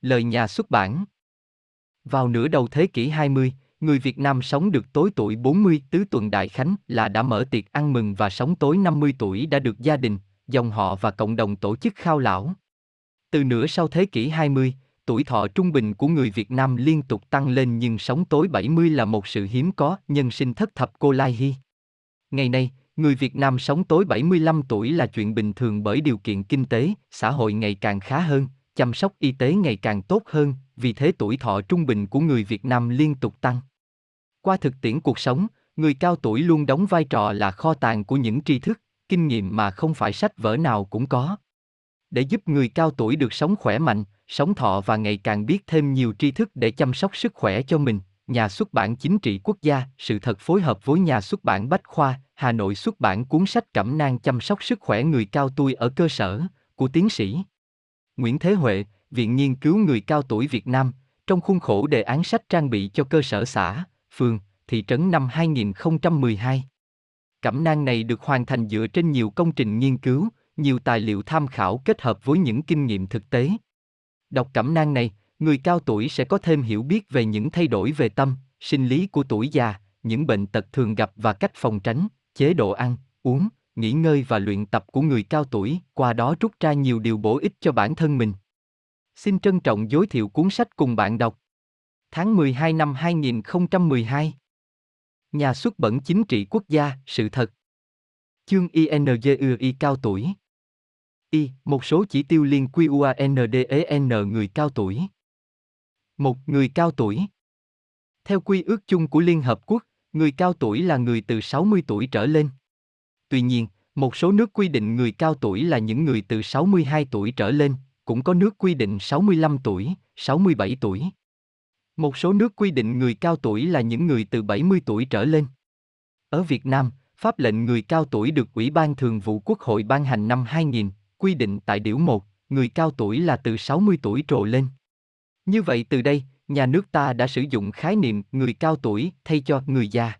Lời nhà xuất bản Vào nửa đầu thế kỷ 20, người Việt Nam sống được tối tuổi 40 tứ tuần đại khánh là đã mở tiệc ăn mừng và sống tối 50 tuổi đã được gia đình, dòng họ và cộng đồng tổ chức khao lão. Từ nửa sau thế kỷ 20, tuổi thọ trung bình của người Việt Nam liên tục tăng lên nhưng sống tối 70 là một sự hiếm có, nhân sinh thất thập cô Lai Hy. Ngày nay, người Việt Nam sống tối 75 tuổi là chuyện bình thường bởi điều kiện kinh tế, xã hội ngày càng khá hơn, chăm sóc y tế ngày càng tốt hơn, vì thế tuổi thọ trung bình của người Việt Nam liên tục tăng. Qua thực tiễn cuộc sống, người cao tuổi luôn đóng vai trò là kho tàng của những tri thức, kinh nghiệm mà không phải sách vở nào cũng có. Để giúp người cao tuổi được sống khỏe mạnh, sống thọ và ngày càng biết thêm nhiều tri thức để chăm sóc sức khỏe cho mình, nhà xuất bản chính trị quốc gia, sự thật phối hợp với nhà xuất bản Bách Khoa, Hà Nội xuất bản cuốn sách cẩm nang chăm sóc sức khỏe người cao tuổi ở cơ sở, của tiến sĩ Nguyễn Thế Huệ, Viện Nghiên cứu Người Cao Tuổi Việt Nam, trong khuôn khổ đề án sách trang bị cho cơ sở xã, phường, thị trấn năm 2012. Cẩm nang này được hoàn thành dựa trên nhiều công trình nghiên cứu, nhiều tài liệu tham khảo kết hợp với những kinh nghiệm thực tế. Đọc cẩm nang này, người cao tuổi sẽ có thêm hiểu biết về những thay đổi về tâm, sinh lý của tuổi già, những bệnh tật thường gặp và cách phòng tránh, chế độ ăn, uống, nghỉ ngơi và luyện tập của người cao tuổi, qua đó rút ra nhiều điều bổ ích cho bản thân mình. Xin trân trọng giới thiệu cuốn sách cùng bạn đọc. Tháng 12 năm 2012 Nhà xuất bản chính trị quốc gia, sự thật Chương INGUI cao tuổi Y. Một số chỉ tiêu liên QUANDEN người cao tuổi Một người cao tuổi Theo quy ước chung của Liên Hợp Quốc, người cao tuổi là người từ 60 tuổi trở lên. Tuy nhiên, một số nước quy định người cao tuổi là những người từ 62 tuổi trở lên, cũng có nước quy định 65 tuổi, 67 tuổi. Một số nước quy định người cao tuổi là những người từ 70 tuổi trở lên. Ở Việt Nam, pháp lệnh người cao tuổi được Ủy ban Thường vụ Quốc hội ban hành năm 2000, quy định tại điều 1, người cao tuổi là từ 60 tuổi trở lên. Như vậy từ đây, nhà nước ta đã sử dụng khái niệm người cao tuổi thay cho người già.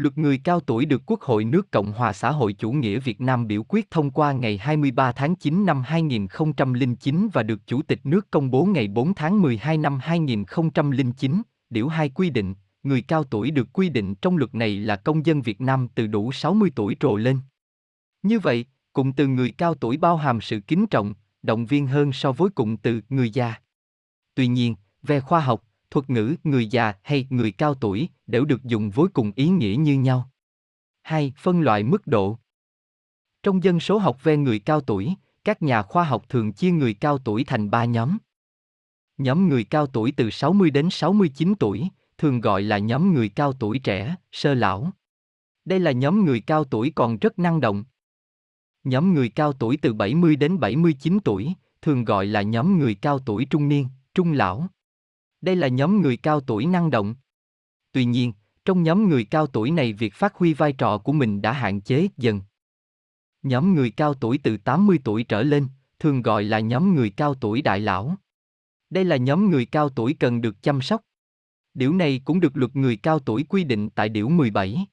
Luật người cao tuổi được Quốc hội nước Cộng hòa xã hội chủ nghĩa Việt Nam biểu quyết thông qua ngày 23 tháng 9 năm 2009 và được Chủ tịch nước công bố ngày 4 tháng 12 năm 2009. Điều 2 quy định, người cao tuổi được quy định trong luật này là công dân Việt Nam từ đủ 60 tuổi trồ lên. Như vậy, cụm từ người cao tuổi bao hàm sự kính trọng, động viên hơn so với cụm từ người già. Tuy nhiên, về khoa học, thuật ngữ người già hay người cao tuổi đều được dùng với cùng ý nghĩa như nhau. 2. Phân loại mức độ Trong dân số học về người cao tuổi, các nhà khoa học thường chia người cao tuổi thành 3 nhóm. Nhóm người cao tuổi từ 60 đến 69 tuổi, thường gọi là nhóm người cao tuổi trẻ, sơ lão. Đây là nhóm người cao tuổi còn rất năng động. Nhóm người cao tuổi từ 70 đến 79 tuổi, thường gọi là nhóm người cao tuổi trung niên, trung lão. Đây là nhóm người cao tuổi năng động. Tuy nhiên, trong nhóm người cao tuổi này việc phát huy vai trò của mình đã hạn chế dần. Nhóm người cao tuổi từ 80 tuổi trở lên, thường gọi là nhóm người cao tuổi đại lão. Đây là nhóm người cao tuổi cần được chăm sóc. Điều này cũng được luật người cao tuổi quy định tại điều 17.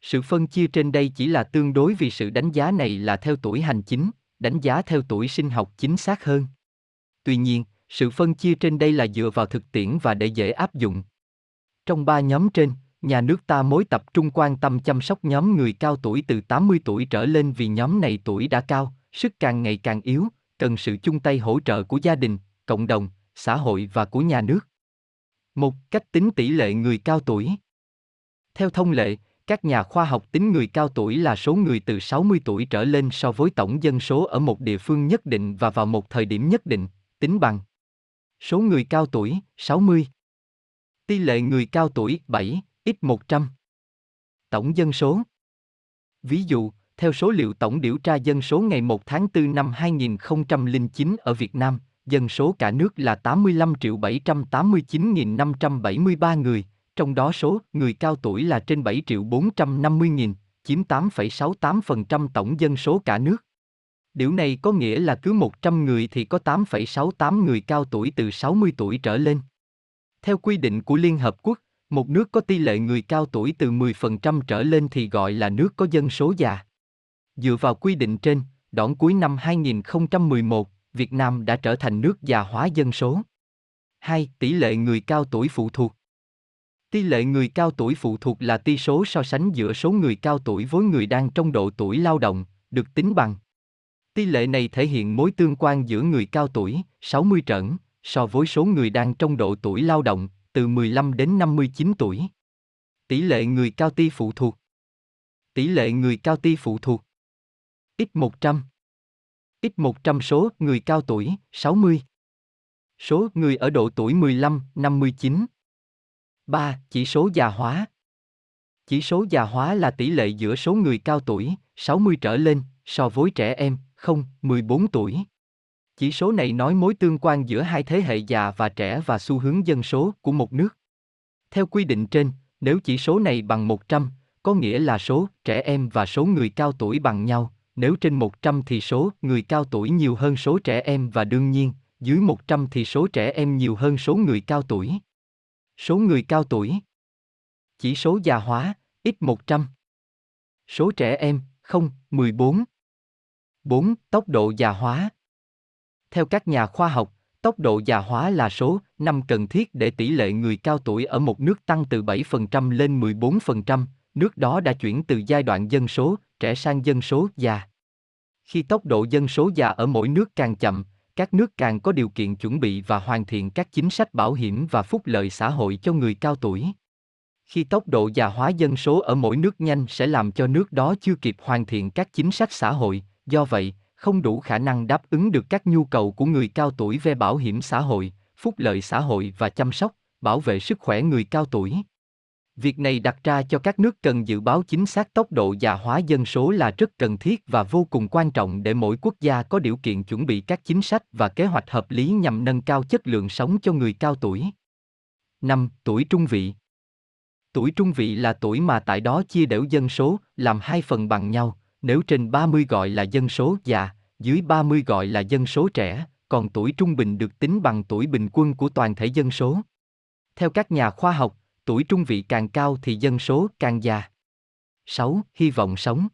Sự phân chia trên đây chỉ là tương đối vì sự đánh giá này là theo tuổi hành chính, đánh giá theo tuổi sinh học chính xác hơn. Tuy nhiên, sự phân chia trên đây là dựa vào thực tiễn và để dễ áp dụng. Trong ba nhóm trên, nhà nước ta mối tập trung quan tâm chăm sóc nhóm người cao tuổi từ 80 tuổi trở lên vì nhóm này tuổi đã cao, sức càng ngày càng yếu, cần sự chung tay hỗ trợ của gia đình, cộng đồng, xã hội và của nhà nước. Một cách tính tỷ lệ người cao tuổi. Theo thông lệ, các nhà khoa học tính người cao tuổi là số người từ 60 tuổi trở lên so với tổng dân số ở một địa phương nhất định và vào một thời điểm nhất định, tính bằng Số người cao tuổi, 60. Tỷ lệ người cao tuổi, 7, ít 100. Tổng dân số. Ví dụ, theo số liệu tổng điều tra dân số ngày 1 tháng 4 năm 2009 ở Việt Nam, dân số cả nước là 85.789.573 người, trong đó số người cao tuổi là trên 7.450.000, chiếm 8,68% tổng dân số cả nước. Điều này có nghĩa là cứ 100 người thì có 8,68 người cao tuổi từ 60 tuổi trở lên. Theo quy định của Liên Hợp Quốc, một nước có tỷ lệ người cao tuổi từ 10% trở lên thì gọi là nước có dân số già. Dựa vào quy định trên, đoạn cuối năm 2011, Việt Nam đã trở thành nước già hóa dân số. 2. Tỷ lệ người cao tuổi phụ thuộc. Tỷ lệ người cao tuổi phụ thuộc là tỷ số so sánh giữa số người cao tuổi với người đang trong độ tuổi lao động, được tính bằng. Tỷ lệ này thể hiện mối tương quan giữa người cao tuổi, 60 trởn, so với số người đang trong độ tuổi lao động, từ 15 đến 59 tuổi. Tỷ lệ người cao ti phụ thuộc. Tỷ lệ người cao ti phụ thuộc. X100. X100 số người cao tuổi, 60. Số người ở độ tuổi 15, 59. 3. Chỉ số già hóa. Chỉ số già hóa là tỷ lệ giữa số người cao tuổi, 60 trở lên, so với trẻ em, không, 14 tuổi. Chỉ số này nói mối tương quan giữa hai thế hệ già và trẻ và xu hướng dân số của một nước. Theo quy định trên, nếu chỉ số này bằng 100, có nghĩa là số trẻ em và số người cao tuổi bằng nhau, nếu trên 100 thì số người cao tuổi nhiều hơn số trẻ em và đương nhiên, dưới 100 thì số trẻ em nhiều hơn số người cao tuổi. Số người cao tuổi. Chỉ số già hóa, ít 100. Số trẻ em, 0, 14. 4. Tốc độ già hóa. Theo các nhà khoa học, tốc độ già hóa là số năm cần thiết để tỷ lệ người cao tuổi ở một nước tăng từ 7% lên 14%, nước đó đã chuyển từ giai đoạn dân số trẻ sang dân số già. Khi tốc độ dân số già ở mỗi nước càng chậm, các nước càng có điều kiện chuẩn bị và hoàn thiện các chính sách bảo hiểm và phúc lợi xã hội cho người cao tuổi. Khi tốc độ già hóa dân số ở mỗi nước nhanh sẽ làm cho nước đó chưa kịp hoàn thiện các chính sách xã hội, do vậy, không đủ khả năng đáp ứng được các nhu cầu của người cao tuổi về bảo hiểm xã hội, phúc lợi xã hội và chăm sóc, bảo vệ sức khỏe người cao tuổi. Việc này đặt ra cho các nước cần dự báo chính xác tốc độ già hóa dân số là rất cần thiết và vô cùng quan trọng để mỗi quốc gia có điều kiện chuẩn bị các chính sách và kế hoạch hợp lý nhằm nâng cao chất lượng sống cho người cao tuổi. 5. Tuổi trung vị Tuổi trung vị là tuổi mà tại đó chia đều dân số, làm hai phần bằng nhau, nếu trên 30 gọi là dân số già, dưới 30 gọi là dân số trẻ, còn tuổi trung bình được tính bằng tuổi bình quân của toàn thể dân số. Theo các nhà khoa học, tuổi trung vị càng cao thì dân số càng già. 6. Hy vọng sống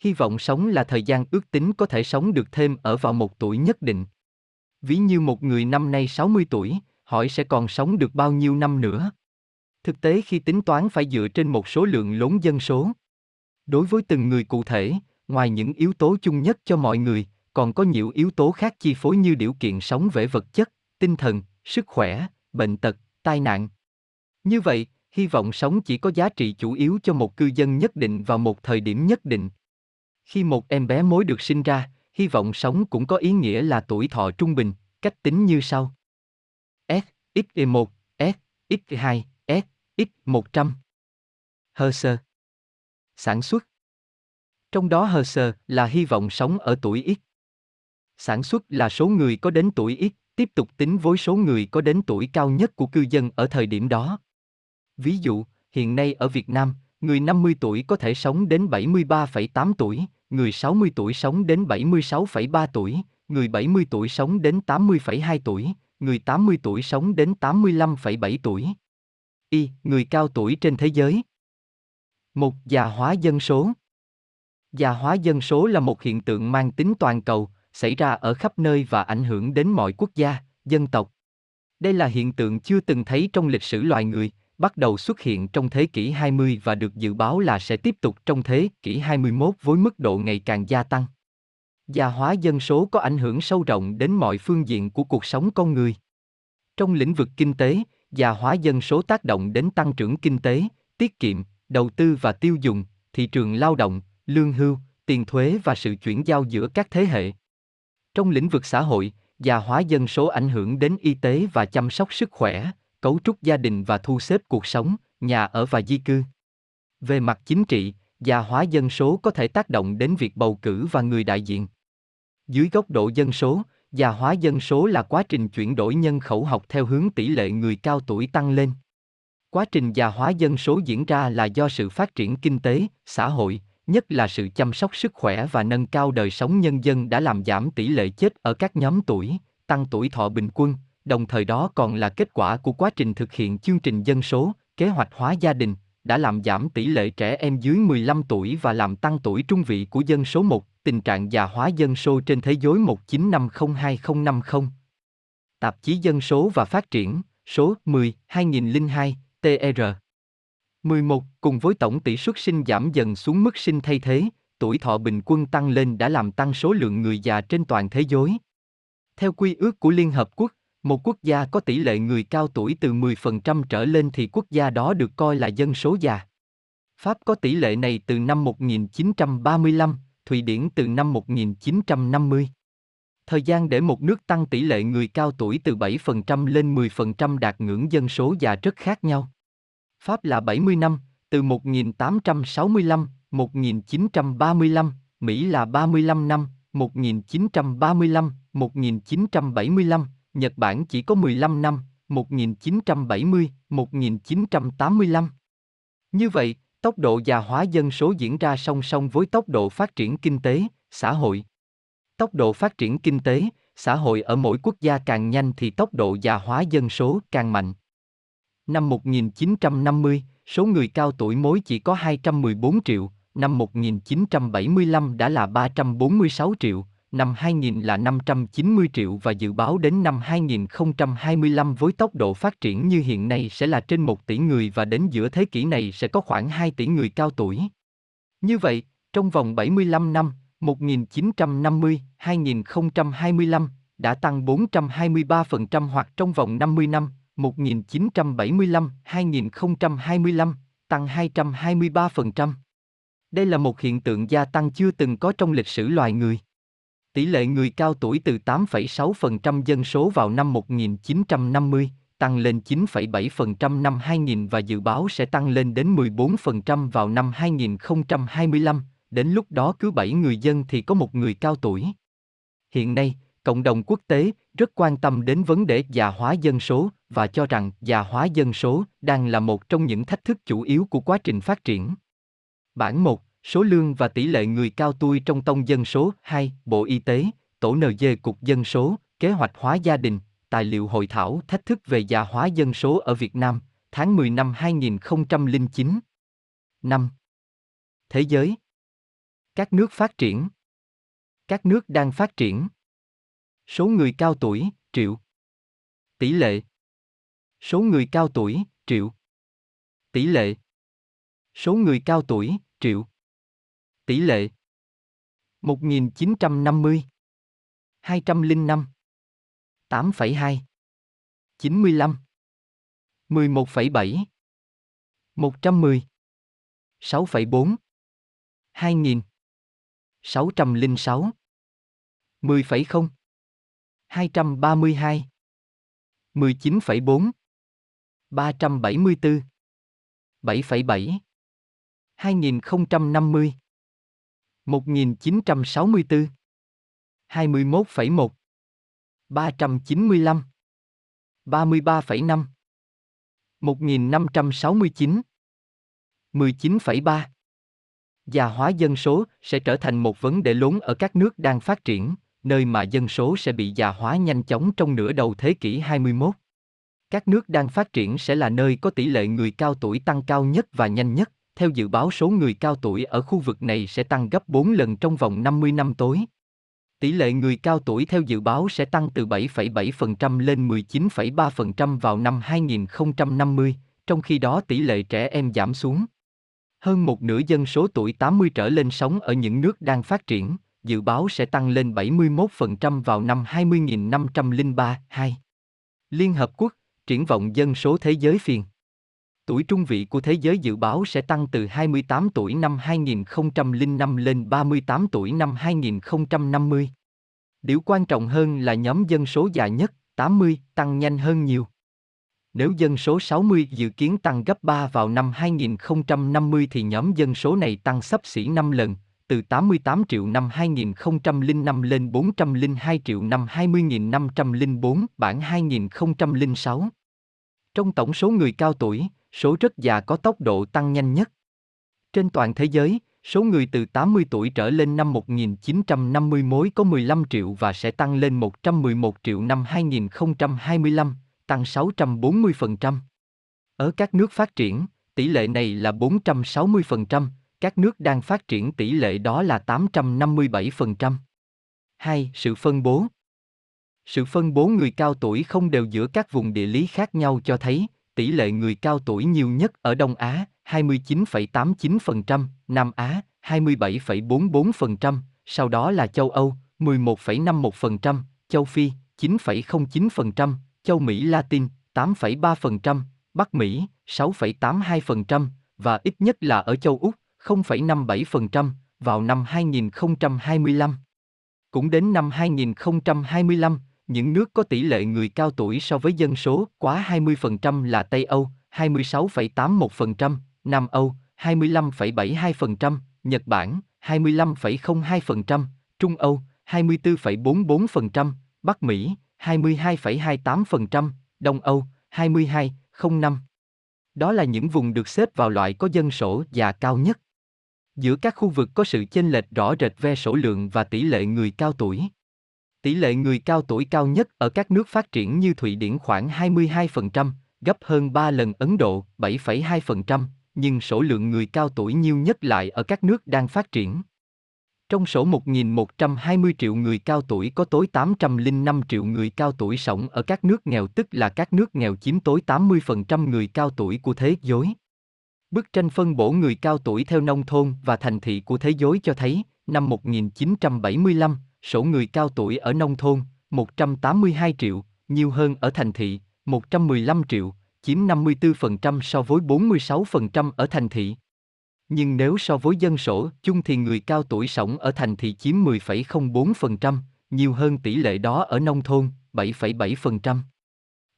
Hy vọng sống là thời gian ước tính có thể sống được thêm ở vào một tuổi nhất định. Ví như một người năm nay 60 tuổi, hỏi sẽ còn sống được bao nhiêu năm nữa. Thực tế khi tính toán phải dựa trên một số lượng lớn dân số. Đối với từng người cụ thể, ngoài những yếu tố chung nhất cho mọi người, còn có nhiều yếu tố khác chi phối như điều kiện sống về vật chất, tinh thần, sức khỏe, bệnh tật, tai nạn, như vậy, hy vọng sống chỉ có giá trị chủ yếu cho một cư dân nhất định vào một thời điểm nhất định. Khi một em bé mới được sinh ra, hy vọng sống cũng có ý nghĩa là tuổi thọ trung bình, cách tính như sau. S, x1, S, x2, S, x100. sơ. Sản xuất. Trong đó Herser là hy vọng sống ở tuổi ít, Sản xuất là số người có đến tuổi ít tiếp tục tính với số người có đến tuổi cao nhất của cư dân ở thời điểm đó. Ví dụ, hiện nay ở Việt Nam, người 50 tuổi có thể sống đến 73,8 tuổi, người 60 tuổi sống đến 76,3 tuổi, người 70 tuổi sống đến 80,2 tuổi, người 80 tuổi sống đến 85,7 tuổi. Y, người cao tuổi trên thế giới. Một già hóa dân số. Già hóa dân số là một hiện tượng mang tính toàn cầu, xảy ra ở khắp nơi và ảnh hưởng đến mọi quốc gia, dân tộc. Đây là hiện tượng chưa từng thấy trong lịch sử loài người, bắt đầu xuất hiện trong thế kỷ 20 và được dự báo là sẽ tiếp tục trong thế kỷ 21 với mức độ ngày càng gia tăng. Già hóa dân số có ảnh hưởng sâu rộng đến mọi phương diện của cuộc sống con người. Trong lĩnh vực kinh tế, già hóa dân số tác động đến tăng trưởng kinh tế, tiết kiệm, đầu tư và tiêu dùng, thị trường lao động, lương hưu, tiền thuế và sự chuyển giao giữa các thế hệ. Trong lĩnh vực xã hội, già hóa dân số ảnh hưởng đến y tế và chăm sóc sức khỏe, cấu trúc gia đình và thu xếp cuộc sống, nhà ở và di cư. Về mặt chính trị, già hóa dân số có thể tác động đến việc bầu cử và người đại diện. Dưới góc độ dân số, già hóa dân số là quá trình chuyển đổi nhân khẩu học theo hướng tỷ lệ người cao tuổi tăng lên. Quá trình già hóa dân số diễn ra là do sự phát triển kinh tế, xã hội, nhất là sự chăm sóc sức khỏe và nâng cao đời sống nhân dân đã làm giảm tỷ lệ chết ở các nhóm tuổi, tăng tuổi thọ bình quân, đồng thời đó còn là kết quả của quá trình thực hiện chương trình dân số, kế hoạch hóa gia đình, đã làm giảm tỷ lệ trẻ em dưới 15 tuổi và làm tăng tuổi trung vị của dân số 1, tình trạng già hóa dân số trên thế giới 19502050. Tạp chí Dân số và Phát triển, số 10, 2002, TR. 11. Cùng với tổng tỷ suất sinh giảm dần xuống mức sinh thay thế, tuổi thọ bình quân tăng lên đã làm tăng số lượng người già trên toàn thế giới. Theo quy ước của Liên Hợp Quốc, một quốc gia có tỷ lệ người cao tuổi từ 10% trở lên thì quốc gia đó được coi là dân số già. Pháp có tỷ lệ này từ năm 1935, Thụy Điển từ năm 1950. Thời gian để một nước tăng tỷ lệ người cao tuổi từ 7% lên 10% đạt ngưỡng dân số già rất khác nhau. Pháp là 70 năm, từ 1865, 1935, Mỹ là 35 năm, 1935, 1975, Nhật Bản chỉ có 15 năm, 1970, 1985. Như vậy, tốc độ già hóa dân số diễn ra song song với tốc độ phát triển kinh tế, xã hội. Tốc độ phát triển kinh tế, xã hội ở mỗi quốc gia càng nhanh thì tốc độ già hóa dân số càng mạnh. Năm 1950, số người cao tuổi mối chỉ có 214 triệu, năm 1975 đã là 346 triệu, năm 2000 là 590 triệu và dự báo đến năm 2025 với tốc độ phát triển như hiện nay sẽ là trên 1 tỷ người và đến giữa thế kỷ này sẽ có khoảng 2 tỷ người cao tuổi. Như vậy, trong vòng 75 năm, 1950-2025 đã tăng 423% hoặc trong vòng 50 năm, 1975-2025 tăng 223%. Đây là một hiện tượng gia tăng chưa từng có trong lịch sử loài người. Tỷ lệ người cao tuổi từ 8,6% dân số vào năm 1950 tăng lên 9,7% năm 2000 và dự báo sẽ tăng lên đến 14% vào năm 2025, đến lúc đó cứ 7 người dân thì có một người cao tuổi. Hiện nay, cộng đồng quốc tế rất quan tâm đến vấn đề già hóa dân số và cho rằng già hóa dân số đang là một trong những thách thức chủ yếu của quá trình phát triển. Bản 1 Số lương và tỷ lệ người cao tuổi trong tông dân số 2, Bộ Y tế, Tổ NG Cục Dân số, Kế hoạch hóa gia đình, tài liệu hội thảo thách thức về già hóa dân số ở Việt Nam, tháng 10 năm 2009. 5. Thế giới các nước phát triển. Các nước đang phát triển. Số người cao tuổi, triệu. Tỷ lệ. Số người cao tuổi, triệu. Tỷ lệ. Số người cao tuổi, triệu. Tỷ lệ. 1950 205 8,2 95 11,7 110 6,4 2000 606 10,0 232 19,4 374 7,7 2050 1964 21,1 395 33,5 1569 19,3 Già hóa dân số sẽ trở thành một vấn đề lớn ở các nước đang phát triển, nơi mà dân số sẽ bị già hóa nhanh chóng trong nửa đầu thế kỷ 21. Các nước đang phát triển sẽ là nơi có tỷ lệ người cao tuổi tăng cao nhất và nhanh nhất theo dự báo số người cao tuổi ở khu vực này sẽ tăng gấp 4 lần trong vòng 50 năm tới. Tỷ lệ người cao tuổi theo dự báo sẽ tăng từ 7,7% lên 19,3% vào năm 2050, trong khi đó tỷ lệ trẻ em giảm xuống. Hơn một nửa dân số tuổi 80 trở lên sống ở những nước đang phát triển, dự báo sẽ tăng lên 71% vào năm 20.503. 2. Liên Hợp Quốc, triển vọng dân số thế giới phiền tuổi trung vị của thế giới dự báo sẽ tăng từ 28 tuổi năm 2005 lên 38 tuổi năm 2050. Điều quan trọng hơn là nhóm dân số già nhất, 80, tăng nhanh hơn nhiều. Nếu dân số 60 dự kiến tăng gấp 3 vào năm 2050 thì nhóm dân số này tăng sấp xỉ 5 lần, từ 88 triệu năm 2005 lên 402 triệu năm 20.504 bản 2006. Trong tổng số người cao tuổi, số rất già có tốc độ tăng nhanh nhất. Trên toàn thế giới, số người từ 80 tuổi trở lên năm 1950 mối có 15 triệu và sẽ tăng lên 111 triệu năm 2025, tăng 640%. Ở các nước phát triển, tỷ lệ này là 460%, các nước đang phát triển tỷ lệ đó là 857%. 2. Sự phân bố Sự phân bố người cao tuổi không đều giữa các vùng địa lý khác nhau cho thấy, tỷ lệ người cao tuổi nhiều nhất ở Đông Á, 29,89%, Nam Á, 27,44%, sau đó là châu Âu, 11,51%, châu Phi, 9,09%, châu Mỹ Latin, 8,3%, Bắc Mỹ, 6,82%, và ít nhất là ở châu Úc, 0,57%, vào năm 2025. Cũng đến năm 2025, những nước có tỷ lệ người cao tuổi so với dân số quá 20% là Tây Âu, 26,81%, Nam Âu, 25,72%, Nhật Bản, 25,02%, Trung Âu, 24,44%, Bắc Mỹ, 22,28%, Đông Âu, 22,05%. Đó là những vùng được xếp vào loại có dân số già cao nhất. Giữa các khu vực có sự chênh lệch rõ rệt về số lượng và tỷ lệ người cao tuổi. Tỷ lệ người cao tuổi cao nhất ở các nước phát triển như Thụy Điển khoảng 22%, gấp hơn 3 lần Ấn Độ, 7,2%, nhưng số lượng người cao tuổi nhiều nhất lại ở các nước đang phát triển. Trong số 1.120 triệu người cao tuổi có tối 805 triệu người cao tuổi sống ở các nước nghèo tức là các nước nghèo chiếm tối 80% người cao tuổi của thế giới. Bức tranh phân bổ người cao tuổi theo nông thôn và thành thị của thế giới cho thấy, năm 1975, số người cao tuổi ở nông thôn, 182 triệu, nhiều hơn ở thành thị, 115 triệu, chiếm 54% so với 46% ở thành thị. Nhưng nếu so với dân số chung thì người cao tuổi sống ở thành thị chiếm 10,04%, nhiều hơn tỷ lệ đó ở nông thôn, 7,7%.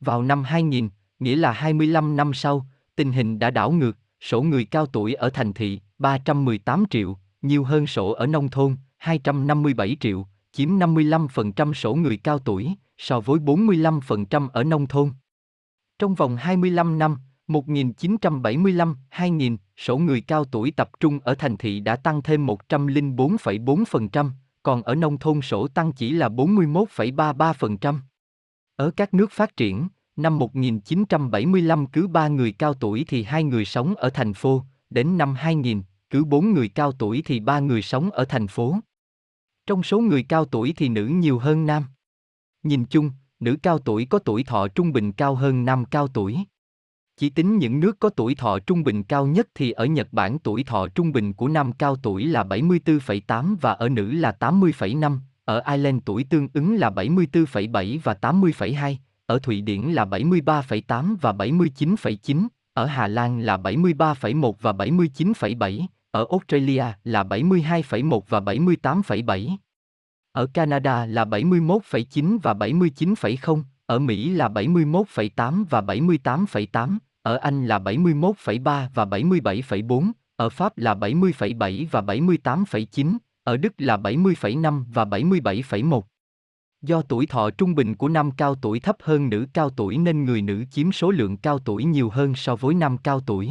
Vào năm 2000, nghĩa là 25 năm sau, tình hình đã đảo ngược, số người cao tuổi ở thành thị 318 triệu, nhiều hơn số ở nông thôn 257 triệu, chiếm 55% số người cao tuổi, so với 45% ở nông thôn. Trong vòng 25 năm, 1975-2000, số người cao tuổi tập trung ở thành thị đã tăng thêm 104,4%, còn ở nông thôn số tăng chỉ là 41,33%. Ở các nước phát triển, năm 1975 cứ 3 người cao tuổi thì 2 người sống ở thành phố, đến năm 2000, cứ 4 người cao tuổi thì 3 người sống ở thành phố. Trong số người cao tuổi thì nữ nhiều hơn nam. Nhìn chung, nữ cao tuổi có tuổi thọ trung bình cao hơn nam cao tuổi. Chỉ tính những nước có tuổi thọ trung bình cao nhất thì ở Nhật Bản tuổi thọ trung bình của nam cao tuổi là 74,8 và ở nữ là 80,5, ở Ireland tuổi tương ứng là 74,7 và 80,2, ở Thụy Điển là 73,8 và 79,9, ở Hà Lan là 73,1 và 79,7, ở Australia là 72,1 và 78,7. Ở Canada là 71,9 và 79,0, ở Mỹ là 71,8 và 78,8, ở Anh là 71,3 và 77,4, ở Pháp là 70,7 và 78,9, ở Đức là 70,5 và 77,1. Do tuổi thọ trung bình của nam cao tuổi thấp hơn nữ cao tuổi nên người nữ chiếm số lượng cao tuổi nhiều hơn so với nam cao tuổi.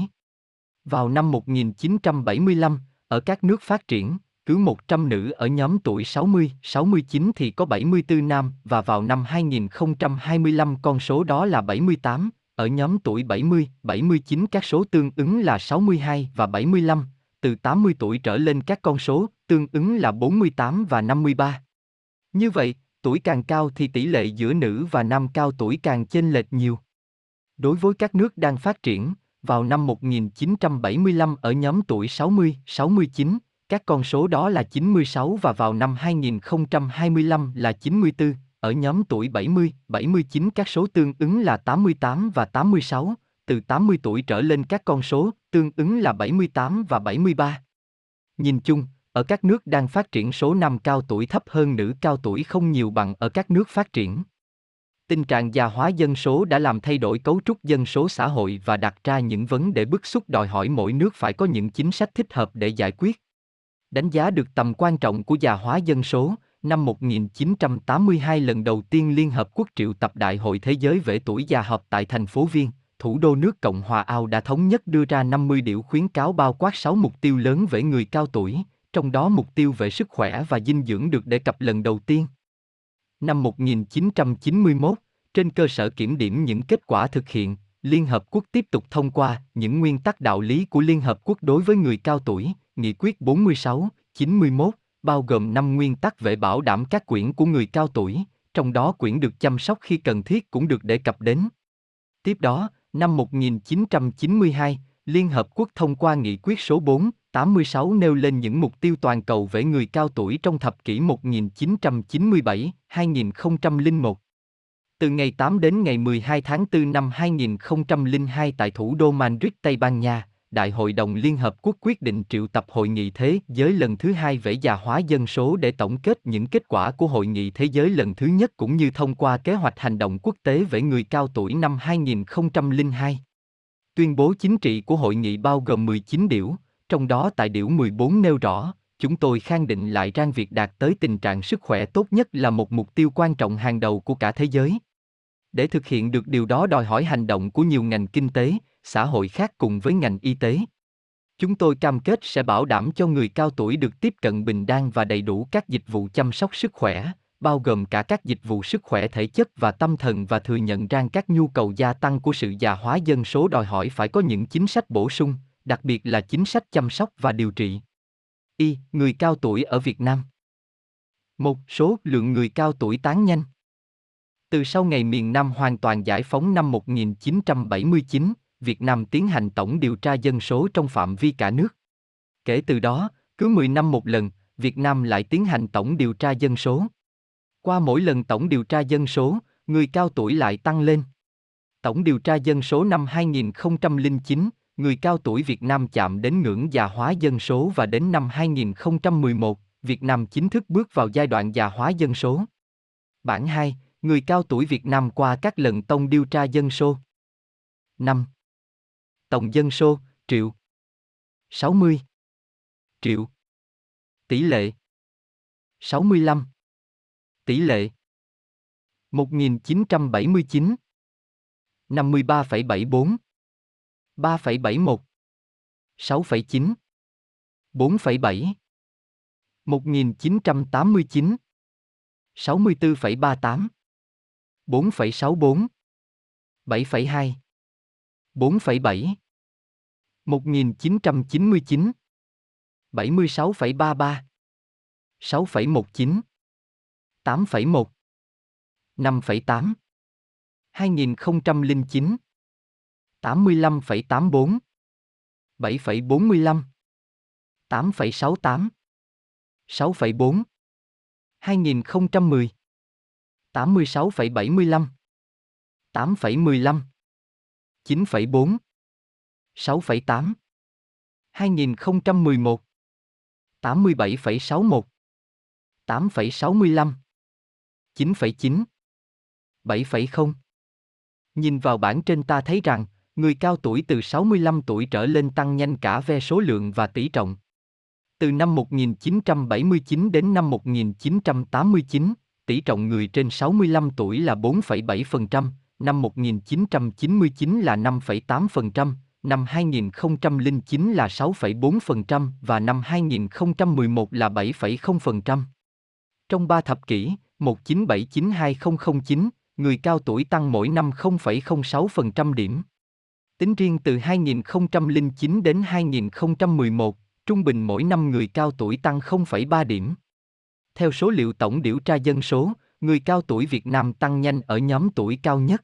Vào năm 1975, ở các nước phát triển, cứ 100 nữ ở nhóm tuổi 60, 69 thì có 74 nam và vào năm 2025 con số đó là 78, ở nhóm tuổi 70, 79 các số tương ứng là 62 và 75, từ 80 tuổi trở lên các con số tương ứng là 48 và 53. Như vậy, tuổi càng cao thì tỷ lệ giữa nữ và nam cao tuổi càng chênh lệch nhiều. Đối với các nước đang phát triển, vào năm 1975 ở nhóm tuổi 60, 69, các con số đó là 96 và vào năm 2025 là 94, ở nhóm tuổi 70, 79 các số tương ứng là 88 và 86, từ 80 tuổi trở lên các con số tương ứng là 78 và 73. Nhìn chung, ở các nước đang phát triển số nam cao tuổi thấp hơn nữ cao tuổi không nhiều bằng ở các nước phát triển. Tình trạng già hóa dân số đã làm thay đổi cấu trúc dân số xã hội và đặt ra những vấn đề bức xúc đòi hỏi mỗi nước phải có những chính sách thích hợp để giải quyết. Đánh giá được tầm quan trọng của già hóa dân số, năm 1982 lần đầu tiên Liên Hợp Quốc triệu tập Đại hội Thế giới về tuổi già họp tại thành phố Viên, thủ đô nước Cộng hòa Ao đã thống nhất đưa ra 50 điều khuyến cáo bao quát 6 mục tiêu lớn về người cao tuổi, trong đó mục tiêu về sức khỏe và dinh dưỡng được đề cập lần đầu tiên. Năm 1991, trên cơ sở kiểm điểm những kết quả thực hiện, Liên Hợp Quốc tiếp tục thông qua những nguyên tắc đạo lý của Liên Hợp Quốc đối với người cao tuổi, Nghị quyết 46, 91, bao gồm 5 nguyên tắc về bảo đảm các quyển của người cao tuổi, trong đó quyển được chăm sóc khi cần thiết cũng được đề cập đến. Tiếp đó, năm 1992, Liên Hợp Quốc thông qua nghị quyết số 4, 86 nêu lên những mục tiêu toàn cầu về người cao tuổi trong thập kỷ 1997-2001. Từ ngày 8 đến ngày 12 tháng 4 năm 2002 tại thủ đô Madrid, Tây Ban Nha, Đại hội đồng Liên Hợp Quốc quyết định triệu tập Hội nghị Thế giới lần thứ hai về già hóa dân số để tổng kết những kết quả của Hội nghị Thế giới lần thứ nhất cũng như thông qua kế hoạch hành động quốc tế về người cao tuổi năm 2002. Tuyên bố chính trị của hội nghị bao gồm 19 điểu, trong đó tại điểu 14 nêu rõ, chúng tôi khẳng định lại rằng việc đạt tới tình trạng sức khỏe tốt nhất là một mục tiêu quan trọng hàng đầu của cả thế giới. Để thực hiện được điều đó đòi hỏi hành động của nhiều ngành kinh tế, xã hội khác cùng với ngành y tế. Chúng tôi cam kết sẽ bảo đảm cho người cao tuổi được tiếp cận bình đẳng và đầy đủ các dịch vụ chăm sóc sức khỏe, bao gồm cả các dịch vụ sức khỏe thể chất và tâm thần và thừa nhận rằng các nhu cầu gia tăng của sự già hóa dân số đòi hỏi phải có những chính sách bổ sung, đặc biệt là chính sách chăm sóc và điều trị. Y, người cao tuổi ở Việt Nam. Một số lượng người cao tuổi tán nhanh. Từ sau ngày miền Nam hoàn toàn giải phóng năm 1979, Việt Nam tiến hành tổng điều tra dân số trong phạm vi cả nước. Kể từ đó, cứ 10 năm một lần, Việt Nam lại tiến hành tổng điều tra dân số. Qua mỗi lần tổng điều tra dân số, người cao tuổi lại tăng lên. Tổng điều tra dân số năm 2009, người cao tuổi Việt Nam chạm đến ngưỡng già hóa dân số và đến năm 2011, Việt Nam chính thức bước vào giai đoạn già hóa dân số. Bản 2, người cao tuổi Việt Nam qua các lần tổng điều tra dân số. 5. Tổng dân số, triệu. 60. Triệu. Tỷ lệ. 65. Tỷ lệ. 1979. 53,74. 3,71. 6,9. 4,7. 1989. 64,38. 4,64. 7,2. 4,7 1999 76,33 6,19 8,1 5,8 2009 85,84 7,45 8,68 6,4 2010 86,75 8,15 9,4 6,8 2011 87,61 8,65 9,9 7,0 Nhìn vào bảng trên ta thấy rằng, người cao tuổi từ 65 tuổi trở lên tăng nhanh cả về số lượng và tỷ trọng. Từ năm 1979 đến năm 1989, tỷ trọng người trên 65 tuổi là 4,7%, năm 1999 là 5,8%, năm 2009 là 6,4% và năm 2011 là 7,0%. Trong 3 thập kỷ, 1979-2009, người cao tuổi tăng mỗi năm 0,06% điểm. Tính riêng từ 2009 đến 2011, trung bình mỗi năm người cao tuổi tăng 0,3 điểm. Theo số liệu tổng điều tra dân số, người cao tuổi Việt Nam tăng nhanh ở nhóm tuổi cao nhất.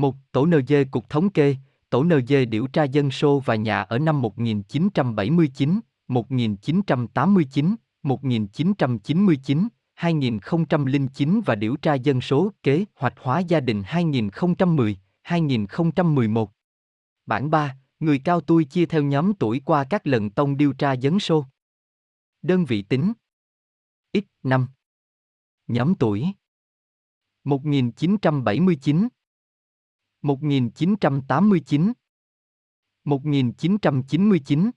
1. Tổ NG Cục Thống kê, Tổ NG điều tra dân số và nhà ở năm 1979, 1989, 1999, 2009 và điều tra dân số kế hoạch hóa gia đình 2010, 2011. Bản 3, người cao tuổi chia theo nhóm tuổi qua các lần tông điều tra dân số. Đơn vị tính X năm Nhóm tuổi 1979 1989 1999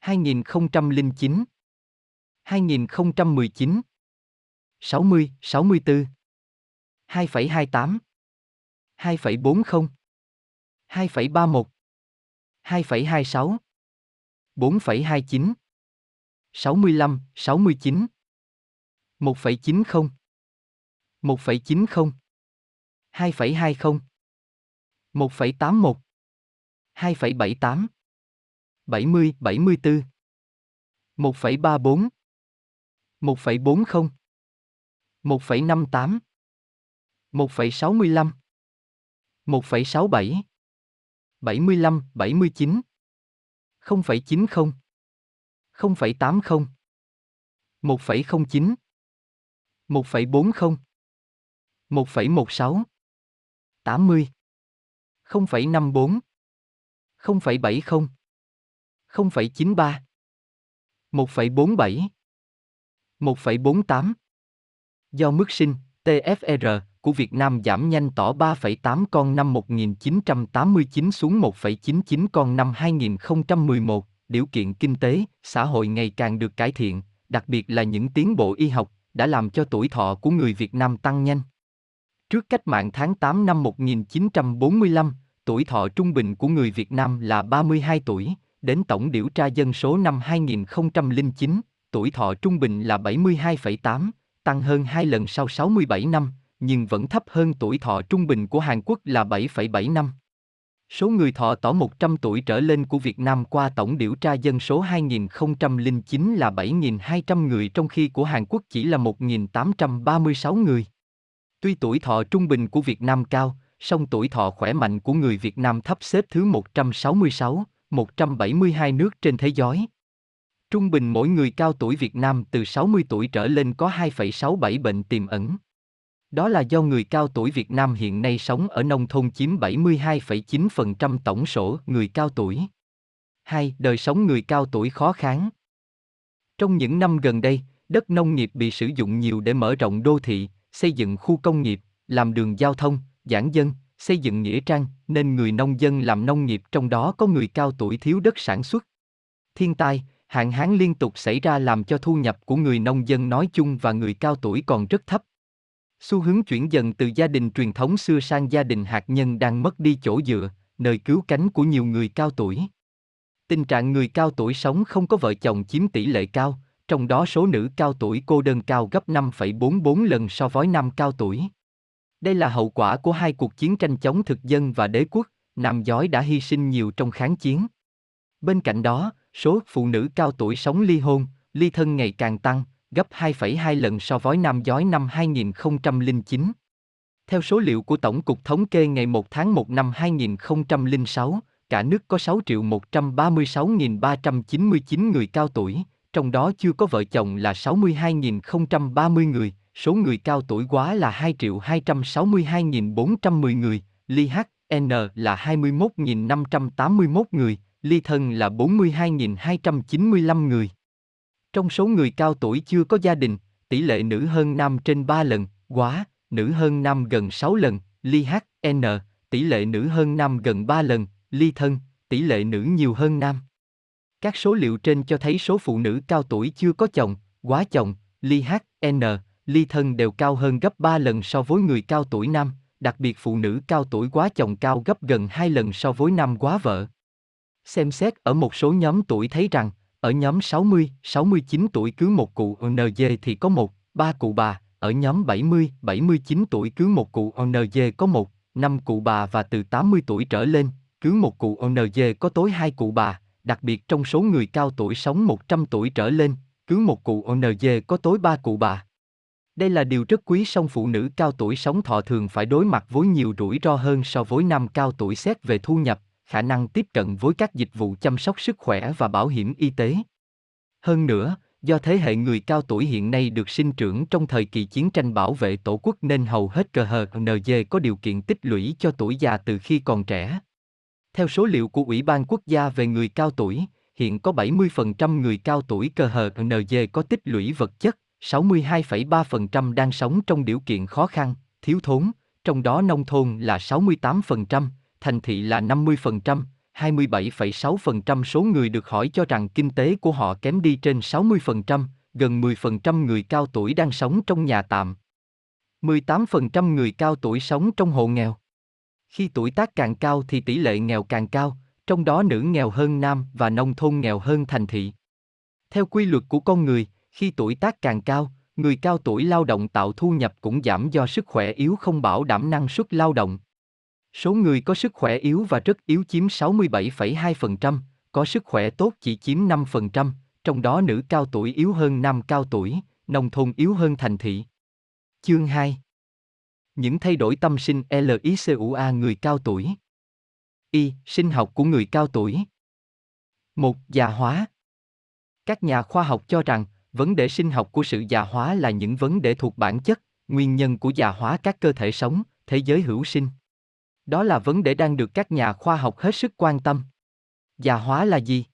2009 2019 60, 64 2,28 2,40 2,31 2,26 4,29 65, 69 1,90 1,90 2,20 1,81 2,78 70, 74 1,34 1,40 1,58 1,65 1,67 75, 79 0,90 0,80 1,09 1,40 1,16 80 0,54 0,70 0,93 1,47 1,48 Do mức sinh, TFR, của Việt Nam giảm nhanh tỏ 3,8 con năm 1989 xuống 1,99 con năm 2011, điều kiện kinh tế, xã hội ngày càng được cải thiện, đặc biệt là những tiến bộ y học, đã làm cho tuổi thọ của người Việt Nam tăng nhanh. Trước cách mạng tháng 8 năm 1945, tuổi thọ trung bình của người Việt Nam là 32 tuổi, đến tổng điều tra dân số năm 2009, tuổi thọ trung bình là 72,8, tăng hơn 2 lần sau 67 năm, nhưng vẫn thấp hơn tuổi thọ trung bình của Hàn Quốc là 7,7 năm. Số người thọ tỏ 100 tuổi trở lên của Việt Nam qua tổng điều tra dân số 2009 là 7.200 người trong khi của Hàn Quốc chỉ là 1.836 người. Tuy tuổi thọ trung bình của Việt Nam cao, song tuổi thọ khỏe mạnh của người Việt Nam thấp xếp thứ 166, 172 nước trên thế giới. Trung bình mỗi người cao tuổi Việt Nam từ 60 tuổi trở lên có 2,67 bệnh tiềm ẩn. Đó là do người cao tuổi Việt Nam hiện nay sống ở nông thôn chiếm 72,9% tổng số người cao tuổi. 2. Đời sống người cao tuổi khó kháng. Trong những năm gần đây, đất nông nghiệp bị sử dụng nhiều để mở rộng đô thị, xây dựng khu công nghiệp, làm đường giao thông, giảng dân, xây dựng nghĩa trang, nên người nông dân làm nông nghiệp trong đó có người cao tuổi thiếu đất sản xuất. Thiên tai, hạn hán liên tục xảy ra làm cho thu nhập của người nông dân nói chung và người cao tuổi còn rất thấp. Xu hướng chuyển dần từ gia đình truyền thống xưa sang gia đình hạt nhân đang mất đi chỗ dựa, nơi cứu cánh của nhiều người cao tuổi. Tình trạng người cao tuổi sống không có vợ chồng chiếm tỷ lệ cao, trong đó số nữ cao tuổi cô đơn cao gấp 5,44 lần so với nam cao tuổi. Đây là hậu quả của hai cuộc chiến tranh chống thực dân và đế quốc, nam giới đã hy sinh nhiều trong kháng chiến. Bên cạnh đó, số phụ nữ cao tuổi sống ly hôn, ly thân ngày càng tăng, gấp 2,2 lần so với nam giới năm 2009. Theo số liệu của Tổng cục Thống kê ngày 1 tháng 1 năm 2006, cả nước có 6 triệu 136.399 người cao tuổi, trong đó chưa có vợ chồng là 62.030 người, số người cao tuổi quá là 2.262.410 người, ly HN là 21.581 người, ly thân là 42.295 người. Trong số người cao tuổi chưa có gia đình, tỷ lệ nữ hơn nam trên 3 lần, quá, nữ hơn nam gần 6 lần, ly HN, tỷ lệ nữ hơn nam gần 3 lần, ly thân, tỷ lệ nữ nhiều hơn nam. Các số liệu trên cho thấy số phụ nữ cao tuổi chưa có chồng, quá chồng, ly HN, ly thân đều cao hơn gấp 3 lần so với người cao tuổi nam, đặc biệt phụ nữ cao tuổi quá chồng cao gấp gần 2 lần so với nam quá vợ. Xem xét ở một số nhóm tuổi thấy rằng, ở nhóm 60, 69 tuổi cứ một cụ NG thì có một, ba cụ bà, ở nhóm 70, 79 tuổi cứ một cụ NG có một, năm cụ bà và từ 80 tuổi trở lên, cứ một cụ NG có tối hai cụ bà, đặc biệt trong số người cao tuổi sống 100 tuổi trở lên, cứ một cụ ONG có tối ba cụ bà. Đây là điều rất quý song phụ nữ cao tuổi sống thọ thường phải đối mặt với nhiều rủi ro hơn so với nam cao tuổi xét về thu nhập, khả năng tiếp cận với các dịch vụ chăm sóc sức khỏe và bảo hiểm y tế. Hơn nữa, do thế hệ người cao tuổi hiện nay được sinh trưởng trong thời kỳ chiến tranh bảo vệ tổ quốc nên hầu hết cơ hờ NG có điều kiện tích lũy cho tuổi già từ khi còn trẻ. Theo số liệu của Ủy ban Quốc gia về người cao tuổi, hiện có 70% người cao tuổi cơ hờ NG có tích lũy vật chất, 62,3% đang sống trong điều kiện khó khăn, thiếu thốn, trong đó nông thôn là 68%, thành thị là 50%, 27,6% số người được hỏi cho rằng kinh tế của họ kém đi trên 60%, gần 10% người cao tuổi đang sống trong nhà tạm. 18% người cao tuổi sống trong hộ nghèo. Khi tuổi tác càng cao thì tỷ lệ nghèo càng cao, trong đó nữ nghèo hơn nam và nông thôn nghèo hơn thành thị. Theo quy luật của con người, khi tuổi tác càng cao, người cao tuổi lao động tạo thu nhập cũng giảm do sức khỏe yếu không bảo đảm năng suất lao động. Số người có sức khỏe yếu và rất yếu chiếm 67,2%, có sức khỏe tốt chỉ chiếm 5%, trong đó nữ cao tuổi yếu hơn nam cao tuổi, nông thôn yếu hơn thành thị. Chương 2 Những thay đổi tâm sinh LICUA người cao tuổi Y. Sinh học của người cao tuổi một Già hóa Các nhà khoa học cho rằng, vấn đề sinh học của sự già hóa là những vấn đề thuộc bản chất, nguyên nhân của già hóa các cơ thể sống, thế giới hữu sinh. Đó là vấn đề đang được các nhà khoa học hết sức quan tâm. Già hóa là gì?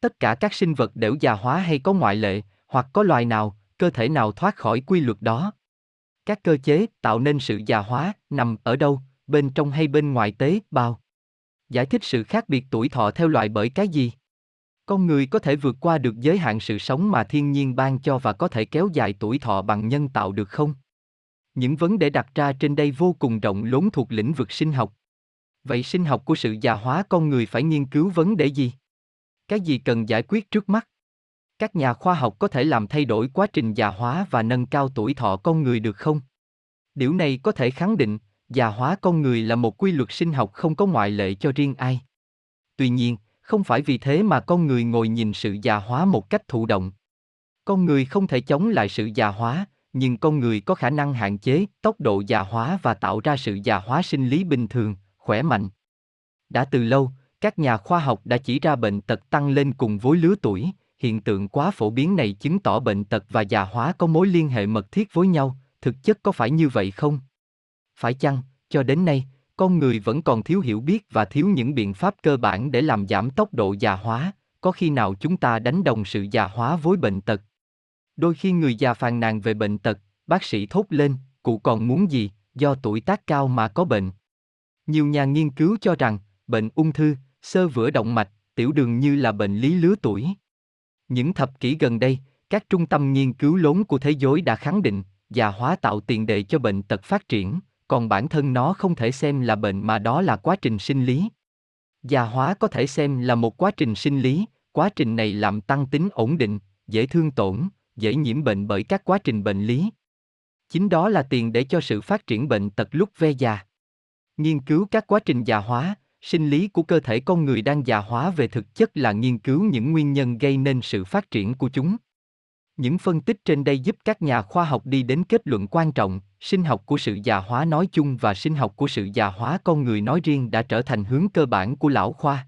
Tất cả các sinh vật đều già hóa hay có ngoại lệ, hoặc có loài nào, cơ thể nào thoát khỏi quy luật đó. Các cơ chế tạo nên sự già hóa nằm ở đâu, bên trong hay bên ngoài tế bào? Giải thích sự khác biệt tuổi thọ theo loại bởi cái gì? Con người có thể vượt qua được giới hạn sự sống mà thiên nhiên ban cho và có thể kéo dài tuổi thọ bằng nhân tạo được không? Những vấn đề đặt ra trên đây vô cùng rộng lớn thuộc lĩnh vực sinh học. Vậy sinh học của sự già hóa con người phải nghiên cứu vấn đề gì? Cái gì cần giải quyết trước mắt? Các nhà khoa học có thể làm thay đổi quá trình già hóa và nâng cao tuổi thọ con người được không? Điều này có thể khẳng định, già hóa con người là một quy luật sinh học không có ngoại lệ cho riêng ai. Tuy nhiên, không phải vì thế mà con người ngồi nhìn sự già hóa một cách thụ động. Con người không thể chống lại sự già hóa, nhưng con người có khả năng hạn chế tốc độ già hóa và tạo ra sự già hóa sinh lý bình thường, khỏe mạnh. Đã từ lâu, các nhà khoa học đã chỉ ra bệnh tật tăng lên cùng với lứa tuổi, hiện tượng quá phổ biến này chứng tỏ bệnh tật và già hóa có mối liên hệ mật thiết với nhau, thực chất có phải như vậy không? Phải chăng, cho đến nay, con người vẫn còn thiếu hiểu biết và thiếu những biện pháp cơ bản để làm giảm tốc độ già hóa, có khi nào chúng ta đánh đồng sự già hóa với bệnh tật? Đôi khi người già phàn nàn về bệnh tật, bác sĩ thốt lên, cụ còn muốn gì, do tuổi tác cao mà có bệnh. Nhiều nhà nghiên cứu cho rằng, bệnh ung thư, sơ vữa động mạch, tiểu đường như là bệnh lý lứa tuổi. Những thập kỷ gần đây, các trung tâm nghiên cứu lớn của thế giới đã khẳng định, già hóa tạo tiền đề cho bệnh tật phát triển, còn bản thân nó không thể xem là bệnh mà đó là quá trình sinh lý. Già hóa có thể xem là một quá trình sinh lý, quá trình này làm tăng tính ổn định, dễ thương tổn, dễ nhiễm bệnh bởi các quá trình bệnh lý. Chính đó là tiền để cho sự phát triển bệnh tật lúc ve già. Nghiên cứu các quá trình già hóa, sinh lý của cơ thể con người đang già hóa về thực chất là nghiên cứu những nguyên nhân gây nên sự phát triển của chúng. Những phân tích trên đây giúp các nhà khoa học đi đến kết luận quan trọng, sinh học của sự già hóa nói chung và sinh học của sự già hóa con người nói riêng đã trở thành hướng cơ bản của lão khoa.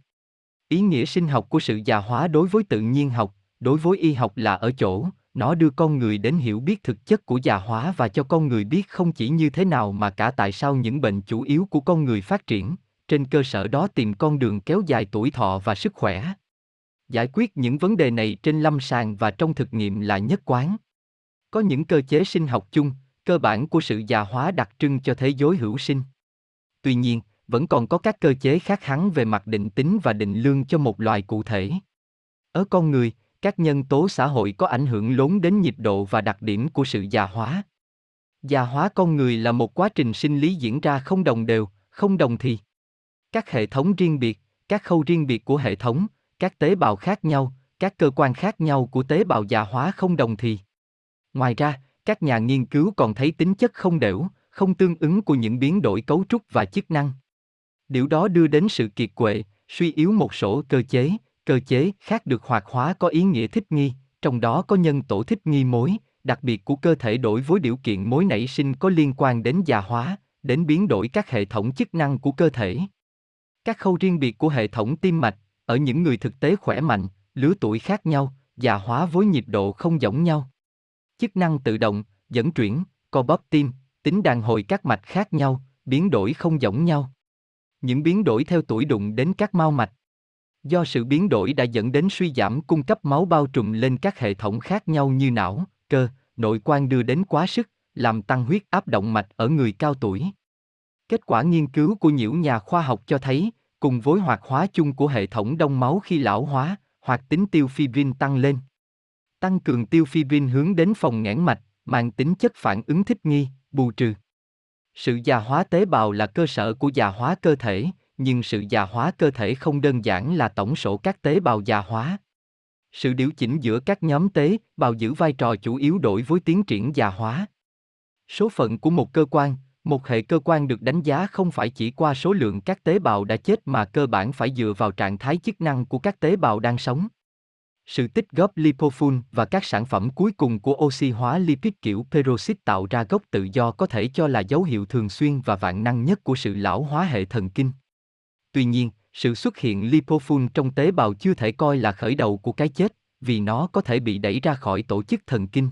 Ý nghĩa sinh học của sự già hóa đối với tự nhiên học, đối với y học là ở chỗ, nó đưa con người đến hiểu biết thực chất của già hóa và cho con người biết không chỉ như thế nào mà cả tại sao những bệnh chủ yếu của con người phát triển, trên cơ sở đó tìm con đường kéo dài tuổi thọ và sức khỏe. Giải quyết những vấn đề này trên lâm sàng và trong thực nghiệm là nhất quán. Có những cơ chế sinh học chung, cơ bản của sự già hóa đặc trưng cho thế giới hữu sinh. Tuy nhiên, vẫn còn có các cơ chế khác hẳn về mặt định tính và định lương cho một loài cụ thể. Ở con người, các nhân tố xã hội có ảnh hưởng lớn đến nhịp độ và đặc điểm của sự già hóa. Già hóa con người là một quá trình sinh lý diễn ra không đồng đều, không đồng thì. Các hệ thống riêng biệt, các khâu riêng biệt của hệ thống, các tế bào khác nhau, các cơ quan khác nhau của tế bào già hóa không đồng thì. Ngoài ra, các nhà nghiên cứu còn thấy tính chất không đều, không tương ứng của những biến đổi cấu trúc và chức năng. Điều đó đưa đến sự kiệt quệ, suy yếu một số cơ chế, cơ chế khác được hoạt hóa có ý nghĩa thích nghi, trong đó có nhân tổ thích nghi mối, đặc biệt của cơ thể đổi với điều kiện mối nảy sinh có liên quan đến già hóa, đến biến đổi các hệ thống chức năng của cơ thể. Các khâu riêng biệt của hệ thống tim mạch, ở những người thực tế khỏe mạnh, lứa tuổi khác nhau, già hóa với nhịp độ không giống nhau. Chức năng tự động, dẫn chuyển, co bóp tim, tính đàn hồi các mạch khác nhau, biến đổi không giống nhau. Những biến đổi theo tuổi đụng đến các mao mạch. Do sự biến đổi đã dẫn đến suy giảm cung cấp máu bao trùm lên các hệ thống khác nhau như não, cơ, nội quan đưa đến quá sức, làm tăng huyết áp động mạch ở người cao tuổi. Kết quả nghiên cứu của nhiều nhà khoa học cho thấy, cùng với hoạt hóa chung của hệ thống đông máu khi lão hóa, hoạt tính tiêu fibrin tăng lên. Tăng cường tiêu fibrin hướng đến phòng nghẽn mạch, mang tính chất phản ứng thích nghi, bù trừ. Sự già hóa tế bào là cơ sở của già hóa cơ thể, nhưng sự già hóa cơ thể không đơn giản là tổng số các tế bào già hóa. Sự điều chỉnh giữa các nhóm tế bào giữ vai trò chủ yếu đối với tiến triển già hóa. Số phận của một cơ quan, Một hệ cơ quan được đánh giá không phải chỉ qua số lượng các tế bào đã chết mà cơ bản phải dựa vào trạng thái chức năng của các tế bào đang sống. Sự tích góp lipofun và các sản phẩm cuối cùng của oxy hóa lipid kiểu peroxide tạo ra gốc tự do có thể cho là dấu hiệu thường xuyên và vạn năng nhất của sự lão hóa hệ thần kinh. Tuy nhiên, sự xuất hiện lipofun trong tế bào chưa thể coi là khởi đầu của cái chết, vì nó có thể bị đẩy ra khỏi tổ chức thần kinh.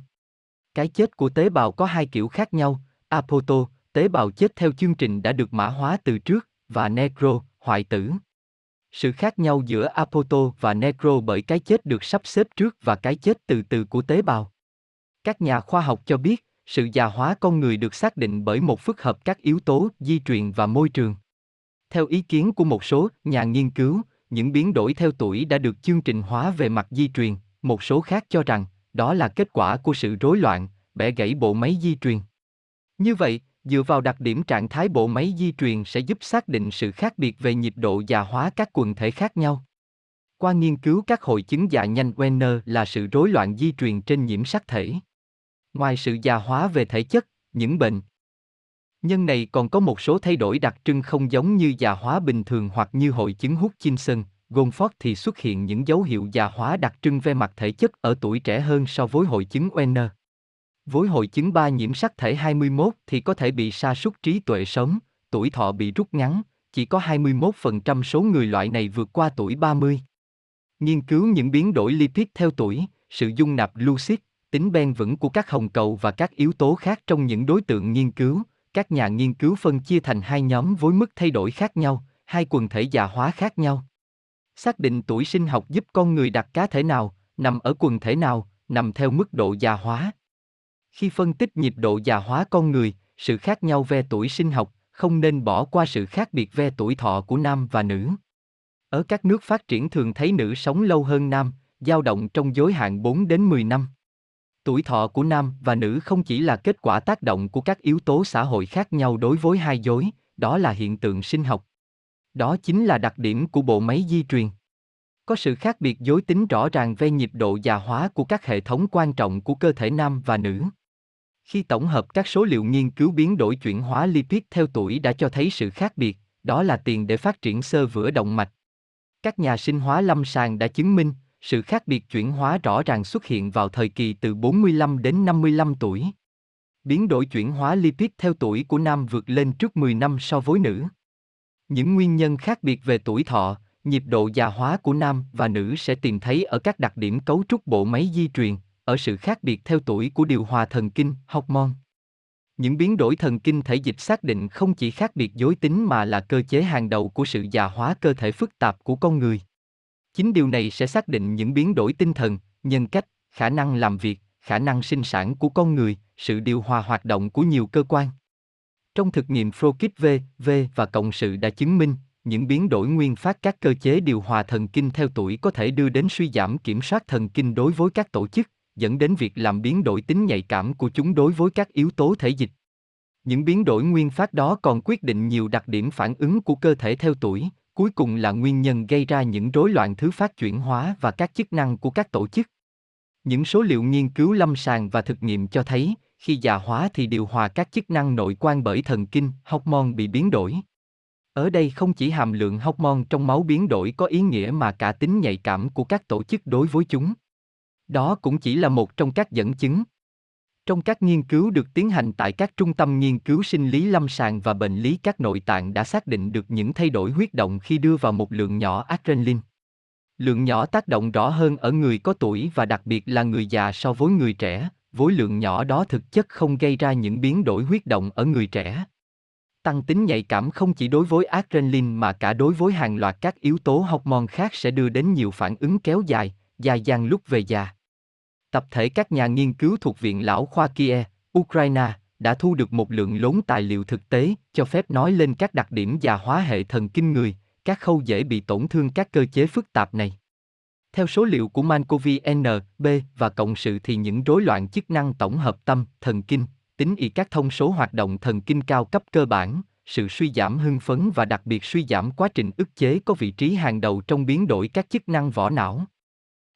Cái chết của tế bào có hai kiểu khác nhau, apoto, tế bào chết theo chương trình đã được mã hóa từ trước, và necro, hoại tử. Sự khác nhau giữa apoto và necro bởi cái chết được sắp xếp trước và cái chết từ từ của tế bào. Các nhà khoa học cho biết, sự già hóa con người được xác định bởi một phức hợp các yếu tố di truyền và môi trường. Theo ý kiến của một số nhà nghiên cứu, những biến đổi theo tuổi đã được chương trình hóa về mặt di truyền, một số khác cho rằng đó là kết quả của sự rối loạn, bẻ gãy bộ máy di truyền. Như vậy, dựa vào đặc điểm trạng thái bộ máy di truyền sẽ giúp xác định sự khác biệt về nhịp độ già hóa các quần thể khác nhau. Qua nghiên cứu các hội chứng già nhanh Werner là sự rối loạn di truyền trên nhiễm sắc thể. Ngoài sự già hóa về thể chất, những bệnh nhân này còn có một số thay đổi đặc trưng không giống như già hóa bình thường hoặc như hội chứng Hutchinson, Goldford thì xuất hiện những dấu hiệu già hóa đặc trưng về mặt thể chất ở tuổi trẻ hơn so với hội chứng Werner. Với hội chứng ba nhiễm sắc thể 21 thì có thể bị sa sút trí tuệ sớm tuổi thọ bị rút ngắn, chỉ có 21% số người loại này vượt qua tuổi 30. Nghiên cứu những biến đổi lipid theo tuổi, sự dung nạp lucid, tính bền vững của các hồng cầu và các yếu tố khác trong những đối tượng nghiên cứu, các nhà nghiên cứu phân chia thành hai nhóm với mức thay đổi khác nhau, hai quần thể già hóa khác nhau. Xác định tuổi sinh học giúp con người đặt cá thể nào, nằm ở quần thể nào, nằm theo mức độ già hóa. Khi phân tích nhịp độ già hóa con người, sự khác nhau ve tuổi sinh học, không nên bỏ qua sự khác biệt ve tuổi thọ của nam và nữ. Ở các nước phát triển thường thấy nữ sống lâu hơn nam, dao động trong giới hạn 4 đến 10 năm. Tuổi thọ của nam và nữ không chỉ là kết quả tác động của các yếu tố xã hội khác nhau đối với hai giới, đó là hiện tượng sinh học. Đó chính là đặc điểm của bộ máy di truyền. Có sự khác biệt giới tính rõ ràng về nhịp độ già hóa của các hệ thống quan trọng của cơ thể nam và nữ. Khi tổng hợp các số liệu nghiên cứu biến đổi chuyển hóa lipid theo tuổi đã cho thấy sự khác biệt, đó là tiền để phát triển sơ vữa động mạch. Các nhà sinh hóa lâm sàng đã chứng minh, sự khác biệt chuyển hóa rõ ràng xuất hiện vào thời kỳ từ 45 đến 55 tuổi. Biến đổi chuyển hóa lipid theo tuổi của nam vượt lên trước 10 năm so với nữ. Những nguyên nhân khác biệt về tuổi thọ, nhịp độ già hóa của nam và nữ sẽ tìm thấy ở các đặc điểm cấu trúc bộ máy di truyền, ở sự khác biệt theo tuổi của điều hòa thần kinh, hormone. Những biến đổi thần kinh thể dịch xác định không chỉ khác biệt giới tính mà là cơ chế hàng đầu của sự già hóa cơ thể phức tạp của con người. Chính điều này sẽ xác định những biến đổi tinh thần, nhân cách, khả năng làm việc, khả năng sinh sản của con người, sự điều hòa hoạt động của nhiều cơ quan. Trong thực nghiệm Frokit V, V và cộng sự đã chứng minh, những biến đổi nguyên phát các cơ chế điều hòa thần kinh theo tuổi có thể đưa đến suy giảm kiểm soát thần kinh đối với các tổ chức, dẫn đến việc làm biến đổi tính nhạy cảm của chúng đối với các yếu tố thể dịch. Những biến đổi nguyên phát đó còn quyết định nhiều đặc điểm phản ứng của cơ thể theo tuổi, cuối cùng là nguyên nhân gây ra những rối loạn thứ phát chuyển hóa và các chức năng của các tổ chức. Những số liệu nghiên cứu lâm sàng và thực nghiệm cho thấy, khi già hóa thì điều hòa các chức năng nội quan bởi thần kinh, hormone bị biến đổi. Ở đây không chỉ hàm lượng hormone trong máu biến đổi có ý nghĩa mà cả tính nhạy cảm của các tổ chức đối với chúng. Đó cũng chỉ là một trong các dẫn chứng. Trong các nghiên cứu được tiến hành tại các trung tâm nghiên cứu sinh lý lâm sàng và bệnh lý các nội tạng đã xác định được những thay đổi huyết động khi đưa vào một lượng nhỏ adrenaline. Lượng nhỏ tác động rõ hơn ở người có tuổi và đặc biệt là người già so với người trẻ, với lượng nhỏ đó thực chất không gây ra những biến đổi huyết động ở người trẻ. Tăng tính nhạy cảm không chỉ đối với adrenaline mà cả đối với hàng loạt các yếu tố hormone khác sẽ đưa đến nhiều phản ứng kéo dài, dài dang lúc về già. Tập thể các nhà nghiên cứu thuộc Viện Lão Khoa Kiev, Ukraine, đã thu được một lượng lớn tài liệu thực tế cho phép nói lên các đặc điểm già hóa hệ thần kinh người, các khâu dễ bị tổn thương các cơ chế phức tạp này. Theo số liệu của Mancovi N, B và cộng sự thì những rối loạn chức năng tổng hợp tâm, thần kinh, tính y các thông số hoạt động thần kinh cao cấp cơ bản, sự suy giảm hưng phấn và đặc biệt suy giảm quá trình ức chế có vị trí hàng đầu trong biến đổi các chức năng vỏ não.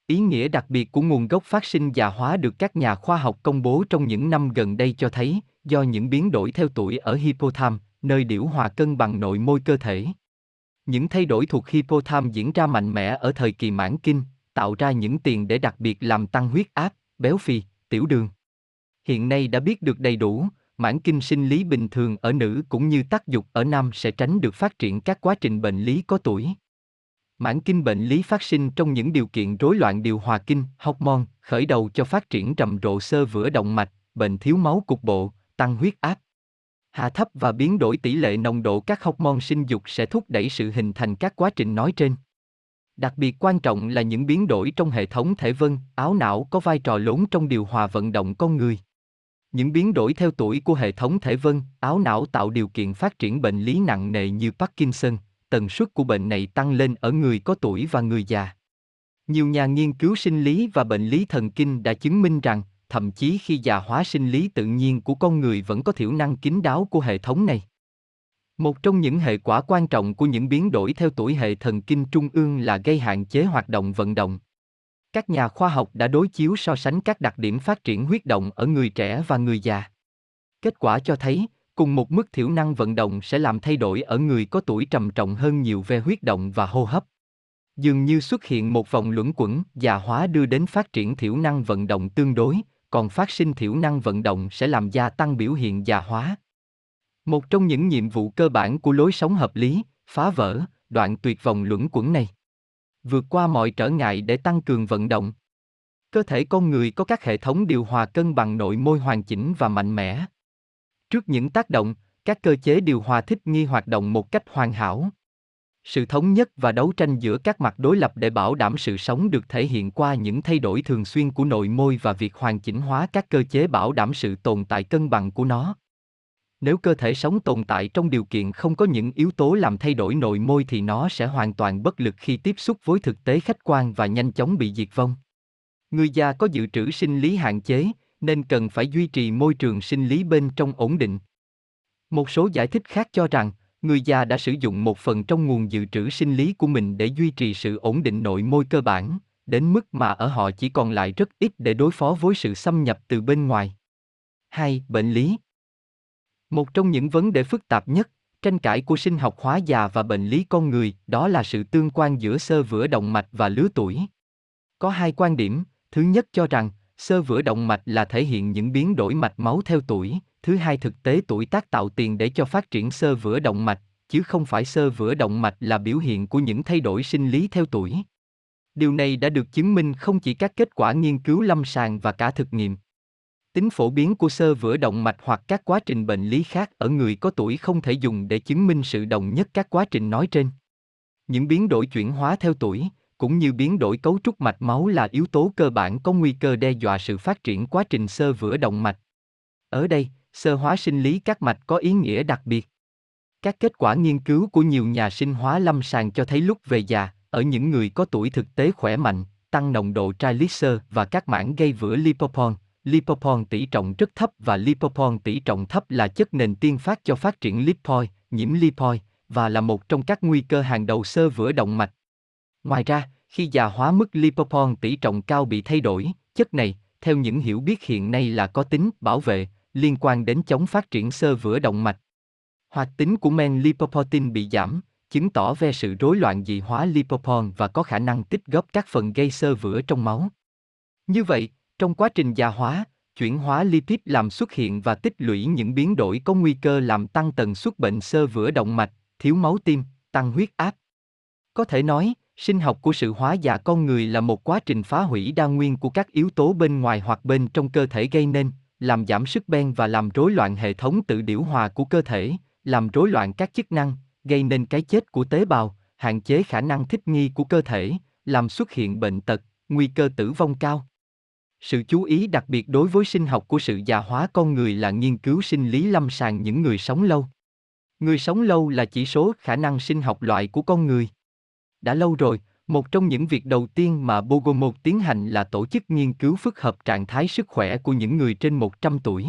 Ý nghĩa đặc biệt của nguồn gốc phát sinh già hóa được các nhà khoa học công bố trong những năm gần đây cho thấy, do những biến đổi theo tuổi ở hypothalamus, nơi điểu hòa cân bằng nội môi cơ thể. Những thay đổi thuộc hypothalamus diễn ra mạnh mẽ ở thời kỳ mãn kinh, tạo ra những tiền để đặc biệt làm tăng huyết áp, béo phì, tiểu đường. Hiện nay đã biết được đầy đủ, mãn kinh sinh lý bình thường ở nữ cũng như tác dục ở nam sẽ tránh được phát triển các quá trình bệnh lý có tuổi. Mãn kinh bệnh lý phát sinh trong những điều kiện rối loạn điều hòa kinh, hormone, khởi đầu cho phát triển trầm rộ sơ vữa động mạch, bệnh thiếu máu cục bộ, tăng huyết áp. Hạ thấp và biến đổi tỷ lệ nồng độ các hormone sinh dục sẽ thúc đẩy sự hình thành các quá trình nói trên. Đặc biệt quan trọng là những biến đổi trong hệ thống thể vân, áo não có vai trò lớn trong điều hòa vận động con người. Những biến đổi theo tuổi của hệ thống thể vân, áo não tạo điều kiện phát triển bệnh lý nặng nề như Parkinson, tần suất của bệnh này tăng lên ở người có tuổi và người già. Nhiều nhà nghiên cứu sinh lý và bệnh lý thần kinh đã chứng minh rằng, thậm chí khi già hóa sinh lý tự nhiên của con người vẫn có thiểu năng kín đáo của hệ thống này. Một trong những hệ quả quan trọng của những biến đổi theo tuổi hệ thần kinh trung ương là gây hạn chế hoạt động vận động. Các nhà khoa học đã đối chiếu so sánh các đặc điểm phát triển huyết động ở người trẻ và người già. Kết quả cho thấy, cùng một mức thiểu năng vận động sẽ làm thay đổi ở người có tuổi trầm trọng hơn nhiều về huyết động và hô hấp. Dường như xuất hiện một vòng luẩn quẩn, già hóa đưa đến phát triển thiểu năng vận động tương đối, còn phát sinh thiểu năng vận động sẽ làm gia tăng biểu hiện già hóa. Một trong những nhiệm vụ cơ bản của lối sống hợp lý, phá vỡ, đoạn tuyệt vòng luẩn quẩn này. Vượt qua mọi trở ngại để tăng cường vận động. Cơ thể con người có các hệ thống điều hòa cân bằng nội môi hoàn chỉnh và mạnh mẽ. Trước những tác động, các cơ chế điều hòa thích nghi hoạt động một cách hoàn hảo. Sự thống nhất và đấu tranh giữa các mặt đối lập để bảo đảm sự sống được thể hiện qua những thay đổi thường xuyên của nội môi và việc hoàn chỉnh hóa các cơ chế bảo đảm sự tồn tại cân bằng của nó. Nếu cơ thể sống tồn tại trong điều kiện không có những yếu tố làm thay đổi nội môi thì nó sẽ hoàn toàn bất lực khi tiếp xúc với thực tế khách quan và nhanh chóng bị diệt vong. Người già có dự trữ sinh lý hạn chế, nên cần phải duy trì môi trường sinh lý bên trong ổn định. Một số giải thích khác cho rằng, người già đã sử dụng một phần trong nguồn dự trữ sinh lý của mình để duy trì sự ổn định nội môi cơ bản, đến mức mà ở họ chỉ còn lại rất ít để đối phó với sự xâm nhập từ bên ngoài. 2. Bệnh lý Một trong những vấn đề phức tạp nhất, tranh cãi của sinh học hóa già và bệnh lý con người, đó là sự tương quan giữa sơ vữa động mạch và lứa tuổi. Có hai quan điểm, thứ nhất cho rằng, sơ vữa động mạch là thể hiện những biến đổi mạch máu theo tuổi, thứ hai thực tế tuổi tác tạo tiền để cho phát triển sơ vữa động mạch, chứ không phải sơ vữa động mạch là biểu hiện của những thay đổi sinh lý theo tuổi. Điều này đã được chứng minh không chỉ các kết quả nghiên cứu lâm sàng và cả thực nghiệm. Tính phổ biến của sơ vữa động mạch hoặc các quá trình bệnh lý khác ở người có tuổi không thể dùng để chứng minh sự đồng nhất các quá trình nói trên. Những biến đổi chuyển hóa theo tuổi, cũng như biến đổi cấu trúc mạch máu là yếu tố cơ bản có nguy cơ đe dọa sự phát triển quá trình sơ vữa động mạch. Ở đây, sơ hóa sinh lý các mạch có ý nghĩa đặc biệt. Các kết quả nghiên cứu của nhiều nhà sinh hóa lâm sàng cho thấy lúc về già, ở những người có tuổi thực tế khỏe mạnh, tăng nồng độ triglycer và các mảng gây vữa lipopon. Lipopon tỷ trọng rất thấp và lipopon tỷ trọng thấp là chất nền tiên phát cho phát triển lipoid, nhiễm lipoid, và là một trong các nguy cơ hàng đầu sơ vữa động mạch. Ngoài ra, khi già hóa mức lipopon tỷ trọng cao bị thay đổi, chất này, theo những hiểu biết hiện nay là có tính bảo vệ, liên quan đến chống phát triển sơ vữa động mạch. Hoạt tính của men lipoprotein bị giảm, chứng tỏ về sự rối loạn dị hóa lipopon và có khả năng tích góp các phần gây sơ vữa trong máu. Như vậy, trong quá trình già hóa, chuyển hóa lipid làm xuất hiện và tích lũy những biến đổi có nguy cơ làm tăng tần suất bệnh sơ vữa động mạch, thiếu máu tim, tăng huyết áp. Có thể nói, sinh học của sự hóa già con người là một quá trình phá hủy đa nguyên của các yếu tố bên ngoài hoặc bên trong cơ thể gây nên, làm giảm sức ben và làm rối loạn hệ thống tự điều hòa của cơ thể, làm rối loạn các chức năng, gây nên cái chết của tế bào, hạn chế khả năng thích nghi của cơ thể, làm xuất hiện bệnh tật, nguy cơ tử vong cao. Sự chú ý đặc biệt đối với sinh học của sự già hóa con người là nghiên cứu sinh lý lâm sàng những người sống lâu. Người sống lâu là chỉ số khả năng sinh học loại của con người. Đã lâu rồi, một trong những việc đầu tiên mà Bogomol tiến hành là tổ chức nghiên cứu phức hợp trạng thái sức khỏe của những người trên 100 tuổi.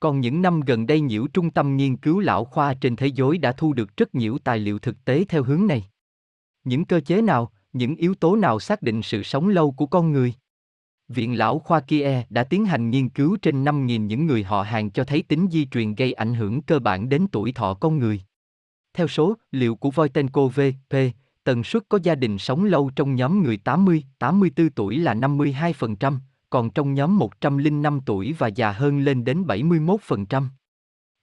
Còn những năm gần đây nhiễu trung tâm nghiên cứu lão khoa trên thế giới đã thu được rất nhiều tài liệu thực tế theo hướng này. Những cơ chế nào, những yếu tố nào xác định sự sống lâu của con người? Viện lão khoa Kie đã tiến hành nghiên cứu trên 5.000 những người họ hàng cho thấy tính di truyền gây ảnh hưởng cơ bản đến tuổi thọ con người. Theo số liệu của Voitenko V.P., tần suất có gia đình sống lâu trong nhóm người 80-84 tuổi là 52%, còn trong nhóm 105 tuổi và già hơn lên đến 71%.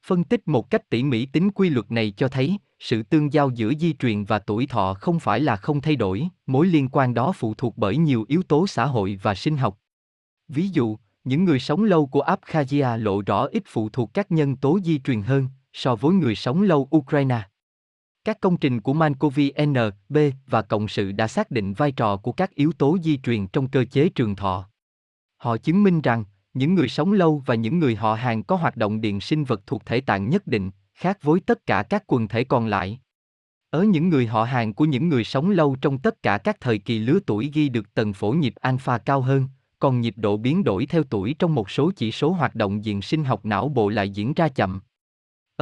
Phân tích một cách tỉ mỉ tính quy luật này cho thấy, sự tương giao giữa di truyền và tuổi thọ không phải là không thay đổi, mối liên quan đó phụ thuộc bởi nhiều yếu tố xã hội và sinh học. Ví dụ, những người sống lâu của Abkhazia lộ rõ ít phụ thuộc các nhân tố di truyền hơn so với người sống lâu Ukraine. Các công trình của Mankovi N, B và Cộng sự đã xác định vai trò của các yếu tố di truyền trong cơ chế trường thọ. Họ chứng minh rằng, những người sống lâu và những người họ hàng có hoạt động điện sinh vật thuộc thể tạng nhất định, khác với tất cả các quần thể còn lại. Ở những người họ hàng của những người sống lâu trong tất cả các thời kỳ lứa tuổi ghi được tần phổ nhịp alpha cao hơn, còn nhịp độ biến đổi theo tuổi trong một số chỉ số hoạt động diện sinh học não bộ lại diễn ra chậm.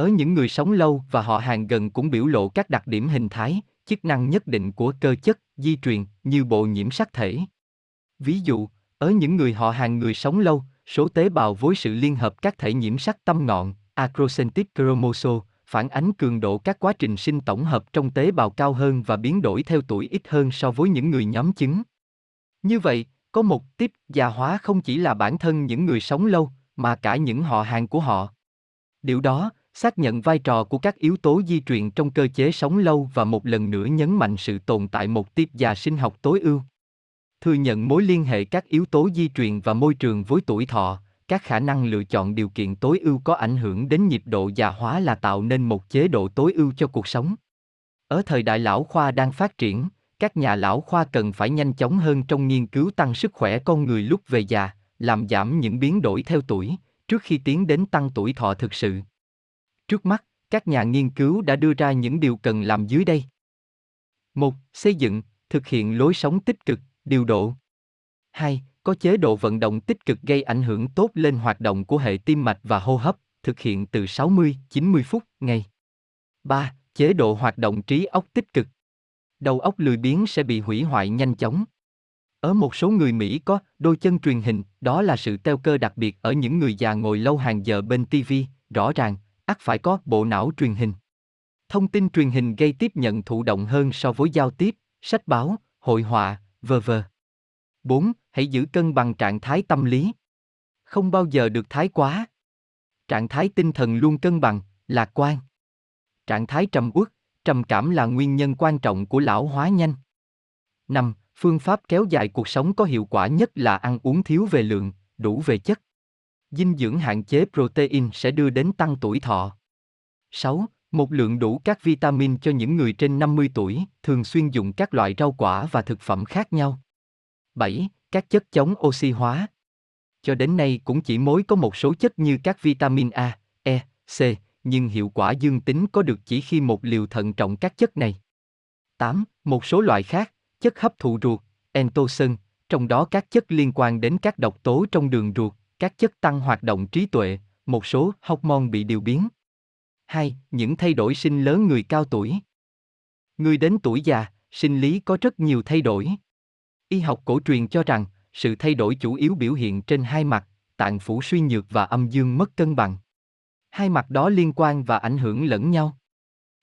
Ở những người sống lâu và họ hàng gần cũng biểu lộ các đặc điểm hình thái, chức năng nhất định của cơ chất, di truyền, như bộ nhiễm sắc thể. Ví dụ, ở những người họ hàng người sống lâu, số tế bào với sự liên hợp các thể nhiễm sắc tâm ngọn, acrocentric chromosome, phản ánh cường độ các quá trình sinh tổng hợp trong tế bào cao hơn và biến đổi theo tuổi ít hơn so với những người nhóm chứng. Như vậy, có một tiếp già hóa không chỉ là bản thân những người sống lâu, mà cả những họ hàng của họ. Điều đó, xác nhận vai trò của các yếu tố di truyền trong cơ chế sống lâu và một lần nữa nhấn mạnh sự tồn tại một tiếp già sinh học tối ưu. Thừa nhận mối liên hệ các yếu tố di truyền và môi trường với tuổi thọ, các khả năng lựa chọn điều kiện tối ưu có ảnh hưởng đến nhịp độ già hóa là tạo nên một chế độ tối ưu cho cuộc sống. Ở thời đại lão khoa đang phát triển, các nhà lão khoa cần phải nhanh chóng hơn trong nghiên cứu tăng sức khỏe con người lúc về già, làm giảm những biến đổi theo tuổi, trước khi tiến đến tăng tuổi thọ thực sự. Trước mắt, các nhà nghiên cứu đã đưa ra những điều cần làm dưới đây. 1. Xây dựng, thực hiện lối sống tích cực, điều độ. 2. Có chế độ vận động tích cực gây ảnh hưởng tốt lên hoạt động của hệ tim mạch và hô hấp, thực hiện từ 60-90 phút ngày. 3. Chế độ hoạt động trí óc tích cực. Đầu óc lười biếng sẽ bị hủy hoại nhanh chóng. Ở một số người Mỹ có đôi chân truyền hình, đó là sự teo cơ đặc biệt ở những người già ngồi lâu hàng giờ bên TV, rõ ràng, ắt phải có bộ não truyền hình. Thông tin truyền hình gây tiếp nhận thụ động hơn so với giao tiếp, sách báo, hội họa, v.v. 4. Hãy giữ cân bằng trạng thái tâm lý. Không bao giờ được thái quá. Trạng thái tinh thần luôn cân bằng, lạc quan. Trạng thái trầm uất, trầm cảm là nguyên nhân quan trọng của lão hóa nhanh. 5. Phương pháp kéo dài cuộc sống có hiệu quả nhất là ăn uống thiếu về lượng, đủ về chất. Dinh dưỡng hạn chế protein sẽ đưa đến tăng tuổi thọ. 6. Một lượng đủ các vitamin cho những người trên 50 tuổi, thường xuyên dùng các loại rau quả và thực phẩm khác nhau. 7. Các chất chống oxy hóa. Cho đến nay cũng chỉ mới có một số chất như các vitamin A, E, C, nhưng hiệu quả dương tính có được chỉ khi một liều thận trọng các chất này. 8. Một số loại khác, chất hấp thụ ruột, entoxin, trong đó các chất liên quan đến các độc tố trong đường ruột, các chất tăng hoạt động trí tuệ, một số hormone bị điều biến. 2. Những thay đổi sinh lớn người cao tuổi. Người đến tuổi già, sinh lý có rất nhiều thay đổi. Y học cổ truyền cho rằng, sự thay đổi chủ yếu biểu hiện trên hai mặt, tạng phủ suy nhược và âm dương mất cân bằng. Hai mặt đó liên quan và ảnh hưởng lẫn nhau.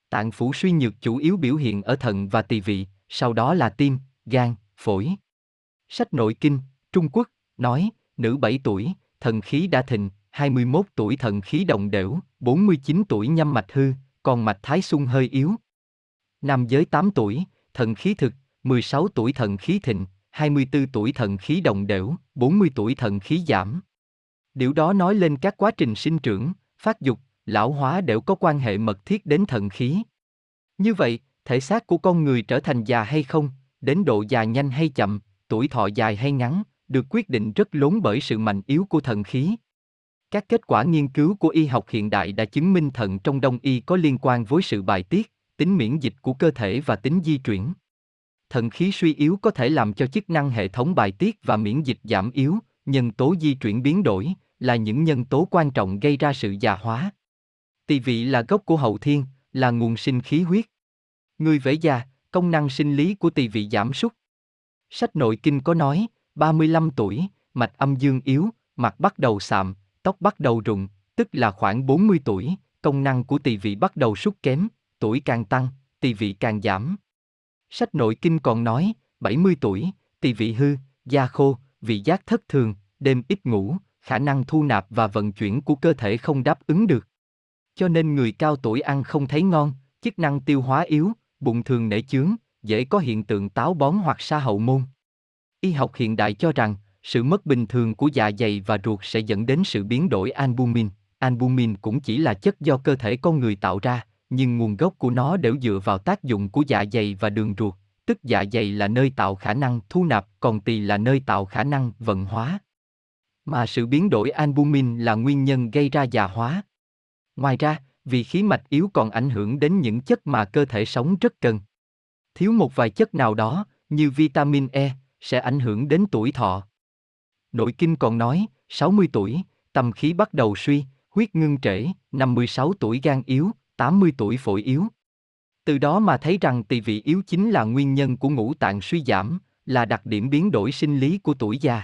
Tạng phủ suy nhược chủ yếu biểu hiện ở thận và tỳ vị, sau đó là tim, gan, phổi. Sách nội kinh, Trung Quốc, nói, nữ 7 tuổi, thần khí đã thịnh, 21 tuổi thần khí đồng đểu, 49 tuổi nhâm mạch hư, còn mạch thái xung hơi yếu. Nam giới 8 tuổi, thần khí thực, 16 tuổi thần khí thịnh, 24 tuổi thần khí đồng đểu, 40 tuổi thần khí giảm. Điều đó nói lên các quá trình sinh trưởng, phát dục, lão hóa đều có quan hệ mật thiết đến thần khí. Như vậy, thể xác của con người trở thành già hay không, đến độ già nhanh hay chậm, tuổi thọ dài hay ngắn, được quyết định rất lớn bởi sự mạnh yếu của thần khí. Các kết quả nghiên cứu của y học hiện đại đã chứng minh thận trong đông y có liên quan với sự bài tiết, tính miễn dịch của cơ thể và tính di chuyển. Thận khí suy yếu có thể làm cho chức năng hệ thống bài tiết và miễn dịch giảm yếu, nhân tố di chuyển biến đổi là những nhân tố quan trọng gây ra sự già hóa. Tỳ vị là gốc của hậu thiên, là nguồn sinh khí huyết. Người vẻ già, công năng sinh lý của tỳ vị giảm sút. Sách nội kinh có nói, 35 tuổi, mạch âm dương yếu, mặt bắt đầu sạm, tóc bắt đầu rụng, tức là khoảng 40 tuổi, công năng của tỳ vị bắt đầu sút kém, tuổi càng tăng, tỳ vị càng giảm. Sách nội kinh còn nói, 70 tuổi, tỳ vị hư, da khô, vị giác thất thường, đêm ít ngủ, khả năng thu nạp và vận chuyển của cơ thể không đáp ứng được. Cho nên người cao tuổi ăn không thấy ngon, chức năng tiêu hóa yếu, bụng thường nể chướng, dễ có hiện tượng táo bón hoặc sa hậu môn. Y học hiện đại cho rằng, sự mất bình thường của dạ dày và ruột sẽ dẫn đến sự biến đổi albumin. Albumin cũng chỉ là chất do cơ thể con người tạo ra, nhưng nguồn gốc của nó đều dựa vào tác dụng của dạ dày và đường ruột, tức dạ dày là nơi tạo khả năng thu nạp, còn tỳ là nơi tạo khả năng vận hóa. Mà sự biến đổi albumin là nguyên nhân gây ra già hóa. Ngoài ra, vì khí mạch yếu còn ảnh hưởng đến những chất mà cơ thể sống rất cần. Thiếu một vài chất nào đó, như vitamin E, sẽ ảnh hưởng đến tuổi thọ. Nội kinh còn nói, 60 tuổi, tâm khí bắt đầu suy, huyết ngưng trễ, 56 tuổi gan yếu, 80 tuổi phổi yếu. Từ đó mà thấy rằng tỳ vị yếu chính là nguyên nhân của ngũ tạng suy giảm, là đặc điểm biến đổi sinh lý của tuổi già.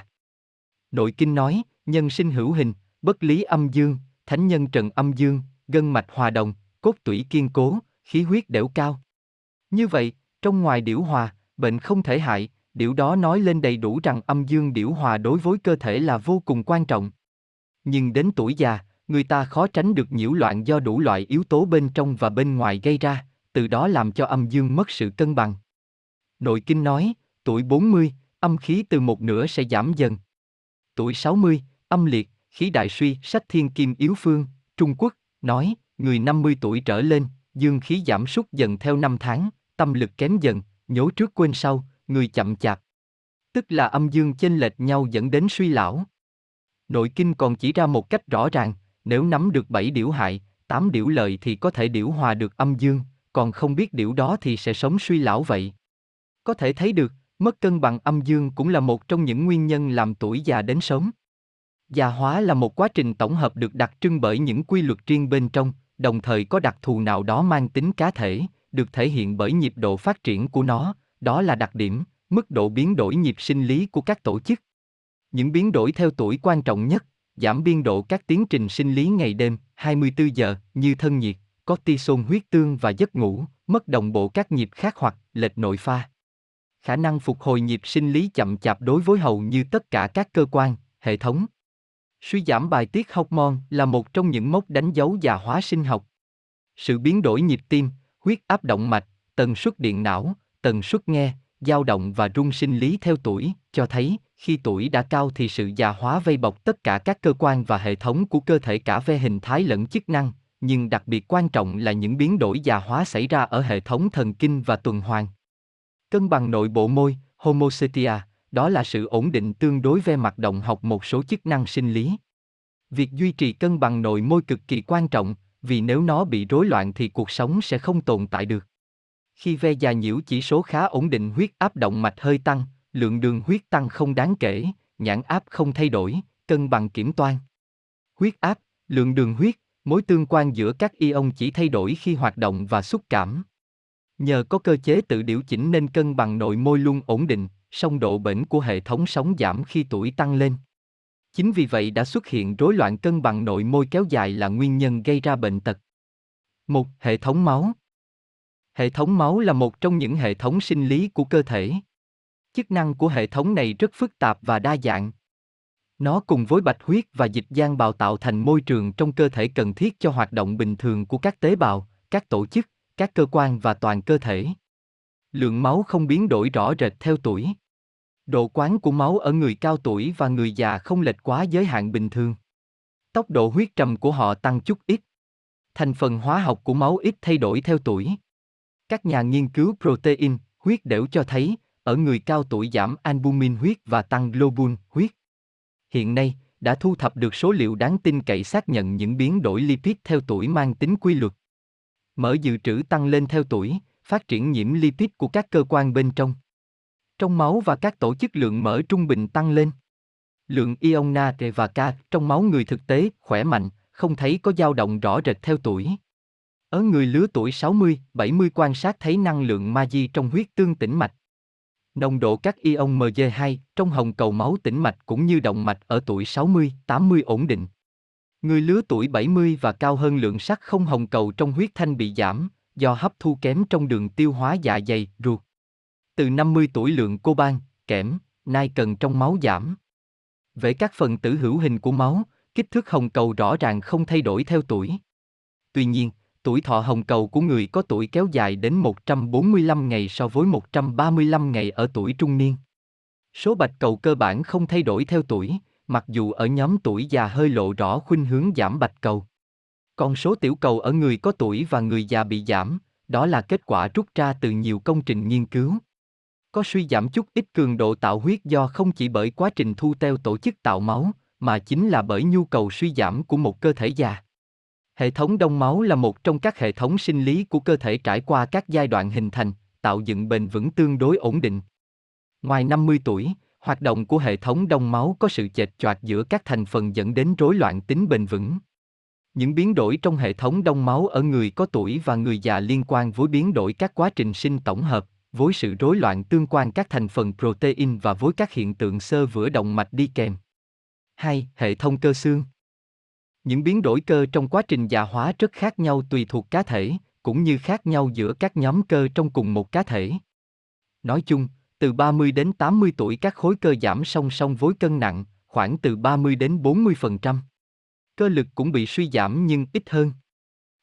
Nội kinh nói, nhân sinh hữu hình, bất lý âm dương, thánh nhân trần âm dương, gân mạch hòa đồng, cốt tủy kiên cố, khí huyết đều cao. Như vậy, trong ngoài điểu hòa, bệnh không thể hại, điều đó nói lên đầy đủ rằng âm dương điểu hòa đối với cơ thể là vô cùng quan trọng. Nhưng đến tuổi già, người ta khó tránh được nhiễu loạn do đủ loại yếu tố bên trong và bên ngoài gây ra, từ đó làm cho âm dương mất sự cân bằng. Nội kinh nói, tuổi 40, âm khí từ một nửa sẽ giảm dần. Tuổi 60, âm liệt, khí đại suy, sách thiên kim yếu phương, Trung Quốc, nói, người 50 tuổi trở lên, dương khí giảm sút dần theo năm tháng, tâm lực kém dần, nhố trước quên sau, người chậm chạp. Tức là âm dương chênh lệch nhau dẫn đến suy lão. Nội kinh còn chỉ ra một cách rõ ràng, nếu nắm được bảy điểu hại, tám điểu lợi thì có thể điểu hòa được âm dương, còn không biết điểu đó thì sẽ sống suy lão vậy. Có thể thấy được, mất cân bằng âm dương cũng là một trong những nguyên nhân làm tuổi già đến sớm. Già hóa là một quá trình tổng hợp được đặc trưng bởi những quy luật riêng bên trong, đồng thời có đặc thù nào đó mang tính cá thể, được thể hiện bởi nhịp độ phát triển của nó, đó là đặc điểm, mức độ biến đổi nhịp sinh lý của các tổ chức. Những biến đổi theo tuổi quan trọng nhất, giảm biên độ các tiến trình sinh lý ngày đêm, 24 giờ, như thân nhiệt, cortisol huyết tương và giấc ngủ, mất đồng bộ các nhịp khác hoặc lệch nội pha. Khả năng phục hồi nhịp sinh lý chậm chạp đối với hầu như tất cả các cơ quan, hệ thống. Suy giảm bài tiết hormone là một trong những mốc đánh dấu già hóa sinh học. Sự biến đổi nhịp tim, huyết áp động mạch, tần suất điện não, tần suất nghe, dao động và rung sinh lý theo tuổi, cho thấy khi tuổi đã cao thì sự già hóa vây bọc tất cả các cơ quan và hệ thống của cơ thể cả về hình thái lẫn chức năng, nhưng đặc biệt quan trọng là những biến đổi già hóa xảy ra ở hệ thống thần kinh và tuần hoàn. Cân bằng nội bộ môi, homocetia, đó là sự ổn định tương đối về mặt động học một số chức năng sinh lý. Việc duy trì cân bằng nội môi cực kỳ quan trọng, vì nếu nó bị rối loạn thì cuộc sống sẽ không tồn tại được. Khi ve già nhiễu chỉ số khá ổn định huyết áp động mạch hơi tăng, lượng đường huyết tăng không đáng kể, nhãn áp không thay đổi, cân bằng kiểm toan. Huyết áp, lượng đường huyết, mối tương quan giữa các ion chỉ thay đổi khi hoạt động và xúc cảm. Nhờ có cơ chế tự điều chỉnh nên cân bằng nội môi luôn ổn định, song độ bền của hệ thống sống giảm khi tuổi tăng lên. Chính vì vậy đã xuất hiện rối loạn cân bằng nội môi kéo dài là nguyên nhân gây ra bệnh tật. Một Hệ thống máu Hệ thống máu là một trong những hệ thống sinh lý của cơ thể. Chức năng của hệ thống này rất phức tạp và đa dạng. Nó cùng với bạch huyết và dịch giang bào tạo thành môi trường trong cơ thể cần thiết cho hoạt động bình thường của các tế bào, các tổ chức, các cơ quan và toàn cơ thể. Lượng máu không biến đổi rõ rệt theo tuổi. Độ quán của máu ở người cao tuổi và người già không lệch quá giới hạn bình thường. Tốc độ huyết trầm của họ tăng chút ít. Thành phần hóa học của máu ít thay đổi theo tuổi. Các nhà nghiên cứu protein, huyết đều cho thấy, ở người cao tuổi giảm albumin huyết và tăng globulin huyết. Hiện nay, đã thu thập được số liệu đáng tin cậy xác nhận những biến đổi lipid theo tuổi mang tính quy luật. Mỡ dự trữ tăng lên theo tuổi, phát triển nhiễm lipid của các cơ quan bên trong. Trong máu và các tổ chức lượng mỡ trung bình tăng lên. Lượng ion Na và K trong máu người thực tế khỏe mạnh, không thấy có dao động rõ rệt theo tuổi. Ở người lứa tuổi 60, 70 quan sát thấy năng lượng magie trong huyết tương tĩnh mạch. Nồng độ các ion Mg2 trong hồng cầu máu tĩnh mạch cũng như động mạch ở tuổi 60, 80 ổn định. Người lứa tuổi 70 và cao hơn lượng sắt không hồng cầu trong huyết thanh bị giảm, do hấp thu kém trong đường tiêu hóa dạ dày, ruột. Từ 50 tuổi lượng coban, kẽm, nai cần trong máu giảm. Về các phần tử hữu hình của máu, kích thước hồng cầu rõ ràng không thay đổi theo tuổi. Tuy nhiên, tuổi thọ hồng cầu của người có tuổi kéo dài đến 145 ngày so với 135 ngày ở tuổi trung niên. Số bạch cầu cơ bản không thay đổi theo tuổi, mặc dù ở nhóm tuổi già hơi lộ rõ khuynh hướng giảm bạch cầu. Còn số tiểu cầu ở người có tuổi và người già bị giảm, đó là kết quả rút ra từ nhiều công trình nghiên cứu. Có suy giảm chút ít cường độ tạo huyết do không chỉ bởi quá trình thu teo tổ chức tạo máu, mà chính là bởi nhu cầu suy giảm của một cơ thể già. Hệ thống đông máu là một trong các hệ thống sinh lý của cơ thể trải qua các giai đoạn hình thành, tạo dựng bền vững tương đối ổn định. Ngoài 50 tuổi, hoạt động của hệ thống đông máu có sự chệch choạc giữa các thành phần dẫn đến rối loạn tính bền vững. Những biến đổi trong hệ thống đông máu ở người có tuổi và người già liên quan với biến đổi các quá trình sinh tổng hợp, với sự rối loạn tương quan các thành phần protein và với các hiện tượng sơ vữa động mạch đi kèm. 2. Hệ thống cơ xương những biến đổi cơ trong quá trình già hóa rất khác nhau tùy thuộc cá thể, cũng như khác nhau giữa các nhóm cơ trong cùng một cá thể. Nói chung, từ 30 đến 80 tuổi các khối cơ giảm song song với cân nặng, khoảng từ 30 đến 40%. Cơ lực cũng bị suy giảm nhưng ít hơn.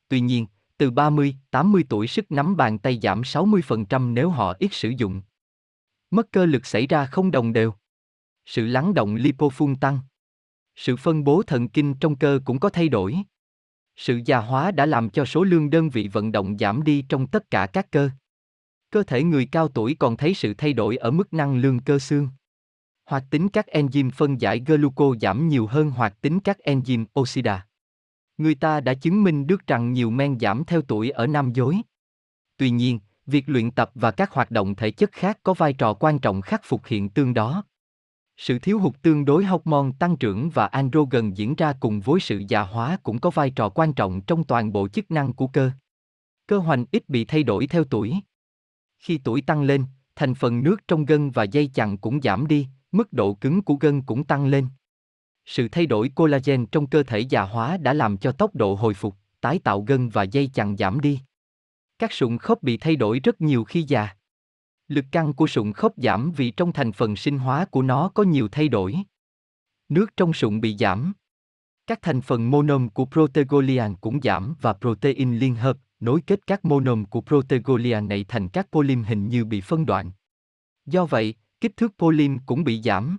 Tuy nhiên, từ 30, 80 tuổi sức nắm bàn tay giảm 60% nếu họ ít sử dụng. Mất cơ lực xảy ra không đồng đều. Sự lắng động lipofun tăng. Sự phân bố thần kinh trong cơ cũng có thay đổi. Sự già hóa đã làm cho số lượng đơn vị vận động giảm đi trong tất cả các cơ. Cơ thể người cao tuổi còn thấy sự thay đổi ở mức năng lượng cơ xương. Hoạt tính các enzyme phân giải gluco giảm nhiều hơn hoạt tính các enzyme oxida. Người ta đã chứng minh được rằng nhiều men giảm theo tuổi ở nam giới. Tuy nhiên, việc luyện tập và các hoạt động thể chất khác có vai trò quan trọng khắc phục hiện tượng đó. Sự thiếu hụt tương đối hormone tăng trưởng và androgen diễn ra cùng với sự già hóa cũng có vai trò quan trọng trong toàn bộ chức năng của cơ. Cơ hoành ít bị thay đổi theo tuổi. Khi tuổi tăng lên, thành phần nước trong gân và dây chằng cũng giảm đi, mức độ cứng của gân cũng tăng lên. Sự thay đổi collagen trong cơ thể già hóa đã làm cho tốc độ hồi phục, tái tạo gân và dây chằng giảm đi. Các sụn khớp bị thay đổi rất nhiều khi già. Lực căng của sụn khớp giảm vì trong thành phần sinh hóa của nó có nhiều thay đổi. Nước trong sụn bị giảm. Các thành phần monom của protegolian cũng giảm và protein liên hợp, nối kết các monom của protegolian này thành các polym hình như bị phân đoạn. Do vậy, kích thước polym cũng bị giảm.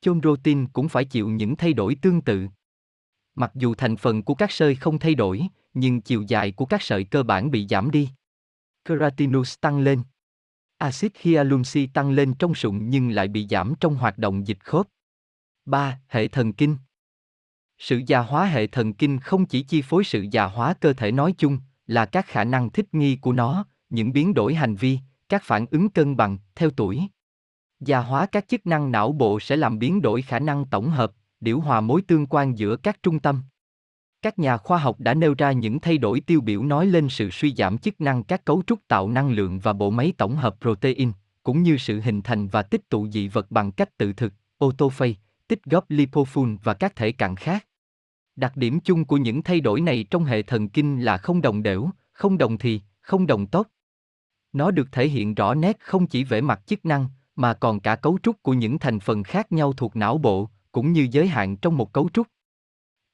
Chondrotin cũng phải chịu những thay đổi tương tự. Mặc dù thành phần của các sợi không thay đổi, nhưng chiều dài của các sợi cơ bản bị giảm đi. Keratinus tăng lên. Axit hyaluronic tăng lên trong sụn nhưng lại bị giảm trong hoạt động dịch khớp. 3. Hệ thần kinh Sự già hóa hệ thần kinh không chỉ chi phối sự già hóa cơ thể nói chung, là các khả năng thích nghi của nó, những biến đổi hành vi, các phản ứng cân bằng theo tuổi. Già hóa các chức năng não bộ sẽ làm biến đổi khả năng tổng hợp, điều hòa mối tương quan giữa các trung tâm. Các nhà khoa học đã nêu ra những thay đổi tiêu biểu nói lên sự suy giảm chức năng các cấu trúc tạo năng lượng và bộ máy tổng hợp protein, cũng như sự hình thành và tích tụ dị vật bằng cách tự thực, autophagy, tích góp lipofun và các thể cạn khác. Đặc điểm chung của những thay đổi này trong hệ thần kinh là không đồng đều, không đồng thì, không đồng tốc. Nó được thể hiện rõ nét không chỉ về mặt chức năng, mà còn cả cấu trúc của những thành phần khác nhau thuộc não bộ, cũng như giới hạn trong một cấu trúc.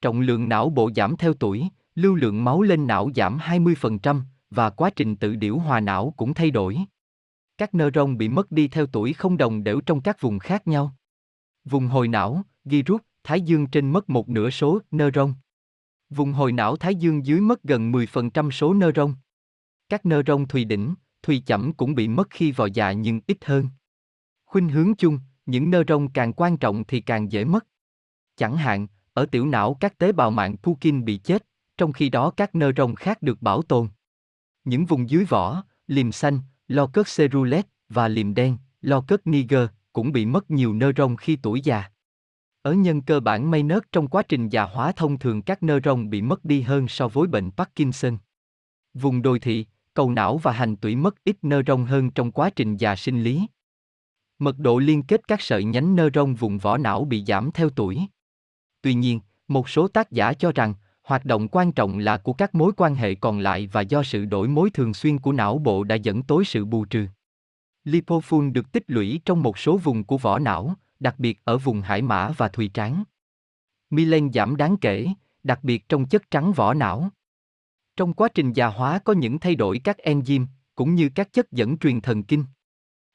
Trọng lượng não bộ giảm theo tuổi, lưu lượng máu lên não giảm 20% và quá trình tự điểu hòa não cũng thay đổi. Các neuron bị mất đi theo tuổi không đồng đều trong các vùng khác nhau. Vùng hồi não, ghi rút, thái dương trên mất một nửa số neuron. Vùng hồi não thái dương dưới mất gần 10% số neuron. Các neuron thùy đỉnh, thùy chậm cũng bị mất khi vào già nhưng ít hơn. Khuynh hướng chung, những neuron càng quan trọng thì càng dễ mất. Chẳng hạn, ở tiểu não các tế bào mạng Purkin bị chết, trong khi đó các nơ khác được bảo tồn. Những vùng dưới vỏ, liềm xanh, lo cất cerulet và liềm đen, lo cất niger, cũng bị mất nhiều nơ khi tuổi già. Ở nhân cơ bản may nớt trong quá trình già hóa thông thường các nơ bị mất đi hơn so với bệnh Parkinson. Vùng đồi thị, cầu não và hành tủy mất ít nơ hơn trong quá trình già sinh lý. Mật độ liên kết các sợi nhánh neuron vùng vỏ não bị giảm theo tuổi. Tuy nhiên, một số tác giả cho rằng, hoạt động quan trọng là của các mối quan hệ còn lại và do sự đổi mối thường xuyên của não bộ đã dẫn tới sự bù trừ. Lipofun được tích lũy trong một số vùng của vỏ não, đặc biệt ở vùng hải mã và thùy trán. Milen giảm đáng kể, đặc biệt trong chất trắng vỏ não. Trong quá trình già hóa có những thay đổi các enzyme, cũng như các chất dẫn truyền thần kinh.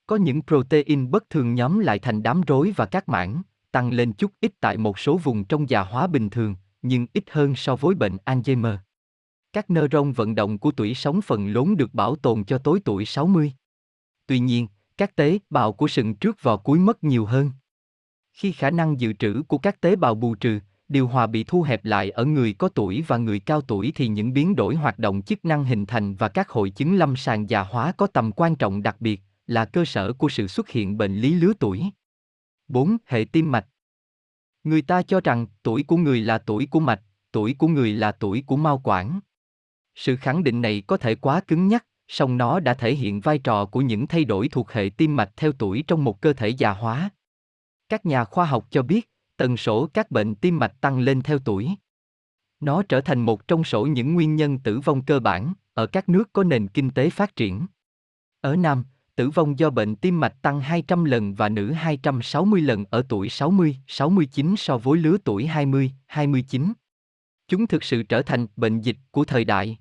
Có những protein bất thường nhóm lại thành đám rối và các mảng, tăng lên chút ít tại một số vùng trong già hóa bình thường, nhưng ít hơn so với bệnh Alzheimer. Các neuron vận động của tuổi sống phần lớn được bảo tồn cho tối tuổi 60. Tuy nhiên, các tế bào của sừng trước vào cuối mất nhiều hơn. Khi khả năng dự trữ của các tế bào bù trừ, điều hòa bị thu hẹp lại ở người có tuổi và người cao tuổi thì những biến đổi hoạt động chức năng hình thành và các hội chứng lâm sàng già hóa có tầm quan trọng đặc biệt, là cơ sở của sự xuất hiện bệnh lý lứa tuổi. 4. Hệ tim mạch Người ta cho rằng tuổi của người là tuổi của mạch, tuổi của người là tuổi của mao quản. Sự khẳng định này có thể quá cứng nhắc, song nó đã thể hiện vai trò của những thay đổi thuộc hệ tim mạch theo tuổi trong một cơ thể già hóa. Các nhà khoa học cho biết, tần số các bệnh tim mạch tăng lên theo tuổi. Nó trở thành một trong số những nguyên nhân tử vong cơ bản ở các nước có nền kinh tế phát triển. Ở Nam, tử vong do bệnh tim mạch tăng 200 lần và nữ 260 lần ở tuổi 60, 69 so với lứa tuổi 20, 29. Chúng thực sự trở thành bệnh dịch của thời đại.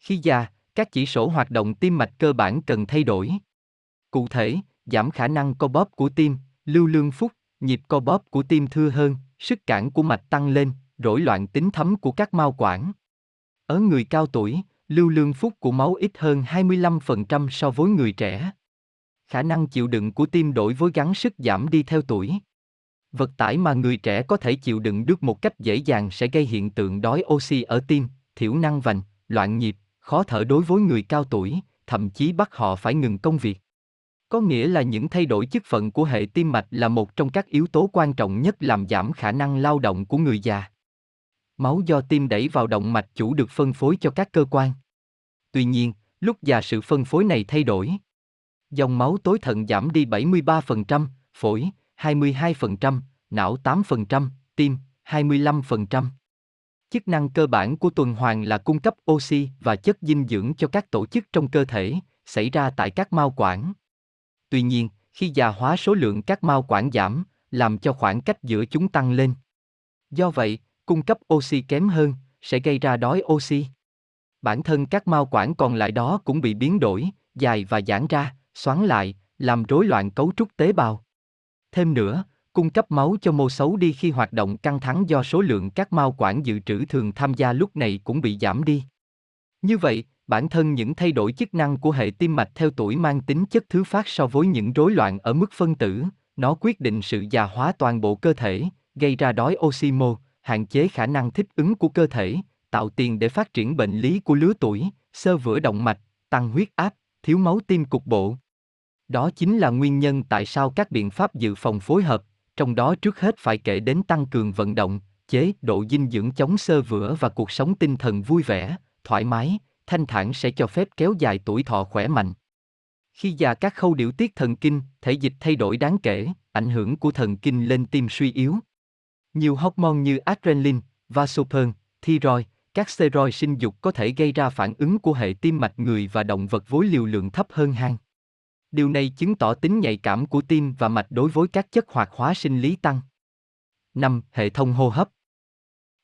Khi già, các chỉ số hoạt động tim mạch cơ bản cần thay đổi. Cụ thể, giảm khả năng co bóp của tim, lưu lương phúc, nhịp co bóp của tim thưa hơn, sức cản của mạch tăng lên, rối loạn tính thấm của các mao quản. Ở người cao tuổi, lưu lương phúc của máu ít hơn 25% so với người trẻ. Khả năng chịu đựng của tim đổi với gắng sức giảm đi theo tuổi. Vật tải mà người trẻ có thể chịu đựng được một cách dễ dàng sẽ gây hiện tượng đói oxy ở tim, thiểu năng vành, loạn nhịp, khó thở đối với người cao tuổi, thậm chí bắt họ phải ngừng công việc. Có nghĩa là những thay đổi chức phận của hệ tim mạch là một trong các yếu tố quan trọng nhất làm giảm khả năng lao động của người già. Máu do tim đẩy vào động mạch chủ được phân phối cho các cơ quan. Tuy nhiên, lúc già sự phân phối này thay đổi. Dòng máu tối thận giảm đi 73%, phổi 22%, não 8%, tim 25%. Chức năng cơ bản của tuần hoàn là cung cấp oxy và chất dinh dưỡng cho các tổ chức trong cơ thể, xảy ra tại các mao quản. Tuy nhiên, khi già hóa số lượng các mao quản giảm, làm cho khoảng cách giữa chúng tăng lên. Do vậy, cung cấp oxy kém hơn, sẽ gây ra đói oxy. Bản thân các mao quản còn lại đó cũng bị biến đổi, dài và giãn ra, xoắn lại, làm rối loạn cấu trúc tế bào. Thêm nữa, cung cấp máu cho mô xấu đi khi hoạt động căng thẳng do số lượng các mao quản dự trữ thường tham gia lúc này cũng bị giảm đi. Như vậy, bản thân những thay đổi chức năng của hệ tim mạch theo tuổi mang tính chất thứ phát so với những rối loạn ở mức phân tử, nó quyết định sự già hóa toàn bộ cơ thể, gây ra đói oxy mô, hạn chế khả năng thích ứng của cơ thể, tạo tiền để phát triển bệnh lý của lứa tuổi, sơ vữa động mạch, tăng huyết áp, thiếu máu tim cục bộ. Đó chính là nguyên nhân tại sao các biện pháp dự phòng phối hợp, trong đó trước hết phải kể đến tăng cường vận động, chế độ dinh dưỡng chống sơ vữa và cuộc sống tinh thần vui vẻ, thoải mái, thanh thản sẽ cho phép kéo dài tuổi thọ khỏe mạnh. Khi già các khâu điều tiết thần kinh, thể dịch thay đổi đáng kể, ảnh hưởng của thần kinh lên tim suy yếu. Nhiều hormone như adrenaline, vasopressin, thyroid, các steroid sinh dục có thể gây ra phản ứng của hệ tim mạch người và động vật với liều lượng thấp hơn hang. Điều này chứng tỏ tính nhạy cảm của tim và mạch đối với các chất hoạt hóa sinh lý tăng. 5. Hệ thống hô hấp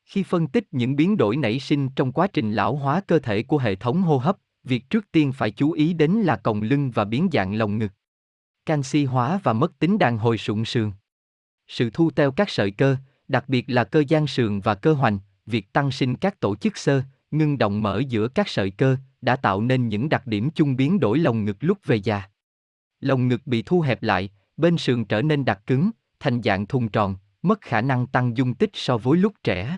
Khi phân tích những biến đổi nảy sinh trong quá trình lão hóa cơ thể của hệ thống hô hấp, việc trước tiên phải chú ý đến là còng lưng và biến dạng lồng ngực. Canxi hóa và mất tính đàn hồi sụn sườn. Sự thu teo các sợi cơ, đặc biệt là cơ gian sườn và cơ hoành, việc tăng sinh các tổ chức sơ, ngưng động mở giữa các sợi cơ, đã tạo nên những đặc điểm chung biến đổi lồng ngực lúc về già. Lồng ngực bị thu hẹp lại, bên sườn trở nên đặc cứng, thành dạng thùng tròn, mất khả năng tăng dung tích so với lúc trẻ.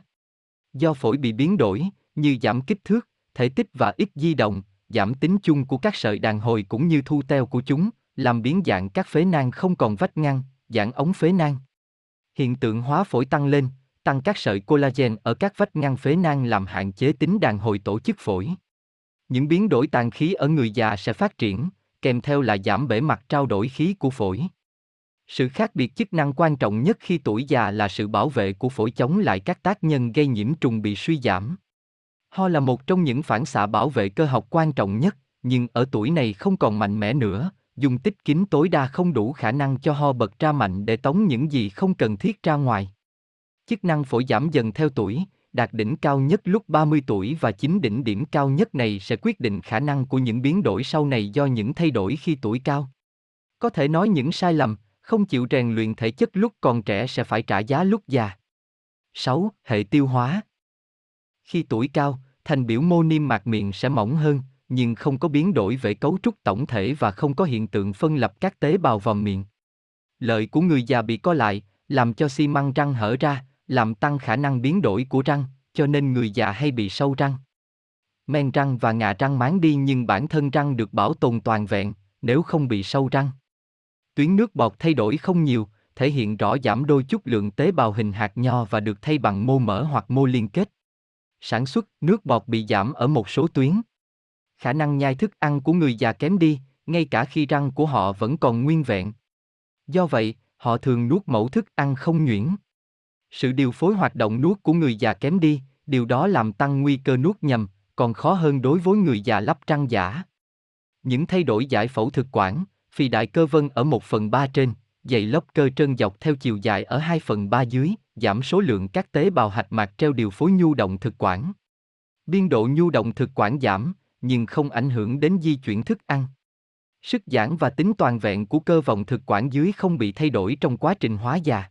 Do phổi bị biến đổi, như giảm kích thước, thể tích và ít di động, giảm tính chung của các sợi đàn hồi cũng như thu teo của chúng, làm biến dạng các phế nang không còn vách ngăn, giãn ống phế nang. Hiện tượng hóa phổi tăng lên, tăng các sợi collagen ở các vách ngăn phế nang làm hạn chế tính đàn hồi tổ chức phổi. Những biến đổi tàn khí ở người già sẽ phát triển, kèm theo là giảm bể mặt trao đổi khí của phổi. Sự khác biệt chức năng quan trọng nhất khi tuổi già là sự bảo vệ của phổi chống lại các tác nhân gây nhiễm trùng bị suy giảm. Ho là một trong những phản xạ bảo vệ cơ học quan trọng nhất, nhưng ở tuổi này không còn mạnh mẽ nữa, dung tích kính tối đa không đủ khả năng cho ho bật ra mạnh để tống những gì không cần thiết ra ngoài. Chức năng phổi giảm dần theo tuổi, đạt đỉnh cao nhất lúc 30 tuổi và chính đỉnh điểm cao nhất này sẽ quyết định khả năng của những biến đổi sau này do những thay đổi khi tuổi cao. Có thể nói những sai lầm, không chịu rèn luyện thể chất lúc còn trẻ sẽ phải trả giá lúc già. 6. Hệ tiêu hóa Khi tuổi cao, thành biểu mô niêm mạc miệng sẽ mỏng hơn, nhưng không có biến đổi về cấu trúc tổng thể và không có hiện tượng phân lập các tế bào vào miệng. Lợi của người già bị co lại, làm cho xi măng răng hở ra, làm tăng khả năng biến đổi của răng, cho nên người già hay bị sâu răng. Men răng và ngà răng máng đi nhưng bản thân răng được bảo tồn toàn vẹn, nếu không bị sâu răng. Tuyến nước bọt thay đổi không nhiều, thể hiện rõ giảm đôi chút lượng tế bào hình hạt nho và được thay bằng mô mỡ hoặc mô liên kết. Sản xuất nước bọt bị giảm ở một số tuyến. Khả năng nhai thức ăn của người già kém đi, ngay cả khi răng của họ vẫn còn nguyên vẹn. Do vậy, họ thường nuốt mẫu thức ăn không nhuyễn. Sự điều phối hoạt động nuốt của người già kém đi, điều đó làm tăng nguy cơ nuốt nhầm, còn khó hơn đối với người già lắp răng giả. Những thay đổi giải phẫu thực quản, phì đại cơ vân ở 1 phần 3 trên, dày lóc cơ trơn dọc theo chiều dài ở 2 phần 3 dưới, giảm số lượng các tế bào hạch mạc treo điều phối nhu động thực quản. Biên độ nhu động thực quản giảm, nhưng không ảnh hưởng đến di chuyển thức ăn. Sức giãn và tính toàn vẹn của cơ vòng thực quản dưới không bị thay đổi trong quá trình hóa già.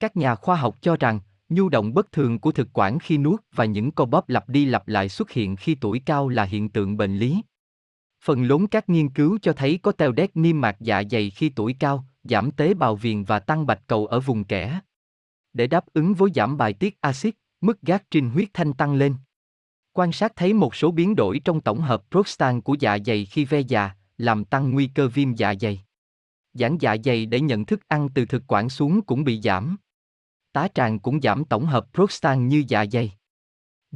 Các nhà khoa học cho rằng, nhu động bất thường của thực quản khi nuốt và những co bóp lặp đi lặp lại xuất hiện khi tuổi cao là hiện tượng bệnh lý. Phần lớn các nghiên cứu cho thấy có teo đét niêm mạc dạ dày khi tuổi cao, giảm tế bào viền và tăng bạch cầu ở vùng kẽ. Để đáp ứng với giảm bài tiết axit, mức gác trinh huyết thanh tăng lên. Quan sát thấy một số biến đổi trong tổng hợp prostan của dạ dày khi ve già, làm tăng nguy cơ viêm dạ dày. Giãn dạ dày để nhận thức ăn từ thực quản xuống cũng bị giảm. Tá tràng cũng giảm tổng hợp prostan như dạ dày.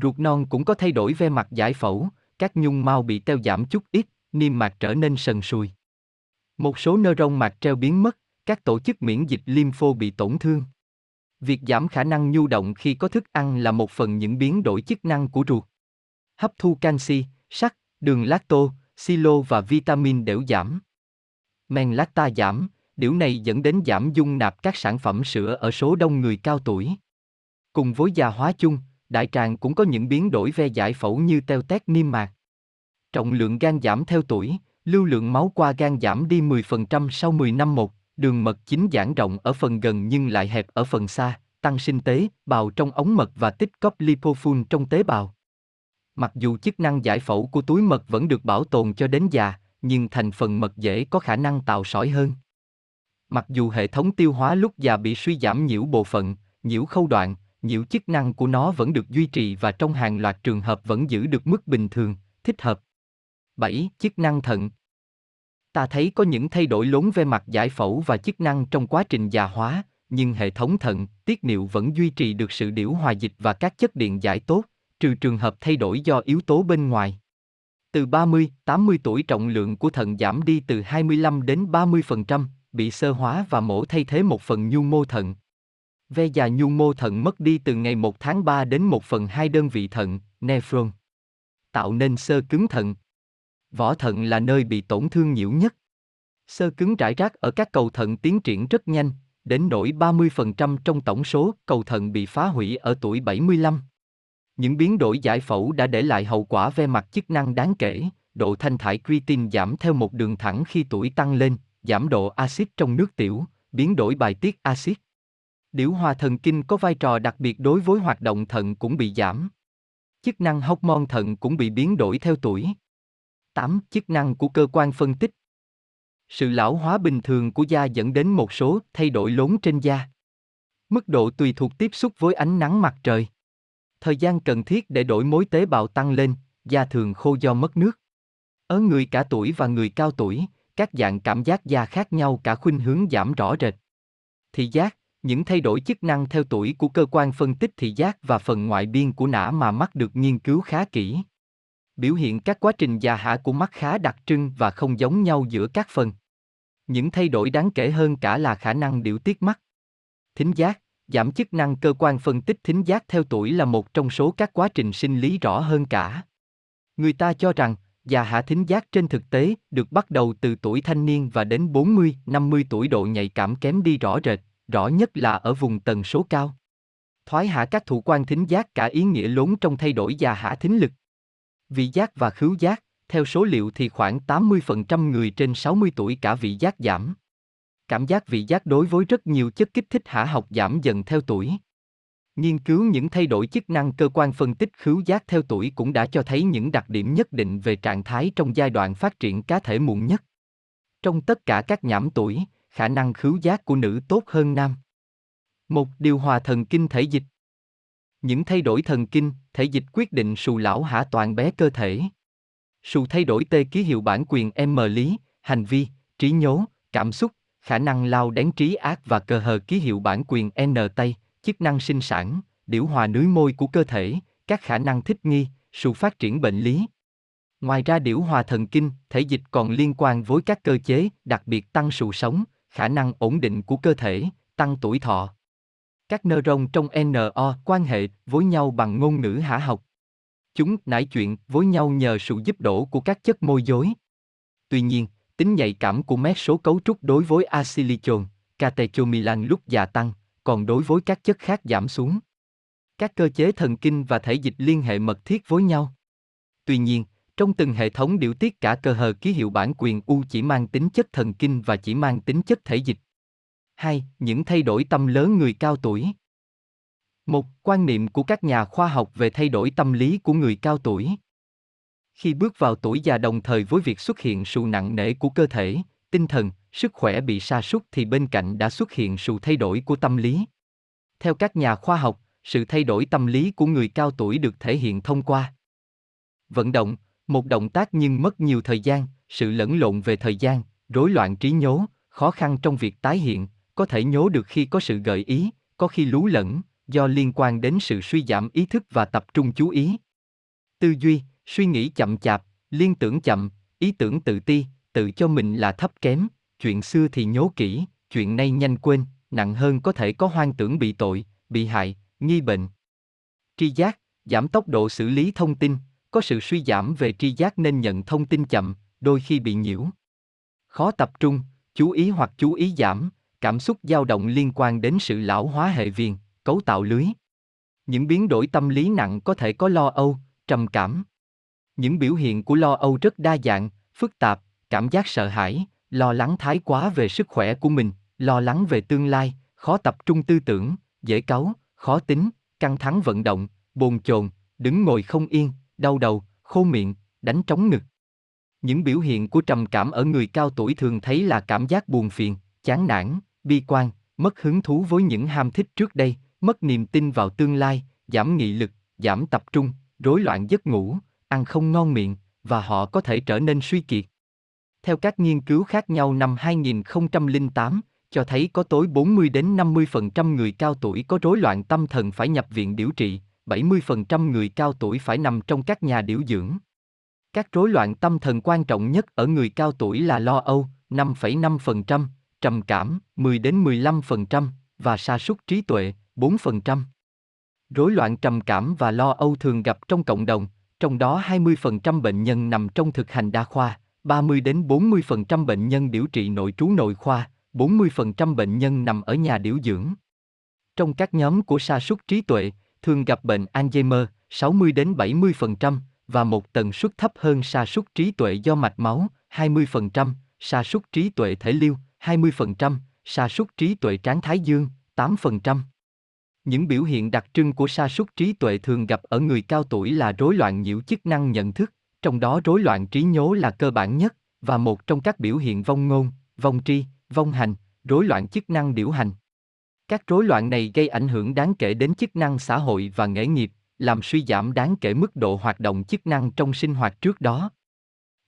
Ruột non cũng có thay đổi ve mặt giải phẫu, các nhung mau bị teo giảm chút ít, niêm mạc trở nên sần sùi. Một số nơ rong mạc treo biến mất, các tổ chức miễn dịch lympho bị tổn thương. Việc giảm khả năng nhu động khi có thức ăn là một phần những biến đổi chức năng của ruột. Hấp thu canxi, sắt, đường lacto, silo và vitamin đều giảm. Men lacta giảm, điều này dẫn đến giảm dung nạp các sản phẩm sữa ở số đông người cao tuổi. Cùng với già hóa chung, đại tràng cũng có những biến đổi ve giải phẫu như teo tét niêm mạc. Trọng lượng gan giảm theo tuổi, lưu lượng máu qua gan giảm đi 10% sau 10 năm một, đường mật chính giãn rộng ở phần gần nhưng lại hẹp ở phần xa, tăng sinh tế, bào trong ống mật và tích cóp lipofun trong tế bào. Mặc dù chức năng giải phẫu của túi mật vẫn được bảo tồn cho đến già, nhưng thành phần mật dễ có khả năng tạo sỏi hơn. Mặc dù hệ thống tiêu hóa lúc già bị suy giảm nhiễu bộ phận, nhiễu khâu đoạn, nhiễu chức năng của nó vẫn được duy trì và trong hàng loạt trường hợp vẫn giữ được mức bình thường, thích hợp. 7. Chức năng thận Ta thấy có những thay đổi lớn về mặt giải phẫu và chức năng trong quá trình già hóa, nhưng hệ thống thận, tiết niệu vẫn duy trì được sự điều hòa dịch và các chất điện giải tốt, trừ trường hợp thay đổi do yếu tố bên ngoài. Từ 30, 80 tuổi trọng lượng của thận giảm đi từ 25 đến 30%, bị sơ hóa và mổ thay thế một phần nhu mô thận. Ve già nhu mô thận mất đi từ ngày 1 tháng 3 đến 1 phần 2 đơn vị thận, nephron. Tạo nên sơ cứng thận. Vỏ thận là nơi bị tổn thương nhiều nhất. Sơ cứng rải rác ở các cầu thận tiến triển rất nhanh, đến nỗi 30% trong tổng số cầu thận bị phá hủy ở tuổi 75. Những biến đổi giải phẫu đã để lại hậu quả về mặt chức năng đáng kể, độ thanh thải creatine giảm theo một đường thẳng khi tuổi tăng lên, giảm độ axit trong nước tiểu, biến đổi bài tiết axit. Điểu hòa thần kinh có vai trò đặc biệt đối với hoạt động thận cũng bị giảm. Chức năng hormone thận cũng bị biến đổi theo tuổi. 8. Chức năng của cơ quan phân tích Sự lão hóa bình thường của da dẫn đến một số thay đổi lớn trên da. Mức độ tùy thuộc tiếp xúc với ánh nắng mặt trời. Thời gian cần thiết để đổi mối tế bào tăng lên, da thường khô do mất nước. Ở người cả tuổi và người cao tuổi, các dạng cảm giác da khác nhau cả khuynh hướng giảm rõ rệt. Thị giác, những thay đổi chức năng theo tuổi của cơ quan phân tích thị giác và phần ngoại biên của não mà mắt được nghiên cứu khá kỹ. Biểu hiện các quá trình già hạ của mắt khá đặc trưng và không giống nhau giữa các phần. Những thay đổi đáng kể hơn cả là khả năng điều tiết mắt. Thính giác, giảm chức năng cơ quan phân tích thính giác theo tuổi là một trong số các quá trình sinh lý rõ hơn cả. Người ta cho rằng, già hạ thính giác trên thực tế được bắt đầu từ tuổi thanh niên và đến 40, 50 tuổi độ nhạy cảm kém đi rõ rệt, rõ nhất là ở vùng tần số cao. Thoái hạ các thủ quan thính giác cả ý nghĩa lớn trong thay đổi già hạ thính lực. Vị giác và khứu giác, theo số liệu thì khoảng 80% người trên 60 tuổi cả vị giác giảm. Cảm giác vị giác đối với rất nhiều chất kích thích hạ học giảm dần theo tuổi. Nghiên cứu những thay đổi chức năng cơ quan phân tích khứu giác theo tuổi cũng đã cho thấy những đặc điểm nhất định về trạng thái trong giai đoạn phát triển cá thể muộn nhất. Trong tất cả các nhãm tuổi, khả năng khứu giác của nữ tốt hơn nam. Một điều hòa thần kinh thể dịch. Những thay đổi thần kinh, thể dịch quyết định sù lão hạ toàn bé cơ thể. Sù thay đổi tê ký hiệu bản quyền M lý, hành vi, trí nhớ, cảm xúc, khả năng lao đánh trí ác và cơ hờ ký hiệu bản quyền N tay, chức năng sinh sản, điểu hòa núi môi của cơ thể, các khả năng thích nghi, sự phát triển bệnh lý. Ngoài ra điểu hòa thần kinh, thể dịch còn liên quan với các cơ chế, đặc biệt tăng sự sống, khả năng ổn định của cơ thể, tăng tuổi thọ. Các neuron trong NO quan hệ với nhau bằng ngôn ngữ hả học. Chúng nải chuyện với nhau nhờ sự giúp đỡ của các chất môi dối. Tuy nhiên, tính nhạy cảm của mét số cấu trúc đối với acetylcholine, catechomilan lúc già tăng, còn đối với các chất khác giảm xuống. Các cơ chế thần kinh và thể dịch liên hệ mật thiết với nhau. Tuy nhiên, trong từng hệ thống điều tiết cả cơ hờ ký hiệu bản quyền U chỉ mang tính chất thần kinh và chỉ mang tính chất thể dịch. 2. Những thay đổi tâm lớn người cao tuổi. Một quan niệm của các nhà khoa học về thay đổi tâm lý của người cao tuổi. Khi bước vào tuổi già đồng thời với việc xuất hiện sự nặng nề của cơ thể, tinh thần, sức khỏe bị sa sút thì bên cạnh đã xuất hiện sự thay đổi của tâm lý. Theo các nhà khoa học, sự thay đổi tâm lý của người cao tuổi được thể hiện thông qua vận động, một động tác nhưng mất nhiều thời gian, sự lẫn lộn về thời gian, rối loạn trí nhớ, khó khăn trong việc tái hiện, có thể nhớ được khi có sự gợi ý, có khi lú lẫn, do liên quan đến sự suy giảm ý thức và tập trung chú ý. Tư duy, suy nghĩ chậm chạp, liên tưởng chậm, ý tưởng tự ti, tự cho mình là thấp kém, chuyện xưa thì nhớ kỹ, chuyện nay nhanh quên, nặng hơn có thể có hoang tưởng bị tội, bị hại, nghi bệnh. Tri giác, giảm tốc độ xử lý thông tin, có sự suy giảm về tri giác nên nhận thông tin chậm, đôi khi bị nhiễu. Khó tập trung, chú ý hoặc chú ý giảm, cảm xúc dao động liên quan đến sự lão hóa hệ viền, cấu tạo lưới. Những biến đổi tâm lý nặng có thể có lo âu, trầm cảm. Những biểu hiện của lo âu rất đa dạng, phức tạp, cảm giác sợ hãi, lo lắng thái quá về sức khỏe của mình, lo lắng về tương lai, khó tập trung tư tưởng, dễ cáu, khó tính, căng thẳng vận động, bồn chồn, đứng ngồi không yên, đau đầu, khô miệng, đánh trống ngực. Những biểu hiện của trầm cảm ở người cao tuổi thường thấy là cảm giác buồn phiền, chán nản, bi quan, mất hứng thú với những ham thích trước đây, mất niềm tin vào tương lai, giảm nghị lực, giảm tập trung, rối loạn giấc ngủ, ăn không ngon miệng, và họ có thể trở nên suy kiệt. Theo các nghiên cứu khác nhau năm 2008, cho thấy có tối 40 đến 50% người cao tuổi có rối loạn tâm thần phải nhập viện điều trị, 70% người cao tuổi phải nằm trong các nhà điều dưỡng. Các rối loạn tâm thần quan trọng nhất ở người cao tuổi là lo âu, 5,5%, trầm cảm, 10 đến 15% và sa sút trí tuệ, 4%. Rối loạn trầm cảm và lo âu thường gặp trong cộng đồng, trong đó 20% bệnh nhân nằm trong thực hành đa khoa, 30 đến 40% bệnh nhân điều trị nội trú nội khoa, 40% bệnh nhân nằm ở nhà điều dưỡng. Trong các nhóm của sa sút trí tuệ, thường gặp bệnh Alzheimer, 60 đến 70% và một tần suất thấp hơn sa sút trí tuệ do mạch máu, 20%, sa sút trí tuệ thể liêu, 20%, sa sút trí tuệ trán thái dương, 8%. Những biểu hiện đặc trưng của sa sút trí tuệ thường gặp ở người cao tuổi là rối loạn nhiễu chức năng nhận thức, trong đó rối loạn trí nhớ là cơ bản nhất và một trong các biểu hiện vong ngôn, vong tri, vong hành, rối loạn chức năng điều hành. Các rối loạn này gây ảnh hưởng đáng kể đến chức năng xã hội và nghề nghiệp, làm suy giảm đáng kể mức độ hoạt động chức năng trong sinh hoạt trước đó.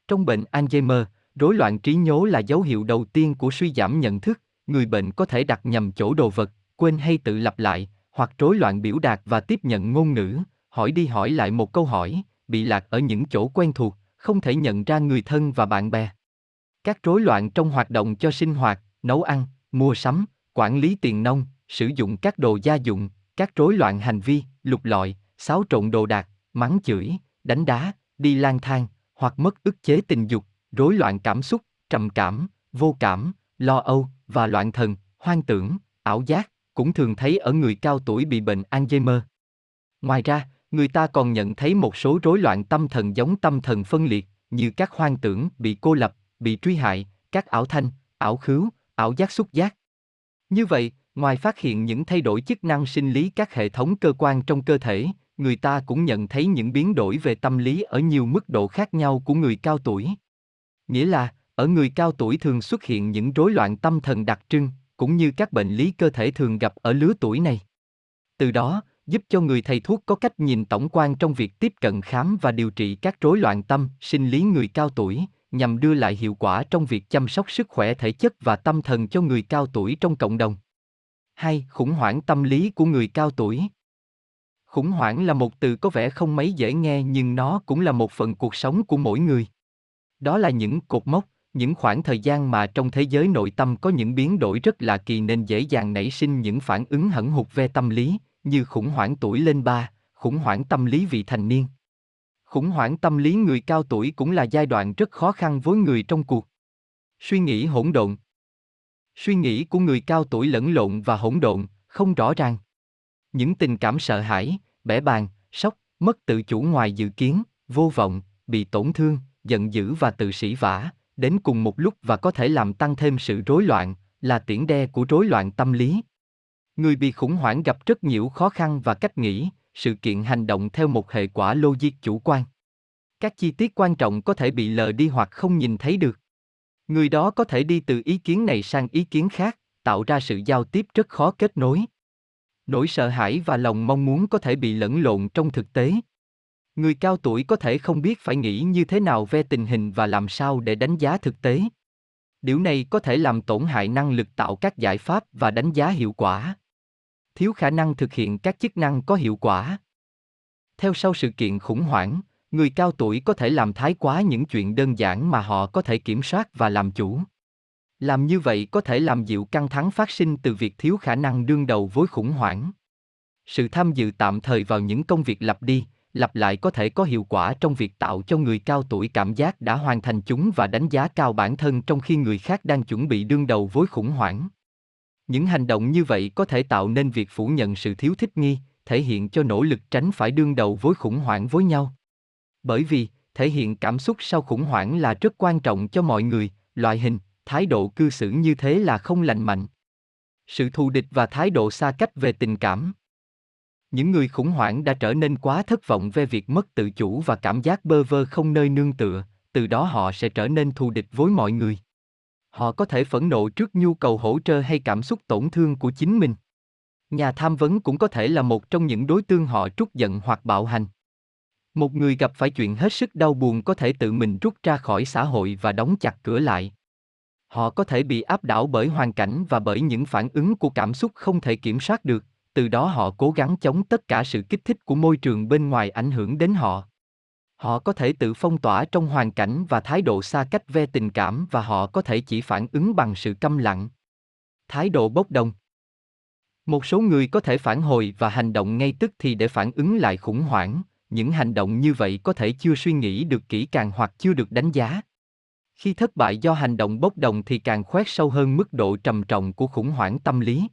Trong bệnh Alzheimer, rối loạn trí nhớ là dấu hiệu đầu tiên của suy giảm nhận thức, người bệnh có thể đặt nhầm chỗ đồ vật, quên hay tự lặp lại, hoặc rối loạn biểu đạt và tiếp nhận ngôn ngữ, hỏi đi hỏi lại một câu hỏi, bị lạc ở những chỗ quen thuộc, không thể nhận ra người thân và bạn bè. Các rối loạn trong hoạt động cho sinh hoạt, nấu ăn, mua sắm, quản lý tiền nông, sử dụng các đồ gia dụng, các rối loạn hành vi, lục lọi, xáo trộn đồ đạc, mắng chửi, đánh đá, đi lang thang, hoặc mất ức chế tình dục, rối loạn cảm xúc, trầm cảm, vô cảm, lo âu và loạn thần, hoang tưởng, ảo giác, cũng thường thấy ở người cao tuổi bị bệnh Alzheimer. Ngoài ra, người ta còn nhận thấy một số rối loạn tâm thần giống tâm thần phân liệt, như các hoang tưởng bị cô lập, bị truy hại, các ảo thanh, ảo khứu, ảo giác xúc giác. Như vậy, ngoài phát hiện những thay đổi chức năng sinh lý các hệ thống cơ quan trong cơ thể, người ta cũng nhận thấy những biến đổi về tâm lý ở nhiều mức độ khác nhau của người cao tuổi. Nghĩa là, ở người cao tuổi thường xuất hiện những rối loạn tâm thần đặc trưng, cũng như các bệnh lý cơ thể thường gặp ở lứa tuổi này. Từ đó, giúp cho người thầy thuốc có cách nhìn tổng quan trong việc tiếp cận khám và điều trị các rối loạn tâm, sinh lý người cao tuổi, nhằm đưa lại hiệu quả trong việc chăm sóc sức khỏe thể chất và tâm thần cho người cao tuổi trong cộng đồng. 2. Khủng hoảng tâm lý của người cao tuổi. Khủng hoảng là một từ có vẻ không mấy dễ nghe nhưng nó cũng là một phần cuộc sống của mỗi người. Đó là những cột mốc, những khoảng thời gian mà trong thế giới nội tâm có những biến đổi rất là kỳ nên dễ dàng nảy sinh những phản ứng hẫn hụt về tâm lý, như khủng hoảng tuổi lên ba, khủng hoảng tâm lý vị thành niên. Khủng hoảng tâm lý người cao tuổi cũng là giai đoạn rất khó khăn với người trong cuộc. Suy nghĩ hỗn độn. Suy nghĩ của người cao tuổi lẫn lộn và hỗn độn, không rõ ràng. Những tình cảm sợ hãi, bẻ bàng, sốc, mất tự chủ ngoài dự kiến, vô vọng, bị tổn thương, giận dữ và tự sĩ vả, đến cùng một lúc và có thể làm tăng thêm sự rối loạn, là tiễn đe của rối loạn tâm lý. Người bị khủng hoảng gặp rất nhiều khó khăn và cách nghĩ, sự kiện hành động theo một hệ quả logic chủ quan. Các chi tiết quan trọng có thể bị lờ đi hoặc không nhìn thấy được. Người đó có thể đi từ ý kiến này sang ý kiến khác, tạo ra sự giao tiếp rất khó kết nối. Nỗi sợ hãi và lòng mong muốn có thể bị lẫn lộn trong thực tế. Người cao tuổi có thể không biết phải nghĩ như thế nào về tình hình và làm sao để đánh giá thực tế. Điều này có thể làm tổn hại năng lực tạo các giải pháp và đánh giá hiệu quả. Thiếu khả năng thực hiện các chức năng có hiệu quả. Theo sau sự kiện khủng hoảng, người cao tuổi có thể làm thái quá những chuyện đơn giản mà họ có thể kiểm soát và làm chủ. Làm như vậy có thể làm dịu căng thẳng phát sinh từ việc thiếu khả năng đương đầu với khủng hoảng. Sự tham dự tạm thời vào những công việc lặp đi, lặp lại có thể có hiệu quả trong việc tạo cho người cao tuổi cảm giác đã hoàn thành chúng và đánh giá cao bản thân trong khi người khác đang chuẩn bị đương đầu với khủng hoảng. Những hành động như vậy có thể tạo nên việc phủ nhận sự thiếu thích nghi, thể hiện cho nỗ lực tránh phải đương đầu với khủng hoảng với nhau. Bởi vì, thể hiện cảm xúc sau khủng hoảng là rất quan trọng cho mọi người, loại hình, thái độ cư xử như thế là không lành mạnh. Sự thù địch và thái độ xa cách về tình cảm. Những người khủng hoảng đã trở nên quá thất vọng về việc mất tự chủ và cảm giác bơ vơ không nơi nương tựa, từ đó họ sẽ trở nên thù địch với mọi người. Họ có thể phẫn nộ trước nhu cầu hỗ trợ hay cảm xúc tổn thương của chính mình. Nhà tham vấn cũng có thể là một trong những đối tượng họ trút giận hoặc bạo hành. Một người gặp phải chuyện hết sức đau buồn có thể tự mình rút ra khỏi xã hội và đóng chặt cửa lại. Họ có thể bị áp đảo bởi hoàn cảnh và bởi những phản ứng của cảm xúc không thể kiểm soát được, từ đó họ cố gắng chống tất cả sự kích thích của môi trường bên ngoài ảnh hưởng đến họ. Họ có thể tự phong tỏa trong hoàn cảnh và thái độ xa cách ve tình cảm và họ có thể chỉ phản ứng bằng sự câm lặng. Thái độ bốc đồng Một số người có thể phản hồi và hành động ngay tức thì để phản ứng lại khủng hoảng, những hành động như vậy có thể chưa suy nghĩ được kỹ càng hoặc chưa được đánh giá. Khi thất bại do hành động bốc đồng thì càng khoét sâu hơn mức độ trầm trọng của khủng hoảng tâm lý.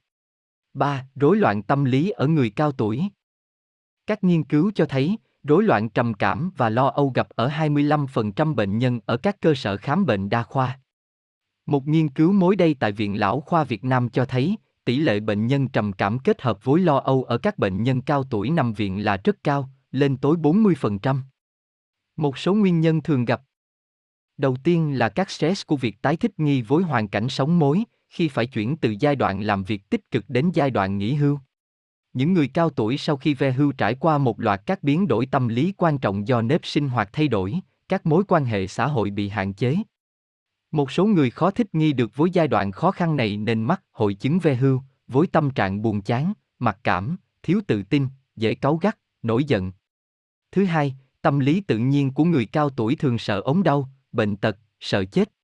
3. Rối loạn tâm lý ở người cao tuổi. Các nghiên cứu cho thấy, rối loạn trầm cảm và lo âu gặp ở 25% bệnh nhân ở các cơ sở khám bệnh đa khoa. Một nghiên cứu mới đây tại Viện Lão khoa Việt Nam cho thấy, tỷ lệ bệnh nhân trầm cảm kết hợp với lo âu ở các bệnh nhân cao tuổi nằm viện là rất cao, lên tới 40%. Một số nguyên nhân thường gặp. Đầu tiên là các stress của việc tái thích nghi với hoàn cảnh sống mới, khi phải chuyển từ giai đoạn làm việc tích cực đến giai đoạn nghỉ hưu. Những người cao tuổi sau khi về hưu trải qua một loạt các biến đổi tâm lý quan trọng do nếp sinh hoạt thay đổi, các mối quan hệ xã hội bị hạn chế. Một số người khó thích nghi được với giai đoạn khó khăn này nên mắc hội chứng về hưu, với tâm trạng buồn chán, mặc cảm, thiếu tự tin, dễ cáu gắt, nổi giận. Thứ hai, tâm lý tự nhiên của người cao tuổi thường sợ ốm đau, bệnh tật, sợ chết.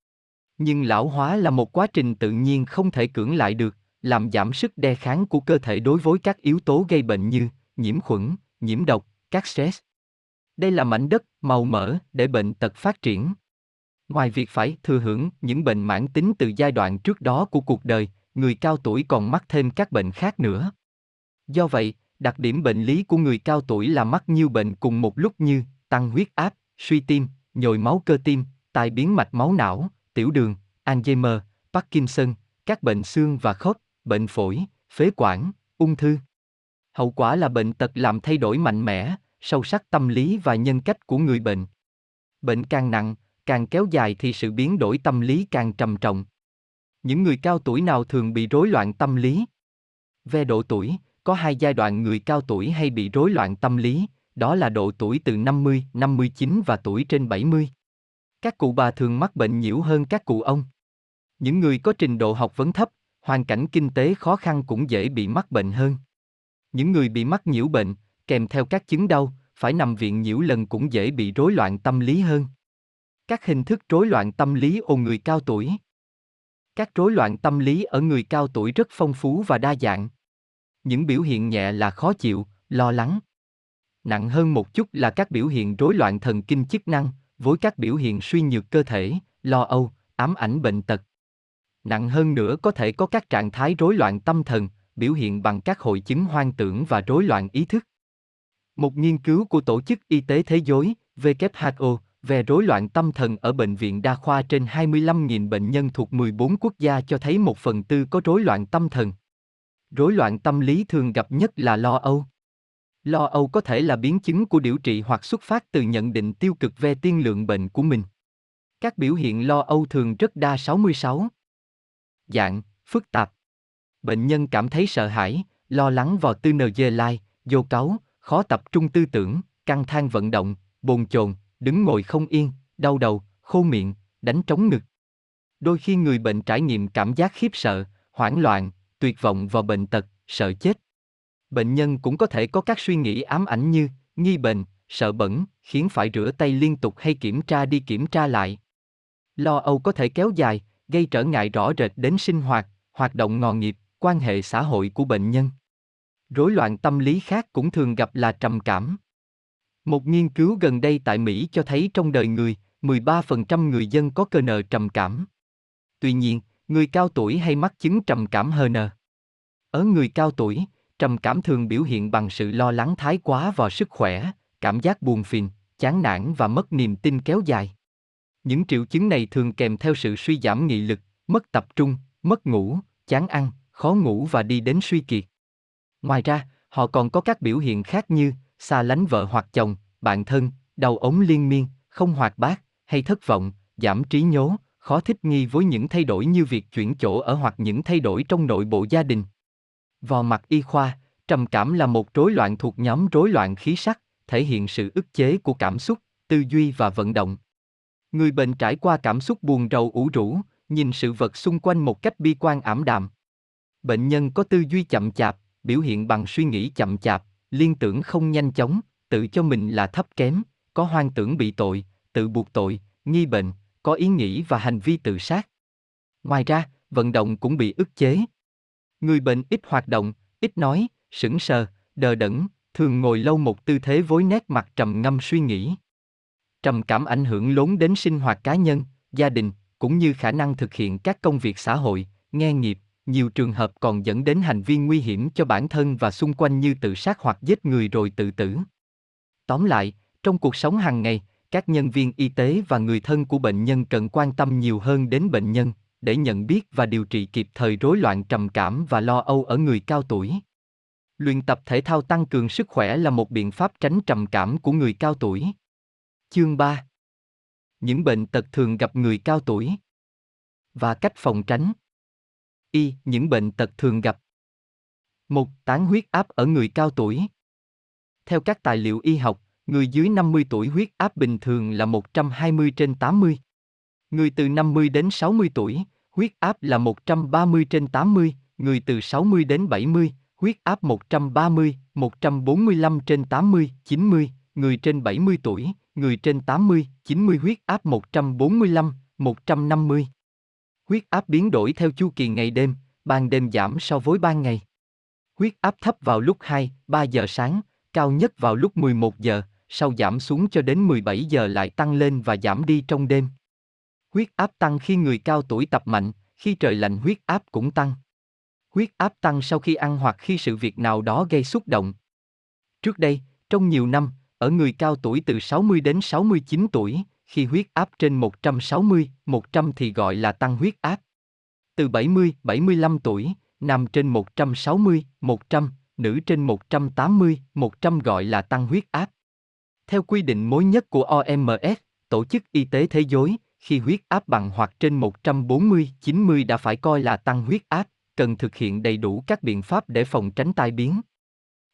Nhưng lão hóa là một quá trình tự nhiên không thể cưỡng lại được, làm giảm sức đề kháng của cơ thể đối với các yếu tố gây bệnh như nhiễm khuẩn, nhiễm độc, các stress. Đây là mảnh đất màu mỡ để bệnh tật phát triển. Ngoài việc phải thừa hưởng những bệnh mãn tính từ giai đoạn trước đó của cuộc đời, người cao tuổi còn mắc thêm các bệnh khác nữa. Do vậy, đặc điểm bệnh lý của người cao tuổi là mắc nhiều bệnh cùng một lúc như tăng huyết áp, suy tim, nhồi máu cơ tim, tai biến mạch máu não, tiểu đường, Alzheimer, Parkinson, các bệnh xương và khớp, bệnh phổi, phế quản, ung thư. Hậu quả là bệnh tật làm thay đổi mạnh mẽ, sâu sắc tâm lý và nhân cách của người bệnh. Bệnh càng nặng, càng kéo dài thì sự biến đổi tâm lý càng trầm trọng. Những người cao tuổi nào thường bị rối loạn tâm lý? Về độ tuổi, có hai giai đoạn người cao tuổi hay bị rối loạn tâm lý, đó là độ tuổi từ 50, 59 và tuổi trên 70. Các cụ bà thường mắc bệnh nhiễu hơn các cụ ông. Những người có trình độ học vấn thấp, hoàn cảnh kinh tế khó khăn cũng dễ bị mắc bệnh hơn. Những người bị mắc nhiễu bệnh, kèm theo các chứng đau, phải nằm viện nhiễu lần cũng dễ bị rối loạn tâm lý hơn. Các hình thức rối loạn tâm lý ở người cao tuổi. Các rối loạn tâm lý ở người cao tuổi rất phong phú và đa dạng. Những biểu hiện nhẹ là khó chịu, lo lắng. Nặng hơn một chút là các biểu hiện rối loạn thần kinh chức năng, với các biểu hiện suy nhược cơ thể, lo âu, ám ảnh bệnh tật. Nặng hơn nữa có thể có các trạng thái rối loạn tâm thần, biểu hiện bằng các hội chứng hoang tưởng và rối loạn ý thức. Một nghiên cứu của Tổ chức Y tế Thế giới, WHO, về rối loạn tâm thần ở bệnh viện đa khoa trên 25.000 bệnh nhân thuộc 14 quốc gia cho thấy một phần tư có rối loạn tâm thần. Rối loạn tâm lý thường gặp nhất là lo âu. Lo âu có thể là biến chứng của điều trị hoặc xuất phát từ nhận định tiêu cực về tiên lượng bệnh của mình. Các biểu hiện lo âu thường rất đa 66. Dạng, phức tạp. Bệnh nhân cảm thấy sợ hãi, lo lắng vào tư NG lai, vô cáu, khó tập trung tư tưởng, căng thang vận động, bồn chồn, đứng ngồi không yên, đau đầu, khô miệng, đánh trống ngực. Đôi khi người bệnh trải nghiệm cảm giác khiếp sợ, hoảng loạn, tuyệt vọng vào bệnh tật, sợ chết. Bệnh nhân cũng có thể có các suy nghĩ ám ảnh như nghi bệnh, sợ bẩn, khiến phải rửa tay liên tục hay kiểm tra đi kiểm tra lại. Lo âu có thể kéo dài, gây trở ngại rõ rệt đến sinh hoạt, hoạt động ngò nghiệp, quan hệ xã hội của bệnh nhân. Rối loạn tâm lý khác cũng thường gặp là trầm cảm. Một nghiên cứu gần đây tại Mỹ cho thấy trong đời người, 13% người dân có cơ nợ trầm cảm. Tuy nhiên, người cao tuổi hay mắc chứng trầm cảm HN. Ở người cao tuổi, trầm cảm thường biểu hiện bằng sự lo lắng thái quá vào sức khỏe, cảm giác buồn phiền, chán nản và mất niềm tin kéo dài. Những triệu chứng này thường kèm theo sự suy giảm nghị lực, mất tập trung, mất ngủ, chán ăn, khó ngủ và đi đến suy kiệt. Ngoài ra, họ còn có các biểu hiện khác như xa lánh vợ hoặc chồng, bạn thân, đau ống liên miên, không hoạt bát, hay thất vọng, giảm trí nhớ, khó thích nghi với những thay đổi như việc chuyển chỗ ở hoặc những thay đổi trong nội bộ gia đình vào mặt y khoa, trầm cảm là một rối loạn thuộc nhóm rối loạn khí sắc, thể hiện sự ức chế của cảm xúc, tư duy và vận động. Người bệnh trải qua cảm xúc buồn rầu ủ rũ, nhìn sự vật xung quanh một cách bi quan ảm đạm. Bệnh nhân có tư duy chậm chạp, biểu hiện bằng suy nghĩ chậm chạp, liên tưởng không nhanh chóng, tự cho mình là thấp kém, có hoang tưởng bị tội, tự buộc tội, nghi bệnh, có ý nghĩ và hành vi tự sát. Ngoài ra, vận động cũng bị ức chế. Người bệnh ít hoạt động, ít nói, sững sờ, đờ đẫn, thường ngồi lâu một tư thế với nét mặt trầm ngâm suy nghĩ. Trầm cảm ảnh hưởng lớn đến sinh hoạt cá nhân, gia đình, cũng như khả năng thực hiện các công việc xã hội, nghe nghiệp, nhiều trường hợp còn dẫn đến hành vi nguy hiểm cho bản thân và xung quanh như tự sát hoặc giết người rồi tự tử. Tóm lại, trong cuộc sống hàng ngày, các nhân viên y tế và người thân của bệnh nhân cần quan tâm nhiều hơn đến bệnh nhân để nhận biết và điều trị kịp thời rối loạn trầm cảm và lo âu ở người cao tuổi. Luyện tập thể thao tăng cường sức khỏe là một biện pháp tránh trầm cảm của người cao tuổi. Chương 3 Những bệnh tật thường gặp người cao tuổi và cách phòng tránh. Y. Những bệnh tật thường gặp. Một Tán huyết áp ở người cao tuổi. Theo các tài liệu y học, người dưới 50 tuổi huyết áp bình thường là 120 trên 80. Người từ 50 đến 60 tuổi, huyết áp là 130 trên 80, người từ 60 đến 70, huyết áp 130, 145 trên 80, 90, người trên 70 tuổi, người trên 80, 90 huyết áp 145, 150. Huyết áp biến đổi theo chu kỳ ngày đêm, ban đêm giảm so với ban ngày. Huyết áp thấp vào lúc 2, 3 giờ sáng, cao nhất vào lúc 11 giờ, sau giảm xuống cho đến 17 giờ lại tăng lên và giảm đi trong đêm. Huyết áp tăng khi người cao tuổi tập mạnh, khi trời lạnh huyết áp cũng tăng. Huyết áp tăng sau khi ăn hoặc khi sự việc nào đó gây xúc động. Trước đây, trong nhiều năm, ở người cao tuổi từ 60 đến 69 tuổi, khi huyết áp trên 160, 100 thì gọi là tăng huyết áp. Từ 70, 75 tuổi, nam trên 160, 100, nữ trên 180, 100 gọi là tăng huyết áp. Theo quy định mới nhất của OMS, Tổ chức Y tế Thế giới, khi huyết áp bằng hoặc trên 140, 90 đã phải coi là tăng huyết áp, cần thực hiện đầy đủ các biện pháp để phòng tránh tai biến.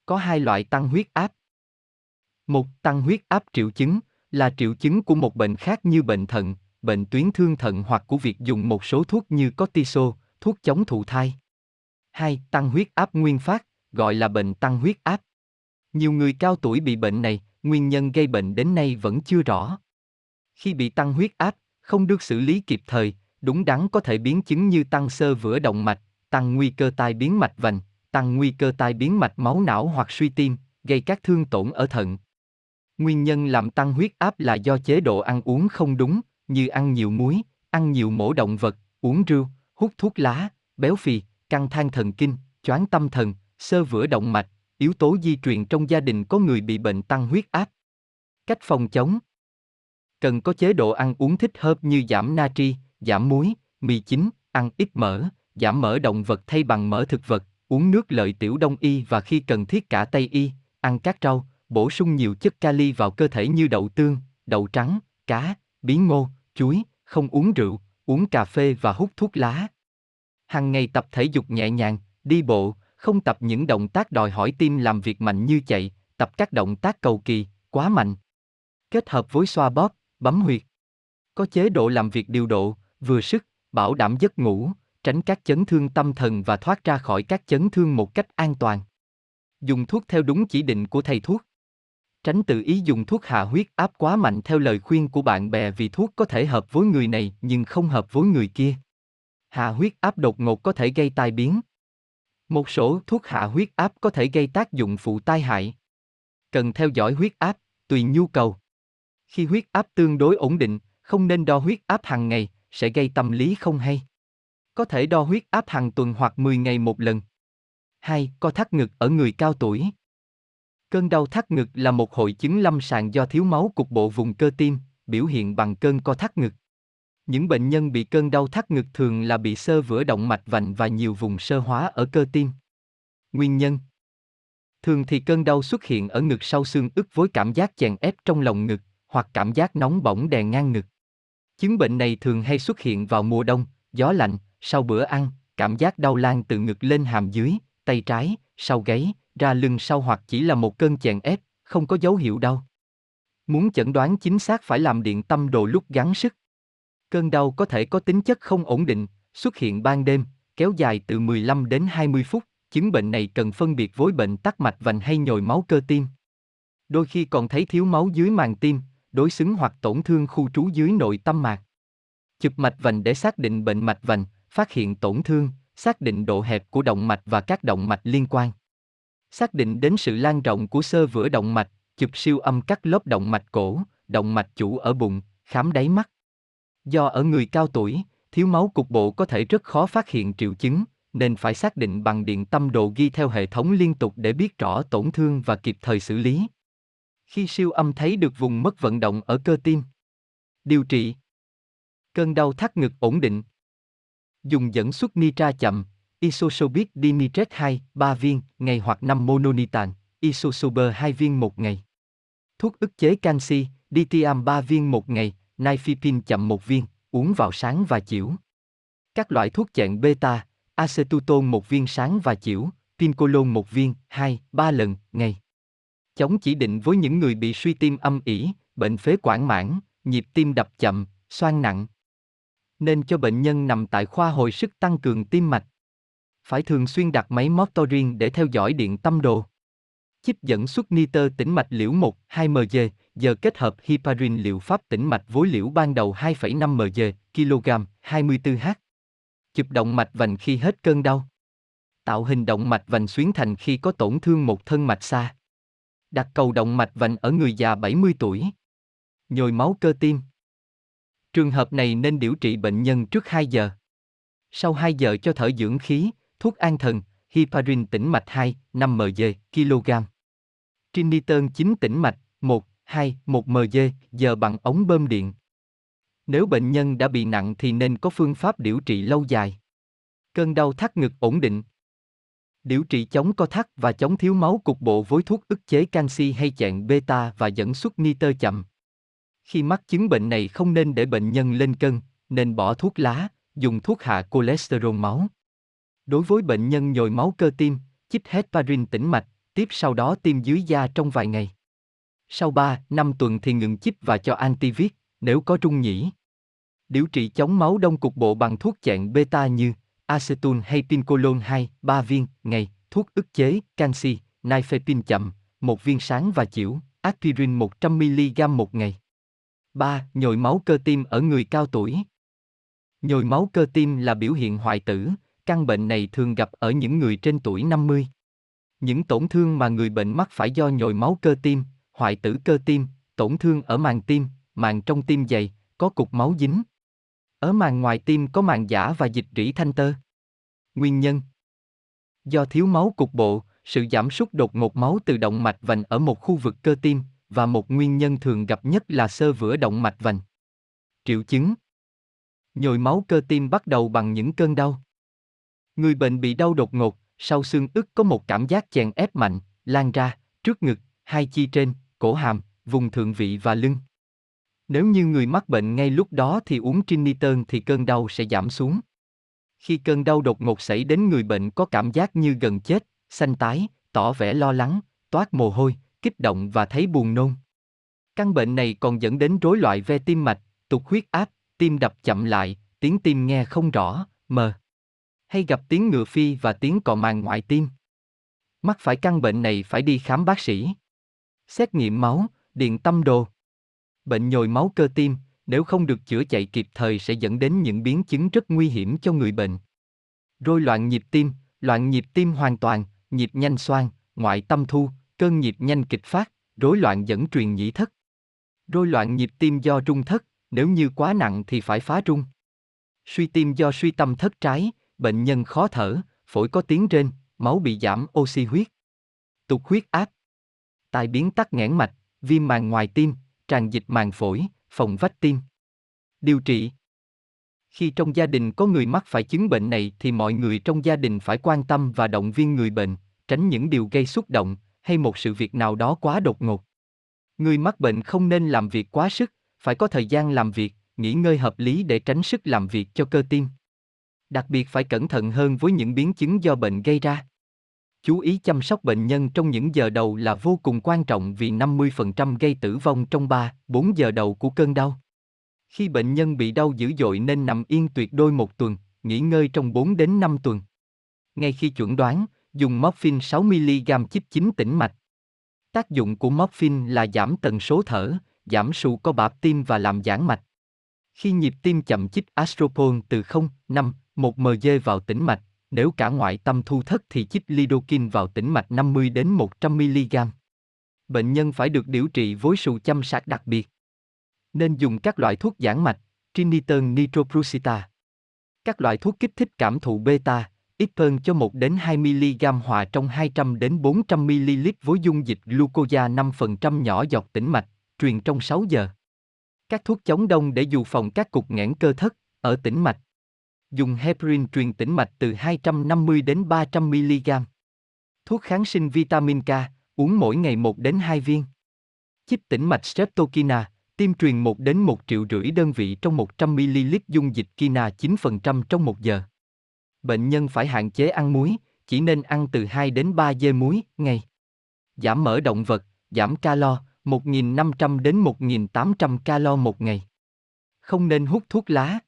Có hai loại tăng huyết áp. Một, tăng huyết áp triệu chứng, là triệu chứng của một bệnh khác như bệnh thận, bệnh tuyến thương thận hoặc của việc dùng một số thuốc như cortisol, thuốc chống thụ thai. 2. Tăng huyết áp nguyên phát, gọi là bệnh tăng huyết áp. Nhiều người cao tuổi bị bệnh này, nguyên nhân gây bệnh đến nay vẫn chưa rõ. Khi bị tăng huyết áp, không được xử lý kịp thời, đúng đắn có thể biến chứng như tăng sơ vữa động mạch, tăng nguy cơ tai biến mạch vành, tăng nguy cơ tai biến mạch máu não hoặc suy tim, gây các thương tổn ở thận. Nguyên nhân làm tăng huyết áp là do chế độ ăn uống không đúng, như ăn nhiều muối, ăn nhiều mổ động vật, uống rượu, hút thuốc lá, béo phì, căng thang thần kinh, choáng tâm thần, sơ vữa động mạch, yếu tố di truyền trong gia đình có người bị bệnh tăng huyết áp. Cách phòng chống Cần có chế độ ăn uống thích hợp như giảm natri, giảm muối, mì chính, ăn ít mỡ, giảm mỡ động vật thay bằng mỡ thực vật, uống nước lợi tiểu đông y và khi cần thiết cả tây y, ăn các rau, bổ sung nhiều chất kali vào cơ thể như đậu tương, đậu trắng, cá, bí ngô, chuối, không uống rượu, uống cà phê và hút thuốc lá. Hàng ngày tập thể dục nhẹ nhàng, đi bộ, không tập những động tác đòi hỏi tim làm việc mạnh như chạy, tập các động tác cầu kỳ, quá mạnh. Kết hợp với xoa bóp, bấm huyệt. Có chế độ làm việc điều độ, vừa sức, bảo đảm giấc ngủ, tránh các chấn thương tâm thần và thoát ra khỏi các chấn thương một cách an toàn. Dùng thuốc theo đúng chỉ định của thầy thuốc. Tránh tự ý dùng thuốc hạ huyết áp quá mạnh theo lời khuyên của bạn bè vì thuốc có thể hợp với người này nhưng không hợp với người kia. Hạ huyết áp đột ngột có thể gây tai biến. Một số thuốc hạ huyết áp có thể gây tác dụng phụ tai hại. Cần theo dõi huyết áp, tùy nhu cầu. Khi huyết áp tương đối ổn định, không nên đo huyết áp hàng ngày, sẽ gây tâm lý không hay. Có thể đo huyết áp hàng tuần hoặc 10 ngày một lần. 2. Co thắt ngực ở người cao tuổi. Cơn đau thắt ngực là một hội chứng lâm sàng do thiếu máu cục bộ vùng cơ tim, biểu hiện bằng cơn co thắt ngực. Những bệnh nhân bị cơn đau thắt ngực thường là bị sơ vữa động mạch vành và nhiều vùng sơ hóa ở cơ tim. Nguyên nhân Thường thì cơn đau xuất hiện ở ngực sau xương ức với cảm giác chèn ép trong lòng ngực, hoặc cảm giác nóng bỏng đè ngang ngực. Chứng bệnh này thường hay xuất hiện vào mùa đông, gió lạnh, sau bữa ăn, cảm giác đau lan từ ngực lên hàm dưới, tay trái, sau gáy, ra lưng sau hoặc chỉ là một cơn chèn ép, không có dấu hiệu đau. Muốn chẩn đoán chính xác phải làm điện tâm đồ lúc gắng sức. Cơn đau có thể có tính chất không ổn định, xuất hiện ban đêm, kéo dài từ 15 đến 20 phút. Chứng bệnh này cần phân biệt với bệnh tắc mạch vành hay nhồi máu cơ tim. Đôi khi còn thấy thiếu máu dưới màng tim, đối xứng hoặc tổn thương khu trú dưới nội tâm mạc. Chụp mạch vành để xác định bệnh mạch vành, phát hiện tổn thương, xác định độ hẹp của động mạch và các động mạch liên quan. Xác định đến sự lan rộng của sơ vữa động mạch, chụp siêu âm các lớp động mạch cổ, động mạch chủ ở bụng, khám đáy mắt. Do ở người cao tuổi, thiếu máu cục bộ có thể rất khó phát hiện triệu chứng, nên phải xác định bằng điện tâm đồ ghi theo hệ thống liên tục để biết rõ tổn thương và kịp thời xử lý. Khi siêu âm thấy được vùng mất vận động ở cơ tim. Điều trị Cơn đau thắt ngực ổn định. Dùng dẫn xuất nitra chậm, isosobit dinitrate 2, 3 viên, ngày hoặc 5 mononitan, isosober 2 viên một ngày. Thuốc ức chế canxi, DTAM 3 viên một ngày, nifipin chậm một viên, uống vào sáng và chiều. Các loại thuốc chẹn beta, acetutone một viên sáng và chiều, pincolon một viên, 2, 3 lần, ngày. Chống chỉ định với những người bị suy tim âm ỉ, bệnh phế quản mãn, nhịp tim đập chậm, xoang nặng. Nên cho bệnh nhân nằm tại khoa hồi sức tăng cường tim mạch. Phải thường xuyên đặt máy Motorin để theo dõi điện tâm đồ. Chip dẫn xuất nitơ tĩnh mạch liễu 1, 2 mg, giờ kết hợp heparin liệu pháp tĩnh mạch với liễu ban đầu 2,5 mg, kg, 24h. Chụp động mạch vành khi hết cơn đau. Tạo hình động mạch vành xuyến thành khi có tổn thương một thân mạch xa. Đặt cầu động mạch vành ở người già 70 tuổi. Nhồi máu cơ tim. Trường hợp này nên điều trị bệnh nhân trước 2 giờ. Sau 2 giờ cho thở dưỡng khí, thuốc an thần, heparin tĩnh mạch 2, 5 mg, kg. Triniton 9 tĩnh mạch, 1, 2, 1 mg, giờ bằng ống bơm điện. Nếu bệnh nhân đã bị nặng thì nên có phương pháp điều trị lâu dài. Cơn đau thắt ngực ổn định. Điều trị chống co thắt và chống thiếu máu cục bộ với thuốc ức chế canxi hay chẹn beta và dẫn xuất nitơ chậm. Khi mắc chứng bệnh này không nên để bệnh nhân lên cân, nên bỏ thuốc lá, dùng thuốc hạ cholesterol máu. Đối với bệnh nhân nhồi máu cơ tim, chích heparin tĩnh mạch, tiếp sau đó tiêm dưới da trong vài ngày. Sau 3, 5 tuần thì ngừng chích và cho antiviral nếu có trung nhĩ. Điều trị chống máu đông cục bộ bằng thuốc chẹn beta như acetul hay pincolon 2, 3 viên, ngày, thuốc ức chế, canxi, nifepin chậm, một viên sáng và chiều, aspirin 100mg một ngày. 3. Nhồi máu cơ tim ở người cao tuổi. Nhồi máu cơ tim là biểu hiện hoại tử, căn bệnh này thường gặp ở những người trên tuổi 50. Những tổn thương mà người bệnh mắc phải do nhồi máu cơ tim, hoại tử cơ tim, tổn thương ở màng tim, màng trong tim dày, có cục máu dính. Ở màng ngoài tim có màng giả và dịch rỉ thanh tơ. Nguyên nhân Do thiếu máu cục bộ, sự giảm sút đột ngột máu từ động mạch vành ở một khu vực cơ tim, và một nguyên nhân thường gặp nhất là sơ vữa động mạch vành. Triệu chứng Nhồi máu cơ tim bắt đầu bằng những cơn đau. Người bệnh bị đau đột ngột, sau xương ức có một cảm giác chèn ép mạnh, lan ra, trước ngực, hai chi trên, cổ hàm, vùng thượng vị và lưng. Nếu như người mắc bệnh ngay lúc đó thì uống triniton thì cơn đau sẽ giảm xuống. Khi cơn đau đột ngột xảy đến người bệnh có cảm giác như gần chết, xanh tái, tỏ vẻ lo lắng, toát mồ hôi, kích động và thấy buồn nôn. Căn bệnh này còn dẫn đến rối loạn ve tim mạch, tụt huyết áp, tim đập chậm lại, tiếng tim nghe không rõ, mờ. Hay gặp tiếng ngựa phi và tiếng cò màng ngoại tim. Mắc phải căn bệnh này phải đi khám bác sĩ. Xét nghiệm máu, điện tâm đồ. Bệnh nhồi máu cơ tim, nếu không được chữa chạy kịp thời sẽ dẫn đến những biến chứng rất nguy hiểm cho người bệnh. Rối loạn nhịp tim, loạn nhịp tim hoàn toàn, nhịp nhanh xoan, ngoại tâm thu, cơn nhịp nhanh kịch phát, rối loạn dẫn truyền nhĩ thất. Rối loạn nhịp tim do trung thất, nếu như quá nặng thì phải phá trung. Suy tim do suy tâm thất trái, bệnh nhân khó thở, phổi có tiếng rên, máu bị giảm oxy huyết. Tụt huyết áp. Tai biến tắc nghẽn mạch, viêm màng ngoài tim, tràn dịch màng phổi, phòng vách tim. Điều trị Khi trong gia đình có người mắc phải chứng bệnh này thì mọi người trong gia đình phải quan tâm và động viên người bệnh, tránh những điều gây xúc động, hay một sự việc nào đó quá đột ngột. Người mắc bệnh không nên làm việc quá sức, phải có thời gian làm việc, nghỉ ngơi hợp lý để tránh sức làm việc cho cơ tim. Đặc biệt phải cẩn thận hơn với những biến chứng do bệnh gây ra. Chú ý chăm sóc bệnh nhân trong những giờ đầu là vô cùng quan trọng vì 50% gây tử vong trong 3, 4 giờ đầu của cơn đau. Khi bệnh nhân bị đau dữ dội nên nằm yên tuyệt đôi một tuần, nghỉ ngơi trong 4 đến 5 tuần. Ngay khi chuẩn đoán, dùng morphine 6mg chích chính tĩnh mạch. Tác dụng của morphine là giảm tần số thở, giảm sự co bạp tim và làm giãn mạch. Khi nhịp tim chậm chích astropol từ 0, 5, 1 mg vào tĩnh mạch, nếu cả ngoại tâm thu thất thì chích lidocaine vào tĩnh mạch 50 đến 100 mg. Bệnh nhân phải được điều trị với sự chăm sóc đặc biệt. Nên dùng các loại thuốc giãn mạch, triniton nitroprussita. Các loại thuốc kích thích cảm thụ beta, ít hơn cho 1 đến 2 mg hòa trong 200 đến 400 ml với dung dịch glucosa 5% nhỏ giọt tĩnh mạch, truyền trong 6 giờ. Các thuốc chống đông để dự phòng các cục nghẽn cơ thất ở tĩnh mạch. Dùng heparin truyền tĩnh mạch từ 250 đến 300 mg. Thuốc kháng sinh vitamin K, uống mỗi ngày 1 đến 2 viên. Chích tĩnh mạch streptokina, tiêm truyền 1 đến 1 triệu rưỡi đơn vị trong 100 ml dung dịch kina 9% trong 1 giờ. Bệnh nhân phải hạn chế ăn muối, chỉ nên ăn từ 2 đến 3 dê muối ngày. Giảm mỡ động vật, giảm calo, 1.500 đến 1.800 calo một ngày. Không nên hút thuốc lá.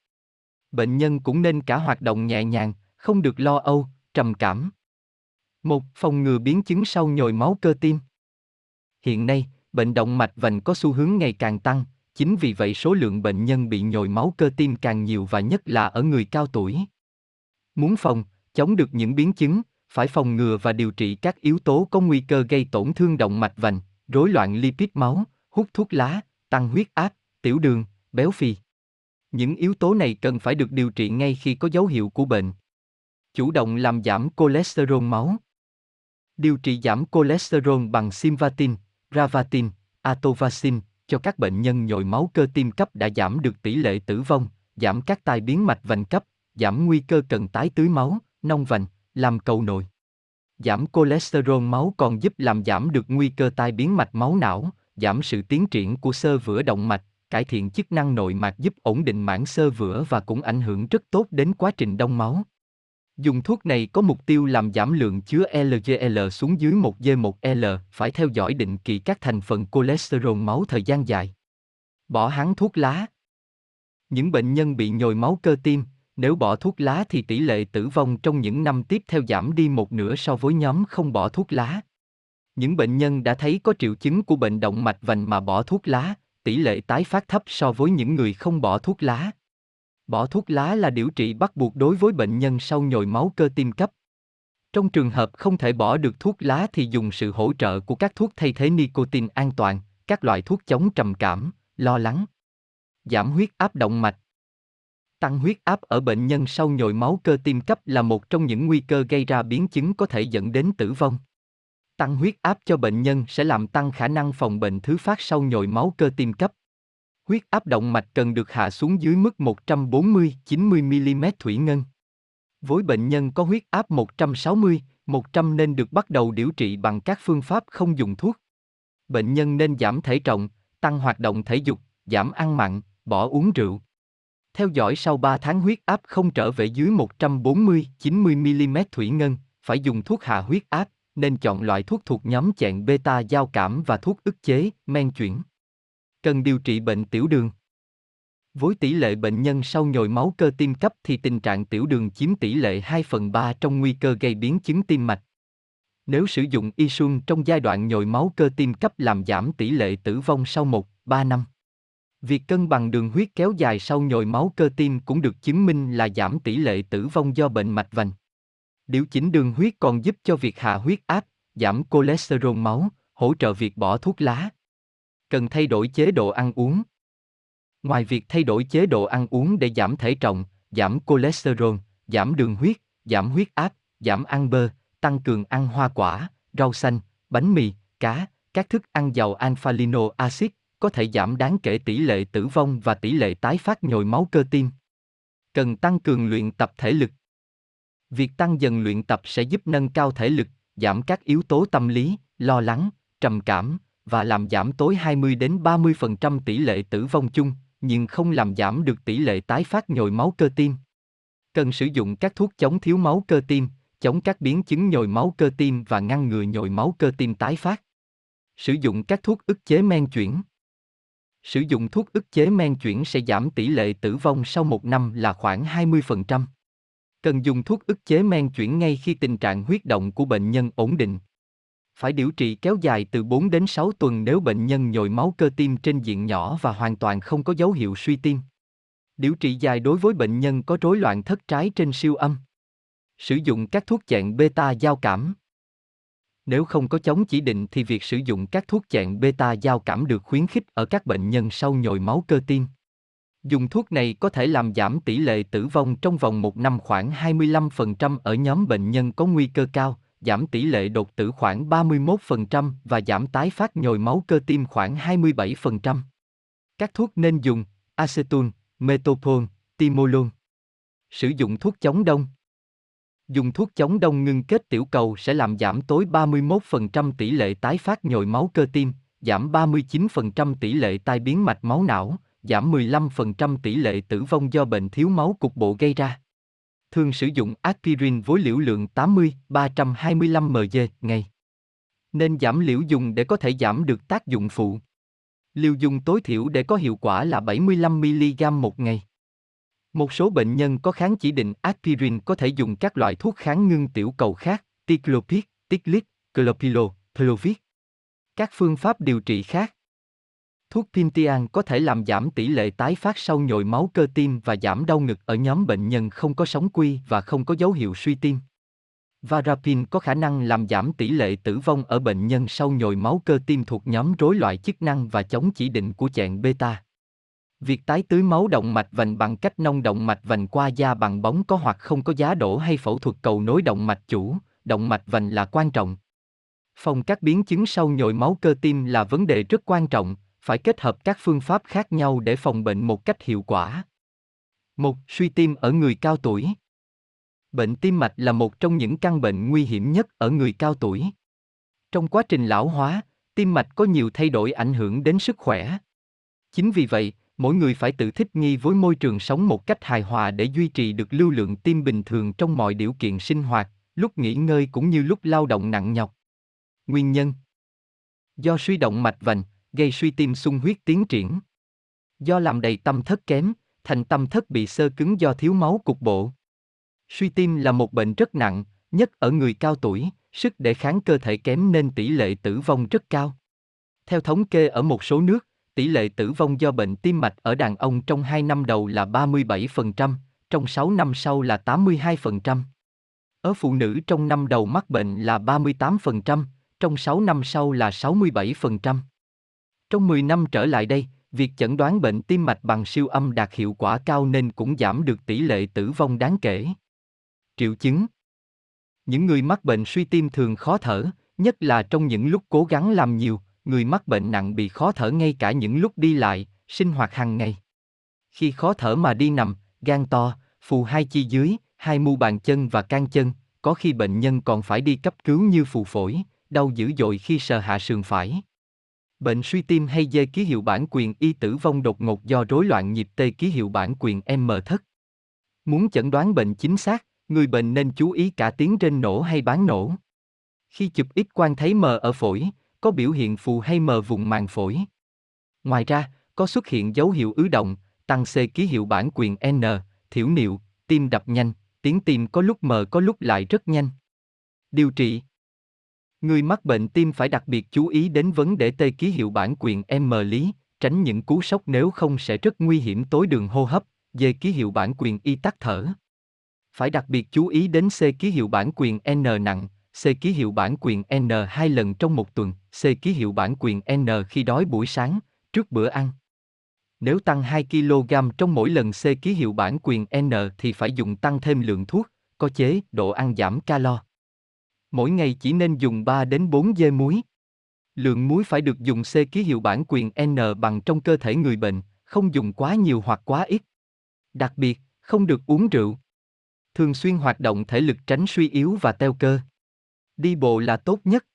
Bệnh nhân cũng nên cả hoạt động nhẹ nhàng, không được lo âu, trầm cảm. Một, phòng ngừa biến chứng sau nhồi máu cơ tim. Hiện nay, bệnh động mạch vành có xu hướng ngày càng tăng, chính vì vậy số lượng bệnh nhân bị nhồi máu cơ tim càng nhiều và nhất là ở người cao tuổi. Muốn phòng, chống được những biến chứng, phải phòng ngừa và điều trị các yếu tố có nguy cơ gây tổn thương động mạch vành, rối loạn lipid máu, hút thuốc lá, tăng huyết áp, tiểu đường, béo phì. Những yếu tố này cần phải được điều trị ngay khi có dấu hiệu của bệnh. Chủ động làm giảm cholesterol máu. Điều trị giảm cholesterol bằng simvatin, ravatin, atovacin cho các bệnh nhân nhồi máu cơ tim cấp đã giảm được tỷ lệ tử vong, giảm các tai biến mạch vành cấp, giảm nguy cơ cần tái tưới máu, nong vành, làm cầu nội. Giảm cholesterol máu còn giúp làm giảm được nguy cơ tai biến mạch máu não, giảm sự tiến triển của xơ vữa động mạch, cải thiện chức năng nội mạc giúp ổn định mảng xơ vữa và cũng ảnh hưởng rất tốt đến quá trình đông máu. Dùng thuốc này có mục tiêu làm giảm lượng chứa LDL xuống dưới 1G1L, phải theo dõi định kỳ các thành phần cholesterol máu thời gian dài. Bỏ hán thuốc lá. Những bệnh nhân bị nhồi máu cơ tim, nếu bỏ thuốc lá thì tỷ lệ tử vong trong những năm tiếp theo giảm đi một nửa so với nhóm không bỏ thuốc lá. Những bệnh nhân đã thấy có triệu chứng của bệnh động mạch vành mà bỏ thuốc lá, tỷ lệ tái phát thấp so với những người không bỏ thuốc lá. Bỏ thuốc lá là điều trị bắt buộc đối với bệnh nhân sau nhồi máu cơ tim cấp. Trong trường hợp không thể bỏ được thuốc lá thì dùng sự hỗ trợ của các thuốc thay thế nicotine an toàn, các loại thuốc chống trầm cảm, lo lắng. Giảm huyết áp động mạch. Tăng huyết áp ở bệnh nhân sau nhồi máu cơ tim cấp là một trong những nguy cơ gây ra biến chứng có thể dẫn đến tử vong. Tăng huyết áp cho bệnh nhân sẽ làm tăng khả năng phòng bệnh thứ phát sau nhồi máu cơ tim cấp. Huyết áp động mạch cần được hạ xuống dưới mức 140-90 mm thủy ngân. Với bệnh nhân có huyết áp 160, 100 nên được bắt đầu điều trị bằng các phương pháp không dùng thuốc. Bệnh nhân nên giảm thể trọng, tăng hoạt động thể dục, giảm ăn mặn, bỏ uống rượu. Theo dõi sau 3 tháng huyết áp không trở về dưới 140-90 mm thủy ngân, phải dùng thuốc hạ huyết áp, nên chọn loại thuốc thuộc nhóm chẹn beta giao cảm và thuốc ức chế, men chuyển. Cần điều trị bệnh tiểu đường. Với tỷ lệ bệnh nhân sau nhồi máu cơ tim cấp thì tình trạng tiểu đường chiếm tỷ lệ 2 phần 3 trong nguy cơ gây biến chứng tim mạch. Nếu sử dụng insulin trong giai đoạn nhồi máu cơ tim cấp làm giảm tỷ lệ tử vong sau 1, 3 năm. Việc cân bằng đường huyết kéo dài sau nhồi máu cơ tim cũng được chứng minh là giảm tỷ lệ tử vong do bệnh mạch vành. Điều chỉnh đường huyết còn giúp cho việc hạ huyết áp, giảm cholesterol máu, hỗ trợ việc bỏ thuốc lá. Cần thay đổi chế độ ăn uống. Ngoài việc thay đổi chế độ ăn uống để giảm thể trọng, giảm cholesterol, giảm đường huyết, giảm huyết áp, giảm ăn bơ, tăng cường ăn hoa quả, rau xanh, bánh mì, cá, các thức ăn giàu alpha-lino acid có thể giảm đáng kể tỷ lệ tử vong và tỷ lệ tái phát nhồi máu cơ tim. Cần tăng cường luyện tập thể lực. Việc tăng dần luyện tập sẽ giúp nâng cao thể lực, giảm các yếu tố tâm lý, lo lắng, trầm cảm và làm giảm tối 20 đến 30% tỷ lệ tử vong chung, nhưng không làm giảm được tỷ lệ tái phát nhồi máu cơ tim. Cần sử dụng các thuốc chống thiếu máu cơ tim, chống các biến chứng nhồi máu cơ tim và ngăn ngừa nhồi máu cơ tim tái phát. Sử dụng các thuốc ức chế men chuyển. Sử dụng thuốc ức chế men chuyển sẽ giảm tỷ lệ tử vong sau một năm là khoảng 20% cần dùng thuốc ức chế men chuyển ngay khi tình trạng huyết động của bệnh nhân ổn định. Phải điều trị kéo dài từ 4 đến 6 tuần nếu bệnh nhân nhồi máu cơ tim trên diện nhỏ và hoàn toàn không có dấu hiệu suy tim. Điều trị dài đối với bệnh nhân có rối loạn thất trái trên siêu âm. Sử dụng các thuốc chẹn beta giao cảm. Nếu không có chống chỉ định thì việc sử dụng các thuốc chẹn beta giao cảm được khuyến khích ở các bệnh nhân sau nhồi máu cơ tim. Dùng thuốc này có thể làm giảm tỷ lệ tử vong trong vòng một năm khoảng 25% ở nhóm bệnh nhân có nguy cơ cao, giảm tỷ lệ đột tử khoảng 31% và giảm tái phát nhồi máu cơ tim khoảng 27%. Các thuốc nên dùng: acetone, metoprolol, timolol. Sử dụng thuốc chống đông. Dùng thuốc chống đông ngưng kết tiểu cầu sẽ làm giảm tối 31% tỷ lệ tái phát nhồi máu cơ tim, giảm 39% tỷ lệ tai biến mạch máu não, giảm 15% tỷ lệ tử vong do bệnh thiếu máu cục bộ gây ra. Thường sử dụng aspirin với liều lượng 80-325 mg ngày. Nên giảm liều dùng để có thể giảm được tác dụng phụ. Liều dùng tối thiểu để có hiệu quả là 75mg một ngày. Một số bệnh nhân có kháng chỉ định aspirin có thể dùng các loại thuốc kháng ngưng tiểu cầu khác, ticlopid, ticlit, clopilo, plovit. Các phương pháp điều trị khác Thuốc Pintian có thể làm giảm tỷ lệ tái phát sau nhồi máu cơ tim và giảm đau ngực ở nhóm bệnh nhân không có sóng quy và không có dấu hiệu suy tim. Varapin có khả năng làm giảm tỷ lệ tử vong ở bệnh nhân sau nhồi máu cơ tim thuộc nhóm rối loạn chức năng và chống chỉ định của chẹn beta. Việc tái tưới máu động mạch vành bằng cách nông động mạch vành qua da bằng bóng có hoặc không có giá đổ hay phẫu thuật cầu nối động mạch chủ, động mạch vành là quan trọng. Phòng các biến chứng sau nhồi máu cơ tim là vấn đề rất quan trọng, phải kết hợp các phương pháp khác nhau để phòng bệnh một cách hiệu quả. Một, suy tim ở người cao tuổi. Bệnh tim mạch là một trong những căn bệnh nguy hiểm nhất ở người cao tuổi. Trong quá trình lão hóa, tim mạch có nhiều thay đổi ảnh hưởng đến sức khỏe. Chính vì vậy, mỗi người phải tự thích nghi với môi trường sống một cách hài hòa để duy trì được lưu lượng tim bình thường trong mọi điều kiện sinh hoạt, lúc nghỉ ngơi cũng như lúc lao động nặng nhọc. Nguyên nhân Do suy động mạch vành, gây suy tim sung huyết tiến triển. Do làm đầy tâm thất kém, thành tâm thất bị sơ cứng do thiếu máu cục bộ. Suy tim là một bệnh rất nặng, nhất ở người cao tuổi, sức đề kháng cơ thể kém nên tỷ lệ tử vong rất cao. Theo thống kê ở một số nước, tỷ lệ tử vong do bệnh tim mạch ở đàn ông trong 2 năm đầu là 37%, trong 6 năm sau là 82%. Ở phụ nữ trong năm đầu mắc bệnh là 38%, trong 6 năm sau là 67%. Trong 10 năm trở lại đây, việc chẩn đoán bệnh tim mạch bằng siêu âm đạt hiệu quả cao nên cũng giảm được tỷ lệ tử vong đáng kể. Triệu chứng Những người mắc bệnh suy tim thường khó thở, nhất là trong những lúc cố gắng làm nhiều, người mắc bệnh nặng bị khó thở ngay cả những lúc đi lại, sinh hoạt hàng ngày. Khi khó thở mà đi nằm, gan to, phù hai chi dưới, hai mu bàn chân và can chân, có khi bệnh nhân còn phải đi cấp cứu như phù phổi, đau dữ dội khi sờ hạ sườn phải. Bệnh suy tim hay dê ký hiệu bản quyền y tử vong đột ngột do rối loạn nhịp tê ký hiệu bản quyền M thất. Muốn chẩn đoán bệnh chính xác, người bệnh nên chú ý cả tiếng trên nổ hay bán nổ. Khi chụp ít quang thấy mờ ở phổi, có biểu hiện phù hay mờ vùng màng phổi. Ngoài ra, có xuất hiện dấu hiệu ứ động, tăng C ký hiệu bản quyền N, thiểu niệu, tim đập nhanh, tiếng tim có lúc mờ có lúc lại rất nhanh. Điều trị Người mắc bệnh tim phải đặc biệt chú ý đến vấn đề tê ký hiệu bản quyền M lý, tránh những cú sốc nếu không sẽ rất nguy hiểm tối đường hô hấp, dê ký hiệu bản quyền y tắc thở. Phải đặc biệt chú ý đến C ký hiệu bản quyền N nặng, C ký hiệu bản quyền N hai lần trong một tuần, C ký hiệu bản quyền N khi đói buổi sáng, trước bữa ăn. Nếu tăng 2 kg trong mỗi lần C ký hiệu bản quyền N thì phải dùng tăng thêm lượng thuốc, có chế, độ ăn giảm calo. Mỗi ngày chỉ nên dùng 3 đến 4 dê muối. Lượng muối phải được dùng C ký hiệu bản quyền N bằng trong cơ thể người bệnh, không dùng quá nhiều hoặc quá ít. Đặc biệt, không được uống rượu. Thường xuyên hoạt động thể lực tránh suy yếu và teo cơ. Đi bộ là tốt nhất.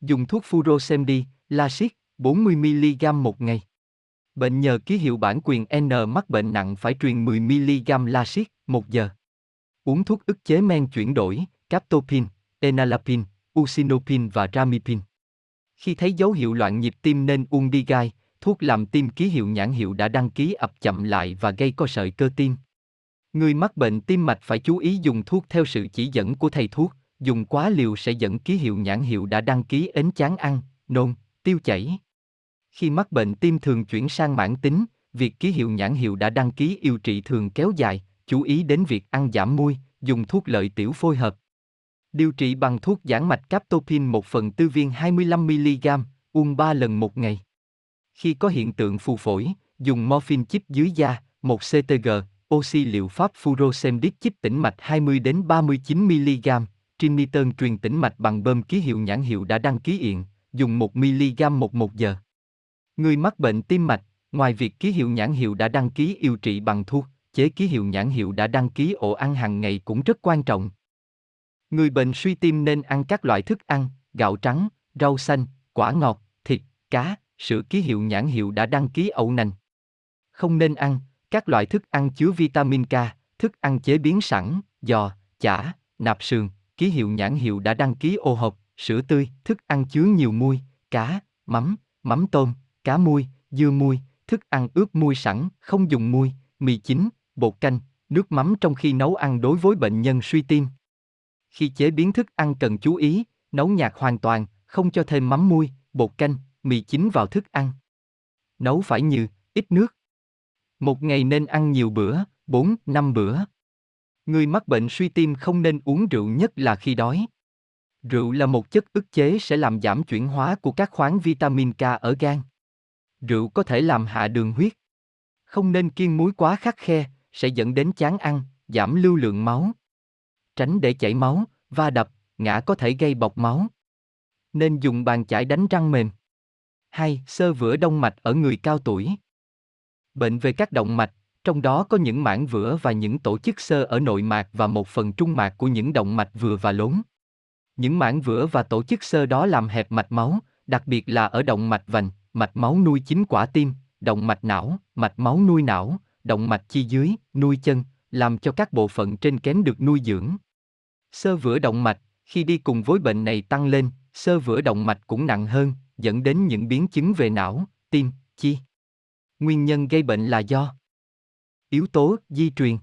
Dùng thuốc Furosemdi, Lasix, 40mg một ngày. Bệnh nhờ ký hiệu bản quyền N mắc bệnh nặng phải truyền 10mg Lasix, một giờ. Uống thuốc ức chế men chuyển đổi, Captopin, Enalapin, Usinopin và Ramipin. Khi thấy dấu hiệu loạn nhịp tim nên uống đi gai, thuốc làm tim ký hiệu nhãn hiệu đã đăng ký ập chậm lại và gây co sợi cơ tim. Người mắc bệnh tim mạch phải chú ý dùng thuốc theo sự chỉ dẫn của thầy thuốc, dùng quá liều sẽ dẫn ký hiệu nhãn hiệu đã đăng ký ến chán ăn, nôn, tiêu chảy. Khi mắc bệnh tim thường chuyển sang mãn tính, việc ký hiệu nhãn hiệu đã đăng ký yêu trị thường kéo dài, chú ý đến việc ăn giảm muối, dùng thuốc lợi tiểu phối hợp. Điều trị bằng thuốc giãn mạch Captopin 1 phần tư viên 25mg, uống 3 lần một ngày. Khi có hiện tượng phù phổi, dùng morphine chip dưới da, 1 ctg, oxy liệu pháp furosemide chip tĩnh mạch 20 đến 39 mg, triniton truyền tĩnh mạch bằng bơm ký hiệu nhãn hiệu đã đăng ký hiện, dùng 1 mg một một giờ. Người mắc bệnh tim mạch, ngoài việc ký hiệu nhãn hiệu đã đăng ký điều trị bằng thuốc, chế ký hiệu nhãn hiệu đã đăng ký ổ ăn hàng ngày cũng rất quan trọng. Người bệnh suy tim nên ăn các loại thức ăn, gạo trắng, rau xanh, quả ngọt, thịt, cá, sữa ký hiệu nhãn hiệu đã đăng ký ẩu nành. Không nên ăn các loại thức ăn chứa vitamin K, thức ăn chế biến sẵn, giò, chả, nạp sườn, ký hiệu nhãn hiệu đã đăng ký ô hộp, sữa tươi, thức ăn chứa nhiều muối, cá, mắm, mắm tôm, cá muối, dưa muối, thức ăn ướp muối sẵn, không dùng muối, mì chính, bột canh, nước mắm trong khi nấu ăn đối với bệnh nhân suy tim. Khi chế biến thức ăn cần chú ý, nấu nhạt hoàn toàn, không cho thêm mắm muối, bột canh, mì chính vào thức ăn. nấu phải như, ít nước. Một ngày nên ăn nhiều bữa, 4, 5 bữa. Người mắc bệnh suy tim không nên uống rượu nhất là khi đói. Rượu là một chất ức chế sẽ làm giảm chuyển hóa của các khoáng vitamin K ở gan. Rượu có thể làm hạ đường huyết. Không nên kiêng muối quá khắc khe, sẽ dẫn đến chán ăn, giảm lưu lượng máu. Tránh để chảy máu, va đập, ngã có thể gây bọc máu. Nên dùng bàn chải đánh răng mềm. 2. Sơ vữa đông mạch ở người cao tuổi. Bệnh về các động mạch, trong đó có những mảng vữa và những tổ chức sơ ở nội mạc và một phần trung mạc của những động mạch vừa và lớn Những mảng vữa và tổ chức sơ đó làm hẹp mạch máu, đặc biệt là ở động mạch vành, mạch máu nuôi chính quả tim, động mạch não, mạch máu nuôi não, động mạch chi dưới, nuôi chân, làm cho các bộ phận trên kém được nuôi dưỡng. Sơ vữa động mạch, khi đi cùng với bệnh này tăng lên, sơ vữa động mạch cũng nặng hơn, dẫn đến những biến chứng về não, tim, chi. Nguyên nhân gây bệnh là do Yếu tố di truyền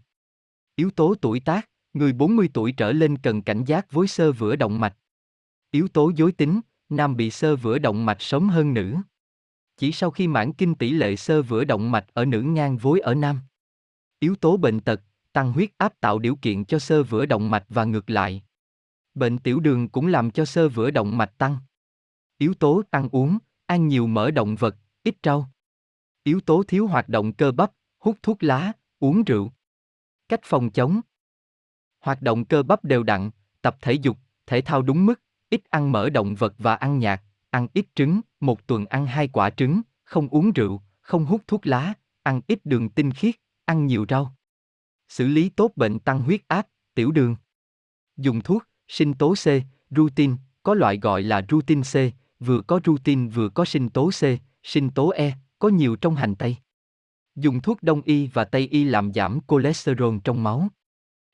Yếu tố tuổi tác, người 40 tuổi trở lên cần cảnh giác với sơ vữa động mạch. Yếu tố giới tính, nam bị sơ vữa động mạch sớm hơn nữ. Chỉ sau khi mãn kinh tỷ lệ sơ vữa động mạch ở nữ ngang với ở nam. Yếu tố bệnh tật, tăng huyết áp tạo điều kiện cho sơ vữa động mạch và ngược lại. Bệnh tiểu đường cũng làm cho sơ vữa động mạch tăng. Yếu tố ăn uống, ăn nhiều mỡ động vật, ít rau. Yếu tố thiếu hoạt động cơ bắp, hút thuốc lá, uống rượu. Cách phòng chống Hoạt động cơ bắp đều đặn, tập thể dục, thể thao đúng mức, ít ăn mỡ động vật và ăn nhạt, ăn ít trứng, một tuần ăn hai quả trứng, không uống rượu, không hút thuốc lá, ăn ít đường tinh khiết, ăn nhiều rau. Xử lý tốt bệnh tăng huyết áp, tiểu đường. Dùng thuốc, sinh tố C, rutin, có loại gọi là rutin C, vừa có rutin vừa có sinh tố C, sinh tố E, có nhiều trong hành tây. Dùng thuốc đông y và tây y làm giảm cholesterol trong máu.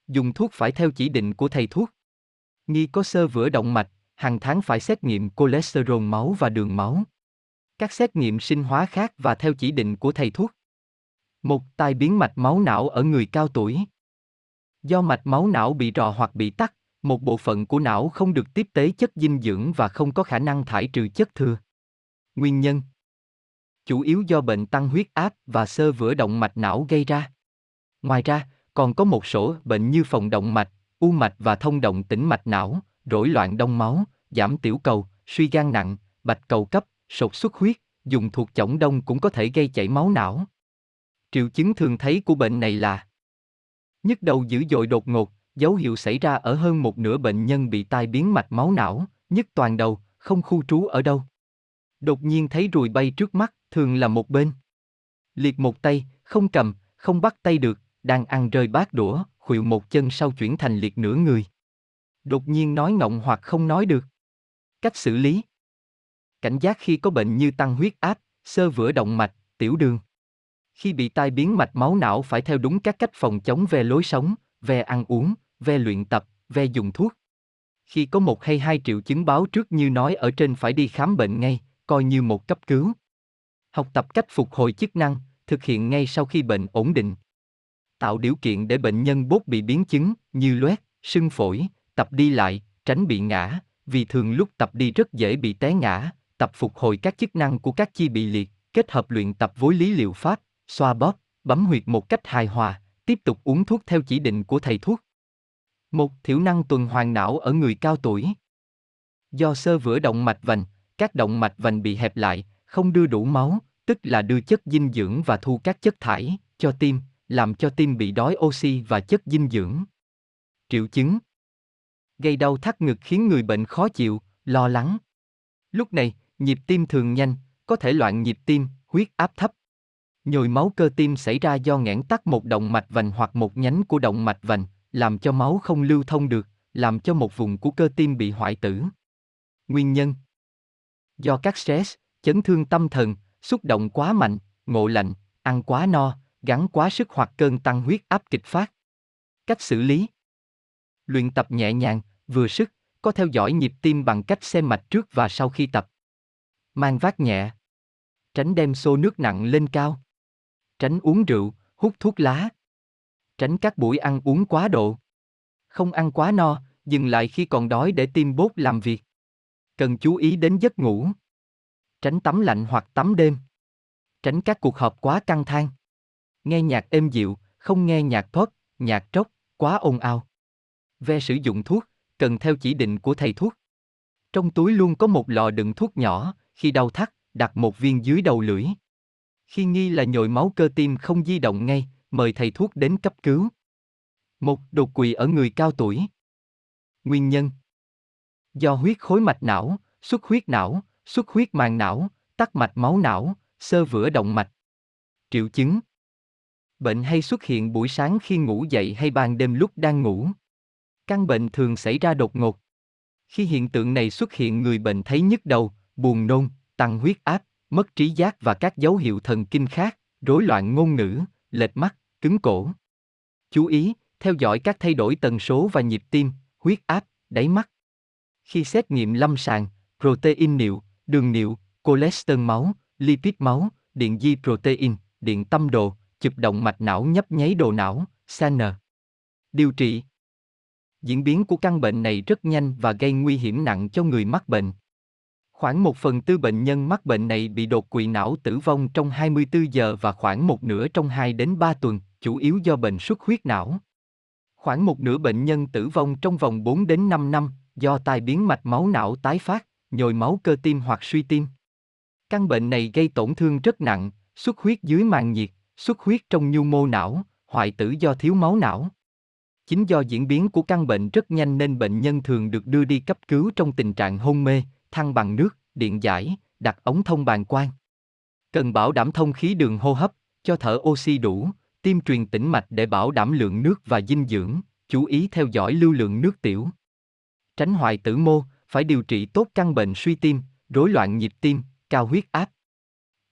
Dùng thuốc phải theo chỉ định của thầy thuốc. Nghi có sơ vữa động mạch, hàng tháng phải xét nghiệm cholesterol máu và đường máu. Các xét nghiệm sinh hóa khác và theo chỉ định của thầy thuốc. Một tai biến mạch máu não ở người cao tuổi. Do mạch máu não bị rò hoặc bị tắc, một bộ phận của não không được tiếp tế chất dinh dưỡng và không có khả năng thải trừ chất thừa. Nguyên nhân chủ yếu do bệnh tăng huyết áp và sơ vữa động mạch não gây ra. Ngoài ra, còn có một số bệnh như phòng động mạch, u mạch và thông động tĩnh mạch não, rối loạn đông máu, giảm tiểu cầu, suy gan nặng, bạch cầu cấp, sột xuất huyết, dùng thuộc chổng đông cũng có thể gây chảy máu não. Triệu chứng thường thấy của bệnh này là nhức đầu dữ dội đột ngột, dấu hiệu xảy ra ở hơn một nửa bệnh nhân bị tai biến mạch máu não, nhức toàn đầu, không khu trú ở đâu. Đột nhiên thấy ruồi bay trước mắt, thường là một bên. Liệt một tay, không cầm, không bắt tay được, đang ăn rơi bát đũa, khuỵu một chân sau chuyển thành liệt nửa người. Đột nhiên nói ngọng hoặc không nói được. Cách xử lý Cảnh giác khi có bệnh như tăng huyết áp, sơ vữa động mạch, tiểu đường. Khi bị tai biến mạch máu não phải theo đúng các cách phòng chống về lối sống, về ăn uống, về luyện tập, về dùng thuốc. Khi có một hay hai triệu chứng báo trước như nói ở trên phải đi khám bệnh ngay, coi như một cấp cứu. Học tập cách phục hồi chức năng, thực hiện ngay sau khi bệnh ổn định. Tạo điều kiện để bệnh nhân bốt bị biến chứng như loét, sưng phổi, tập đi lại, tránh bị ngã, vì thường lúc tập đi rất dễ bị té ngã, tập phục hồi các chức năng của các chi bị liệt, kết hợp luyện tập với lý liệu pháp, xoa bóp, bấm huyệt một cách hài hòa, tiếp tục uống thuốc theo chỉ định của thầy thuốc. Một thiểu năng tuần hoàn não ở người cao tuổi. Do sơ vữa động mạch vành, các động mạch vành bị hẹp lại, không đưa đủ máu, tức là đưa chất dinh dưỡng và thu các chất thải cho tim, làm cho tim bị đói oxy và chất dinh dưỡng. Triệu chứng Gây đau thắt ngực khiến người bệnh khó chịu, lo lắng. Lúc này, nhịp tim thường nhanh, có thể loạn nhịp tim, huyết áp thấp. Nhồi máu cơ tim xảy ra do nghẽn tắc một động mạch vành hoặc một nhánh của động mạch vành, làm cho máu không lưu thông được, làm cho một vùng của cơ tim bị hoại tử. Nguyên nhân Do các stress, chấn thương tâm thần, xúc động quá mạnh, ngộ lạnh, ăn quá no, gắn quá sức hoặc cơn tăng huyết áp kịch phát. Cách xử lý Luyện tập nhẹ nhàng, vừa sức, có theo dõi nhịp tim bằng cách xem mạch trước và sau khi tập. Mang vác nhẹ. Tránh đem xô nước nặng lên cao. Tránh uống rượu, hút thuốc lá. Tránh các buổi ăn uống quá độ. Không ăn quá no, dừng lại khi còn đói để tim bốt làm việc. Cần chú ý đến giấc ngủ. Tránh tắm lạnh hoặc tắm đêm tránh các cuộc họp quá căng thang. Nghe nhạc êm dịu, không nghe nhạc pop, nhạc trốc, quá ồn ào. Ve sử dụng thuốc, cần theo chỉ định của thầy thuốc. Trong túi luôn có một lọ đựng thuốc nhỏ, khi đau thắt, đặt một viên dưới đầu lưỡi. Khi nghi là nhồi máu cơ tim không di động ngay, mời thầy thuốc đến cấp cứu. Một đột quỵ ở người cao tuổi. Nguyên nhân Do huyết khối mạch não, xuất huyết não, xuất huyết màng não, tắc mạch máu não, sơ vữa động mạch. Triệu chứng Bệnh hay xuất hiện buổi sáng khi ngủ dậy hay ban đêm lúc đang ngủ. Căn bệnh thường xảy ra đột ngột. Khi hiện tượng này xuất hiện người bệnh thấy nhức đầu, buồn nôn, tăng huyết áp, mất trí giác và các dấu hiệu thần kinh khác, rối loạn ngôn ngữ, lệch mắt, cứng cổ. Chú ý, theo dõi các thay đổi tần số và nhịp tim, huyết áp, đáy mắt. Khi xét nghiệm lâm sàng, protein niệu, đường niệu, cholesterol máu, lipid máu, điện di protein, điện tâm đồ, chụp động mạch não nhấp nháy đồ não, SAN. Điều trị Diễn biến của căn bệnh này rất nhanh và gây nguy hiểm nặng cho người mắc bệnh. Khoảng một phần tư bệnh nhân mắc bệnh này bị đột quỵ não tử vong trong 24 giờ và khoảng một nửa trong 2 đến 3 tuần, chủ yếu do bệnh xuất huyết não. Khoảng một nửa bệnh nhân tử vong trong vòng 4 đến 5 năm do tai biến mạch máu não tái phát, nhồi máu cơ tim hoặc suy tim. Căn bệnh này gây tổn thương rất nặng, xuất huyết dưới màng nhiệt, xuất huyết trong nhu mô não, hoại tử do thiếu máu não. Chính do diễn biến của căn bệnh rất nhanh nên bệnh nhân thường được đưa đi cấp cứu trong tình trạng hôn mê, thăng bằng nước, điện giải, đặt ống thông bàn quang. Cần bảo đảm thông khí đường hô hấp, cho thở oxy đủ, tiêm truyền tĩnh mạch để bảo đảm lượng nước và dinh dưỡng, chú ý theo dõi lưu lượng nước tiểu. Tránh hoại tử mô, phải điều trị tốt căn bệnh suy tim, rối loạn nhịp tim, cao huyết áp.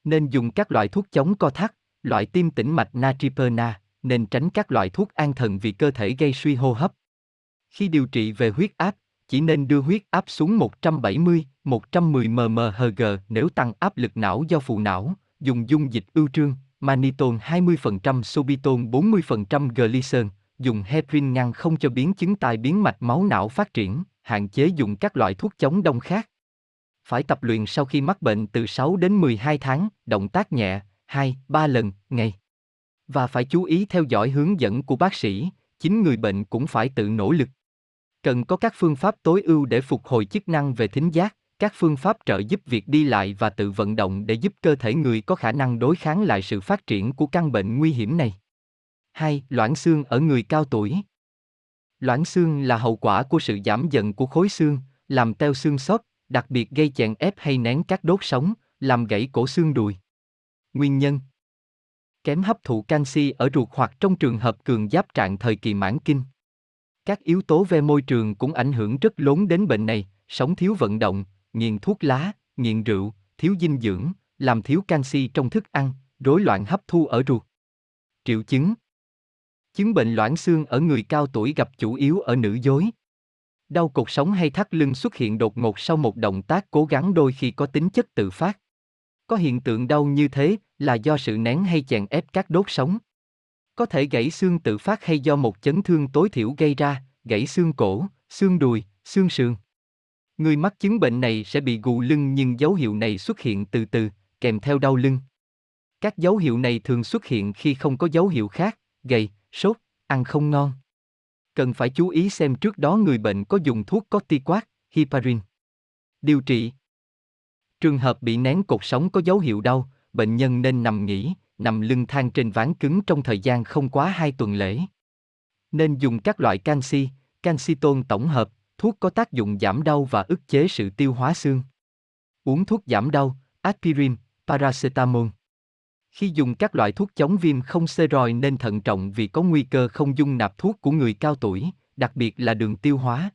Nên dùng các loại thuốc chống co thắt, loại tiêm tĩnh mạch natriperna, nên tránh các loại thuốc an thần vì cơ thể gây suy hô hấp. Khi điều trị về huyết áp, chỉ nên đưa huyết áp xuống 170, 110 mmHg nếu tăng áp lực não do phù não, dùng dung dịch ưu trương, manitol 20% sorbitol 40% glycerin, dùng heparin ngăn không cho biến chứng tai biến mạch máu não phát triển, hạn chế dùng các loại thuốc chống đông khác. Phải tập luyện sau khi mắc bệnh từ 6 đến 12 tháng, động tác nhẹ, 2, 3 lần, ngày. Và phải chú ý theo dõi hướng dẫn của bác sĩ, chính người bệnh cũng phải tự nỗ lực. Cần có các phương pháp tối ưu để phục hồi chức năng về thính giác, các phương pháp trợ giúp việc đi lại và tự vận động để giúp cơ thể người có khả năng đối kháng lại sự phát triển của căn bệnh nguy hiểm này. 2. Loãng xương ở người cao tuổi. Loãng xương là hậu quả của sự giảm dần của khối xương, làm teo xương xót, đặc biệt gây chèn ép hay nén các đốt sống, làm gãy cổ xương đùi. Nguyên nhân Kém hấp thụ canxi ở ruột hoặc trong trường hợp cường giáp trạng thời kỳ mãn kinh. Các yếu tố về môi trường cũng ảnh hưởng rất lớn đến bệnh này, sống thiếu vận động, nghiện thuốc lá, nghiện rượu, thiếu dinh dưỡng, làm thiếu canxi trong thức ăn, rối loạn hấp thu ở ruột. Triệu chứng Chứng bệnh loãng xương ở người cao tuổi gặp chủ yếu ở nữ giới. Đau cột sống hay thắt lưng xuất hiện đột ngột sau một động tác cố gắng đôi khi có tính chất tự phát. Có hiện tượng đau như thế là do sự nén hay chèn ép các đốt sống. Có thể gãy xương tự phát hay do một chấn thương tối thiểu gây ra, gãy xương cổ, xương đùi, xương sườn. Người mắc chứng bệnh này sẽ bị gù lưng nhưng dấu hiệu này xuất hiện từ từ, kèm theo đau lưng. Các dấu hiệu này thường xuất hiện khi không có dấu hiệu khác, gầy, sốt, ăn không ngon. Cần phải chú ý xem trước đó người bệnh có dùng thuốc corticoid, heparin. Điều trị Trường hợp bị nén cột sống có dấu hiệu đau, bệnh nhân nên nằm nghỉ, nằm lưng thang trên ván cứng trong thời gian không quá 2 tuần lễ. Nên dùng các loại canxi, canxi tôn tổng hợp, thuốc có tác dụng giảm đau và ức chế sự tiêu hóa xương. Uống thuốc giảm đau, aspirin, paracetamol. Khi dùng các loại thuốc chống viêm không steroid nên thận trọng vì có nguy cơ không dung nạp thuốc của người cao tuổi, đặc biệt là đường tiêu hóa.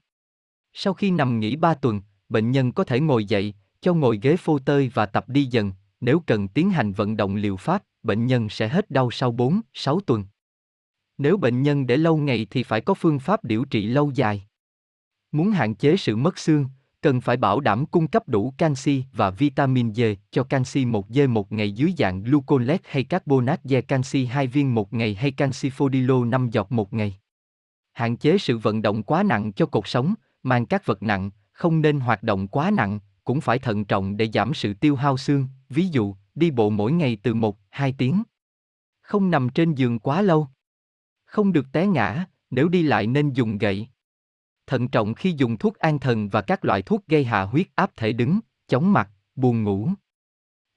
Sau khi nằm nghỉ 3 tuần, bệnh nhân có thể ngồi dậy, cho ngồi ghế phô tơi và tập đi dần, nếu cần tiến hành vận động liệu pháp, bệnh nhân sẽ hết đau sau 4, 6 tuần. Nếu bệnh nhân để lâu ngày thì phải có phương pháp điều trị lâu dài. Muốn hạn chế sự mất xương, cần phải bảo đảm cung cấp đủ canxi và vitamin D cho canxi 1D một ngày dưới dạng gluconate hay carbonate de canxi 2 viên một ngày hay canxi fodilo 5 giọt một ngày. Hạn chế sự vận động quá nặng cho cột sống, mang các vật nặng, không nên hoạt động quá nặng, cũng phải thận trọng để giảm sự tiêu hao xương, ví dụ, đi bộ mỗi ngày từ 1, 2 tiếng. Không nằm trên giường quá lâu. Không được té ngã, nếu đi lại nên dùng gậy. Thận trọng khi dùng thuốc an thần và các loại thuốc gây hạ huyết áp thể đứng, chóng mặt, buồn ngủ.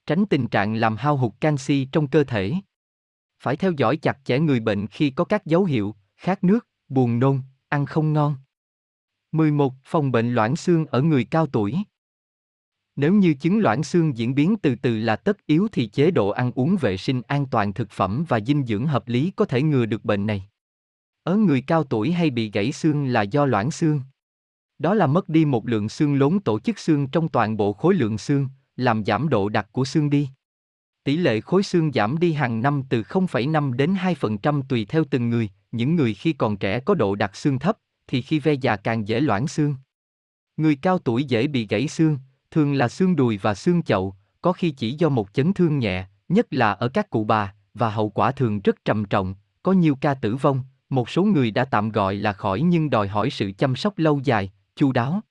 Tránh tình trạng làm hao hụt canxi trong cơ thể. Phải theo dõi chặt chẽ người bệnh khi có các dấu hiệu khát nước, buồn nôn, ăn không ngon. 11. Phòng bệnh loãng xương ở người cao tuổi. Nếu như chứng loãng xương diễn biến từ từ là tất yếu thì chế độ ăn uống vệ sinh an toàn thực phẩm và dinh dưỡng hợp lý có thể ngừa được bệnh này. Ở người cao tuổi hay bị gãy xương là do loãng xương. Đó là mất đi một lượng xương lốn tổ chức xương trong toàn bộ khối lượng xương, làm giảm độ đặc của xương đi. Tỷ lệ khối xương giảm đi hàng năm từ 0,5 đến 2% tùy theo từng người, những người khi còn trẻ có độ đặc xương thấp, thì khi ve già càng dễ loãng xương. Người cao tuổi dễ bị gãy xương, thường là xương đùi và xương chậu, có khi chỉ do một chấn thương nhẹ, nhất là ở các cụ bà, và hậu quả thường rất trầm trọng, có nhiều ca tử vong, một số người đã tạm gọi là khỏi nhưng đòi hỏi sự chăm sóc lâu dài, chu đáo.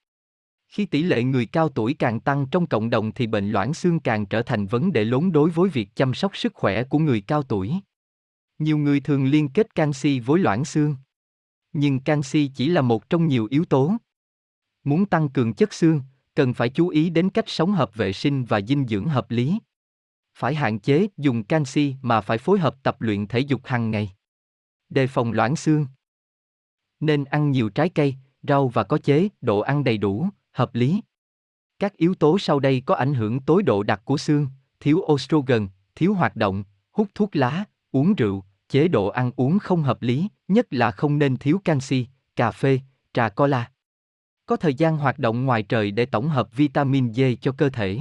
Khi tỷ lệ người cao tuổi càng tăng trong cộng đồng thì bệnh loãng xương càng trở thành vấn đề lớn đối với việc chăm sóc sức khỏe của người cao tuổi. Nhiều người thường liên kết canxi với loãng xương. Nhưng canxi chỉ là một trong nhiều yếu tố. Muốn tăng cường chất xương, cần phải chú ý đến cách sống hợp vệ sinh và dinh dưỡng hợp lý. Phải hạn chế dùng canxi mà phải phối hợp tập luyện thể dục hàng ngày. Đề phòng loãng xương. Nên ăn nhiều trái cây, rau và có chế, độ ăn đầy đủ, hợp lý. Các yếu tố sau đây có ảnh hưởng tối độ đặc của xương, thiếu estrogen, thiếu hoạt động, hút thuốc lá, uống rượu, chế độ ăn uống không hợp lý, nhất là không nên thiếu canxi, cà phê, trà cola. Có thời gian hoạt động ngoài trời để tổng hợp vitamin D cho cơ thể.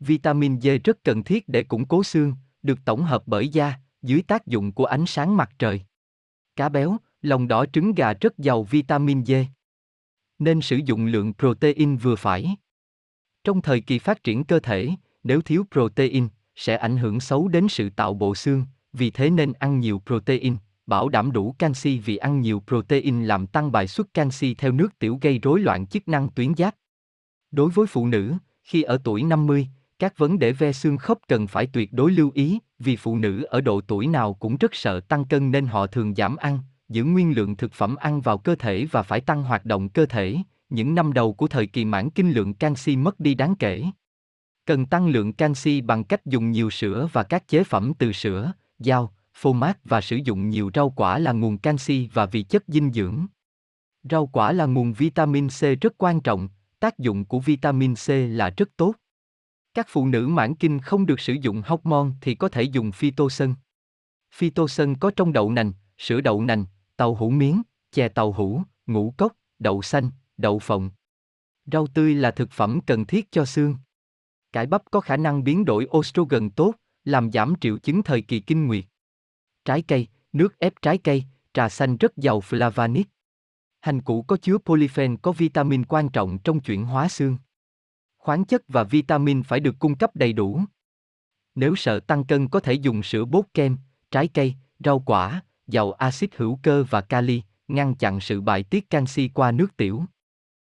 Vitamin D rất cần thiết để củng cố xương, được tổng hợp bởi da, dưới tác dụng của ánh sáng mặt trời. Cá béo, lòng đỏ trứng gà rất giàu vitamin D. Nên sử dụng lượng protein vừa phải. Trong thời kỳ phát triển cơ thể, nếu thiếu protein, sẽ ảnh hưởng xấu đến sự tạo bộ xương, vì thế nên ăn nhiều protein, bảo đảm đủ canxi vì ăn nhiều protein làm tăng bài xuất canxi theo nước tiểu gây rối loạn chức năng tuyến giáp. Đối với phụ nữ, khi ở tuổi 50, các vấn đề ve xương khớp cần phải tuyệt đối lưu ý, vì phụ nữ ở độ tuổi nào cũng rất sợ tăng cân nên họ thường giảm ăn, giữ nguyên lượng thực phẩm ăn vào cơ thể và phải tăng hoạt động cơ thể. Những năm đầu của thời kỳ mãn kinh lượng canxi mất đi đáng kể. Cần tăng lượng canxi bằng cách dùng nhiều sữa và các chế phẩm từ sữa, dao, phô mát và sử dụng nhiều rau quả là nguồn canxi và vị chất dinh dưỡng. Rau quả là nguồn vitamin C rất quan trọng, tác dụng của vitamin C là rất tốt. Các phụ nữ mãn kinh không được sử dụng hormone thì có thể dùng phytoxan. Phytoxan có trong đậu nành, sữa đậu nành, tàu hũ miếng, chè tàu hũ, ngũ cốc, đậu xanh, đậu phộng. Rau tươi là thực phẩm cần thiết cho xương. Cải bắp có khả năng biến đổi estrogen tốt, làm giảm triệu chứng thời kỳ kinh nguyệt. Trái cây, nước ép trái cây, trà xanh rất giàu flavonoid. Hành củ có chứa polyphen có vitamin quan trọng trong chuyển hóa xương. Khoáng chất và vitamin phải được cung cấp đầy đủ. Nếu sợ tăng cân có thể dùng sữa bốt kem, trái cây, rau quả, giàu axit hữu cơ và kali, ngăn chặn sự bài tiết canxi qua nước tiểu.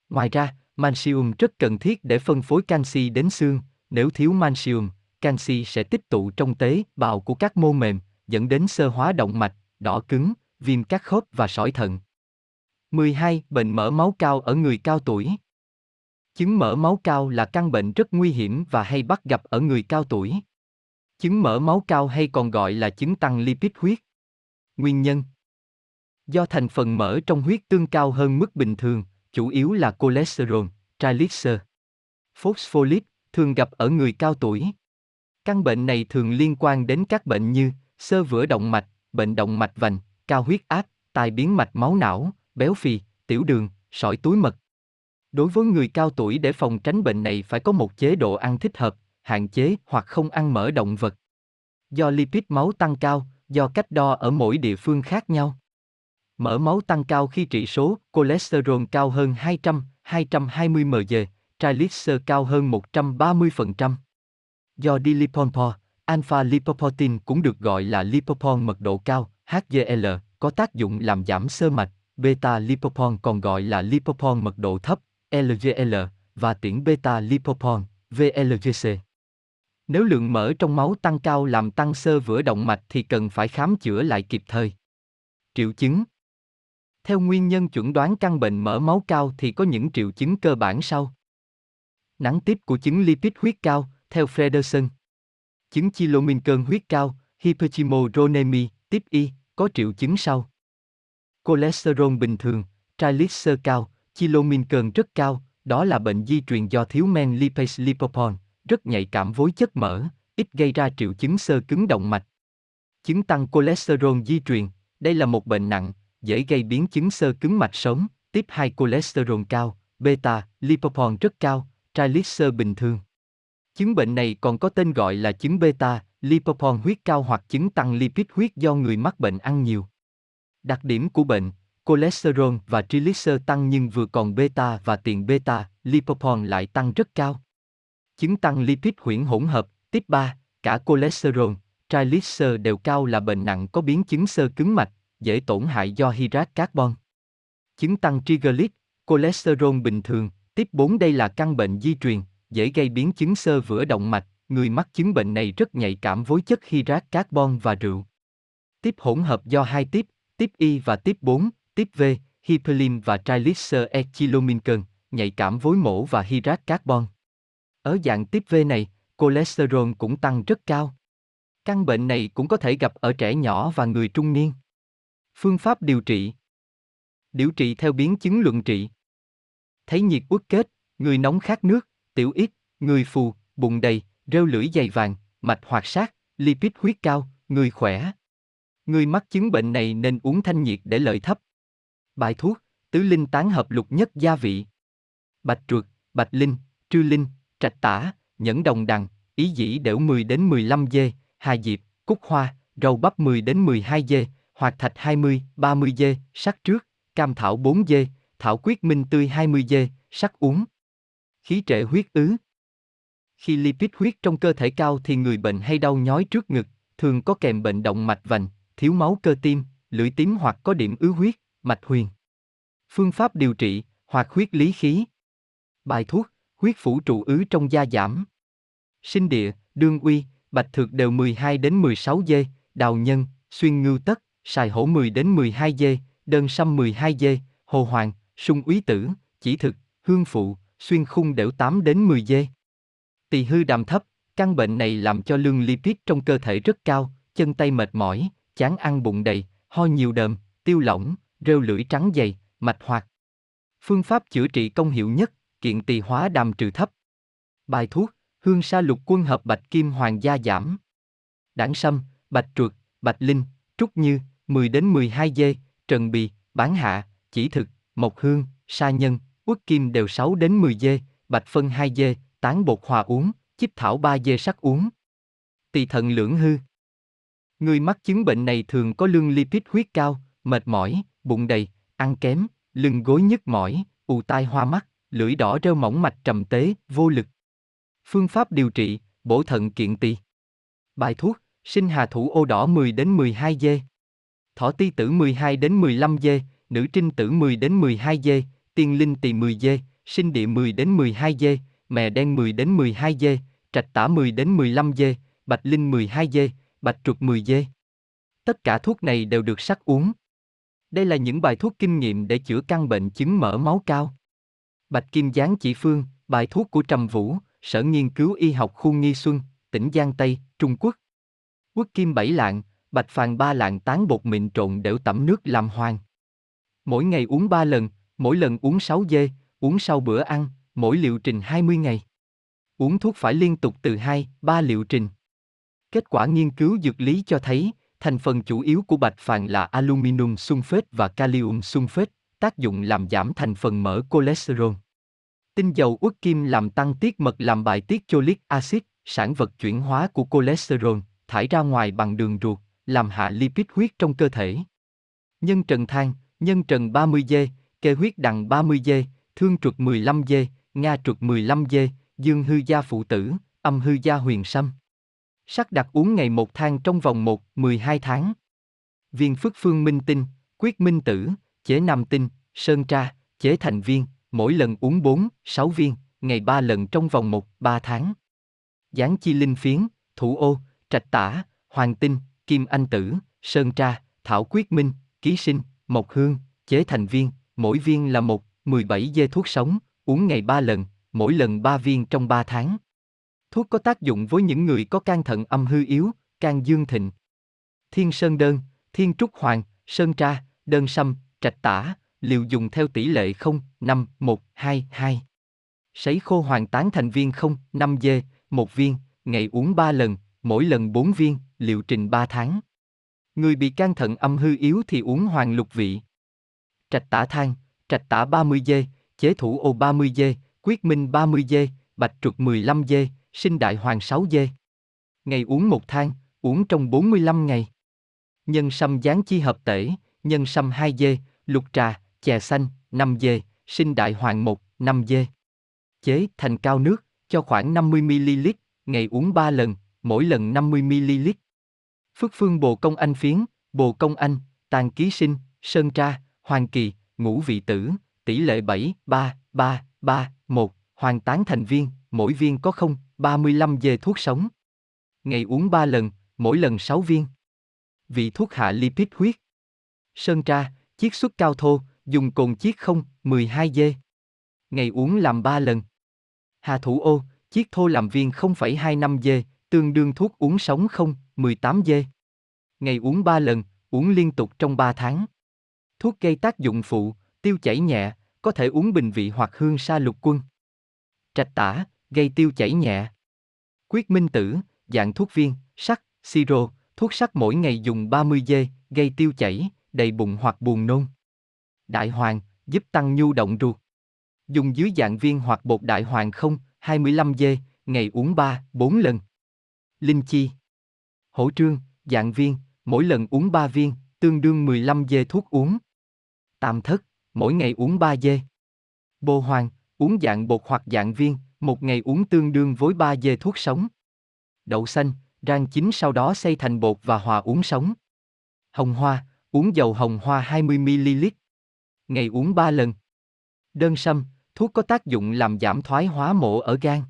Ngoài ra, magnesium rất cần thiết để phân phối canxi đến xương, nếu thiếu magnesium, canxi sẽ tích tụ trong tế bào của các mô mềm, dẫn đến sơ hóa động mạch, đỏ cứng, viêm các khớp và sỏi thận. 12. Bệnh mỡ máu cao ở người cao tuổi. Chứng mỡ máu cao là căn bệnh rất nguy hiểm và hay bắt gặp ở người cao tuổi. Chứng mỡ máu cao hay còn gọi là chứng tăng lipid huyết. Nguyên nhân Do thành phần mỡ trong huyết tương cao hơn mức bình thường, chủ yếu là cholesterol, triglycer. Phospholipid thường gặp ở người cao tuổi. Căn bệnh này thường liên quan đến các bệnh như sơ vữa động mạch, bệnh động mạch vành, cao huyết áp, tai biến mạch máu não, béo phì, tiểu đường, sỏi túi mật. Đối với người cao tuổi để phòng tránh bệnh này phải có một chế độ ăn thích hợp, hạn chế hoặc không ăn mỡ động vật. Do lipid máu tăng cao, do cách đo ở mỗi địa phương khác nhau. Mỡ máu tăng cao khi trị số cholesterol cao hơn 200, 220 mg, triglycerides cao hơn 130%. Do diliponpo, alpha lipoprotein cũng được gọi là lipopon mật độ cao, HDL, có tác dụng làm giảm sơ mạch, beta lipopon còn gọi là lipopon mật độ thấp, LGL, và tiễn beta lipopon, VLGC. Nếu lượng mỡ trong máu tăng cao làm tăng sơ vữa động mạch thì cần phải khám chữa lại kịp thời. Triệu chứng Theo nguyên nhân chuẩn đoán căn bệnh mỡ máu cao thì có những triệu chứng cơ bản sau. Nắng tiếp của chứng lipid huyết cao, theo Frederson. Chứng chilomin cơn huyết cao, hyperchimoronemi, tiếp y, có triệu chứng sau. Cholesterol bình thường, triglycer cao, chilomin cơn rất cao, đó là bệnh di truyền do thiếu men lipase lipopon, rất nhạy cảm với chất mỡ, ít gây ra triệu chứng sơ cứng động mạch. Chứng tăng cholesterol di truyền, đây là một bệnh nặng, dễ gây biến chứng sơ cứng mạch sống, tiếp 2 cholesterol cao, beta, lipopon rất cao, triglycer bình thường. Chứng bệnh này còn có tên gọi là chứng beta, lipopon huyết cao hoặc chứng tăng lipid huyết do người mắc bệnh ăn nhiều. Đặc điểm của bệnh, cholesterol và triglycer tăng nhưng vừa còn beta và tiền beta, lipopon lại tăng rất cao. Chứng tăng lipid huyễn hỗn hợp, tiếp 3, cả cholesterol, triglycer đều cao là bệnh nặng có biến chứng sơ cứng mạch, dễ tổn hại do hydrat carbon. Chứng tăng triglycer cholesterol bình thường, tiếp 4 đây là căn bệnh di truyền, dễ gây biến chứng sơ vữa động mạch, người mắc chứng bệnh này rất nhạy cảm với chất hydrat carbon và rượu. Tiếp hỗn hợp do hai tiếp, tiếp Y và tiếp 4, tiếp V, hyperlim và triglycer ethylomincơn, nhạy cảm với mổ và hydrat carbon. Ở dạng tiếp V này, cholesterol cũng tăng rất cao. Căn bệnh này cũng có thể gặp ở trẻ nhỏ và người trung niên. Phương pháp điều trị Điều trị theo biến chứng luận trị Thấy nhiệt uất kết, người nóng khát nước, tiểu ít, người phù, bụng đầy, rêu lưỡi dày vàng, mạch hoạt sát, lipid huyết cao, người khỏe. Người mắc chứng bệnh này nên uống thanh nhiệt để lợi thấp. Bài thuốc, tứ linh tán hợp lục nhất gia vị. Bạch truột, bạch linh, trư linh, trạch tả, nhẫn đồng đằng, ý dĩ đểu 10 đến 15 dê, hà diệp, cúc hoa, rau bắp 10 đến 12 dê, hoạt thạch 20, 30 dê, sắc trước, cam thảo 4 dê, thảo quyết minh tươi 20 dê, sắc uống. Khí trệ huyết ứ. Khi lipid huyết trong cơ thể cao thì người bệnh hay đau nhói trước ngực, thường có kèm bệnh động mạch vành, thiếu máu cơ tim, lưỡi tím hoặc có điểm ứ huyết, mạch huyền. Phương pháp điều trị, hoạt huyết lý khí. Bài thuốc, huyết phủ trụ ứ trong da giảm. Sinh địa, đương uy, bạch thược đều 12 đến 16 dê, đào nhân, xuyên ngưu tất, xài hổ 10 đến 12 dê, đơn sâm 12 dê, hồ hoàng, sung úy tử, chỉ thực, hương phụ, xuyên khung đểu 8 đến 10 dê. Tỳ hư đàm thấp, căn bệnh này làm cho lương lipid trong cơ thể rất cao, chân tay mệt mỏi, chán ăn bụng đầy, ho nhiều đờm, tiêu lỏng, rêu lưỡi trắng dày, mạch hoạt. Phương pháp chữa trị công hiệu nhất, kiện tỳ hóa đàm trừ thấp. Bài thuốc, hương sa lục quân hợp bạch kim hoàng gia giảm. Đảng sâm, bạch truột, bạch linh, trúc như, 10 đến 12 dê, trần bì, bán hạ, chỉ thực, mộc hương, sa nhân, quất kim đều 6 đến 10 dê, bạch phân 2 dê, tán bột hòa uống, chích thảo 3 dê sắc uống. Tỳ thận lưỡng hư. Người mắc chứng bệnh này thường có lương lipid huyết cao, mệt mỏi, bụng đầy, ăn kém, lưng gối nhức mỏi, ù tai hoa mắt, lưỡi đỏ rêu mỏng mạch trầm tế, vô lực. Phương pháp điều trị, bổ thận kiện tỳ. Bài thuốc, sinh hà thủ ô đỏ 10 đến 12 dê. Thỏ ti tử 12 đến 15 dê, nữ trinh tử 10 đến 12 dê, tiên linh tỳ 10 dê, sinh địa 10 đến 12 dê, mè đen 10 đến 12 dê, trạch tả 10 đến 15 dê, bạch linh 12 dê, bạch trục 10 dê. Tất cả thuốc này đều được sắc uống. Đây là những bài thuốc kinh nghiệm để chữa căn bệnh chứng mỡ máu cao. Bạch Kim Giáng chỉ phương, bài thuốc của Trầm Vũ, Sở Nghiên cứu Y học khu Nghi Xuân, tỉnh Giang Tây, Trung Quốc. Quốc kim bảy lạng, bạch phàn ba lạng tán bột mịn trộn đều tẩm nước làm hoàng. Mỗi ngày uống ba lần, mỗi lần uống 6 dê, uống sau bữa ăn, mỗi liệu trình 20 ngày. Uống thuốc phải liên tục từ 2, 3 liệu trình. Kết quả nghiên cứu dược lý cho thấy, thành phần chủ yếu của bạch phàn là aluminum sulfate và kalium sulfate, tác dụng làm giảm thành phần mỡ cholesterol. Tinh dầu uất kim làm tăng tiết mật làm bài tiết cholic acid, sản vật chuyển hóa của cholesterol, thải ra ngoài bằng đường ruột, làm hạ lipid huyết trong cơ thể. Nhân trần than, nhân trần 30 dê, kê huyết đằng 30 dê, thương trục 15 dê, nga trục 15 dê, dương hư gia phụ tử, âm hư gia huyền sâm. Sắc đặt uống ngày một thang trong vòng 1, 12 tháng. Viên phức phương minh tinh, quyết minh tử, chế nam tinh, sơn tra, chế thành viên, mỗi lần uống 4, 6 viên, ngày 3 lần trong vòng 1, 3 tháng. Gián chi linh phiến, thủ ô, trạch tả, hoàng tinh, kim anh tử, sơn tra, thảo quyết minh, ký sinh, mộc hương, chế thành viên, mỗi viên là một, 17 dê thuốc sống, uống ngày 3 lần, mỗi lần 3 viên trong 3 tháng. Thuốc có tác dụng với những người có can thận âm hư yếu, can dương thịnh. Thiên sơn đơn, thiên trúc hoàng, sơn tra, đơn sâm, trạch tả, liều dùng theo tỷ lệ 0, 5, 1, 2, 2. Sấy khô hoàng tán thành viên 0, 5 dê, 1 viên, ngày uống 3 lần, mỗi lần 4 viên, liệu trình 3 tháng. Người bị can thận âm hư yếu thì uống hoàng lục vị. Trạch tả thang, trạch tả 30 dê, chế thủ ô 30 dê, quyết minh 30 dê, bạch trục 15 dê, sinh đại hoàng 6 dê. Ngày uống một thang, uống trong 45 ngày. Nhân sâm gián chi hợp tể, nhân sâm 2 dê, lục trà, chè xanh, 5 dê, sinh đại hoàng 1, 5 dê. Chế thành cao nước, cho khoảng 50ml, ngày uống 3 lần, mỗi lần 50ml. Phước phương bồ công anh phiến, bồ công anh, tàn ký sinh, sơn tra, hoàng kỳ, ngũ vị tử, tỷ lệ 7, 3, 3, 3, 1, hoàng tán thành viên, mỗi viên có 0, 35 dê thuốc sống. Ngày uống 3 lần, mỗi lần 6 viên. Vị thuốc hạ lipid huyết. Sơn tra, chiết xuất cao thô, dùng cồn chiết 0, 12 dê. Ngày uống làm 3 lần. Hà thủ ô, chiết thô làm viên 0,25 dê, tương đương thuốc uống sống 0, 18 dê. Ngày uống 3 lần, uống liên tục trong 3 tháng. Thuốc gây tác dụng phụ, tiêu chảy nhẹ, có thể uống bình vị hoặc hương sa lục quân. Trạch tả, gây tiêu chảy nhẹ. Quyết minh tử, dạng thuốc viên, sắc, siro, thuốc sắc mỗi ngày dùng 30 dê, gây tiêu chảy, đầy bụng hoặc buồn nôn. Đại hoàng, giúp tăng nhu động ruột. Dùng dưới dạng viên hoặc bột đại hoàng không, 25 dê, ngày uống 3, 4 lần. Linh chi. Hổ trương, dạng viên, mỗi lần uống 3 viên, tương đương 15 dê thuốc uống. Tam thất, mỗi ngày uống 3 dê. Bồ hoàng, uống dạng bột hoặc dạng viên, một ngày uống tương đương với 3 dê thuốc sống. Đậu xanh, rang chín sau đó xay thành bột và hòa uống sống. Hồng hoa, uống dầu hồng hoa 20ml. Ngày uống 3 lần. Đơn sâm, thuốc có tác dụng làm giảm thoái hóa mổ ở gan.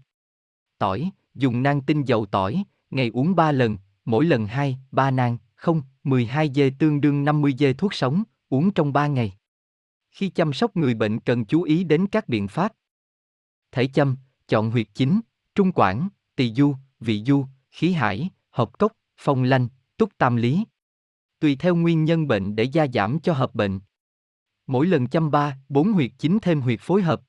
Tỏi, dùng nang tinh dầu tỏi, ngày uống 3 lần, mỗi lần 2, 3 nang, không, 12 dê tương đương 50 dê thuốc sống, uống trong 3 ngày. Khi chăm sóc người bệnh cần chú ý đến các biện pháp. Thể châm, chọn huyệt chính, trung quản, tỳ du, vị du, khí hải, hợp cốc, phong lanh, túc tam lý. Tùy theo nguyên nhân bệnh để gia giảm cho hợp bệnh. Mỗi lần chăm ba, bốn huyệt chính thêm huyệt phối hợp.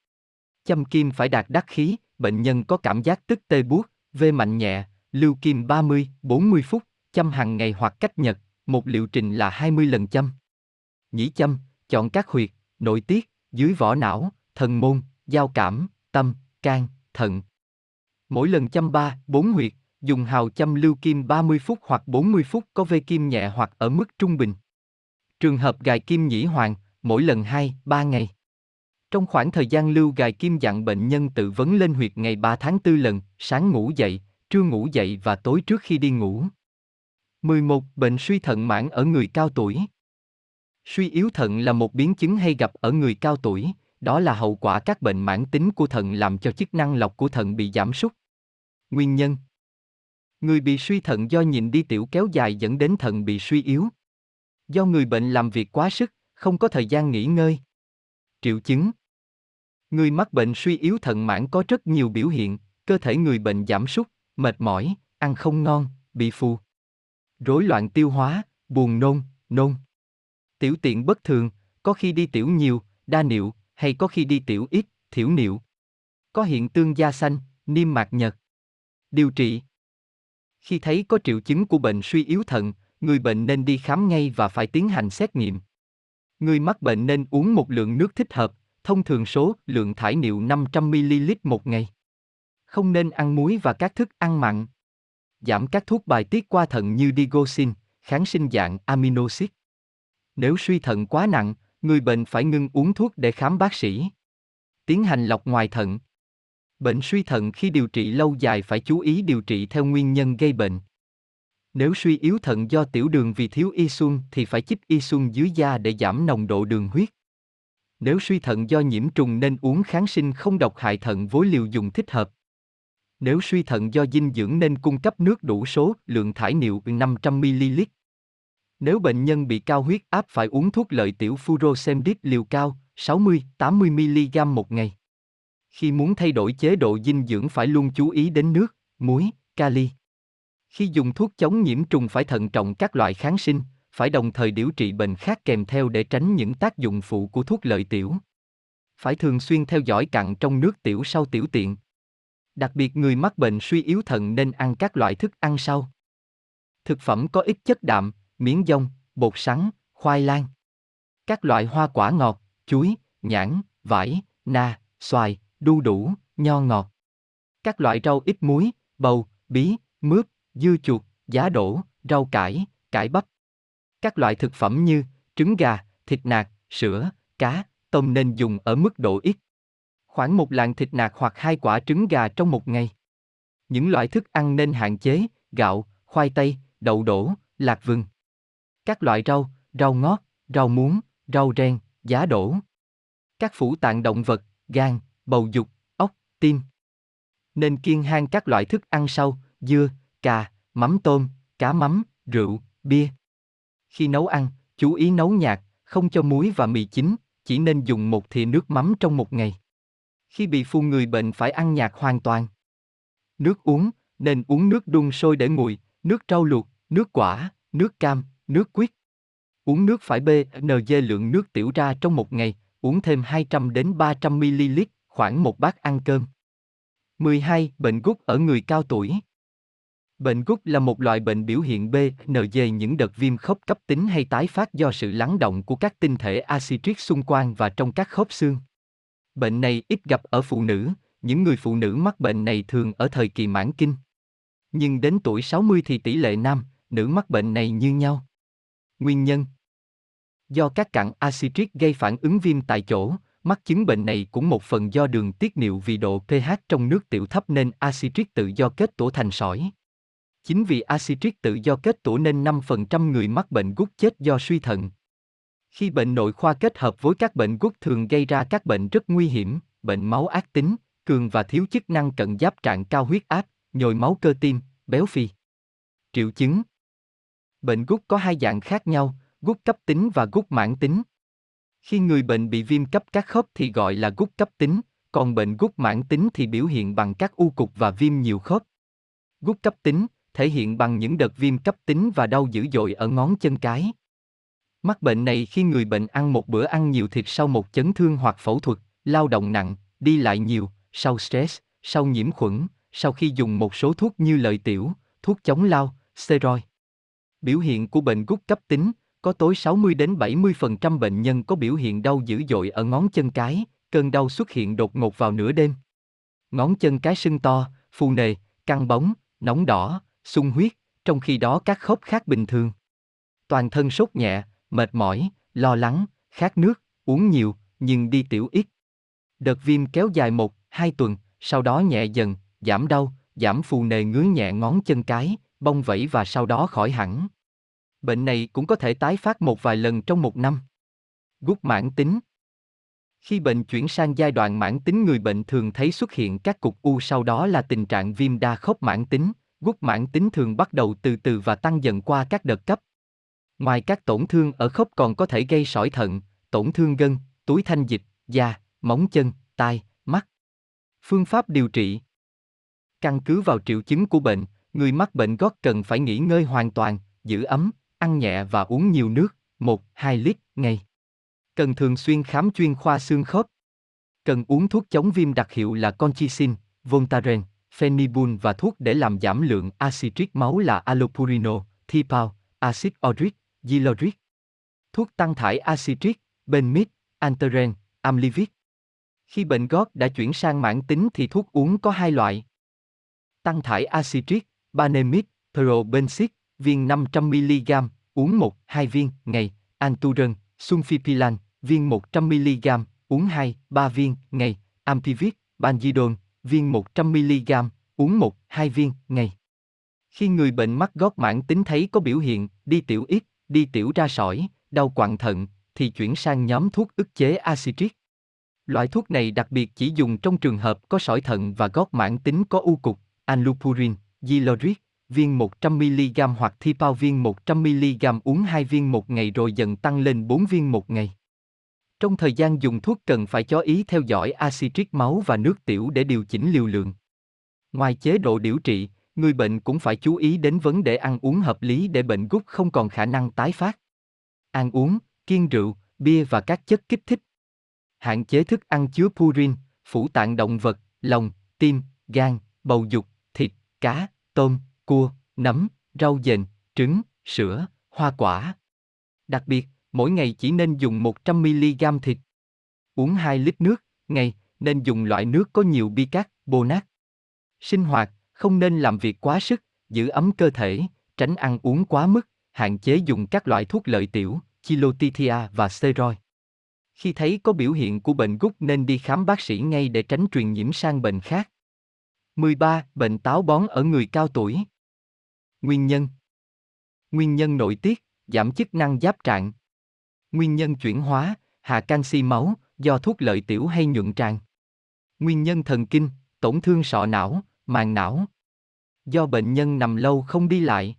Châm kim phải đạt đắc khí, bệnh nhân có cảm giác tức tê buốt, vê mạnh nhẹ, lưu kim 30, 40 phút, châm hàng ngày hoặc cách nhật, một liệu trình là 20 lần châm. Nhĩ châm, chọn các huyệt, nội tiết, dưới vỏ não, thần môn, giao cảm, tâm, can, thận. Mỗi lần châm 3, 4 huyệt, dùng hào châm lưu kim 30 phút hoặc 40 phút có vê kim nhẹ hoặc ở mức trung bình. Trường hợp gài kim nhĩ hoàng, mỗi lần 2, 3 ngày. Trong khoảng thời gian lưu gài kim dặn bệnh nhân tự vấn lên huyệt ngày 3 tháng 4 lần, sáng ngủ dậy, trưa ngủ dậy và tối trước khi đi ngủ. 11. Bệnh suy thận mãn ở người cao tuổi. Suy yếu thận là một biến chứng hay gặp ở người cao tuổi, đó là hậu quả các bệnh mãn tính của thận làm cho chức năng lọc của thận bị giảm sút. Nguyên nhân Người bị suy thận do nhịn đi tiểu kéo dài dẫn đến thận bị suy yếu. Do người bệnh làm việc quá sức, không có thời gian nghỉ ngơi. Triệu chứng Người mắc bệnh suy yếu thận mãn có rất nhiều biểu hiện, cơ thể người bệnh giảm sút, mệt mỏi, ăn không ngon, bị phù. Rối loạn tiêu hóa, buồn nôn, nôn. Tiểu tiện bất thường, có khi đi tiểu nhiều, đa niệu, hay có khi đi tiểu ít, thiểu niệu. Có hiện tương da xanh, niêm mạc nhật. Điều trị Khi thấy có triệu chứng của bệnh suy yếu thận, người bệnh nên đi khám ngay và phải tiến hành xét nghiệm. Người mắc bệnh nên uống một lượng nước thích hợp, thông thường số lượng thải niệu 500ml một ngày. Không nên ăn muối và các thức ăn mặn. Giảm các thuốc bài tiết qua thận như digoxin, kháng sinh dạng aminoxid. Nếu suy thận quá nặng, người bệnh phải ngưng uống thuốc để khám bác sĩ. Tiến hành lọc ngoài thận. Bệnh suy thận khi điều trị lâu dài phải chú ý điều trị theo nguyên nhân gây bệnh. Nếu suy yếu thận do tiểu đường vì thiếu insulin thì phải chích insulin dưới da để giảm nồng độ đường huyết. Nếu suy thận do nhiễm trùng nên uống kháng sinh không độc hại thận với liều dùng thích hợp. Nếu suy thận do dinh dưỡng nên cung cấp nước đủ số lượng thải niệu 500ml. Nếu bệnh nhân bị cao huyết áp phải uống thuốc lợi tiểu furosemide liều cao, 60-80mg một ngày. Khi muốn thay đổi chế độ dinh dưỡng phải luôn chú ý đến nước, muối, kali. Khi dùng thuốc chống nhiễm trùng phải thận trọng các loại kháng sinh, phải đồng thời điều trị bệnh khác kèm theo để tránh những tác dụng phụ của thuốc lợi tiểu. Phải thường xuyên theo dõi cặn trong nước tiểu sau tiểu tiện. Đặc biệt người mắc bệnh suy yếu thận nên ăn các loại thức ăn sau. Thực phẩm có ít chất đạm, miến dông, bột sắn, khoai lang. Các loại hoa quả ngọt, chuối, nhãn, vải, na, xoài, đu đủ, nho ngọt. Các loại rau ít muối, bầu, bí, mướp, dưa chuột, giá đỗ, rau cải, cải bắp. Các loại thực phẩm như trứng gà, thịt nạc, sữa, cá, tôm nên dùng ở mức độ ít. Khoảng một lạng thịt nạc hoặc hai quả trứng gà trong một ngày. Những loại thức ăn nên hạn chế, gạo, khoai tây, đậu đổ, lạc vừng. Các loại rau, rau ngót, rau muống, rau ren, giá đỗ. Các phủ tạng động vật, gan, bầu dục, ốc, tim. Nên kiêng hang các loại thức ăn sau, dưa, cà, mắm tôm, cá mắm, rượu, bia. Khi nấu ăn, chú ý nấu nhạt, không cho muối và mì chính, chỉ nên dùng một thìa nước mắm trong một ngày. Khi bị phun người bệnh phải ăn nhạt hoàn toàn. Nước uống, nên uống nước đun sôi để nguội, nước rau luộc, nước quả, nước cam, nước quýt. Uống nước phải BNG lượng nước tiểu ra trong một ngày, uống thêm 200 đến 300 ml, khoảng một bát ăn cơm. 12. Bệnh gút ở người cao tuổi. Bệnh gút là một loại bệnh biểu hiện BNG những đợt viêm khớp cấp tính hay tái phát do sự lắng động của các tinh thể axit xung quanh và trong các khớp xương. Bệnh này ít gặp ở phụ nữ, những người phụ nữ mắc bệnh này thường ở thời kỳ mãn kinh. Nhưng đến tuổi 60 thì tỷ lệ nam, nữ mắc bệnh này như nhau. Nguyên nhân Do các cặn acitric gây phản ứng viêm tại chỗ, mắc chứng bệnh này cũng một phần do đường tiết niệu vì độ pH trong nước tiểu thấp nên acitric tự do kết tổ thành sỏi. Chính vì acitric tự do kết tổ nên 5% người mắc bệnh gút chết do suy thận. Khi bệnh nội khoa kết hợp với các bệnh gút thường gây ra các bệnh rất nguy hiểm, bệnh máu ác tính, cường và thiếu chức năng cận giáp trạng cao huyết áp, nhồi máu cơ tim, béo phì. Triệu chứng Bệnh gút có hai dạng khác nhau, gút cấp tính và gút mãn tính. Khi người bệnh bị viêm cấp các khớp thì gọi là gút cấp tính, còn bệnh gút mãn tính thì biểu hiện bằng các u cục và viêm nhiều khớp. Gút cấp tính thể hiện bằng những đợt viêm cấp tính và đau dữ dội ở ngón chân cái. Mắc bệnh này khi người bệnh ăn một bữa ăn nhiều thịt sau một chấn thương hoặc phẫu thuật, lao động nặng, đi lại nhiều, sau stress, sau nhiễm khuẩn, sau khi dùng một số thuốc như lợi tiểu, thuốc chống lao, steroid. Biểu hiện của bệnh gút cấp tính, có tối 60 đến 70% bệnh nhân có biểu hiện đau dữ dội ở ngón chân cái, cơn đau xuất hiện đột ngột vào nửa đêm. Ngón chân cái sưng to, phù nề, căng bóng, nóng đỏ, sung huyết, trong khi đó các khớp khác bình thường. Toàn thân sốt nhẹ, mệt mỏi, lo lắng, khát nước, uống nhiều, nhưng đi tiểu ít. Đợt viêm kéo dài một, hai tuần, sau đó nhẹ dần, giảm đau, giảm phù nề ngứa nhẹ ngón chân cái, bong vẫy và sau đó khỏi hẳn. Bệnh này cũng có thể tái phát một vài lần trong một năm. Gút mãn tính Khi bệnh chuyển sang giai đoạn mãn tính người bệnh thường thấy xuất hiện các cục u sau đó là tình trạng viêm đa khớp mãn tính, gút mãn tính thường bắt đầu từ từ và tăng dần qua các đợt cấp. Ngoài các tổn thương ở khớp còn có thể gây sỏi thận, tổn thương gân, túi thanh dịch, da, móng chân, tai, mắt. Phương pháp điều trị Căn cứ vào triệu chứng của bệnh, người mắc bệnh gót cần phải nghỉ ngơi hoàn toàn, giữ ấm, ăn nhẹ và uống nhiều nước, 1-2 lít ngày. Cần thường xuyên khám chuyên khoa xương khớp. Cần uống thuốc chống viêm đặc hiệu là Conchisin, Voltaren, Phenibut và thuốc để làm giảm lượng acitric máu là Allopurinol, Thipal, acid uric, Ziloric. Thuốc tăng thải acitric, Benmid, Anteren, Amlivit. Khi bệnh gót đã chuyển sang mãn tính thì thuốc uống có hai loại. Tăng thải acitric, Banemid, Probensic, viên 500mg, uống 1-2 viên, ngày, Anturen, Sulfipilan, viên 100mg, uống 2-3 viên, ngày, Ampivit, Banjidon, viên 100mg, uống 1-2 viên, ngày. Khi người bệnh mắc gót mãn tính thấy có biểu hiện, đi tiểu ít, đi tiểu ra sỏi, đau quặn thận, thì chuyển sang nhóm thuốc ức chế acidic. Loại thuốc này đặc biệt chỉ dùng trong trường hợp có sỏi thận và gót mãn tính có u cục, anlupurin. Ziloric, viên 100mg hoặc Thipao viên 100mg uống 2 viên một ngày rồi dần tăng lên 4 viên một ngày. Trong thời gian dùng thuốc cần phải chú ý theo dõi axit máu và nước tiểu để điều chỉnh liều lượng. Ngoài chế độ điều trị, người bệnh cũng phải chú ý đến vấn đề ăn uống hợp lý để bệnh gút không còn khả năng tái phát. Ăn uống, kiêng rượu, bia và các chất kích thích. Hạn chế thức ăn chứa purin, phủ tạng động vật, lòng, tim, gan, bầu dục, cá, tôm, cua, nấm, rau dền, trứng, sữa, hoa quả. Đặc biệt, mỗi ngày chỉ nên dùng 100mg thịt. Uống 2 lít nước, ngày, nên dùng loại nước có nhiều bicat, bonat. Sinh hoạt, không nên làm việc quá sức, giữ ấm cơ thể, tránh ăn uống quá mức, hạn chế dùng các loại thuốc lợi tiểu, chilotithia và steroid. Khi thấy có biểu hiện của bệnh gút nên đi khám bác sĩ ngay để tránh truyền nhiễm sang bệnh khác. 13. Bệnh táo bón ở người cao tuổi. Nguyên nhân Nguyên nhân nội tiết, giảm chức năng giáp trạng. Nguyên nhân chuyển hóa, hạ canxi máu, do thuốc lợi tiểu hay nhuận tràng. Nguyên nhân thần kinh, tổn thương sọ não, màng não. Do bệnh nhân nằm lâu không đi lại.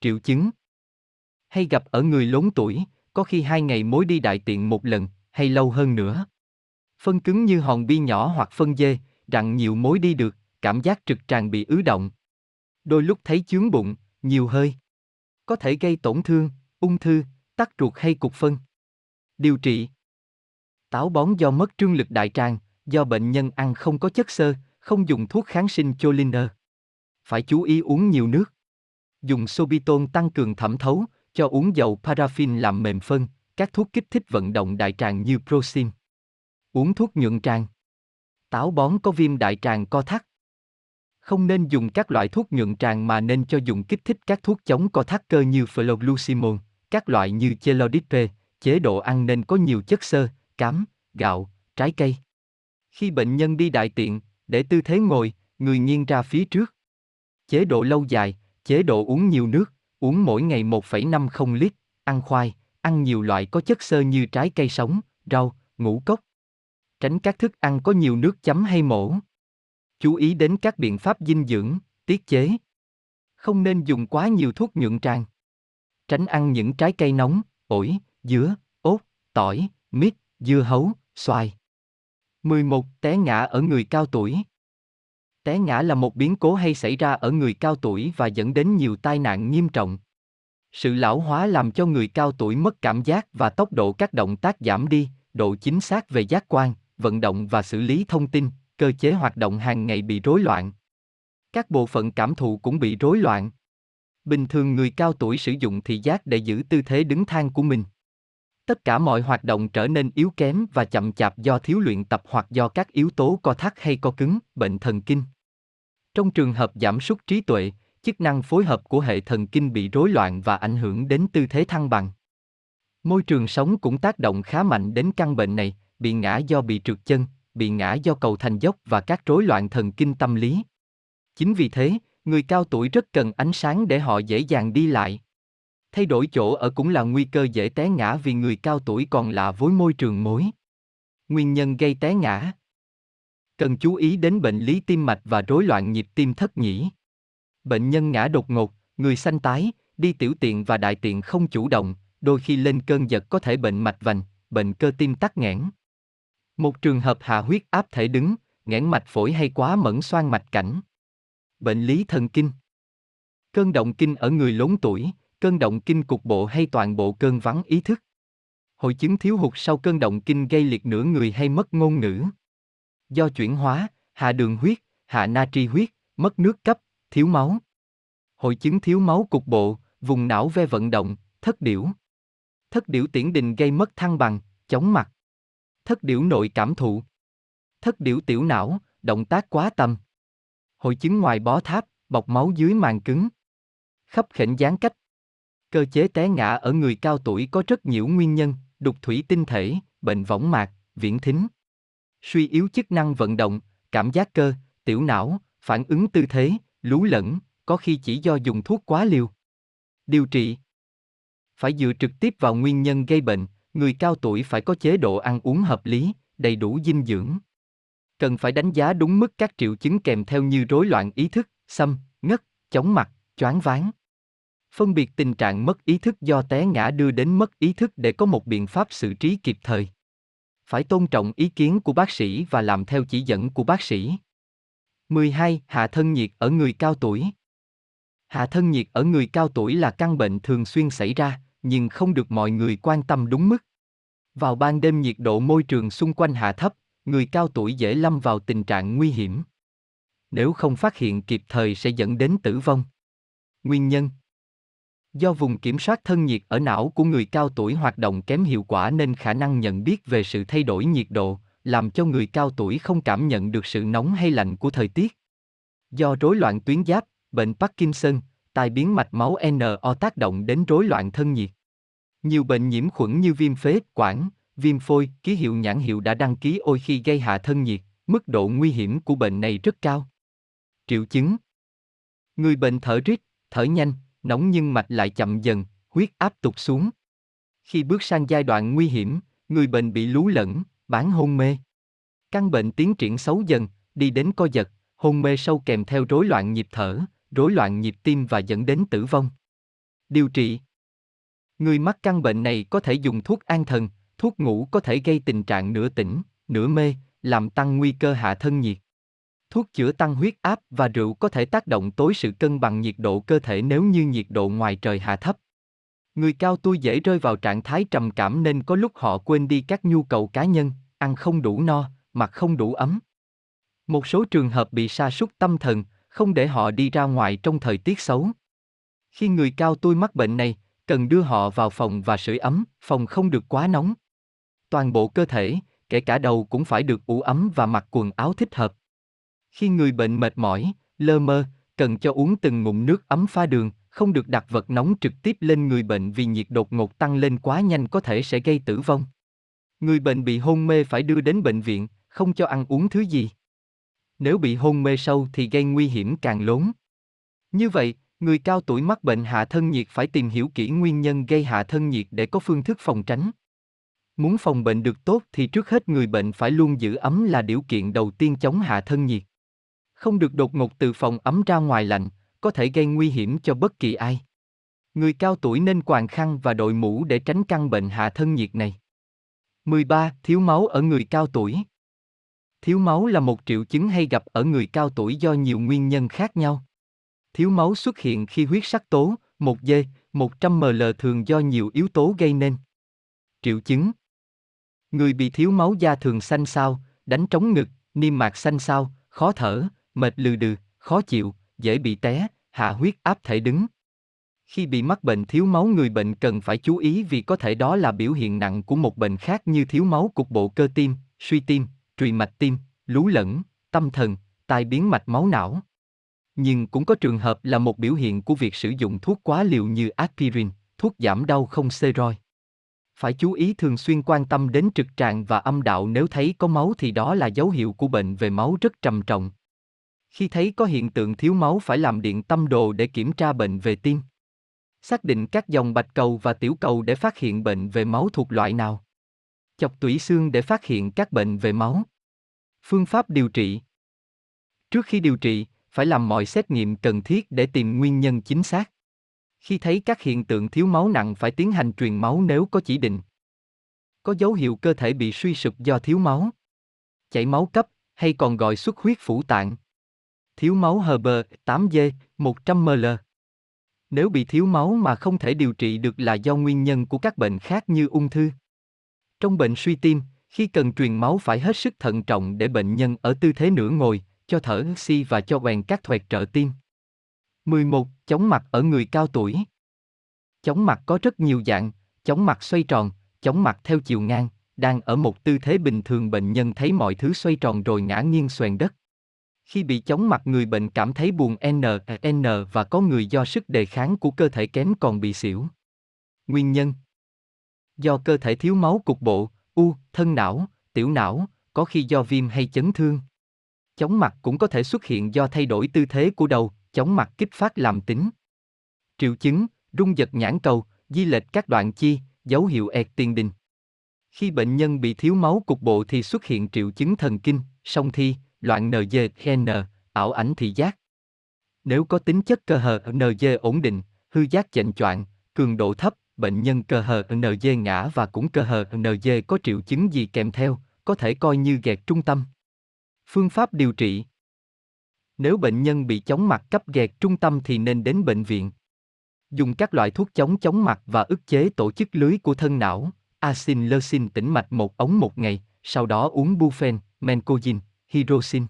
Triệu chứng Hay gặp ở người lớn tuổi, có khi hai ngày mối đi đại tiện một lần, hay lâu hơn nữa. Phân cứng như hòn bi nhỏ hoặc phân dê, rặn nhiều mối đi được, cảm giác trực tràng bị ứ động. Đôi lúc thấy chướng bụng, nhiều hơi. Có thể gây tổn thương, ung thư, tắc ruột hay cục phân. Điều trị Táo bón do mất trương lực đại tràng, do bệnh nhân ăn không có chất xơ, không dùng thuốc kháng sinh Choliner. Phải chú ý uống nhiều nước. Dùng Sobiton tăng cường thẩm thấu, cho uống dầu paraffin làm mềm phân, các thuốc kích thích vận động đại tràng như Prosin. Uống thuốc nhuận tràng. Táo bón có viêm đại tràng co thắt. Không nên dùng các loại thuốc nhuận tràng mà nên cho dùng kích thích các thuốc chống co thắt cơ như Floglucimon, các loại như Chelodipe, chế độ ăn nên có nhiều chất xơ, cám, gạo, trái cây. Khi bệnh nhân đi đại tiện, để tư thế ngồi, người nghiêng ra phía trước. Chế độ lâu dài, chế độ uống nhiều nước, uống mỗi ngày 1,50 lít, ăn khoai, ăn nhiều loại có chất xơ như trái cây sống, rau, ngũ cốc. Tránh các thức ăn có nhiều nước chấm hay mổ. Chú ý đến các biện pháp dinh dưỡng, tiết chế. Không nên dùng quá nhiều thuốc nhuận tràng. Tránh ăn những trái cây nóng, ổi, dứa, ốt, tỏi, mít, dưa hấu, xoài. 11. Té ngã ở người cao tuổi. Té ngã là một biến cố hay xảy ra ở người cao tuổi và dẫn đến nhiều tai nạn nghiêm trọng. Sự lão hóa làm cho người cao tuổi mất cảm giác và tốc độ các động tác giảm đi, độ chính xác về giác quan, vận động và xử lý thông tin, cơ chế hoạt động hàng ngày bị rối loạn. Các bộ phận cảm thụ cũng bị rối loạn. Bình thường người cao tuổi sử dụng thị giác để giữ tư thế đứng thang của mình. Tất cả mọi hoạt động trở nên yếu kém và chậm chạp do thiếu luyện tập hoặc do các yếu tố co thắt hay co cứng, bệnh thần kinh. Trong trường hợp giảm sút trí tuệ, chức năng phối hợp của hệ thần kinh bị rối loạn và ảnh hưởng đến tư thế thăng bằng. Môi trường sống cũng tác động khá mạnh đến căn bệnh này, bị ngã do bị trượt chân, bị ngã do cầu thành dốc và các rối loạn thần kinh tâm lý. Chính vì thế, người cao tuổi rất cần ánh sáng để họ dễ dàng đi lại. Thay đổi chỗ ở cũng là nguy cơ dễ té ngã vì người cao tuổi còn lạ với môi trường mới. Nguyên nhân gây té ngã Cần chú ý đến bệnh lý tim mạch và rối loạn nhịp tim thất nhĩ. Bệnh nhân ngã đột ngột, người xanh tái, đi tiểu tiện và đại tiện không chủ động, đôi khi lên cơn giật có thể bệnh mạch vành, bệnh cơ tim tắc nghẽn. Một trường hợp hạ huyết áp thể đứng, nghẽn mạch phổi hay quá mẫn xoan mạch cảnh. Bệnh lý thần kinh. Cơn động kinh ở người lớn tuổi, cơn động kinh cục bộ hay toàn bộ cơn vắng ý thức. Hội chứng thiếu hụt sau cơn động kinh gây liệt nửa người hay mất ngôn ngữ. Do chuyển hóa, hạ đường huyết, hạ natri huyết, mất nước cấp, thiếu máu. Hội chứng thiếu máu cục bộ, vùng não ve vận động, thất điểu. Thất điểu tiễn đình gây mất thăng bằng, chóng mặt. Thất điểu nội cảm thụ. Thất điểu tiểu não, động tác quá tầm. Hội chứng ngoài bó tháp, bọc máu dưới màng cứng. Khắp khểnh gián cách. Cơ chế té ngã ở người cao tuổi có rất nhiều nguyên nhân, đục thủy tinh thể, bệnh võng mạc, viễn thính. Suy yếu chức năng vận động, cảm giác cơ, tiểu não, phản ứng tư thế, lú lẫn, có khi chỉ do dùng thuốc quá liều. Điều trị Phải dựa trực tiếp vào nguyên nhân gây bệnh, người cao tuổi phải có chế độ ăn uống hợp lý, đầy đủ dinh dưỡng. Cần phải đánh giá đúng mức các triệu chứng kèm theo như rối loạn ý thức, xâm, ngất, chóng mặt, choáng váng. Phân biệt tình trạng mất ý thức do té ngã đưa đến mất ý thức để có một biện pháp xử trí kịp thời. Phải tôn trọng ý kiến của bác sĩ và làm theo chỉ dẫn của bác sĩ. 12. Hạ thân nhiệt ở người cao tuổi. Hạ thân nhiệt ở người cao tuổi là căn bệnh thường xuyên xảy ra, nhưng không được mọi người quan tâm đúng mức. Vào ban đêm nhiệt độ môi trường xung quanh hạ thấp, người cao tuổi dễ lâm vào tình trạng nguy hiểm. Nếu không phát hiện kịp thời sẽ dẫn đến tử vong. Nguyên nhân Do vùng kiểm soát thân nhiệt ở não của người cao tuổi hoạt động kém hiệu quả nên khả năng nhận biết về sự thay đổi nhiệt độ, làm cho người cao tuổi không cảm nhận được sự nóng hay lạnh của thời tiết. Do rối loạn tuyến giáp, bệnh Parkinson, tai biến mạch máu NO tác động đến rối loạn thân nhiệt. Nhiều bệnh nhiễm khuẩn như viêm phế, quản, viêm phôi, ký hiệu nhãn hiệu đã đăng ký ôi khi gây hạ thân nhiệt, mức độ nguy hiểm của bệnh này rất cao. Triệu chứng Người bệnh thở rít, thở nhanh, nóng nhưng mạch lại chậm dần, huyết áp tụt xuống. Khi bước sang giai đoạn nguy hiểm, người bệnh bị lú lẫn, bán hôn mê. Căn bệnh tiến triển xấu dần, đi đến co giật, hôn mê sâu kèm theo rối loạn nhịp thở, rối loạn nhịp tim và dẫn đến tử vong. Điều trị Người mắc căn bệnh này có thể dùng thuốc an thần, thuốc ngủ có thể gây tình trạng nửa tỉnh, nửa mê, làm tăng nguy cơ hạ thân nhiệt. Thuốc chữa tăng huyết áp và rượu có thể tác động tối sự cân bằng nhiệt độ cơ thể nếu như nhiệt độ ngoài trời hạ thấp. Người cao tuổi dễ rơi vào trạng thái trầm cảm nên có lúc họ quên đi các nhu cầu cá nhân, ăn không đủ no, mặc không đủ ấm. Một số trường hợp bị sa sút tâm thần, không để họ đi ra ngoài trong thời tiết xấu. Khi người cao tuổi mắc bệnh này, cần đưa họ vào phòng và sưởi ấm, phòng không được quá nóng. Toàn bộ cơ thể, kể cả đầu cũng phải được ủ ấm và mặc quần áo thích hợp. Khi người bệnh mệt mỏi, lơ mơ, cần cho uống từng ngụm nước ấm pha đường, không được đặt vật nóng trực tiếp lên người bệnh vì nhiệt đột ngột tăng lên quá nhanh có thể sẽ gây tử vong. Người bệnh bị hôn mê phải đưa đến bệnh viện, không cho ăn uống thứ gì. Nếu bị hôn mê sâu thì gây nguy hiểm càng lớn. Như vậy, người cao tuổi mắc bệnh hạ thân nhiệt phải tìm hiểu kỹ nguyên nhân gây hạ thân nhiệt để có phương thức phòng tránh. Muốn phòng bệnh được tốt thì trước hết người bệnh phải luôn giữ ấm là điều kiện đầu tiên chống hạ thân nhiệt. Không được đột ngột từ phòng ấm ra ngoài lạnh, có thể gây nguy hiểm cho bất kỳ ai. Người cao tuổi nên quàng khăn và đội mũ để tránh căn bệnh hạ thân nhiệt này. 13. Thiếu máu ở người cao tuổi. Thiếu máu là một triệu chứng hay gặp ở người cao tuổi do nhiều nguyên nhân khác nhau. Thiếu máu xuất hiện khi huyết sắc tố, 1G, 100 ml thường do nhiều yếu tố gây nên. Triệu chứng Người bị thiếu máu da thường xanh xao, đánh trống ngực, niêm mạc xanh xao, khó thở, mệt lừ đừ, khó chịu, dễ bị té, hạ huyết áp thể đứng. Khi bị mắc bệnh thiếu máu người bệnh cần phải chú ý vì có thể đó là biểu hiện nặng của một bệnh khác như thiếu máu cục bộ cơ tim, suy tim, trùy mạch tim, lú lẫn, tâm thần, tai biến mạch máu não. Nhưng cũng có trường hợp là một biểu hiện của việc sử dụng thuốc quá liều như aspirin, thuốc giảm đau không steroid. Phải chú ý thường xuyên quan tâm đến trực tràng và âm đạo nếu thấy có máu thì đó là dấu hiệu của bệnh về máu rất trầm trọng. Khi thấy có hiện tượng thiếu máu phải làm điện tâm đồ để kiểm tra bệnh về tim. Xác định các dòng bạch cầu và tiểu cầu để phát hiện bệnh về máu thuộc loại nào. Chọc tủy xương để phát hiện các bệnh về máu. Phương pháp điều trị Trước khi điều trị, phải làm mọi xét nghiệm cần thiết để tìm nguyên nhân chính xác. Khi thấy các hiện tượng thiếu máu nặng phải tiến hành truyền máu nếu có chỉ định. Có dấu hiệu cơ thể bị suy sụp do thiếu máu. Chảy máu cấp, hay còn gọi xuất huyết phủ tạng. Thiếu máu HB 8G 100ml. Nếu bị thiếu máu mà không thể điều trị được là do nguyên nhân của các bệnh khác như ung thư. Trong bệnh suy tim, khi cần truyền máu phải hết sức thận trọng để bệnh nhân ở tư thế nửa ngồi, cho thở oxy và cho quèn các thoẹt trợ tim. 11. Chóng mặt ở người cao tuổi. Chóng mặt có rất nhiều dạng, chóng mặt xoay tròn, chóng mặt theo chiều ngang, đang ở một tư thế bình thường bệnh nhân thấy mọi thứ xoay tròn rồi ngã nghiêng xoèn đất. Khi bị chóng mặt người bệnh cảm thấy buồn N, N và có người do sức đề kháng của cơ thể kém còn bị xỉu. Nguyên nhân Do cơ thể thiếu máu cục bộ, u, thân não, tiểu não, có khi do viêm hay chấn thương. Chóng mặt cũng có thể xuất hiện do thay đổi tư thế của đầu, chóng mặt kích phát làm tính. Triệu chứng, rung giật nhãn cầu, di lệch các đoạn chi, dấu hiệu ẹt tiền đình. Khi bệnh nhân bị thiếu máu cục bộ thì xuất hiện triệu chứng thần kinh, song thi, loạn NGN, ảo ảnh thị giác. Nếu có tính chất cơ hờ NG ổn định, hư giác chệnh choạng, cường độ thấp, bệnh nhân cơ hờ NG ngã và cũng cơ hờ NG có triệu chứng gì kèm theo, có thể coi như gẹt trung tâm. Phương pháp điều trị Nếu bệnh nhân bị chóng mặt cấp gẹt trung tâm thì nên đến bệnh viện. Dùng các loại thuốc chống chóng mặt và ức chế tổ chức lưới của thân não, asin leucin tĩnh mạch một ống một ngày, sau đó uống bufen, mencozin, hydroxin.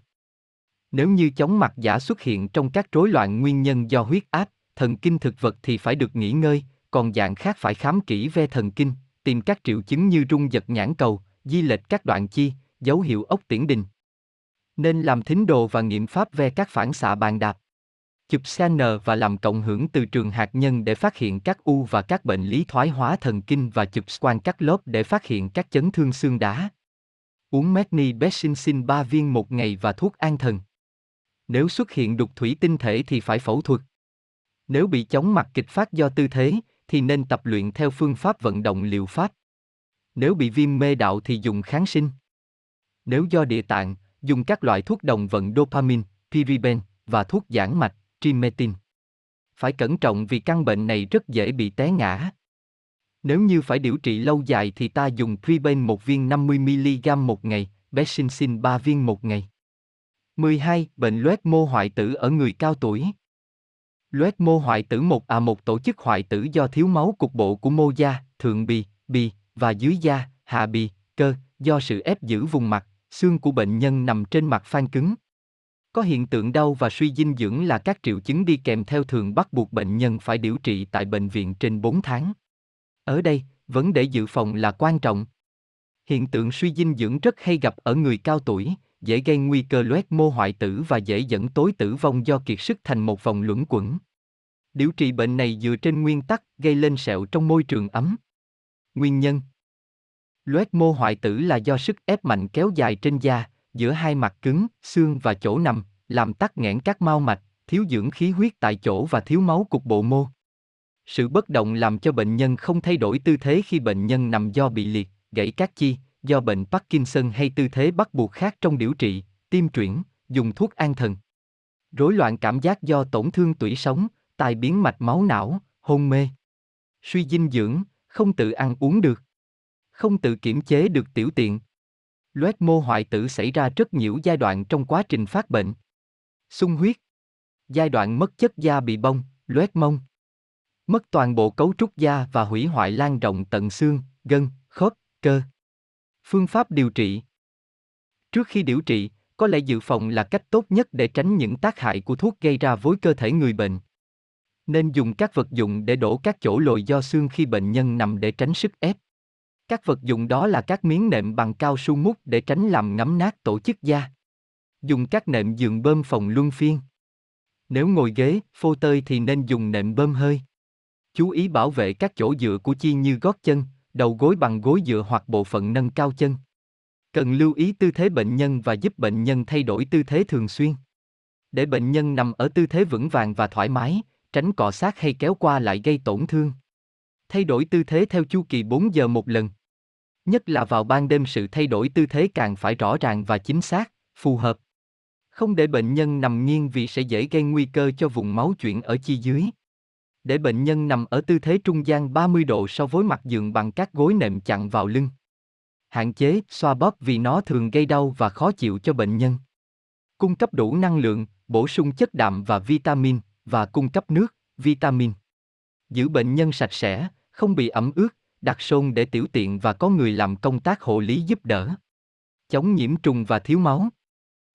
Nếu như chóng mặt giả xuất hiện trong các rối loạn nguyên nhân do huyết áp, thần kinh thực vật thì phải được nghỉ ngơi, còn dạng khác phải khám kỹ ve thần kinh, tìm các triệu chứng như rung giật nhãn cầu, di lệch các đoạn chi, dấu hiệu ốc tiễn đình. Nên làm thính đồ và nghiệm pháp ve các phản xạ bàn đạp. Chụp CN và làm cộng hưởng từ trường hạt nhân để phát hiện các u và các bệnh lý thoái hóa thần kinh và chụp scan các lớp để phát hiện các chấn thương xương đá. Uống Magni Bessinsin 3 viên một ngày và thuốc an thần. Nếu xuất hiện đục thủy tinh thể thì phải phẫu thuật. Nếu bị chóng mặt kịch phát do tư thế, thì nên tập luyện theo phương pháp vận động liệu pháp. Nếu bị viêm mê đạo thì dùng kháng sinh. Nếu do địa tạng, dùng các loại thuốc đồng vận dopamine, piriben và thuốc giãn mạch, trimetin. Phải cẩn trọng vì căn bệnh này rất dễ bị té ngã. Nếu như phải điều trị lâu dài thì ta dùng Priben một viên 50mg một ngày, Besinsin 3 viên một ngày. 12. Bệnh loét mô hoại tử ở người cao tuổi. Loét mô hoại tử một à một tổ chức hoại tử do thiếu máu cục bộ của mô da, thượng bì, bì và dưới da, hạ bì, cơ, do sự ép giữ vùng mặt, xương của bệnh nhân nằm trên mặt phan cứng. Có hiện tượng đau và suy dinh dưỡng là các triệu chứng đi kèm theo thường bắt buộc bệnh nhân phải điều trị tại bệnh viện trên 4 tháng. Ở đây, vấn đề dự phòng là quan trọng. Hiện tượng suy dinh dưỡng rất hay gặp ở người cao tuổi, dễ gây nguy cơ loét mô hoại tử và dễ dẫn tối tử vong do kiệt sức thành một vòng luẩn quẩn. Điều trị bệnh này dựa trên nguyên tắc gây lên sẹo trong môi trường ấm. Nguyên nhân Loét mô hoại tử là do sức ép mạnh kéo dài trên da, giữa hai mặt cứng, xương và chỗ nằm, làm tắc nghẽn các mao mạch, thiếu dưỡng khí huyết tại chỗ và thiếu máu cục bộ mô. Sự bất động làm cho bệnh nhân không thay đổi tư thế khi bệnh nhân nằm do bị liệt, gãy các chi, do bệnh Parkinson hay tư thế bắt buộc khác trong điều trị, tiêm chuyển, dùng thuốc an thần. Rối loạn cảm giác do tổn thương tủy sống, tai biến mạch máu não, hôn mê. Suy dinh dưỡng, không tự ăn uống được. Không tự kiểm chế được tiểu tiện. Loét mô hoại tử xảy ra rất nhiều giai đoạn trong quá trình phát bệnh. Sung huyết. Giai đoạn mất chất da bị bong, loét mông. Mất toàn bộ cấu trúc da và hủy hoại lan rộng tận xương, gân, khớp, cơ. Phương pháp điều trị Trước khi điều trị, có lẽ dự phòng là cách tốt nhất để tránh những tác hại của thuốc gây ra với cơ thể người bệnh. Nên dùng các vật dụng để đổ các chỗ lồi do xương khi bệnh nhân nằm để tránh sức ép. Các vật dụng đó là các miếng nệm bằng cao su mút để tránh làm ngấm nát tổ chức da. Dùng các nệm giường bơm phòng luân phiên. Nếu ngồi ghế, phô tơi thì nên dùng nệm bơm hơi. Chú ý bảo vệ các chỗ dựa của chi như gót chân, đầu gối bằng gối dựa hoặc bộ phận nâng cao chân. Cần lưu ý tư thế bệnh nhân và giúp bệnh nhân thay đổi tư thế thường xuyên. Để bệnh nhân nằm ở tư thế vững vàng và thoải mái, tránh cọ sát hay kéo qua lại gây tổn thương. Thay đổi tư thế theo chu kỳ 4 giờ một lần. Nhất là vào ban đêm sự thay đổi tư thế càng phải rõ ràng và chính xác, phù hợp. Không để bệnh nhân nằm nghiêng vì sẽ dễ gây nguy cơ cho vùng máu chuyển ở chi dưới. Để bệnh nhân nằm ở tư thế trung gian 30 độ so với mặt giường bằng các gối nệm chặn vào lưng. Hạn chế xoa bóp vì nó thường gây đau và khó chịu cho bệnh nhân. Cung cấp đủ năng lượng, bổ sung chất đạm và vitamin và cung cấp nước, vitamin. Giữ bệnh nhân sạch sẽ, không bị ẩm ướt, đặt sôn để tiểu tiện và có người làm công tác hộ lý giúp đỡ. Chống nhiễm trùng và thiếu máu.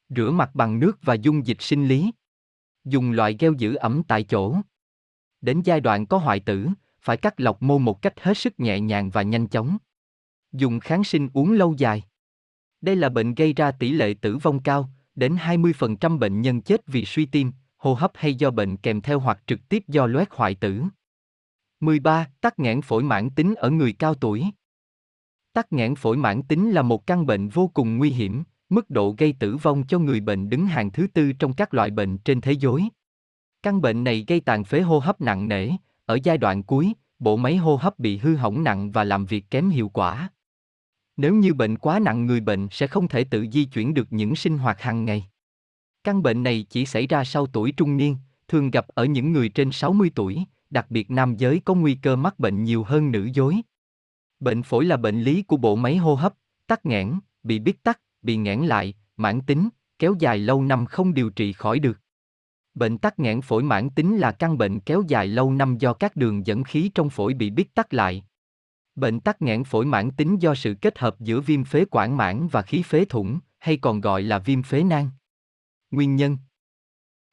Rửa mặt bằng nước và dung dịch sinh lý. Dùng loại gel giữ ẩm tại chỗ. Đến giai đoạn có hoại tử, phải cắt lọc mô một cách hết sức nhẹ nhàng và nhanh chóng. Dùng kháng sinh uống lâu dài. Đây là bệnh gây ra tỷ lệ tử vong cao, đến 20% bệnh nhân chết vì suy tim, hô hấp hay do bệnh kèm theo hoặc trực tiếp do loét hoại tử. 13. Tắc nghẽn phổi mãn tính ở người cao tuổi. Tắc nghẽn phổi mãn tính là một căn bệnh vô cùng nguy hiểm, mức độ gây tử vong cho người bệnh đứng hàng thứ tư trong các loại bệnh trên thế giới. Căn bệnh này gây tàn phế hô hấp nặng nề, ở giai đoạn cuối, bộ máy hô hấp bị hư hỏng nặng và làm việc kém hiệu quả. Nếu như bệnh quá nặng người bệnh sẽ không thể tự di chuyển được những sinh hoạt hàng ngày. Căn bệnh này chỉ xảy ra sau tuổi trung niên, thường gặp ở những người trên 60 tuổi, đặc biệt nam giới có nguy cơ mắc bệnh nhiều hơn nữ giới. Bệnh phổi là bệnh lý của bộ máy hô hấp, tắc nghẽn, bị bít tắc, bị nghẽn lại, mãn tính, kéo dài lâu năm không điều trị khỏi được. Bệnh tắc nghẽn phổi mãn tính là căn bệnh kéo dài lâu năm do các đường dẫn khí trong phổi bị bít tắc lại. Bệnh tắc nghẽn phổi mãn tính do sự kết hợp giữa viêm phế quản mãn và khí phế thủng, hay còn gọi là viêm phế nang. Nguyên nhân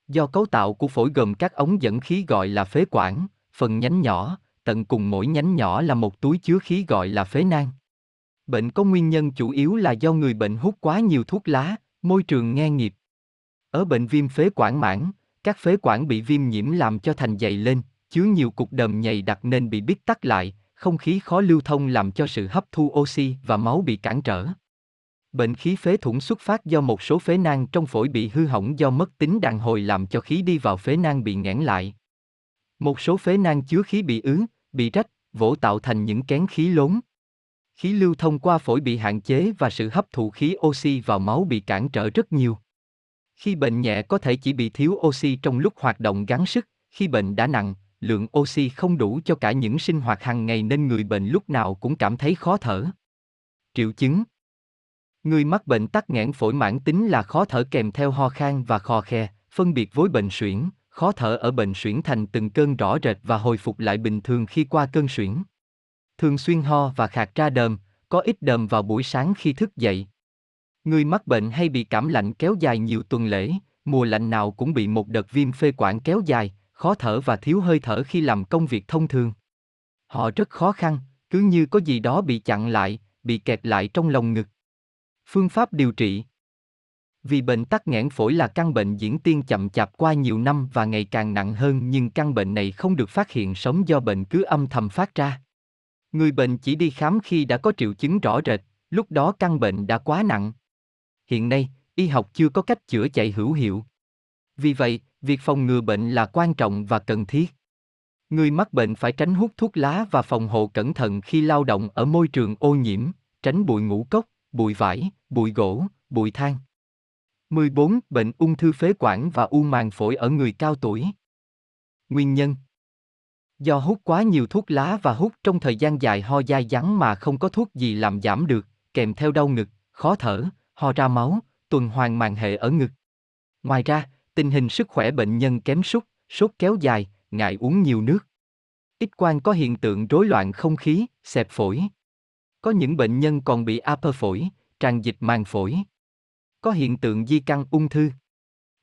Do cấu tạo của phổi gồm các ống dẫn khí gọi là phế quản, phần nhánh nhỏ, tận cùng mỗi nhánh nhỏ là một túi chứa khí gọi là phế nang. Bệnh có nguyên nhân chủ yếu là do người bệnh hút quá nhiều thuốc lá, môi trường nghe nghiệp. Ở bệnh viêm phế quản mãn, các phế quản bị viêm nhiễm làm cho thành dày lên, chứa nhiều cục đờm nhầy đặc nên bị bít tắc lại, không khí khó lưu thông làm cho sự hấp thu oxy và máu bị cản trở. Bệnh khí phế thủng xuất phát do một số phế nang trong phổi bị hư hỏng do mất tính đàn hồi làm cho khí đi vào phế nang bị nghẽn lại. Một số phế nang chứa khí bị ứ, bị rách, vỗ tạo thành những kén khí lốn. Khí lưu thông qua phổi bị hạn chế và sự hấp thụ khí oxy vào máu bị cản trở rất nhiều. Khi bệnh nhẹ có thể chỉ bị thiếu oxy trong lúc hoạt động gắng sức, khi bệnh đã nặng, lượng oxy không đủ cho cả những sinh hoạt hàng ngày nên người bệnh lúc nào cũng cảm thấy khó thở. Triệu chứng Người mắc bệnh tắc nghẽn phổi mãn tính là khó thở kèm theo ho khan và khò khe, phân biệt với bệnh suyễn, khó thở ở bệnh suyễn thành từng cơn rõ rệt và hồi phục lại bình thường khi qua cơn suyễn. Thường xuyên ho và khạc ra đờm, có ít đờm vào buổi sáng khi thức dậy. Người mắc bệnh hay bị cảm lạnh kéo dài nhiều tuần lễ, mùa lạnh nào cũng bị một đợt viêm phế quản kéo dài, khó thở và thiếu hơi thở khi làm công việc thông thường. Họ rất khó khăn, cứ như có gì đó bị chặn lại, bị kẹt lại trong lồng ngực. Phương pháp điều trị Vì bệnh tắc nghẽn phổi là căn bệnh diễn tiên chậm chạp qua nhiều năm và ngày càng nặng hơn nhưng căn bệnh này không được phát hiện sớm do bệnh cứ âm thầm phát ra. Người bệnh chỉ đi khám khi đã có triệu chứng rõ rệt, lúc đó căn bệnh đã quá nặng. Hiện nay, y học chưa có cách chữa chạy hữu hiệu. Vì vậy, việc phòng ngừa bệnh là quan trọng và cần thiết. Người mắc bệnh phải tránh hút thuốc lá và phòng hộ cẩn thận khi lao động ở môi trường ô nhiễm, tránh bụi ngũ cốc, bụi vải, bụi gỗ, bụi than. 14. Bệnh ung thư phế quản và u màng phổi ở người cao tuổi. Nguyên nhân Do hút quá nhiều thuốc lá và hút trong thời gian dài ho dai dắng mà không có thuốc gì làm giảm được, kèm theo đau ngực, khó thở, ho ra máu, tuần hoàn màng hệ ở ngực. Ngoài ra, tình hình sức khỏe bệnh nhân kém sút, sốt kéo dài, ngại uống nhiều nước. Ít quan có hiện tượng rối loạn không khí, xẹp phổi. Có những bệnh nhân còn bị áp phổi, tràn dịch màng phổi. Có hiện tượng di căn ung thư.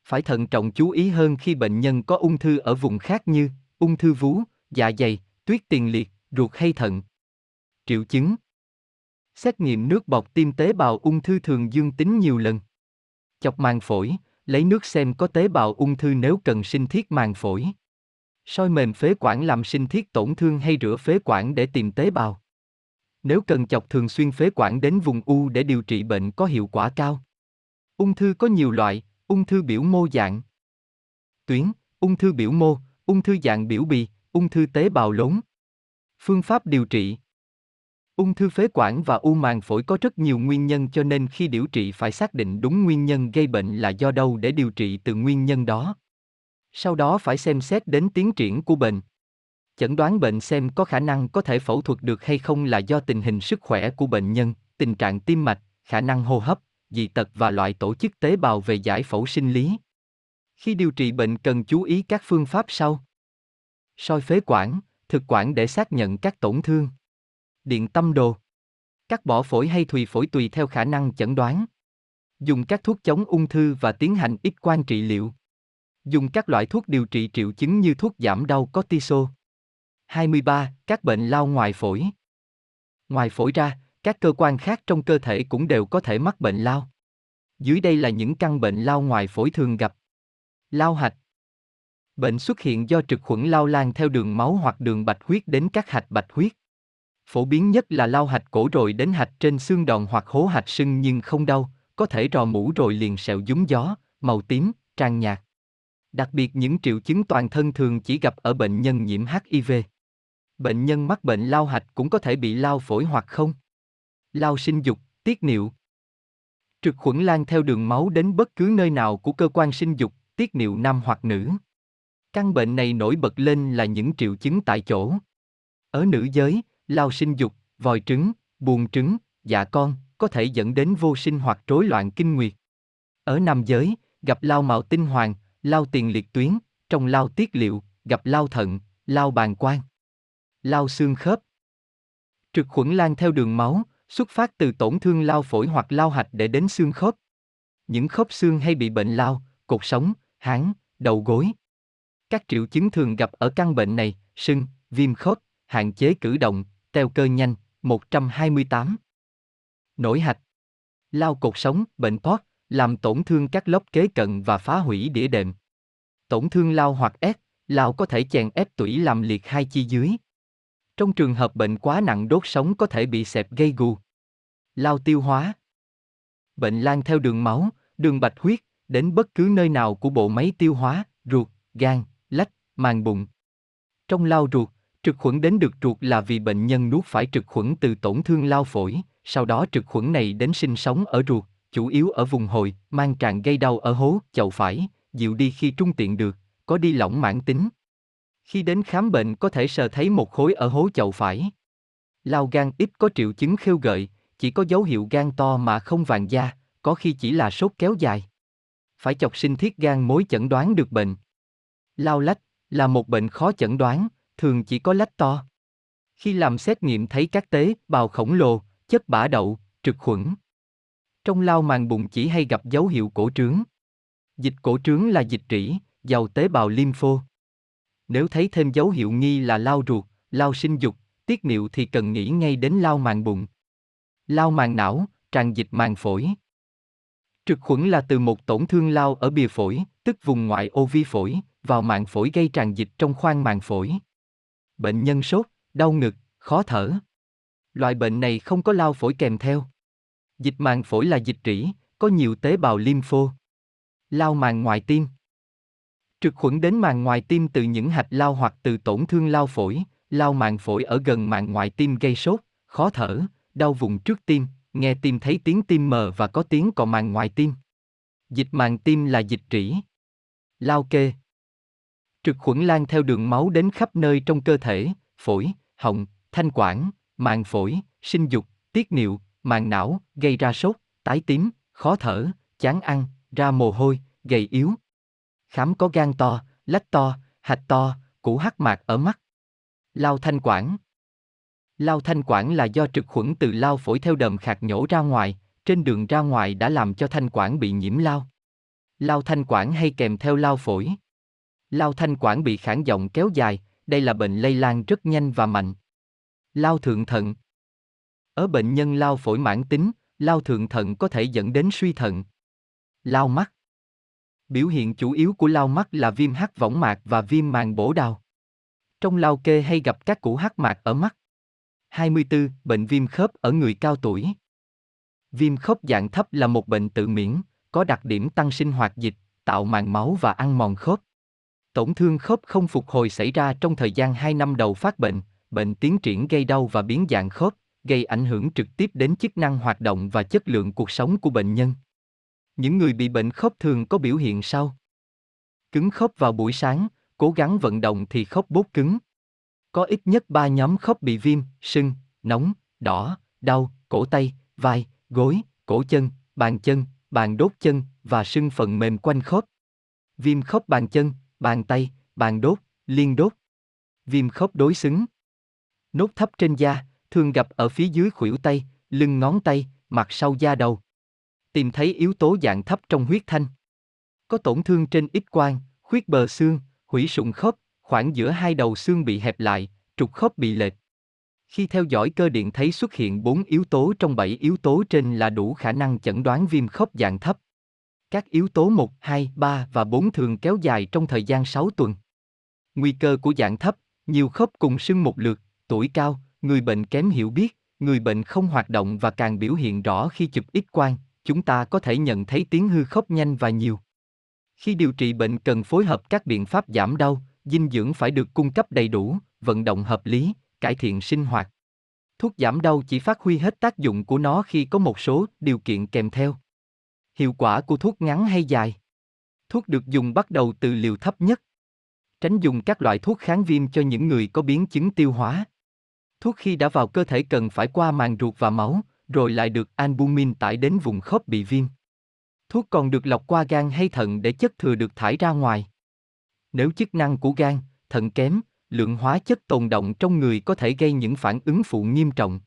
Phải thận trọng chú ý hơn khi bệnh nhân có ung thư ở vùng khác như ung thư vú, dạ dày, tuyết tiền liệt, ruột hay thận. Triệu chứng Xét nghiệm nước bọt tim tế bào ung thư thường dương tính nhiều lần. Chọc màng phổi, lấy nước xem có tế bào ung thư nếu cần sinh thiết màng phổi. Soi mềm phế quản làm sinh thiết tổn thương hay rửa phế quản để tìm tế bào. Nếu cần chọc thường xuyên phế quản đến vùng u để điều trị bệnh có hiệu quả cao. Ung thư có nhiều loại, ung thư biểu mô dạng. Tuyến, ung thư biểu mô, ung thư dạng biểu bì, ung thư tế bào lốn. Phương pháp điều trị Ung thư phế quản và u màng phổi có rất nhiều nguyên nhân cho nên khi điều trị phải xác định đúng nguyên nhân gây bệnh là do đâu để điều trị từ nguyên nhân đó. Sau đó phải xem xét đến tiến triển của bệnh. Chẩn đoán bệnh xem có khả năng có thể phẫu thuật được hay không là do tình hình sức khỏe của bệnh nhân, tình trạng tim mạch, khả năng hô hấp, dị tật và loại tổ chức tế bào về giải phẫu sinh lý. Khi điều trị bệnh cần chú ý các phương pháp sau. Soi phế quản, thực quản để xác nhận các tổn thương điện tâm đồ. Cắt bỏ phổi hay thùy phổi tùy theo khả năng chẩn đoán. Dùng các thuốc chống ung thư và tiến hành ít quan trị liệu. Dùng các loại thuốc điều trị triệu chứng như thuốc giảm đau cortisol. 23. Các bệnh lao ngoài phổi. Ngoài phổi ra, các cơ quan khác trong cơ thể cũng đều có thể mắc bệnh lao. Dưới đây là những căn bệnh lao ngoài phổi thường gặp. Lao hạch. Bệnh xuất hiện do trực khuẩn lao lan theo đường máu hoặc đường bạch huyết đến các hạch bạch huyết. Phổ biến nhất là lau hạch cổ rồi đến hạch trên xương đòn hoặc hố hạch sưng nhưng không đau, có thể rò mũ rồi liền sẹo dúng gió, màu tím, trang nhạt. Đặc biệt những triệu chứng toàn thân thường chỉ gặp ở bệnh nhân nhiễm HIV. Bệnh nhân mắc bệnh lao hạch cũng có thể bị lao phổi hoặc không. Lao sinh dục, tiết niệu. Trực khuẩn lan theo đường máu đến bất cứ nơi nào của cơ quan sinh dục, tiết niệu nam hoặc nữ. Căn bệnh này nổi bật lên là những triệu chứng tại chỗ. Ở nữ giới, lao sinh dục, vòi trứng, buồn trứng, dạ con, có thể dẫn đến vô sinh hoặc rối loạn kinh nguyệt. Ở nam giới, gặp lao mạo tinh hoàng, lao tiền liệt tuyến, trong lao tiết liệu, gặp lao thận, lao bàn quang, lao xương khớp. Trực khuẩn lan theo đường máu, xuất phát từ tổn thương lao phổi hoặc lao hạch để đến xương khớp. Những khớp xương hay bị bệnh lao, cột sống, háng, đầu gối. Các triệu chứng thường gặp ở căn bệnh này, sưng, viêm khớp, hạn chế cử động, teo cơ nhanh, 128. Nổi hạch. Lao cột sống, bệnh POT, làm tổn thương các lốc kế cận và phá hủy đĩa đệm. Tổn thương lao hoặc ép, lao có thể chèn ép tủy làm liệt hai chi dưới. Trong trường hợp bệnh quá nặng đốt sống có thể bị xẹp gây gù. Lao tiêu hóa. Bệnh lan theo đường máu, đường bạch huyết, đến bất cứ nơi nào của bộ máy tiêu hóa, ruột, gan, lách, màng bụng. Trong lao ruột, trực khuẩn đến được ruột là vì bệnh nhân nuốt phải trực khuẩn từ tổn thương lao phổi, sau đó trực khuẩn này đến sinh sống ở ruột, chủ yếu ở vùng hồi, mang tràn gây đau ở hố, chậu phải, dịu đi khi trung tiện được, có đi lỏng mãn tính. Khi đến khám bệnh có thể sờ thấy một khối ở hố chậu phải. Lao gan ít có triệu chứng khêu gợi, chỉ có dấu hiệu gan to mà không vàng da, có khi chỉ là sốt kéo dài. Phải chọc sinh thiết gan mối chẩn đoán được bệnh. Lao lách là một bệnh khó chẩn đoán, thường chỉ có lách to. Khi làm xét nghiệm thấy các tế bào khổng lồ, chất bã đậu, trực khuẩn. Trong lao màng bụng chỉ hay gặp dấu hiệu cổ trướng. Dịch cổ trướng là dịch trĩ, giàu tế bào lympho. Nếu thấy thêm dấu hiệu nghi là lao ruột, lao sinh dục, tiết niệu thì cần nghĩ ngay đến lao màng bụng. Lao màng não, tràn dịch màng phổi. Trực khuẩn là từ một tổn thương lao ở bìa phổi, tức vùng ngoại ô vi phổi, vào màng phổi gây tràn dịch trong khoang màng phổi. Bệnh nhân sốt, đau ngực, khó thở. Loại bệnh này không có lao phổi kèm theo. Dịch màng phổi là dịch trĩ, có nhiều tế bào lympho. Lao màng ngoài tim. Trực khuẩn đến màng ngoài tim từ những hạch lao hoặc từ tổn thương lao phổi, lao màng phổi ở gần màng ngoài tim gây sốt, khó thở, đau vùng trước tim, nghe tim thấy tiếng tim mờ và có tiếng cọ màng ngoài tim. Dịch màng tim là dịch trĩ. Lao kê. Trực khuẩn lan theo đường máu đến khắp nơi trong cơ thể, phổi, họng, thanh quản, màng phổi, sinh dục, tiết niệu, màng não, gây ra sốt, tái tím, khó thở, chán ăn, ra mồ hôi, gầy yếu. Khám có gan to, lách to, hạch to, củ hắc mạc ở mắt. Lao thanh quản. Lao thanh quản là do trực khuẩn từ lao phổi theo đờm khạc nhổ ra ngoài, trên đường ra ngoài đã làm cho thanh quản bị nhiễm lao. Lao thanh quản hay kèm theo lao phổi. Lao thanh quản bị khản giọng kéo dài, đây là bệnh lây lan rất nhanh và mạnh. Lao thượng thận. Ở bệnh nhân lao phổi mãn tính, lao thượng thận có thể dẫn đến suy thận. Lao mắt. Biểu hiện chủ yếu của lao mắt là viêm hắc võng mạc và viêm màng bổ đào. Trong lao kê hay gặp các củ hắc mạc ở mắt. 24. Bệnh viêm khớp ở người cao tuổi. Viêm khớp dạng thấp là một bệnh tự miễn, có đặc điểm tăng sinh hoạt dịch, tạo màng máu và ăn mòn khớp. Tổn thương khớp không phục hồi xảy ra trong thời gian 2 năm đầu phát bệnh, bệnh tiến triển gây đau và biến dạng khớp, gây ảnh hưởng trực tiếp đến chức năng hoạt động và chất lượng cuộc sống của bệnh nhân. Những người bị bệnh khớp thường có biểu hiện sau. Cứng khớp vào buổi sáng, cố gắng vận động thì khớp bốt cứng. Có ít nhất 3 nhóm khớp bị viêm, sưng, nóng, đỏ, đau, cổ tay, vai, gối, cổ chân, bàn chân, bàn đốt chân và sưng phần mềm quanh khớp. Viêm khớp bàn chân, bàn tay, bàn đốt, liên đốt. Viêm khớp đối xứng. Nốt thấp trên da, thường gặp ở phía dưới khuỷu tay, lưng ngón tay, mặt sau da đầu. Tìm thấy yếu tố dạng thấp trong huyết thanh. Có tổn thương trên ít quang, khuyết bờ xương, hủy sụn khớp, khoảng giữa hai đầu xương bị hẹp lại, trục khớp bị lệch. Khi theo dõi cơ điện thấy xuất hiện 4 yếu tố trong 7 yếu tố trên là đủ khả năng chẩn đoán viêm khớp dạng thấp. Các yếu tố 1, 2, 3 và 4 thường kéo dài trong thời gian 6 tuần. Nguy cơ của dạng thấp, nhiều khớp cùng sưng một lượt, tuổi cao, người bệnh kém hiểu biết, người bệnh không hoạt động và càng biểu hiện rõ khi chụp X quang, chúng ta có thể nhận thấy tiếng hư khớp nhanh và nhiều. Khi điều trị bệnh cần phối hợp các biện pháp giảm đau, dinh dưỡng phải được cung cấp đầy đủ, vận động hợp lý, cải thiện sinh hoạt. Thuốc giảm đau chỉ phát huy hết tác dụng của nó khi có một số điều kiện kèm theo. Hiệu quả của thuốc ngắn hay dài? Thuốc được dùng bắt đầu từ liều thấp nhất. Tránh dùng các loại thuốc kháng viêm cho những người có biến chứng tiêu hóa. Thuốc khi đã vào cơ thể cần phải qua màng ruột và máu, rồi lại được albumin tải đến vùng khớp bị viêm. Thuốc còn được lọc qua gan hay thận để chất thừa được thải ra ngoài. Nếu chức năng của gan, thận kém, lượng hóa chất tồn động trong người có thể gây những phản ứng phụ nghiêm trọng.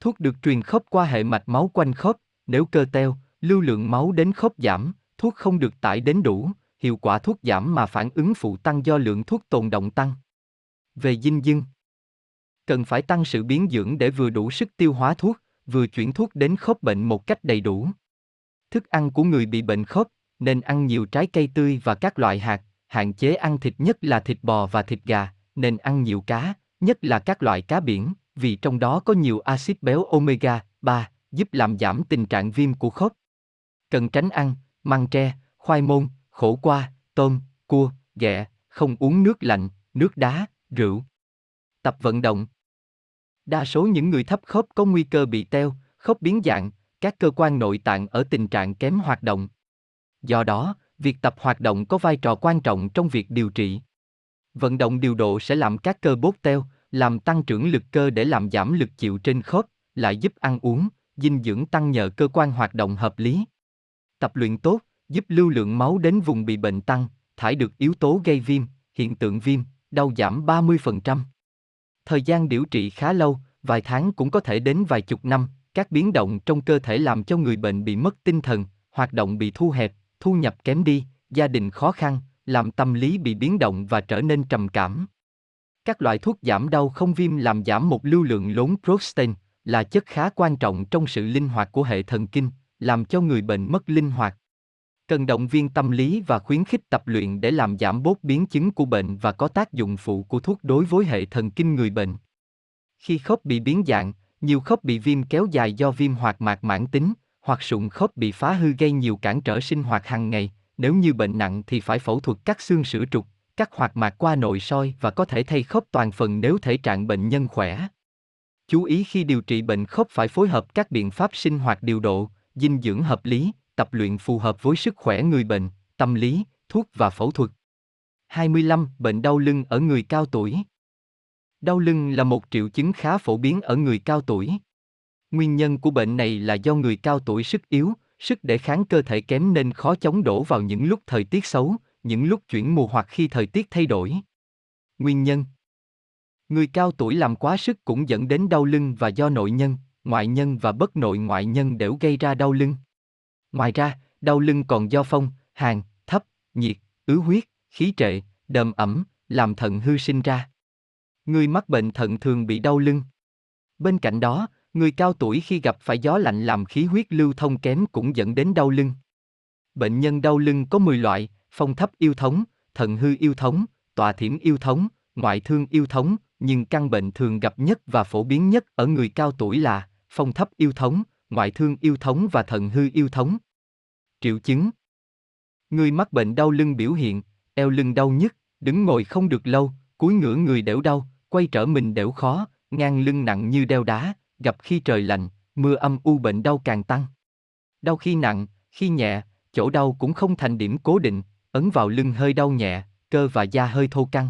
Thuốc được truyền khớp qua hệ mạch máu quanh khớp, nếu cơ teo, lưu lượng máu đến khớp giảm, thuốc không được tải đến đủ, hiệu quả thuốc giảm mà phản ứng phụ tăng do lượng thuốc tồn động tăng. Về dinh dưỡng, cần phải tăng sự biến dưỡng để vừa đủ sức tiêu hóa thuốc, vừa chuyển thuốc đến khớp bệnh một cách đầy đủ. Thức ăn của người bị bệnh khớp nên ăn nhiều trái cây tươi và các loại hạt, hạn chế ăn thịt nhất là thịt bò và thịt gà, nên ăn nhiều cá, nhất là các loại cá biển, vì trong đó có nhiều axit béo omega 3, giúp làm giảm tình trạng viêm của khớp. Cần tránh ăn măng tre, khoai môn, khổ qua, tôm, cua, ghẹ, không uống nước lạnh, nước đá, rượu. Tập vận động. Đa số những người thấp khớp có nguy cơ bị teo, khớp biến dạng, các cơ quan nội tạng ở tình trạng kém hoạt động. Do đó, việc tập hoạt động có vai trò quan trọng trong việc điều trị. Vận động điều độ sẽ làm các cơ bốt teo, làm tăng trưởng lực cơ để làm giảm lực chịu trên khớp, lại giúp ăn uống, dinh dưỡng tăng nhờ cơ quan hoạt động hợp lý. Tập luyện tốt, giúp lưu lượng máu đến vùng bị bệnh tăng, thải được yếu tố gây viêm, hiện tượng viêm, đau giảm 30%. Thời gian điều trị khá lâu, vài tháng cũng có thể đến vài chục năm, các biến động trong cơ thể làm cho người bệnh bị mất tinh thần, hoạt động bị thu hẹp, thu nhập kém đi, gia đình khó khăn, làm tâm lý bị biến động và trở nên trầm cảm. Các loại thuốc giảm đau không viêm làm giảm một lưu lượng lớn protein, là chất khá quan trọng trong sự linh hoạt của hệ thần kinh, làm cho người bệnh mất linh hoạt. Cần động viên tâm lý và khuyến khích tập luyện để làm giảm bớt biến chứng của bệnh và có tác dụng phụ của thuốc đối với hệ thần kinh người bệnh. Khi khớp bị biến dạng, nhiều khớp bị viêm kéo dài do viêm hoạt mạc mãn tính, hoặc sụn khớp bị phá hư gây nhiều cản trở sinh hoạt hàng ngày, nếu như bệnh nặng thì phải phẫu thuật cắt xương sữa trục, cắt hoạt mạc qua nội soi và có thể thay khớp toàn phần nếu thể trạng bệnh nhân khỏe. Chú ý khi điều trị bệnh khớp phải phối hợp các biện pháp sinh hoạt điều độ, dinh dưỡng hợp lý, tập luyện phù hợp với sức khỏe người bệnh, tâm lý, thuốc và phẫu thuật. 25. Bệnh đau lưng ở người cao tuổi. Đau lưng là một triệu chứng khá phổ biến ở người cao tuổi. Nguyên nhân của bệnh này là do người cao tuổi sức yếu, sức đề kháng cơ thể kém nên khó chống đổ vào những lúc thời tiết xấu, những lúc chuyển mùa hoặc khi thời tiết thay đổi. Nguyên nhân Người cao tuổi làm quá sức cũng dẫn đến đau lưng và do nội nhân, ngoại nhân và bất nội ngoại nhân đều gây ra đau lưng. Ngoài ra, đau lưng còn do phong, hàn, thấp, nhiệt, ứ huyết, khí trệ, đờm ẩm, làm thận hư sinh ra. Người mắc bệnh thận thường bị đau lưng. Bên cạnh đó, người cao tuổi khi gặp phải gió lạnh làm khí huyết lưu thông kém cũng dẫn đến đau lưng. Bệnh nhân đau lưng có 10 loại, phong thấp yêu thống, thận hư yêu thống, tọa thiểm yêu thống, ngoại thương yêu thống, nhưng căn bệnh thường gặp nhất và phổ biến nhất ở người cao tuổi là phong thấp yêu thống, ngoại thương yêu thống và thận hư yêu thống. Triệu chứng Người mắc bệnh đau lưng biểu hiện, eo lưng đau nhức, đứng ngồi không được lâu, cúi ngửa người đẻo đau, quay trở mình đẻo khó, ngang lưng nặng như đeo đá, gặp khi trời lạnh, mưa âm u bệnh đau càng tăng. Đau khi nặng, khi nhẹ, chỗ đau cũng không thành điểm cố định, ấn vào lưng hơi đau nhẹ, cơ và da hơi thô căng.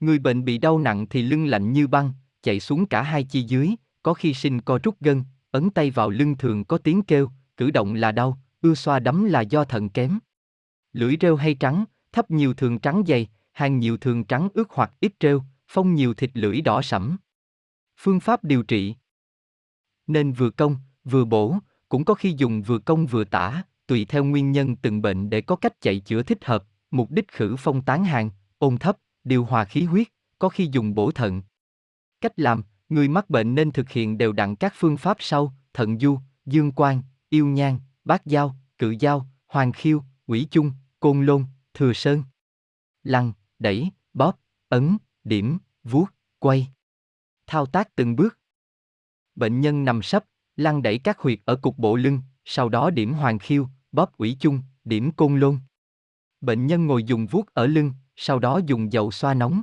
Người bệnh bị đau nặng thì lưng lạnh như băng, chạy xuống cả hai chi dưới, có khi sinh co rút gân, ấn tay vào lưng thường có tiếng kêu, cử động là đau, ưa xoa đấm là do thận kém. Lưỡi rêu hay trắng, thấp nhiều thường trắng dày, hàng nhiều thường trắng ướt hoặc ít rêu, phong nhiều thịt lưỡi đỏ sẫm. Phương pháp điều trị Nên vừa công, vừa bổ, cũng có khi dùng vừa công vừa tả, tùy theo nguyên nhân từng bệnh để có cách chạy chữa thích hợp, mục đích khử phong tán hàng, ôn thấp, điều hòa khí huyết, có khi dùng bổ thận. Cách làm, người mắc bệnh nên thực hiện đều đặn các phương pháp sau, thận du, dương quan, yêu nhan, bát giao, cự giao, hoàng khiêu, quỷ chung, côn lôn, thừa sơn. Lăn, đẩy, bóp, ấn, điểm, vuốt, quay. Thao tác từng bước. Bệnh nhân nằm sấp, lăn đẩy các huyệt ở cục bộ lưng, sau đó điểm hoàng khiêu, bóp quỷ chung, điểm côn lôn. Bệnh nhân ngồi dùng vuốt ở lưng, sau đó dùng dầu xoa nóng.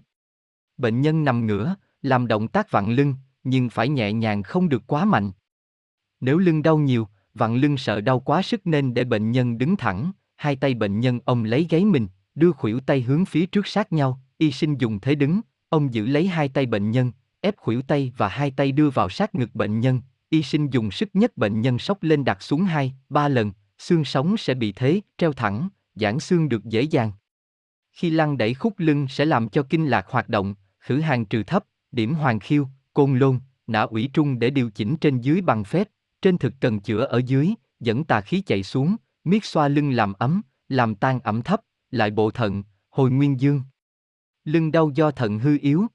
Bệnh nhân nằm ngửa, làm động tác vặn lưng, nhưng phải nhẹ nhàng không được quá mạnh. Nếu lưng đau nhiều, vặn lưng sợ đau quá sức nên để bệnh nhân đứng thẳng, hai tay bệnh nhân ông lấy gáy mình, đưa khuỷu tay hướng phía trước sát nhau, y sinh dùng thế đứng, ông giữ lấy hai tay bệnh nhân, ép khuỷu tay và hai tay đưa vào sát ngực bệnh nhân, y sinh dùng sức nhất bệnh nhân sốc lên đặt xuống hai, ba lần, xương sống sẽ bị thế, treo thẳng, giãn xương được dễ dàng. Khi lăn đẩy khúc lưng sẽ làm cho kinh lạc hoạt động, khử hàng trừ thấp, điểm hoàng khiêu, côn lôn, nã ủy trung để điều chỉnh trên dưới bằng phép, trên thực cần chữa ở dưới, dẫn tà khí chạy xuống, miết xoa lưng làm ấm, làm tan ẩm thấp, lại bộ thận, hồi nguyên dương. Lưng đau do thận hư yếu.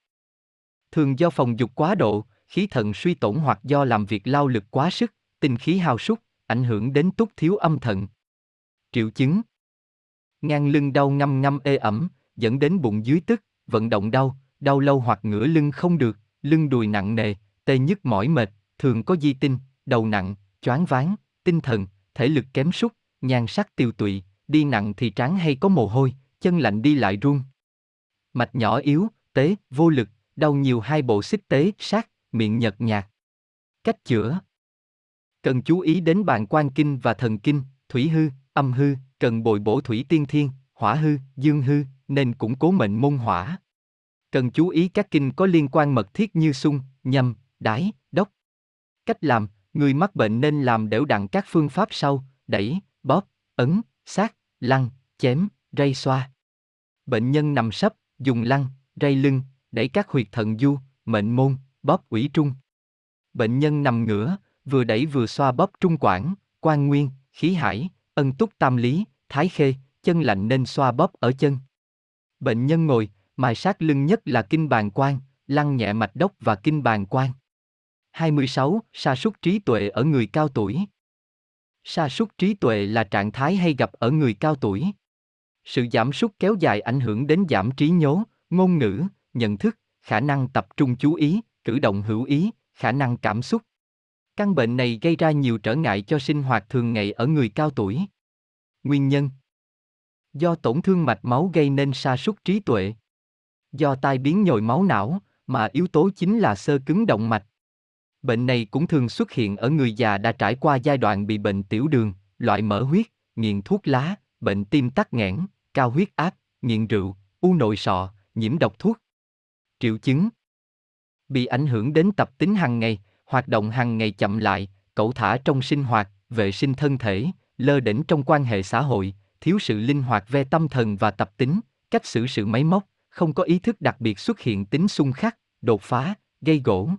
Thường do phòng dục quá độ, khí thận suy tổn hoặc do làm việc lao lực quá sức, tinh khí hao sút, ảnh hưởng đến túc thiếu âm thận. Triệu chứng Ngang lưng đau ngâm ngâm ê ẩm, dẫn đến bụng dưới tức, vận động đau, đau lâu hoặc ngửa lưng không được, lưng đùi nặng nề, tê nhức mỏi mệt, thường có di tinh, đầu nặng, choáng váng, tinh thần, thể lực kém sút, nhan sắc tiêu tụy, đi nặng thì trán hay có mồ hôi, chân lạnh đi lại run. Mạch nhỏ yếu, tế, vô lực, đau nhiều hai bộ xích tế, sát, miệng nhợt nhạt. Cách chữa Cần chú ý đến bàn quan kinh và thần kinh, thủy hư, âm hư, cần bồi bổ thủy tiên thiên, hỏa hư, dương hư, nên củng cố mệnh môn hỏa. Cần chú ý các kinh có liên quan mật thiết như sung, nhâm, đái, đốc. Cách làm, người mắc bệnh nên làm đều đặn các phương pháp sau, đẩy, bóp, ấn, sát, lăn, chém, rây xoa. Bệnh nhân nằm sấp, dùng lăn, rây lưng, đẩy các huyệt thận du, mệnh môn, bóp ủy trung. Bệnh nhân nằm ngửa, vừa đẩy vừa xoa bóp trung quản, quan nguyên, khí hải, ân túc tam lý, thái khê, chân lạnh nên xoa bóp ở chân. Bệnh nhân ngồi, mài sát lưng nhất là kinh bàn quan, lăn nhẹ mạch đốc và kinh bàn quan. 26. Sa sút trí tuệ ở người cao tuổi. Sa sút trí tuệ là trạng thái hay gặp ở người cao tuổi. Sự giảm sút kéo dài ảnh hưởng đến giảm trí nhớ, ngôn ngữ, nhận thức, khả năng tập trung chú ý, cử động hữu ý, khả năng cảm xúc. Căn bệnh này gây ra nhiều trở ngại cho sinh hoạt thường ngày ở người cao tuổi. Nguyên nhân Do tổn thương mạch máu gây nên sa sút trí tuệ. Do tai biến nhồi máu não, mà yếu tố chính là sơ cứng động mạch. Bệnh này cũng thường xuất hiện ở người già đã trải qua giai đoạn bị bệnh tiểu đường, loại mỡ huyết, nghiện thuốc lá, bệnh tim tắc nghẽn, cao huyết áp, nghiện rượu, u nội sọ, nhiễm độc thuốc. Triệu chứng Bị ảnh hưởng đến tập tính hàng ngày, hoạt động hàng ngày chậm lại, cẩu thả trong sinh hoạt, vệ sinh thân thể, lơ đễnh trong quan hệ xã hội, thiếu sự linh hoạt về tâm thần và tập tính, cách xử sự máy móc, không có ý thức đặc biệt xuất hiện tính xung khắc, đột phá, gây gỗ.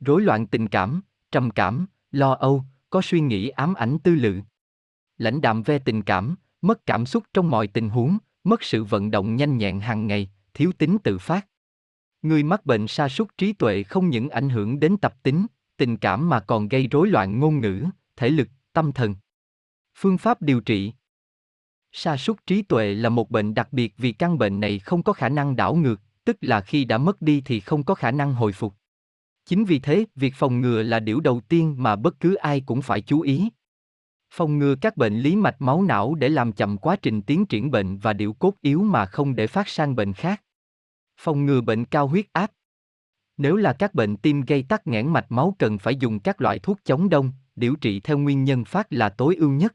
Rối loạn tình cảm, trầm cảm, lo âu, có suy nghĩ ám ảnh tư lự. Lãnh đạm ve tình cảm, mất cảm xúc trong mọi tình huống, mất sự vận động nhanh nhẹn hàng ngày, thiếu tính tự phát. Người mắc bệnh sa sút trí tuệ không những ảnh hưởng đến tập tính, tình cảm mà còn gây rối loạn ngôn ngữ, thể lực, tâm thần. Phương pháp điều trị Sa sút trí tuệ là một bệnh đặc biệt vì căn bệnh này không có khả năng đảo ngược, tức là khi đã mất đi thì không có khả năng hồi phục. Chính vì thế, việc phòng ngừa là điều đầu tiên mà bất cứ ai cũng phải chú ý. Phòng ngừa các bệnh lý mạch máu não để làm chậm quá trình tiến triển bệnh và điệu cốt yếu mà không để phát sang bệnh khác. Phòng ngừa bệnh cao huyết áp. Nếu là các bệnh tim gây tắc nghẽn mạch máu cần phải dùng các loại thuốc chống đông, điều trị theo nguyên nhân phát là tối ưu nhất.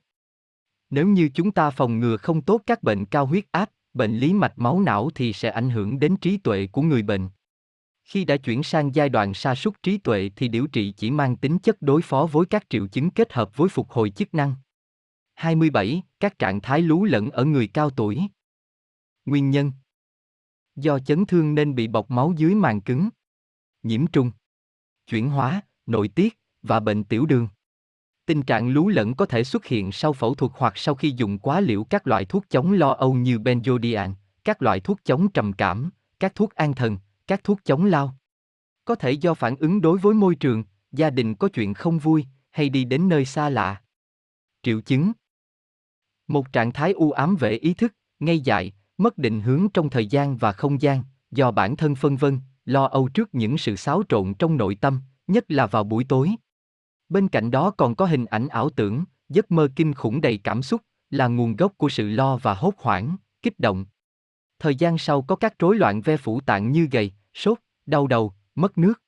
Nếu như chúng ta phòng ngừa không tốt các bệnh cao huyết áp, bệnh lý mạch máu não thì sẽ ảnh hưởng đến trí tuệ của người bệnh. Khi đã chuyển sang giai đoạn sa sút trí tuệ thì điều trị chỉ mang tính chất đối phó với các triệu chứng kết hợp với phục hồi chức năng. 27. Các trạng thái lú lẫn ở người cao tuổi. Nguyên nhân Do chấn thương nên bị bọc máu dưới màng cứng. Nhiễm trùng, chuyển hóa, nội tiết và bệnh tiểu đường. Tình trạng lú lẫn có thể xuất hiện sau phẫu thuật hoặc sau khi dùng quá liều các loại thuốc chống lo âu như benzodiazepine, các loại thuốc chống trầm cảm, các thuốc an thần, các thuốc chống lao. Có thể do phản ứng đối với môi trường, gia đình có chuyện không vui, hay đi đến nơi xa lạ. Triệu chứng Một trạng thái u ám về ý thức, ngây dại, mất định hướng trong thời gian và không gian, do bản thân phân vân, lo âu trước những sự xáo trộn trong nội tâm, nhất là vào buổi tối. Bên cạnh đó còn có hình ảnh ảo tưởng, giấc mơ kinh khủng đầy cảm xúc, là nguồn gốc của sự lo và hốt hoảng, kích động. Thời gian sau có các rối loạn ve phủ tạng như gầy, sốt, đau đầu, mất nước.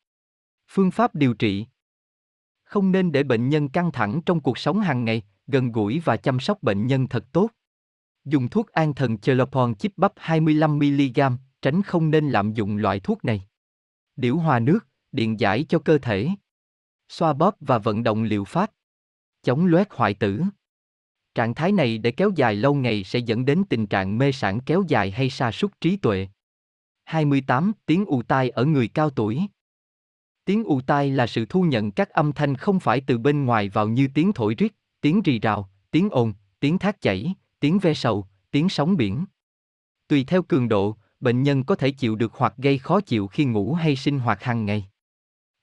Phương pháp điều trị Không nên để bệnh nhân căng thẳng trong cuộc sống hàng ngày, gần gũi và chăm sóc bệnh nhân thật tốt. Dùng thuốc an thần Chelopon chip bắp 25mg, tránh không nên lạm dụng loại thuốc này. Điểu hòa nước, điện giải cho cơ thể. Xoa bóp và vận động liệu pháp. Chống loét hoại tử. Trạng thái này để kéo dài lâu ngày sẽ dẫn đến tình trạng mê sản kéo dài hay sa sút trí tuệ. 28. Tiếng ù tai ở người cao tuổi. Tiếng ù tai là sự thu nhận các âm thanh không phải từ bên ngoài vào như tiếng thổi rít, tiếng rì rào, tiếng ồn, tiếng thác chảy, tiếng ve sầu, tiếng sóng biển. Tùy theo cường độ, bệnh nhân có thể chịu được hoặc gây khó chịu khi ngủ hay sinh hoạt hàng ngày.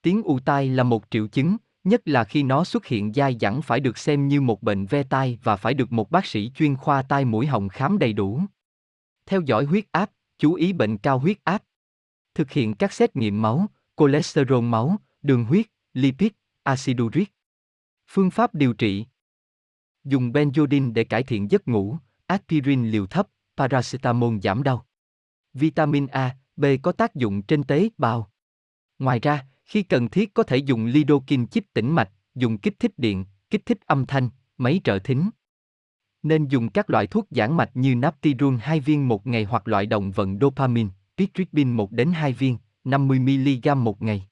Tiếng ù tai là một triệu chứng, nhất là khi nó xuất hiện dai dẳng phải được xem như một bệnh ve tai và phải được một bác sĩ chuyên khoa tai mũi họng khám đầy đủ. Theo dõi huyết áp, chú ý bệnh cao huyết áp. Thực hiện các xét nghiệm máu, cholesterol máu, đường huyết, lipid, axit uric. Phương pháp điều trị Dùng benzoin để cải thiện giấc ngủ, aspirin liều thấp, paracetamol giảm đau. Vitamin A, B có tác dụng trên tế bào. Ngoài ra, khi cần thiết có thể dùng lidocaine chip tĩnh mạch, dùng kích thích điện, kích thích âm thanh, máy trợ thính. Nên dùng các loại thuốc giãn mạch như Naptirun 2 viên một ngày hoặc loại động vận dopamine, Pitripin 1 đến 2 viên, 50mg một ngày.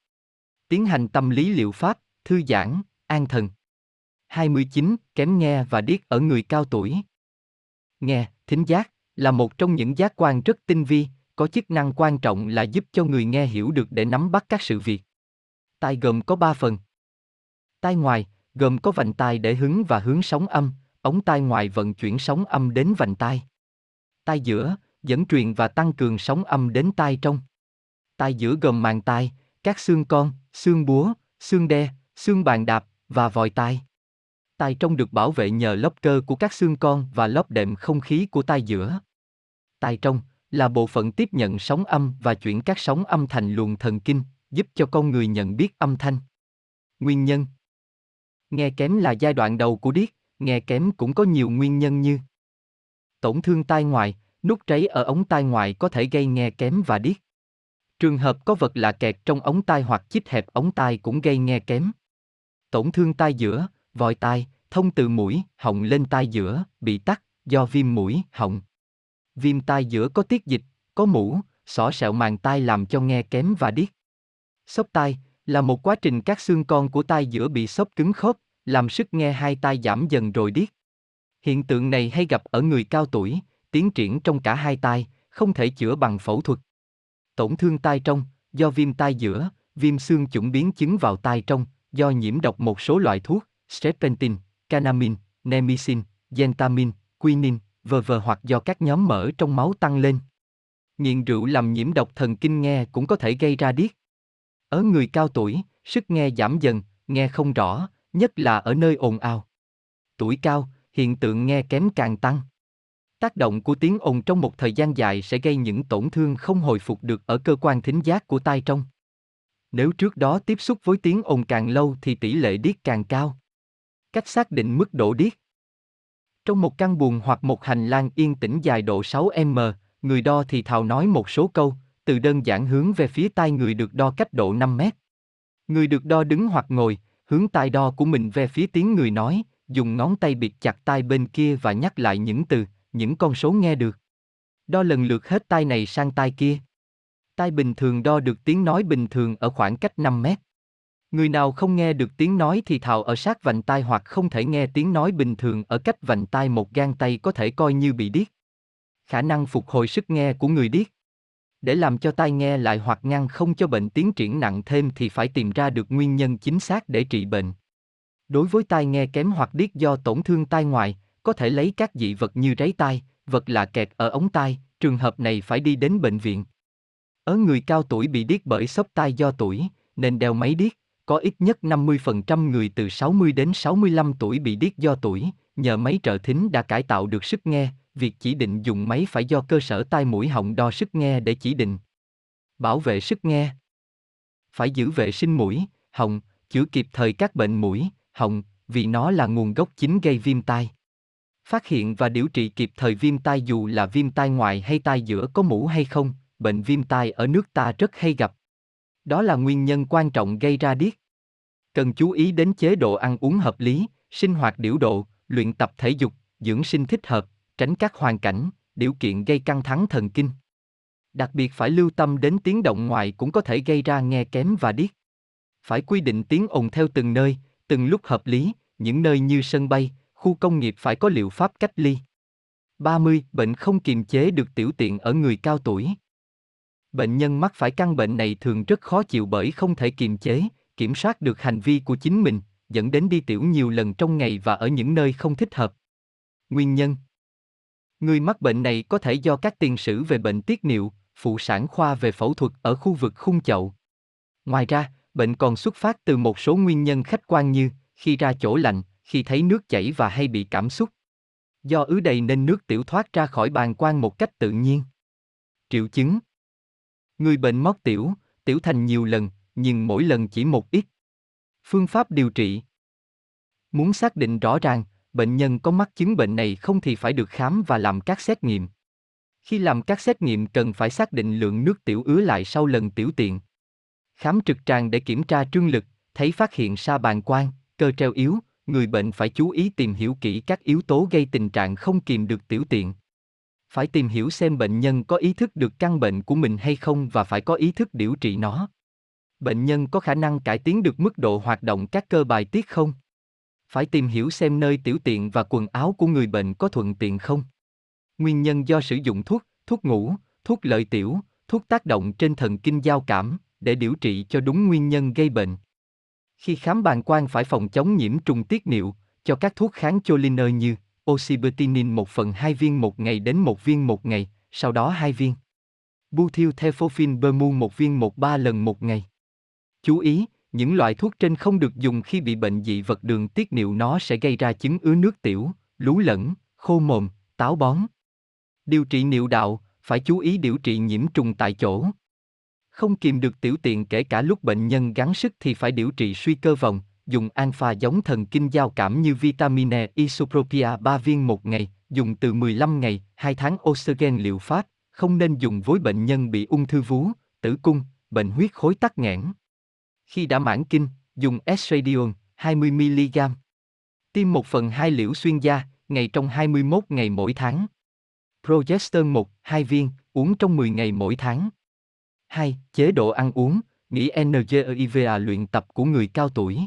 Tiến hành tâm lý liệu pháp, thư giãn, an thần. 29. Kém nghe và điếc ở người cao tuổi. Nghe, thính giác, là một trong những giác quan rất tinh vi, có chức năng quan trọng là giúp cho người nghe hiểu được để nắm bắt các sự việc. Tai gồm có 3 phần. Tai ngoài, gồm có vành tai để hứng và hướng sóng âm, ống tai ngoài vận chuyển sóng âm đến vành tai. Tai giữa, dẫn truyền và tăng cường sóng âm đến tai trong. Tai giữa gồm màng tai, các xương con, xương búa, xương đe, xương bàn đạp và vòi tai. Tai trong được bảo vệ nhờ lớp cơ của các xương con và lớp đệm không khí của tai giữa. Tai trong là bộ phận tiếp nhận sóng âm và chuyển các sóng âm thành luồng thần kinh, giúp cho con người nhận biết âm thanh. Nguyên nhân Nghe kém là giai đoạn đầu của điếc, nghe kém cũng có nhiều nguyên nhân như tổn thương tai ngoài, nút cháy ở ống tai ngoài có thể gây nghe kém và điếc. Trường hợp có vật lạ kẹt trong ống tai hoặc chích hẹp ống tai cũng gây nghe kém. Tổn thương tai giữa, vòi tai, thông từ mũi, họng lên tai giữa, bị tắc, do viêm mũi, họng. Viêm tai giữa có tiết dịch, có mũ, sỏ sẹo màng tai làm cho nghe kém và điếc. Sốc tai là một quá trình các xương con của tai giữa bị sốc cứng khớp, làm sức nghe hai tai giảm dần rồi điếc. Hiện tượng này hay gặp ở người cao tuổi, tiến triển trong cả hai tai, không thể chữa bằng phẫu thuật. Tổn thương tai trong, do viêm tai giữa, viêm xương chủng biến chứng vào tai trong, do nhiễm độc một số loại thuốc, strepentin, canamin, nemicin, gentamin, quinin, v.v. hoặc do các nhóm mỡ trong máu tăng lên. Nghiện rượu làm nhiễm độc thần kinh nghe cũng có thể gây ra điếc. Ở người cao tuổi, sức nghe giảm dần, nghe không rõ, nhất là ở nơi ồn ào. Tuổi cao, hiện tượng nghe kém càng tăng. Tác động của tiếng ồn trong một thời gian dài sẽ gây những tổn thương không hồi phục được ở cơ quan thính giác của tai trong. Nếu trước đó tiếp xúc với tiếng ồn càng lâu thì tỷ lệ điếc càng cao. Cách xác định mức độ điếc Trong một căn buồng hoặc một hành lang yên tĩnh dài độ 6m, người đo thì thào nói một số câu, từ đơn giản hướng về phía tai người được đo cách độ 5 mét. Người được đo đứng hoặc ngồi, hướng tai đo của mình về phía tiếng người nói, dùng ngón tay bịt chặt tai bên kia và nhắc lại những từ, những con số nghe được. Đo lần lượt hết tai này sang tai kia. Tai bình thường đo được tiếng nói bình thường ở khoảng cách 5 mét. Người nào không nghe được tiếng nói thì thào ở sát vành tai hoặc không thể nghe tiếng nói bình thường ở cách vành tai một gang tay có thể coi như bị điếc. Khả năng phục hồi sức nghe của người điếc để làm cho tai nghe lại hoặc ngăn không cho bệnh tiến triển nặng thêm thì phải tìm ra được nguyên nhân chính xác để trị bệnh. Đối với tai nghe kém hoặc điếc do tổn thương tai ngoài, có thể lấy các dị vật như ráy tai, vật lạ kẹt ở ống tai, trường hợp này phải đi đến bệnh viện. Ở người cao tuổi bị điếc bởi sốc tai do tuổi, nên đeo máy điếc, có ít nhất 50% người từ 60 đến 65 tuổi bị điếc do tuổi, nhờ máy trợ thính đã cải tạo được sức nghe, việc chỉ định dùng máy phải do cơ sở tai mũi họng đo sức nghe để chỉ định. Bảo vệ sức nghe. Phải giữ vệ sinh mũi, họng, chữa kịp thời các bệnh mũi, họng, vì nó là nguồn gốc chính gây viêm tai. Phát hiện và điều trị kịp thời viêm tai dù là viêm tai ngoài hay tai giữa có mũ hay không, bệnh viêm tai ở nước ta rất hay gặp. Đó là nguyên nhân quan trọng gây ra điếc. Cần chú ý đến chế độ ăn uống hợp lý, sinh hoạt điều độ, luyện tập thể dục, dưỡng sinh thích hợp, tránh các hoàn cảnh, điều kiện gây căng thẳng thần kinh. Đặc biệt phải lưu tâm đến tiếng động ngoài cũng có thể gây ra nghe kém và điếc. Phải quy định tiếng ồn theo từng nơi, từng lúc hợp lý, những nơi như sân bay, khu công nghiệp phải có liệu pháp cách ly. 30. Bệnh không kiềm chế được tiểu tiện ở người cao tuổi. Bệnh nhân mắc phải căn bệnh này thường rất khó chịu bởi không thể kiềm chế, kiểm soát được hành vi của chính mình, dẫn đến đi tiểu nhiều lần trong ngày và ở những nơi không thích hợp. Nguyên nhân Người mắc bệnh này có thể do các tiền sử về bệnh tiết niệu, phụ sản khoa về phẫu thuật ở khu vực khung chậu. Ngoài ra, bệnh còn xuất phát từ một số nguyên nhân khách quan như khi ra chỗ lạnh, khi thấy nước chảy và hay bị cảm xúc. Do ứ đầy nên nước tiểu thoát ra khỏi bàng quang một cách tự nhiên. Triệu chứng Người bệnh mót tiểu, tiểu thành nhiều lần, nhưng mỗi lần chỉ một ít. Phương pháp điều trị Muốn xác định rõ ràng, bệnh nhân có mắc chứng bệnh này không thì phải được khám và làm các xét nghiệm. Khi làm các xét nghiệm cần phải xác định lượng nước tiểu ứa lại sau lần tiểu tiện. Khám trực tràng để kiểm tra trương lực, thấy phát hiện sa bàn quang, cơ treo yếu, người bệnh phải chú ý tìm hiểu kỹ các yếu tố gây tình trạng không kìm được tiểu tiện. Phải tìm hiểu xem bệnh nhân có ý thức được căn bệnh của mình hay không và phải có ý thức điều trị nó. Bệnh nhân có khả năng cải tiến được mức độ hoạt động các cơ bài tiết không? Phải tìm hiểu xem nơi tiểu tiện và quần áo của người bệnh có thuận tiện không? Nguyên nhân do sử dụng thuốc, thuốc ngủ, thuốc lợi tiểu, thuốc tác động trên thần kinh giao cảm, để điều trị cho đúng nguyên nhân gây bệnh. Khi khám bàng quang phải phòng chống nhiễm trùng tiết niệu, cho các thuốc kháng choline như oxybutynin 1 phần 2 viên một ngày đến một viên một ngày, sau đó hai viên. Butyl bermu một viên một ba lần một ngày. Chú ý, những loại thuốc trên không được dùng khi bị bệnh dị vật đường tiết niệu nó sẽ gây ra chứng ứa nước tiểu, lú lẫn, khô mồm, táo bón. Điều trị niệu đạo, phải chú ý điều trị nhiễm trùng tại chỗ. Không kìm được tiểu tiện kể cả lúc bệnh nhân gắng sức thì phải điều trị suy cơ vòng, dùng alpha giống thần kinh giao cảm như vitamin E isopropia 3 viên một ngày, dùng từ 15 ngày, 2 tháng oxygen liệu pháp, không nên dùng với bệnh nhân bị ung thư vú, tử cung, bệnh huyết khối tắc nghẽn. Khi đã mãn kinh, dùng estradiol 20mg. Tiêm 1 phần 2 liễu xuyên da, ngày trong 21 ngày mỗi tháng. Progestin 1, 2 viên, uống trong 10 ngày mỗi tháng. 2. Chế độ ăn uống, nghĩ NGIVA luyện tập của người cao tuổi.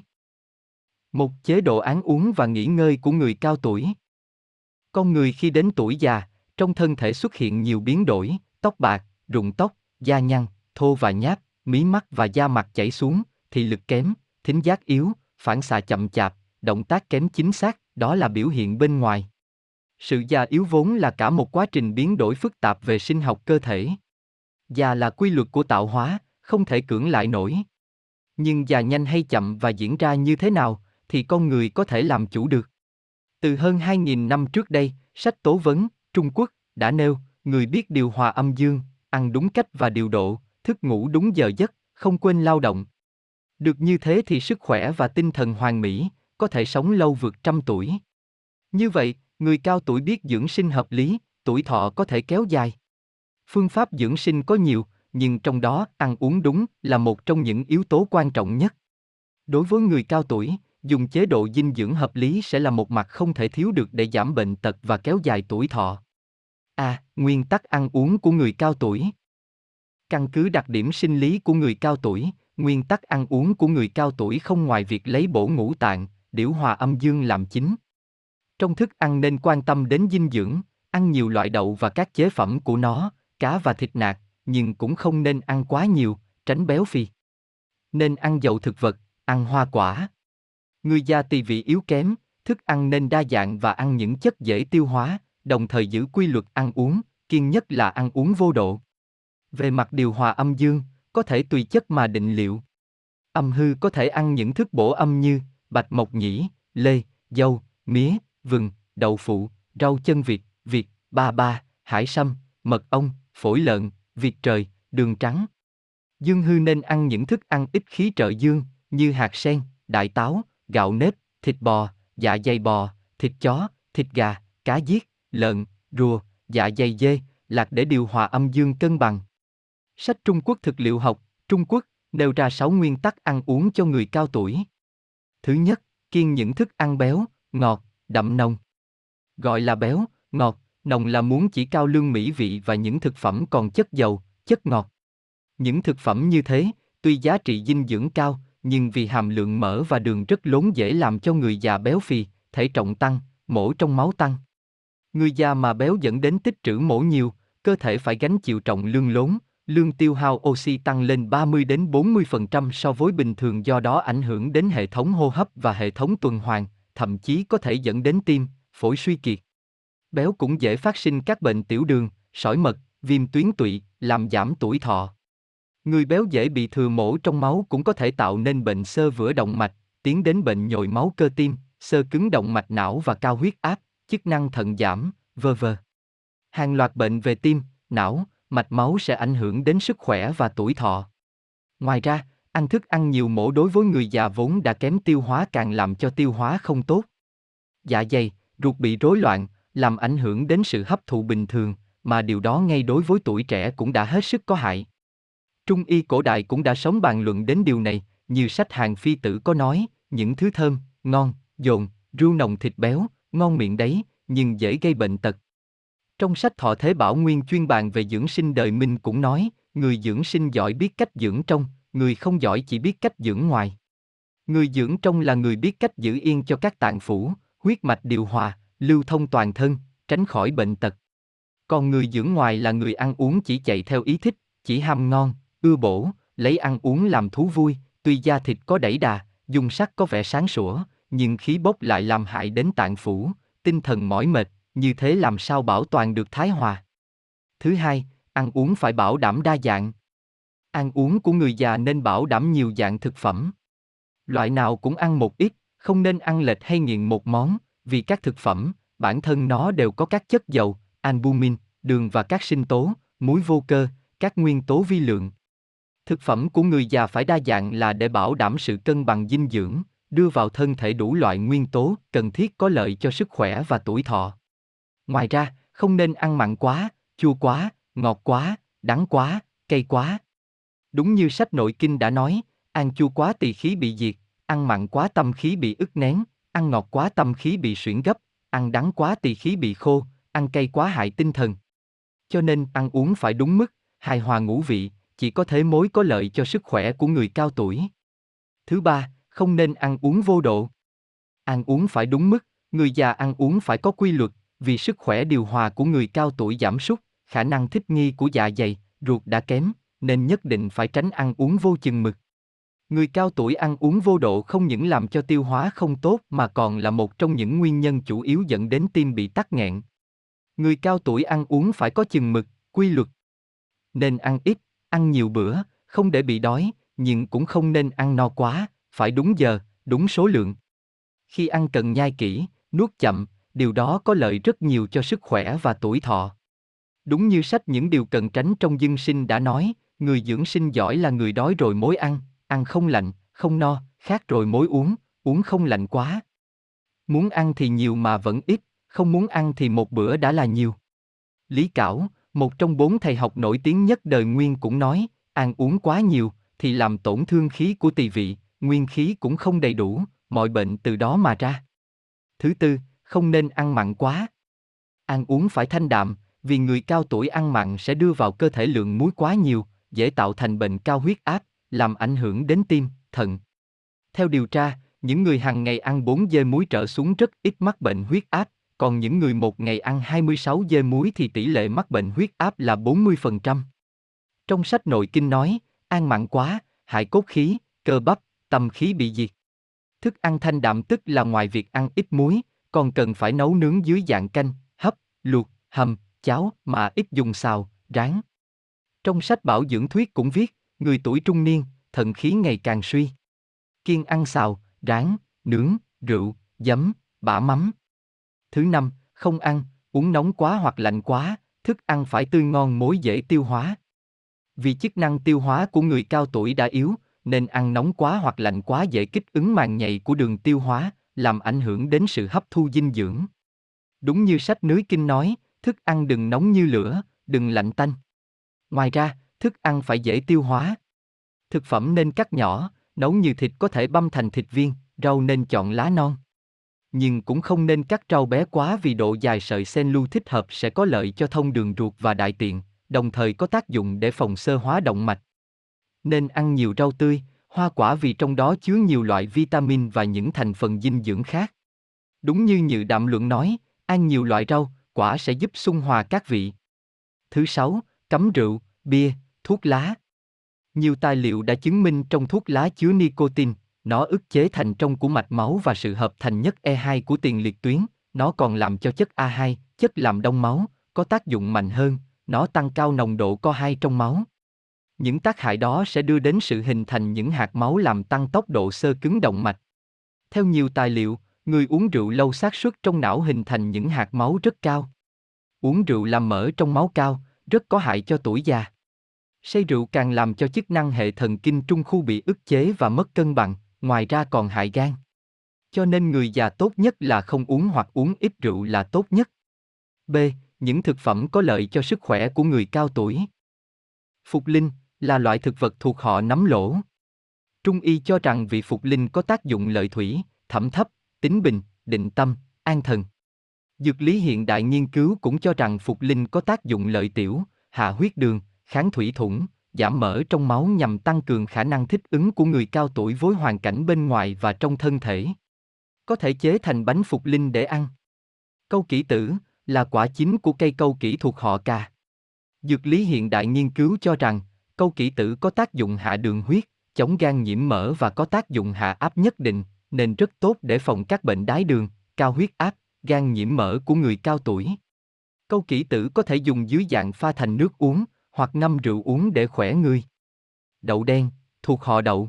Một chế độ ăn uống và nghỉ ngơi của người cao tuổi. Con người khi đến tuổi già, trong thân thể xuất hiện nhiều biến đổi, tóc bạc, rụng tóc, da nhăn, thô và nháp, mí mắt và da mặt chảy xuống, thị lực kém, thính giác yếu, phản xạ chậm chạp, động tác kém chính xác, đó là biểu hiện bên ngoài. Sự già yếu vốn là cả một quá trình biến đổi phức tạp về sinh học cơ thể. Già là quy luật của tạo hóa, không thể cưỡng lại nổi. Nhưng già nhanh hay chậm và diễn ra như thế nào, thì con người có thể làm chủ được. Từ hơn 2.000 năm trước đây, sách tố vấn, Trung Quốc, đã nêu, người biết điều hòa âm dương, ăn đúng cách và điều độ, thức ngủ đúng giờ giấc, không quên lao động. Được như thế thì sức khỏe và tinh thần hoàn mỹ, có thể sống lâu vượt trăm tuổi. Như vậy, người cao tuổi biết dưỡng sinh hợp lý, tuổi thọ có thể kéo dài. Phương pháp dưỡng sinh có nhiều, nhưng trong đó ăn uống đúng là một trong những yếu tố quan trọng nhất. Đối với người cao tuổi, dùng chế độ dinh dưỡng hợp lý sẽ là một mặt không thể thiếu được để giảm bệnh tật và kéo dài tuổi thọ. A. À, nguyên tắc ăn uống của người cao tuổi. Căn cứ đặc điểm sinh lý của người cao tuổi, nguyên tắc ăn uống của người cao tuổi không ngoài việc lấy bổ ngũ tạng, điểu hòa âm dương làm chính. Trong thức ăn nên quan tâm đến dinh dưỡng, ăn nhiều loại đậu và các chế phẩm của nó, cá và thịt nạc, nhưng cũng không nên ăn quá nhiều, tránh béo phì. Nên ăn dầu thực vật, ăn hoa quả. Người già tỳ vị yếu kém, thức ăn nên đa dạng và ăn những chất dễ tiêu hóa, đồng thời giữ quy luật ăn uống, kiên nhất là ăn uống vô độ. Về mặt điều hòa âm dương, có thể tùy chất mà định liệu. Âm hư có thể ăn những thức bổ âm như bạch mộc nhĩ, lê, dâu, mía, vừng, đậu phụ, rau chân vịt, vịt, ba ba, hải sâm, mật ong, phổi lợn, vịt trời, đường trắng. Dương hư nên ăn những thức ăn ít khí trợ dương, như hạt sen, đại táo, gạo nếp, thịt bò, dạ dày bò, thịt chó, thịt gà, cá giết, lợn, rùa, dạ dày dê, lạc để điều hòa âm dương cân bằng. Sách Trung Quốc thực liệu học, Trung Quốc, nêu ra 6 nguyên tắc ăn uống cho người cao tuổi. Thứ nhất, kiêng những thức ăn béo, ngọt, đậm nồng. Gọi là béo, ngọt, nồng là muốn chỉ cao lương mỹ vị và những thực phẩm còn chất dầu, chất ngọt. Những thực phẩm như thế, tuy giá trị dinh dưỡng cao, nhưng vì hàm lượng mỡ và đường rất lớn dễ làm cho người già béo phì, thể trọng tăng, mổ trong máu tăng. Người già mà béo dẫn đến tích trữ mổ nhiều, cơ thể phải gánh chịu trọng lương lớn, lương tiêu hao oxy tăng lên 30 đến 40% so với bình thường do đó ảnh hưởng đến hệ thống hô hấp và hệ thống tuần hoàn, thậm chí có thể dẫn đến tim, phổi suy kiệt. Béo cũng dễ phát sinh các bệnh tiểu đường, sỏi mật, viêm tuyến tụy, làm giảm tuổi thọ. Người béo dễ bị thừa mổ trong máu cũng có thể tạo nên bệnh xơ vữa động mạch, tiến đến bệnh nhồi máu cơ tim, xơ cứng động mạch não và cao huyết áp, chức năng thận giảm, v v Hàng loạt bệnh về tim, não, mạch máu sẽ ảnh hưởng đến sức khỏe và tuổi thọ. Ngoài ra, ăn thức ăn nhiều mổ đối với người già vốn đã kém tiêu hóa càng làm cho tiêu hóa không tốt. Dạ dày, ruột bị rối loạn, làm ảnh hưởng đến sự hấp thụ bình thường, mà điều đó ngay đối với tuổi trẻ cũng đã hết sức có hại. Trung y cổ đại cũng đã sống bàn luận đến điều này, như sách hàng phi tử có nói, những thứ thơm, ngon, dồn, ru nồng thịt béo, ngon miệng đấy, nhưng dễ gây bệnh tật. Trong sách Thọ Thế Bảo Nguyên chuyên bàn về dưỡng sinh đời Minh cũng nói, người dưỡng sinh giỏi biết cách dưỡng trong, người không giỏi chỉ biết cách dưỡng ngoài. Người dưỡng trong là người biết cách giữ yên cho các tạng phủ, huyết mạch điều hòa, lưu thông toàn thân, tránh khỏi bệnh tật. Còn người dưỡng ngoài là người ăn uống chỉ chạy theo ý thích, chỉ ham ngon, ưa bổ, lấy ăn uống làm thú vui, tuy da thịt có đẩy đà, dùng sắc có vẻ sáng sủa, nhưng khí bốc lại làm hại đến tạng phủ, tinh thần mỏi mệt, như thế làm sao bảo toàn được thái hòa. Thứ hai, ăn uống phải bảo đảm đa dạng. Ăn uống của người già nên bảo đảm nhiều dạng thực phẩm. Loại nào cũng ăn một ít, không nên ăn lệch hay nghiện một món, vì các thực phẩm, bản thân nó đều có các chất dầu, albumin, đường và các sinh tố, muối vô cơ, các nguyên tố vi lượng. Thực phẩm của người già phải đa dạng là để bảo đảm sự cân bằng dinh dưỡng, đưa vào thân thể đủ loại nguyên tố cần thiết có lợi cho sức khỏe và tuổi thọ. Ngoài ra, không nên ăn mặn quá, chua quá, ngọt quá, đắng quá, cay quá. Đúng như sách nội kinh đã nói, ăn chua quá tỳ khí bị diệt, ăn mặn quá tâm khí bị ức nén, ăn ngọt quá tâm khí bị suyễn gấp, ăn đắng quá tỳ khí bị khô, ăn cay quá hại tinh thần. Cho nên ăn uống phải đúng mức, hài hòa ngũ vị, chỉ có thế mối có lợi cho sức khỏe của người cao tuổi. Thứ ba, không nên ăn uống vô độ. Ăn uống phải đúng mức, người già ăn uống phải có quy luật, vì sức khỏe điều hòa của người cao tuổi giảm sút, khả năng thích nghi của dạ dày, ruột đã kém, nên nhất định phải tránh ăn uống vô chừng mực. Người cao tuổi ăn uống vô độ không những làm cho tiêu hóa không tốt mà còn là một trong những nguyên nhân chủ yếu dẫn đến tim bị tắc nghẹn. Người cao tuổi ăn uống phải có chừng mực, quy luật. Nên ăn ít, ăn nhiều bữa, không để bị đói, nhưng cũng không nên ăn no quá, phải đúng giờ, đúng số lượng. Khi ăn cần nhai kỹ, nuốt chậm, điều đó có lợi rất nhiều cho sức khỏe và tuổi thọ. Đúng như sách những điều cần tránh trong dân sinh đã nói, người dưỡng sinh giỏi là người đói rồi mối ăn, ăn không lạnh, không no, khát rồi mối uống, uống không lạnh quá. Muốn ăn thì nhiều mà vẫn ít, không muốn ăn thì một bữa đã là nhiều. Lý Cảo, một trong bốn thầy học nổi tiếng nhất đời Nguyên cũng nói, ăn uống quá nhiều, thì làm tổn thương khí của tỳ vị, nguyên khí cũng không đầy đủ, mọi bệnh từ đó mà ra. Thứ tư, không nên ăn mặn quá. Ăn uống phải thanh đạm, vì người cao tuổi ăn mặn sẽ đưa vào cơ thể lượng muối quá nhiều, dễ tạo thành bệnh cao huyết áp, làm ảnh hưởng đến tim, thận. Theo điều tra, những người hàng ngày ăn 4 dê muối trở xuống rất ít mắc bệnh huyết áp, còn những người một ngày ăn 26 dê muối thì tỷ lệ mắc bệnh huyết áp là 40%. Trong sách nội kinh nói, ăn mặn quá, hại cốt khí, cơ bắp, tâm khí bị diệt. Thức ăn thanh đạm tức là ngoài việc ăn ít muối, còn cần phải nấu nướng dưới dạng canh, hấp, luộc, hầm, cháo mà ít dùng xào, rán. Trong sách bảo dưỡng thuyết cũng viết, người tuổi trung niên, thận khí ngày càng suy. Kiên ăn xào, rán, nướng, rượu, giấm, bả mắm. Thứ năm, không ăn, uống nóng quá hoặc lạnh quá, thức ăn phải tươi ngon mối dễ tiêu hóa. Vì chức năng tiêu hóa của người cao tuổi đã yếu, nên ăn nóng quá hoặc lạnh quá dễ kích ứng màng nhầy của đường tiêu hóa, làm ảnh hưởng đến sự hấp thu dinh dưỡng. Đúng như sách Núi Kinh nói, thức ăn đừng nóng như lửa, đừng lạnh tanh. Ngoài ra, thức ăn phải dễ tiêu hóa. Thực phẩm nên cắt nhỏ, nấu như thịt có thể băm thành thịt viên, rau nên chọn lá non. Nhưng cũng không nên cắt rau bé quá vì độ dài sợi sen lưu thích hợp sẽ có lợi cho thông đường ruột và đại tiện, đồng thời có tác dụng để phòng sơ hóa động mạch. Nên ăn nhiều rau tươi, hoa quả vì trong đó chứa nhiều loại vitamin và những thành phần dinh dưỡng khác. Đúng như Nhự Đạm Luận nói, ăn nhiều loại rau, quả sẽ giúp xung hòa các vị. Thứ sáu, cấm rượu, bia, thuốc lá. Nhiều tài liệu đã chứng minh trong thuốc lá chứa nicotine, nó ức chế thành trong của mạch máu và sự hợp thành nhất E2 của tiền liệt tuyến, nó còn làm cho chất A2, chất làm đông máu, có tác dụng mạnh hơn, nó tăng cao nồng độ co2 trong máu. Những tác hại đó sẽ đưa đến sự hình thành những hạt máu làm tăng tốc độ sơ cứng động mạch. Theo nhiều tài liệu, người uống rượu lâu xác suất trong não hình thành những hạt máu rất cao. Uống rượu làm mỡ trong máu cao, rất có hại cho tuổi già. Say rượu càng làm cho chức năng hệ thần kinh trung khu bị ức chế và mất cân bằng, ngoài ra còn hại gan. Cho nên người già tốt nhất là không uống hoặc uống ít rượu là tốt nhất. B. Những thực phẩm có lợi cho sức khỏe của người cao tuổi. Phục linh là loại thực vật thuộc họ nấm lỗ. Trung y cho rằng vị phục linh có tác dụng lợi thủy, thẩm thấp, tính bình, định tâm, an thần. Dược lý hiện đại nghiên cứu cũng cho rằng phục linh có tác dụng lợi tiểu, hạ huyết đường, kháng thủy thủng, giảm mỡ trong máu nhằm tăng cường khả năng thích ứng của người cao tuổi với hoàn cảnh bên ngoài và trong thân thể. Có thể chế thành bánh phục linh để ăn. Câu kỷ tử là quả chính của cây câu kỷ thuộc họ cà. Dược lý hiện đại nghiên cứu cho rằng, câu kỷ tử có tác dụng hạ đường huyết, chống gan nhiễm mỡ và có tác dụng hạ áp nhất định, nên rất tốt để phòng các bệnh đái đường, cao huyết áp, gan nhiễm mỡ của người cao tuổi. Câu kỷ tử có thể dùng dưới dạng pha thành nước uống, hoặc ngâm rượu uống để khỏe người. Đậu đen, thuộc họ đậu.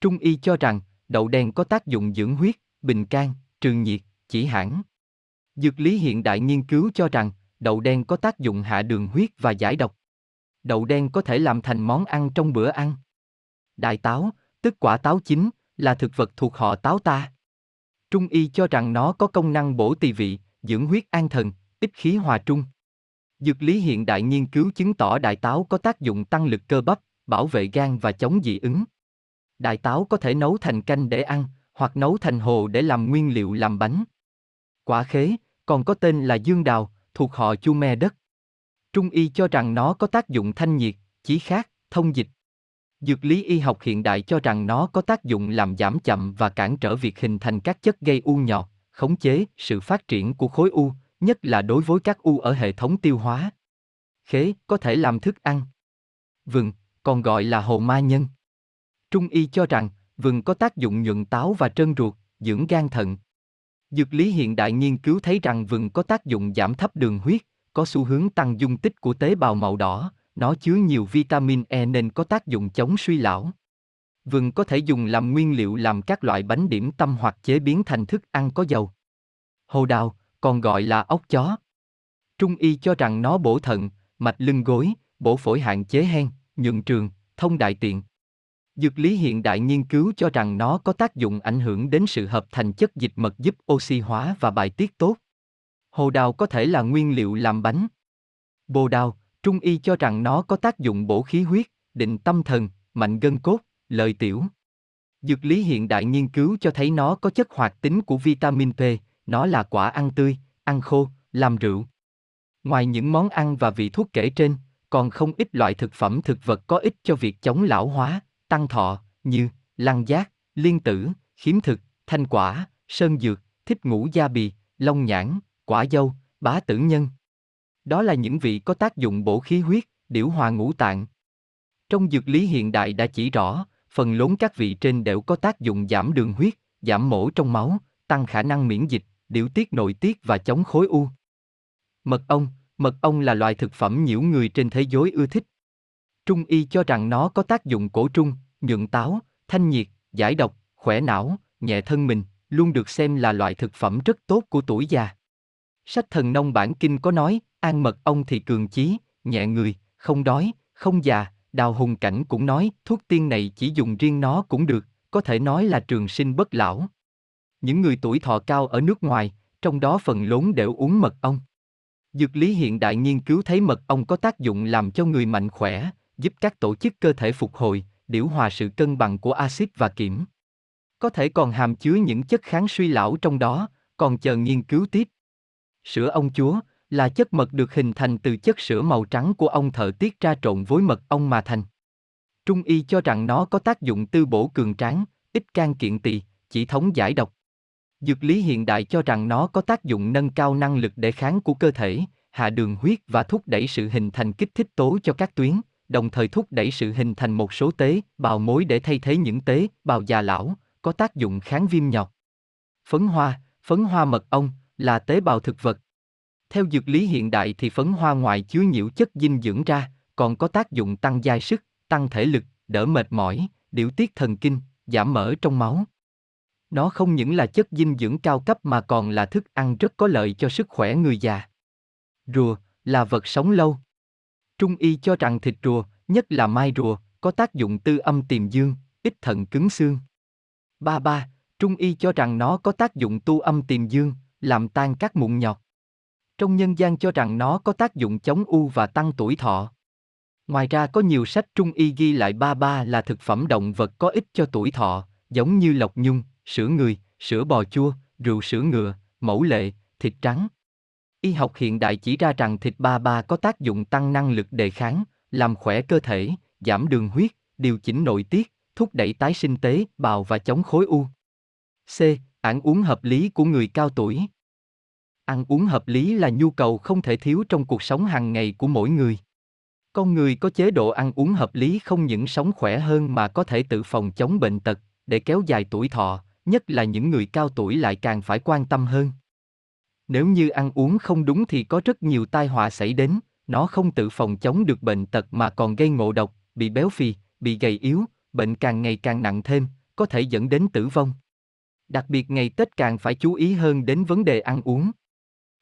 Trung y cho rằng, đậu đen có tác dụng dưỡng huyết, bình can, trường nhiệt, chỉ hãng. Dược lý hiện đại nghiên cứu cho rằng, đậu đen có tác dụng hạ đường huyết và giải độc. Đậu đen có thể làm thành món ăn trong bữa ăn. Đại táo, tức quả táo chín, là thực vật thuộc họ táo ta. Trung y cho rằng nó có công năng bổ tỳ vị, dưỡng huyết an thần, ích khí hòa trung. Dược lý hiện đại nghiên cứu chứng tỏ đại táo có tác dụng tăng lực cơ bắp, bảo vệ gan và chống dị ứng. Đại táo có thể nấu thành canh để ăn, hoặc nấu thành hồ để làm nguyên liệu làm bánh. Quả khế, còn có tên là dương đào, thuộc họ chu me đất. Trung y cho rằng nó có tác dụng thanh nhiệt, chí khát, thông dịch. Dược lý y học hiện đại cho rằng nó có tác dụng làm giảm chậm và cản trở việc hình thành các chất gây u nhọt, khống chế sự phát triển của khối u, nhất là đối với các u ở hệ thống tiêu hóa. Khế có thể làm thức ăn. Vừng, còn gọi là hồ ma nhân. Trung y cho rằng, vừng có tác dụng nhuận táo và trơn ruột, dưỡng gan thận. Dược lý hiện đại nghiên cứu thấy rằng vừng có tác dụng giảm thấp đường huyết, có xu hướng tăng dung tích của tế bào màu đỏ, nó chứa nhiều vitamin E nên có tác dụng chống suy lão. Vừng có thể dùng làm nguyên liệu làm các loại bánh điểm tâm hoặc chế biến thành thức ăn có dầu. Hồ đào, còn gọi là ốc chó. Trung y cho rằng nó bổ thận, mạch lưng gối, bổ phổi hạn chế hen, nhuận trường, thông đại tiện. Dược lý hiện đại nghiên cứu cho rằng nó có tác dụng ảnh hưởng đến sự hợp thành chất dịch mật giúp oxy hóa và bài tiết tốt. Hồ đào có thể là nguyên liệu làm bánh. Bồ đào, trung y cho rằng nó có tác dụng bổ khí huyết, định tâm thần, mạnh gân cốt, lợi tiểu. Dược lý hiện đại nghiên cứu cho thấy nó có chất hoạt tính của vitamin P, nó là quả ăn tươi, ăn khô, làm rượu. Ngoài những món ăn và vị thuốc kể trên, còn không ít loại thực phẩm thực vật có ích cho việc chống lão hóa, tăng thọ, như lăng giác, liên tử, khiếm thực, thanh quả, sơn dược, thích ngũ gia bì, long nhãn, quả dâu, bá tử nhân. Đó là những vị có tác dụng bổ khí huyết, điểu hòa ngũ tạng. Trong dược lý hiện đại đã chỉ rõ, phần lớn các vị trên đều có tác dụng giảm đường huyết, giảm mổ trong máu, tăng khả năng miễn dịch, điều tiết nội tiết và chống khối u. Mật ong, mật ong là loại thực phẩm nhiều người trên thế giới ưa thích. Trung y cho rằng nó có tác dụng cổ trung, nhuận táo, thanh nhiệt, giải độc, khỏe não, nhẹ thân mình, luôn được xem là loại thực phẩm rất tốt của tuổi già. Sách thần nông bản kinh có nói, an mật ong thì cường chí, nhẹ người, không đói, không già, đào hùng cảnh cũng nói, thuốc tiên này chỉ dùng riêng nó cũng được, có thể nói là trường sinh bất lão. Những người tuổi thọ cao ở nước ngoài, trong đó phần lớn đều uống mật ong. Dược lý hiện đại nghiên cứu thấy mật ong có tác dụng làm cho người mạnh khỏe, giúp các tổ chức cơ thể phục hồi, điều hòa sự cân bằng của axit và kiểm. Có thể còn hàm chứa những chất kháng suy lão trong đó, còn chờ nghiên cứu tiếp. Sữa ông chúa là chất mật được hình thành từ chất sữa màu trắng của ong thợ tiết ra trộn với mật ong mà thành. Trung y cho rằng nó có tác dụng tư bổ cường tráng, ít can kiện tỳ, chỉ thống giải độc. Dược lý hiện đại cho rằng nó có tác dụng nâng cao năng lực đề kháng của cơ thể, hạ đường huyết và thúc đẩy sự hình thành kích thích tố cho các tuyến, đồng thời thúc đẩy sự hình thành một số tế bào mối để thay thế những tế bào già lão, có tác dụng kháng viêm nhọt. Phấn hoa, phấn hoa mật ong là tế bào thực vật. Theo dược lý hiện đại thì phấn hoa ngoài chứa nhiều chất dinh dưỡng ra, còn có tác dụng tăng dai sức, tăng thể lực, đỡ mệt mỏi, điều tiết thần kinh, giảm mỡ trong máu. Nó không những là chất dinh dưỡng cao cấp mà còn là thức ăn rất có lợi cho sức khỏe người già. Rùa là vật sống lâu. Trung y cho rằng thịt rùa, nhất là mai rùa, có tác dụng tư âm tiềm dương, ít thận cứng xương. Ba ba, Trung y cho rằng nó có tác dụng tu âm tiềm dương, làm tan các mụn nhọt. Trong nhân gian cho rằng nó có tác dụng chống u và tăng tuổi thọ. Ngoài ra có nhiều sách trung y ghi lại ba ba là thực phẩm động vật có ích cho tuổi thọ, giống như lộc nhung, sữa người, sữa bò chua, rượu sữa ngựa, mẫu lệ, thịt trắng. Y học hiện đại chỉ ra rằng thịt ba ba có tác dụng tăng năng lực đề kháng, làm khỏe cơ thể, giảm đường huyết, điều chỉnh nội tiết, thúc đẩy tái sinh tế bào và chống khối u. C. Ăn uống hợp lý của người cao tuổi. Ăn uống hợp lý là nhu cầu không thể thiếu trong cuộc sống hàng ngày của mỗi người. Con người có chế độ ăn uống hợp lý không những sống khỏe hơn mà có thể tự phòng chống bệnh tật, để kéo dài tuổi thọ, nhất là những người cao tuổi lại càng phải quan tâm hơn. Nếu như ăn uống không đúng thì có rất nhiều tai họa xảy đến, nó không tự phòng chống được bệnh tật mà còn gây ngộ độc, bị béo phì, bị gầy yếu, bệnh càng ngày càng nặng thêm, có thể dẫn đến tử vong. Đặc biệt ngày Tết càng phải chú ý hơn đến vấn đề ăn uống.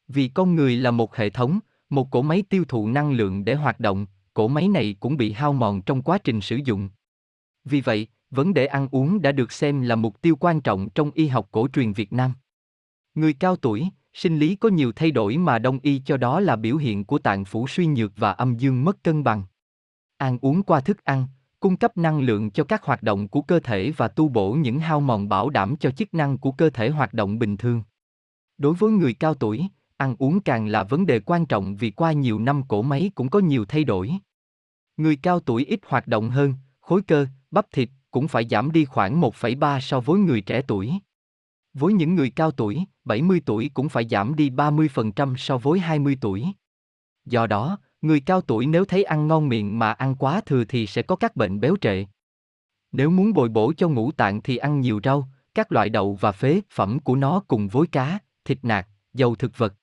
Vì con người là một hệ thống, một cỗ máy tiêu thụ năng lượng để hoạt động, cỗ máy này cũng bị hao mòn trong quá trình sử dụng. Vì vậy, vấn đề ăn uống đã được xem là mục tiêu quan trọng trong y học cổ truyền Việt Nam. Người cao tuổi, sinh lý có nhiều thay đổi mà đông y cho đó là biểu hiện của tạng phủ suy nhược và âm dương mất cân bằng. Ăn uống qua thức ăn, cung cấp năng lượng cho các hoạt động của cơ thể và tu bổ những hao mòn bảo đảm cho chức năng của cơ thể hoạt động bình thường. Đối với người cao tuổi, ăn uống càng là vấn đề quan trọng vì qua nhiều năm cổ máy cũng có nhiều thay đổi. Người cao tuổi ít hoạt động hơn, khối cơ, bắp thịt cũng phải giảm đi khoảng 1,3 so với người trẻ tuổi. Với những người cao tuổi, 70 tuổi cũng phải giảm đi 30% so với 20 tuổi. Do đó, người cao tuổi nếu thấy ăn ngon miệng mà ăn quá thừa thì sẽ có các bệnh béo trệ. Nếu muốn bồi bổ cho ngũ tạng thì ăn nhiều rau, các loại đậu và phế phẩm của nó cùng với cá, thịt nạc, dầu thực vật.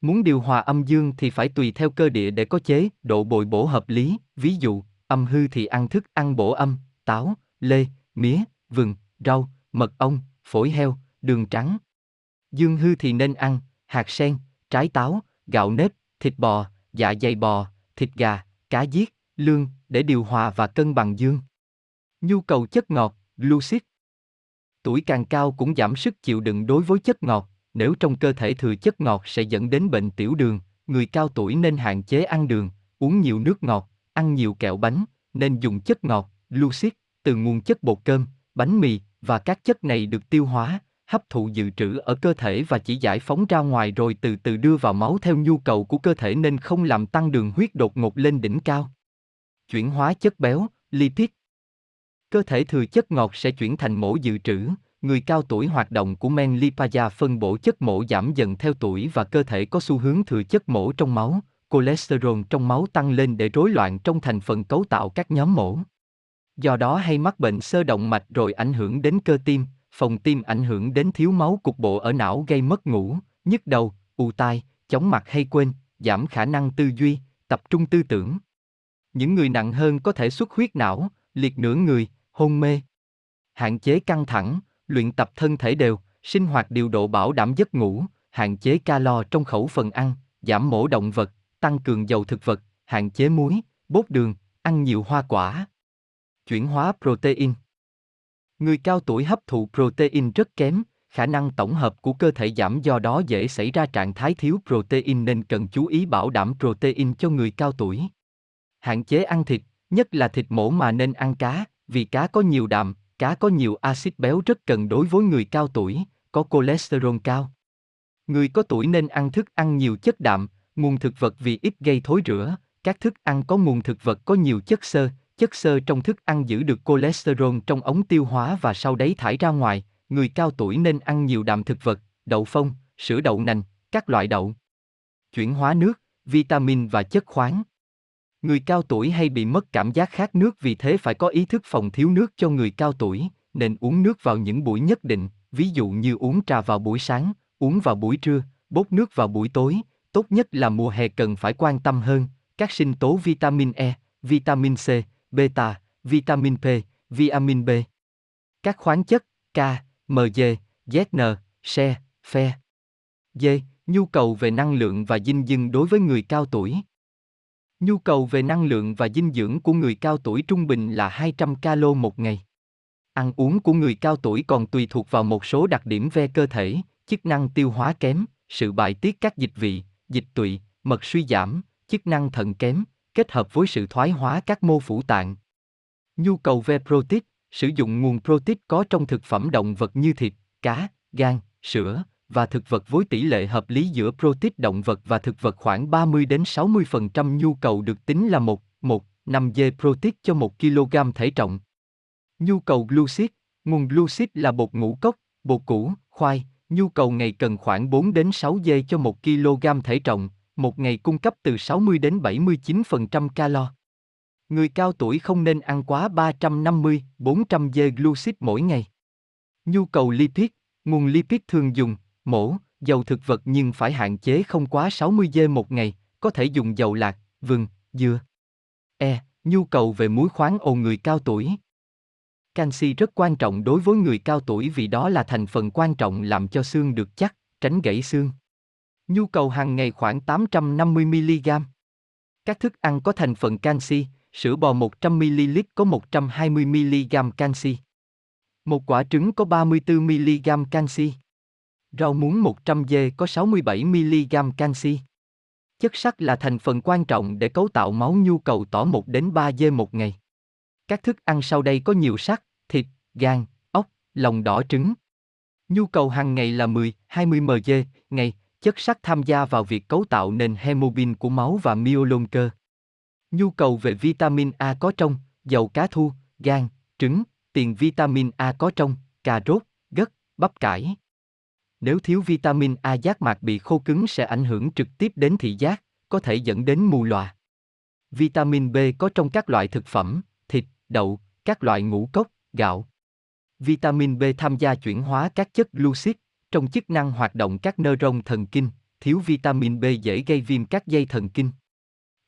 Muốn điều hòa âm dương thì phải tùy theo cơ địa để có chế độ bồi bổ hợp lý, ví dụ, âm hư thì ăn thức ăn bổ âm, táo, lê, mía, vừng, rau, mật ong, phổi heo, đường trắng. Dương hư thì nên ăn hạt sen, trái táo, gạo nếp, thịt bò, dạ dày bò, thịt gà, cá giết, lương để điều hòa và cân bằng dương. Nhu cầu chất ngọt, glucid. Tuổi càng cao cũng giảm sức chịu đựng đối với chất ngọt, nếu trong cơ thể thừa chất ngọt sẽ dẫn đến bệnh tiểu đường, người cao tuổi nên hạn chế ăn đường, uống nhiều nước ngọt, ăn nhiều kẹo bánh, nên dùng chất ngọt, glucid, từ nguồn chất bột cơm, bánh mì và các chất này được tiêu hóa, hấp thụ dự trữ ở cơ thể và chỉ giải phóng ra ngoài rồi từ từ đưa vào máu theo nhu cầu của cơ thể nên không làm tăng đường huyết đột ngột lên đỉnh cao. Chuyển hóa chất béo, lipid. Cơ thể thừa chất ngọt sẽ chuyển thành mổ dự trữ, người cao tuổi hoạt động của men lipaza phân bổ chất mổ giảm dần theo tuổi và cơ thể có xu hướng thừa chất mổ trong máu, cholesterol trong máu tăng lên để rối loạn trong thành phần cấu tạo các nhóm mổ. Do đó hay mắc bệnh sơ động mạch rồi ảnh hưởng đến cơ tim, phòng tim ảnh hưởng đến thiếu máu cục bộ ở não gây mất ngủ, nhức đầu, ù tai, chóng mặt hay quên, giảm khả năng tư duy, tập trung tư tưởng. Những người nặng hơn có thể xuất huyết não, liệt nửa người, hôn mê. Hạn chế căng thẳng, luyện tập thân thể đều, sinh hoạt điều độ bảo đảm giấc ngủ, hạn chế calo trong khẩu phần ăn, giảm mổ động vật, tăng cường dầu thực vật, hạn chế muối, bốt đường, ăn nhiều hoa quả. Chuyển hóa protein Người cao tuổi hấp thụ protein rất kém, khả năng tổng hợp của cơ thể giảm do đó dễ xảy ra trạng thái thiếu protein nên cần chú ý bảo đảm protein cho người cao tuổi. Hạn chế ăn thịt, nhất là thịt mổ mà nên ăn cá, vì cá có nhiều đạm, cá có nhiều axit béo rất cần đối với người cao tuổi, có cholesterol cao. Người có tuổi nên ăn thức ăn nhiều chất đạm, nguồn thực vật vì ít gây thối rữa, các thức ăn có nguồn thực vật có nhiều chất xơ, chất xơ trong thức ăn giữ được cholesterol trong ống tiêu hóa và sau đấy thải ra ngoài, người cao tuổi nên ăn nhiều đạm thực vật, đậu phông, sữa đậu nành, các loại đậu. Chuyển hóa nước, vitamin và chất khoáng. Người cao tuổi hay bị mất cảm giác khát nước vì thế phải có ý thức phòng thiếu nước cho người cao tuổi, nên uống nước vào những buổi nhất định, ví dụ như uống trà vào buổi sáng, uống vào buổi trưa, bốc nước vào buổi tối, tốt nhất là mùa hè cần phải quan tâm hơn, các sinh tố vitamin E, vitamin C, beta, vitamin P, vitamin B. Các khoáng chất K, Mg, Zn, Se, Fe. D. Nhu cầu về năng lượng và dinh dưỡng đối với người cao tuổi. Nhu cầu về năng lượng và dinh dưỡng của người cao tuổi trung bình là 200 calo một ngày. Ăn uống của người cao tuổi còn tùy thuộc vào một số đặc điểm về cơ thể, chức năng tiêu hóa kém, sự bài tiết các dịch vị, dịch tụy, mật suy giảm, chức năng thận kém, kết hợp với sự thoái hóa các mô phủ tạng. Nhu cầu về protein, sử dụng nguồn protein có trong thực phẩm động vật như thịt, cá, gan, sữa và thực vật với tỷ lệ hợp lý giữa protein động vật và thực vật khoảng 30 đến 60% nhu cầu được tính là 1, 1, 5 g protein cho 1 kg thể trọng. Nhu cầu glucid, nguồn glucid là bột ngũ cốc, bột củ, khoai, nhu cầu ngày cần khoảng 4 đến 6 g cho 1 kg thể trọng, một ngày cung cấp từ 60 đến 79% calo. Người cao tuổi không nên ăn quá 350, 400 g glucid mỗi ngày. Nhu cầu lipid, nguồn lipid thường dùng, mổ, dầu thực vật nhưng phải hạn chế không quá 60 g một ngày, có thể dùng dầu lạc, vừng, dừa. E. Nhu cầu về muối khoáng ồ người cao tuổi. Canxi rất quan trọng đối với người cao tuổi vì đó là thành phần quan trọng làm cho xương được chắc, tránh gãy xương. Nhu cầu hàng ngày khoảng 850mg. Các thức ăn có thành phần canxi, sữa bò 100ml có 120mg canxi. Một quả trứng có 34mg canxi. Rau muống 100 g có 67mg canxi. Chất sắt là thành phần quan trọng để cấu tạo máu nhu cầu tỏ 1 đến 3 g một ngày. Các thức ăn sau đây có nhiều sắt, thịt, gan, ốc, lòng đỏ trứng. Nhu cầu hàng ngày là 10, 20 mg ngày, chất sắt tham gia vào việc cấu tạo nền hemoglobin của máu và myolon cơ. Nhu cầu về vitamin A có trong dầu cá thu, gan, trứng, tiền vitamin A có trong cà rốt, gấc, bắp cải. Nếu thiếu vitamin A giác mạc bị khô cứng sẽ ảnh hưởng trực tiếp đến thị giác, có thể dẫn đến mù lòa. Vitamin B có trong các loại thực phẩm, thịt, đậu, các loại ngũ cốc, gạo. Vitamin B tham gia chuyển hóa các chất glucid trong chức năng hoạt động các neuron thần kinh, thiếu vitamin B dễ gây viêm các dây thần kinh.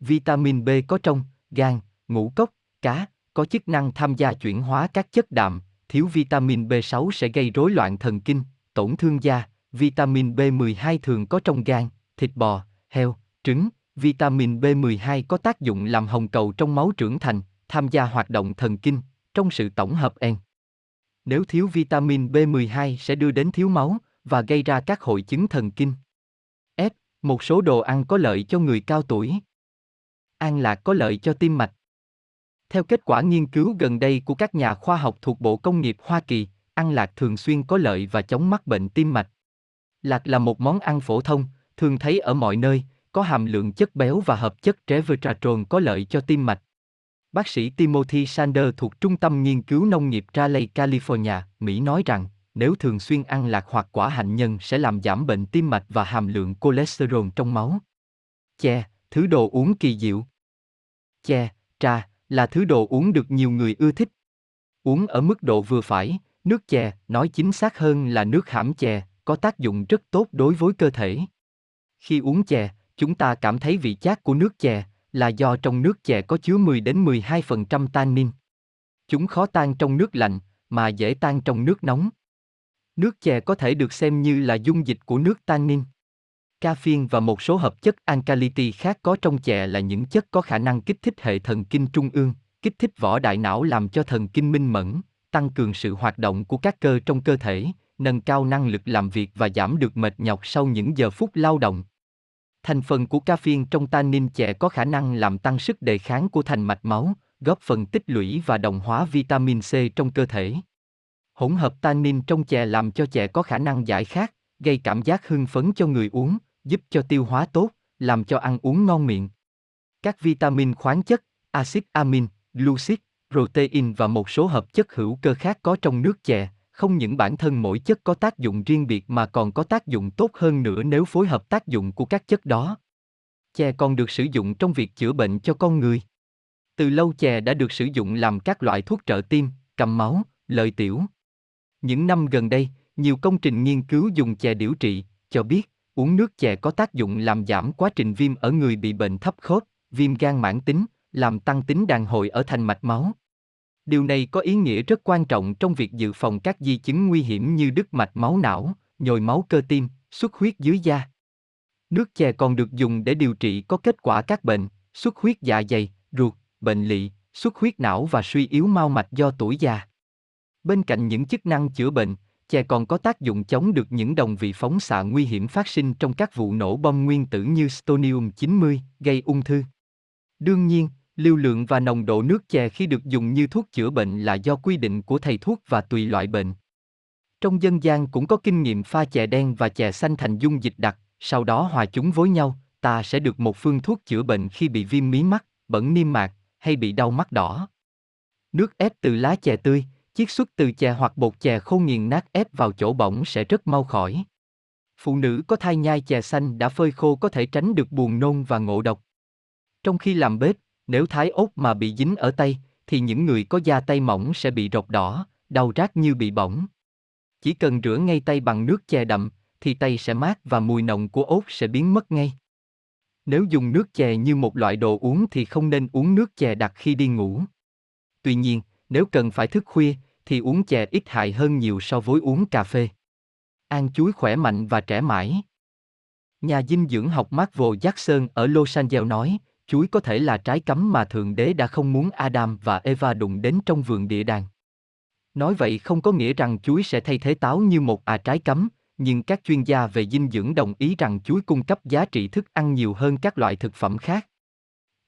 Vitamin B có trong gan, ngũ cốc, cá, có chức năng tham gia chuyển hóa các chất đạm, thiếu vitamin B6 sẽ gây rối loạn thần kinh, tổn thương da. Vitamin B12 thường có trong gan, thịt bò, heo, trứng. Vitamin B12 có tác dụng làm hồng cầu trong máu trưởng thành, tham gia hoạt động thần kinh, trong sự tổng hợp en. Nếu thiếu vitamin B12 sẽ đưa đến thiếu máu và gây ra các hội chứng thần kinh. F. Một số đồ ăn có lợi cho người cao tuổi. An lạc có lợi cho tim mạch. Theo kết quả nghiên cứu gần đây của các nhà khoa học thuộc Bộ Công nghiệp Hoa Kỳ, ăn lạc thường xuyên có lợi và chống mắc bệnh tim mạch. Lạc là một món ăn phổ thông, thường thấy ở mọi nơi, có hàm lượng chất béo và hợp chất resveratrol có lợi cho tim mạch. Bác sĩ Timothy Sander thuộc Trung tâm Nghiên cứu Nông nghiệp Raleigh, California, Mỹ nói rằng, nếu thường xuyên ăn lạc hoặc quả hạnh nhân sẽ làm giảm bệnh tim mạch và hàm lượng cholesterol trong máu. Chè, thứ đồ uống kỳ diệu. Chè, trà, là thứ đồ uống được nhiều người ưa thích. Uống ở mức độ vừa phải, nước chè, nói chính xác hơn là nước hãm chè, có tác dụng rất tốt đối với cơ thể. Khi uống chè, chúng ta cảm thấy vị chát của nước chè, là do trong nước chè có chứa 10 đến 12% tannin. Chúng khó tan trong nước lạnh, mà dễ tan trong nước nóng. Nước chè có thể được xem như là dung dịch của nước tannin. Caffeine và một số hợp chất alkality khác có trong chè là những chất có khả năng kích thích hệ thần kinh trung ương, kích thích vỏ đại não làm cho thần kinh minh mẫn, tăng cường sự hoạt động của các cơ trong cơ thể, nâng cao năng lực làm việc và giảm được mệt nhọc sau những giờ phút lao động. Thành phần của caffeine trong tannin chè có khả năng làm tăng sức đề kháng của thành mạch máu, góp phần tích lũy và đồng hóa vitamin C trong cơ thể. Hỗn hợp tannin trong chè làm cho chè có khả năng giải khát, gây cảm giác hưng phấn cho người uống, giúp cho tiêu hóa tốt, làm cho ăn uống ngon miệng. Các vitamin khoáng chất, axit amin, glucid, protein và một số hợp chất hữu cơ khác có trong nước chè, không những bản thân mỗi chất có tác dụng riêng biệt mà còn có tác dụng tốt hơn nữa nếu phối hợp tác dụng của các chất đó. Chè còn được sử dụng trong việc chữa bệnh cho con người. Từ lâu chè đã được sử dụng làm các loại thuốc trợ tim, cầm máu, lợi tiểu. Những năm gần đây, nhiều công trình nghiên cứu dùng chè điều trị, cho biết, uống nước chè có tác dụng làm giảm quá trình viêm ở người bị bệnh thấp khớp, viêm gan mãn tính, làm tăng tính đàn hồi ở thành mạch máu. Điều này có ý nghĩa rất quan trọng trong việc dự phòng các di chứng nguy hiểm như đứt mạch máu não, nhồi máu cơ tim, xuất huyết dưới da. Nước chè còn được dùng để điều trị có kết quả các bệnh, xuất huyết dạ dày, ruột, bệnh lị, xuất huyết não và suy yếu mau mạch do tuổi già. Bên cạnh những chức năng chữa bệnh, chè còn có tác dụng chống được những đồng vị phóng xạ nguy hiểm phát sinh trong các vụ nổ bom nguyên tử như stonium 90, gây ung thư. Đương nhiên, lưu lượng và nồng độ nước chè khi được dùng như thuốc chữa bệnh là do quy định của thầy thuốc và tùy loại bệnh. Trong dân gian cũng có kinh nghiệm pha chè đen và chè xanh thành dung dịch đặc, sau đó hòa chúng với nhau, ta sẽ được một phương thuốc chữa bệnh khi bị viêm mí mắt, bẩn niêm mạc hay bị đau mắt đỏ. Nước ép từ lá chè tươi, chiết xuất từ chè hoặc bột chè khô nghiền nát ép vào chỗ bỏng sẽ rất mau khỏi. Phụ nữ có thai nhai chè xanh đã phơi khô có thể tránh được buồn nôn và ngộ độc. Trong khi làm bếp, nếu thái ốt mà bị dính ở tay, thì những người có da tay mỏng sẽ bị rột đỏ, đau rát như bị bỏng. Chỉ cần rửa ngay tay bằng nước chè đậm, thì tay sẽ mát và mùi nồng của ốt sẽ biến mất ngay. Nếu dùng nước chè như một loại đồ uống thì không nên uống nước chè đặc khi đi ngủ. Tuy nhiên, nếu cần phải thức khuya, thì uống chè ít hại hơn nhiều so với uống cà phê. Ăn chuối khỏe mạnh và trẻ mãi. Nhà dinh dưỡng học Marvel Jackson ở Los Angeles nói, chuối có thể là trái cấm mà Thượng Đế đã không muốn Adam và Eva đụng đến trong vườn địa đàng. Nói vậy không có nghĩa rằng chuối sẽ thay thế táo như một à trái cấm, nhưng các chuyên gia về dinh dưỡng đồng ý rằng chuối cung cấp giá trị thức ăn nhiều hơn các loại thực phẩm khác.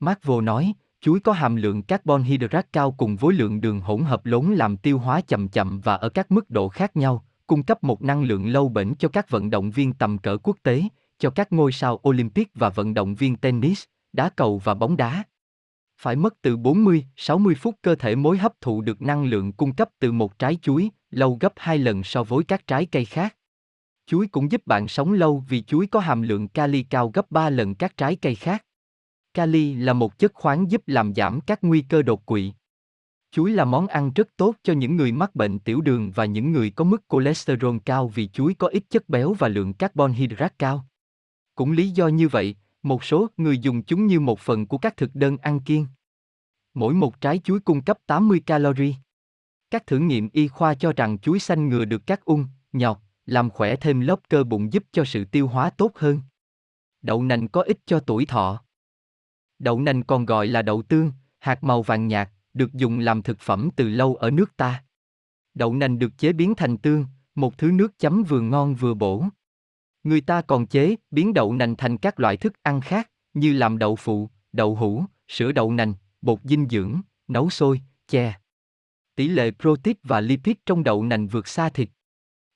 Marvel nói, chuối có hàm lượng carbon hydrate cao cùng với lượng đường hỗn hợp lớn làm tiêu hóa chậm chậm và ở các mức độ khác nhau, cung cấp một năng lượng lâu bền cho các vận động viên tầm cỡ quốc tế, cho các ngôi sao Olympic và vận động viên tennis, đá cầu và bóng đá. Phải mất từ 40-60 phút cơ thể mới hấp thụ được năng lượng cung cấp từ một trái chuối, lâu gấp hai lần so với các trái cây khác. Chuối cũng giúp bạn sống lâu vì chuối có hàm lượng kali cao gấp 3 lần các trái cây khác. Kali là một chất khoáng giúp làm giảm các nguy cơ đột quỵ. Chuối là món ăn rất tốt cho những người mắc bệnh tiểu đường và những người có mức cholesterol cao vì chuối có ít chất béo và lượng carbon hydrate cao. Cũng lý do như vậy, một số người dùng chúng như một phần của các thực đơn ăn kiêng. Mỗi một trái chuối cung cấp 80 calorie. Các thử nghiệm y khoa cho rằng chuối xanh ngừa được các ung, nhọt, làm khỏe thêm lớp cơ bụng giúp cho sự tiêu hóa tốt hơn. Đậu nành có ích cho tuổi thọ. Đậu nành còn gọi là đậu tương, hạt màu vàng nhạt, được dùng làm thực phẩm từ lâu ở nước ta. Đậu nành được chế biến thành tương, một thứ nước chấm vừa ngon vừa bổ. Người ta còn chế, biến đậu nành thành các loại thức ăn khác, như làm đậu phụ, đậu hũ, sữa đậu nành, bột dinh dưỡng, nấu sôi, chè. Tỷ lệ protein và lipid trong đậu nành vượt xa thịt.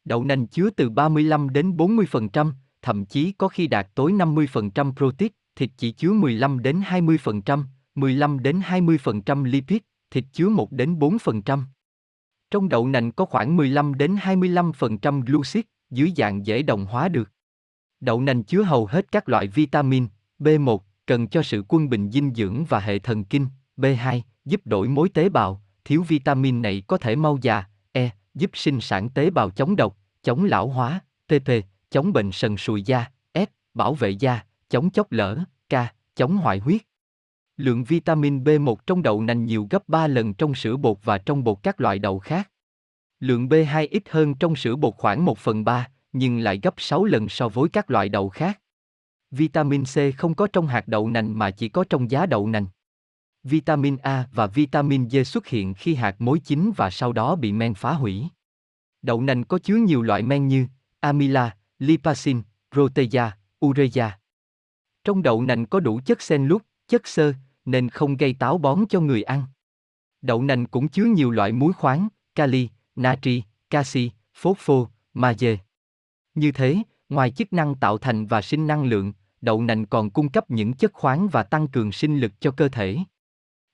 Đậu nành chứa từ 35 đến 40%, thậm chí có khi đạt tối 50% protein, thịt chỉ chứa 15 đến 20%, 15 đến 20% lipid, thịt chứa 1 đến 4%. Trong đậu nành có khoảng 15 đến 25% glucid, dưới dạng dễ đồng hóa được. Đậu nành chứa hầu hết các loại vitamin, B1, cần cho sự quân bình dinh dưỡng và hệ thần kinh, B2, giúp đổi mối tế bào, thiếu vitamin này có thể mau già, E, giúp sinh sản tế bào chống độc, chống lão hóa, TP chống bệnh sần sùi da, S, bảo vệ da, chống chốc lỡ, K, chống hoại huyết. Lượng vitamin B1 trong đậu nành nhiều gấp 3 lần trong sữa bột và trong bột các loại đậu khác. Lượng B2 ít hơn trong sữa bột khoảng 1 phần 3, nhưng lại gấp 6 lần so với các loại đậu khác. Vitamin C không có trong hạt đậu nành mà chỉ có trong giá đậu nành. Vitamin A và vitamin D xuất hiện khi hạt mối chín và sau đó bị men phá hủy. Đậu nành có chứa nhiều loại men như amila, lipacin, proteia, urea. Trong đậu nành có đủ chất xen lút, chất xơ, nên không gây táo bón cho người ăn. Đậu nành cũng chứa nhiều loại muối khoáng, kali, natri, canxi, phosphor, magie. Như thế, ngoài chức năng tạo thành và sinh năng lượng, đậu nành còn cung cấp những chất khoáng và tăng cường sinh lực cho cơ thể.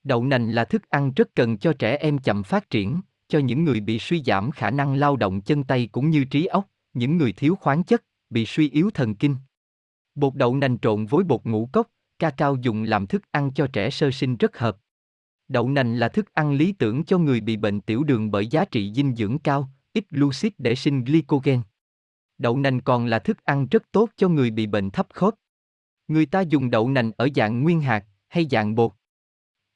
Đậu nành là thức ăn rất cần cho trẻ em chậm phát triển, cho những người bị suy giảm khả năng lao động chân tay cũng như trí óc, những người thiếu khoáng chất, bị suy yếu thần kinh. Bột đậu nành trộn với bột ngũ cốc, cacao dùng làm thức ăn cho trẻ sơ sinh rất hợp. Đậu nành là thức ăn lý tưởng cho người bị bệnh tiểu đường bởi giá trị dinh dưỡng cao, ít glucid để sinh glycogen. Đậu nành còn là thức ăn rất tốt cho người bị bệnh thấp khớp. Người ta dùng đậu nành ở dạng nguyên hạt hay dạng bột.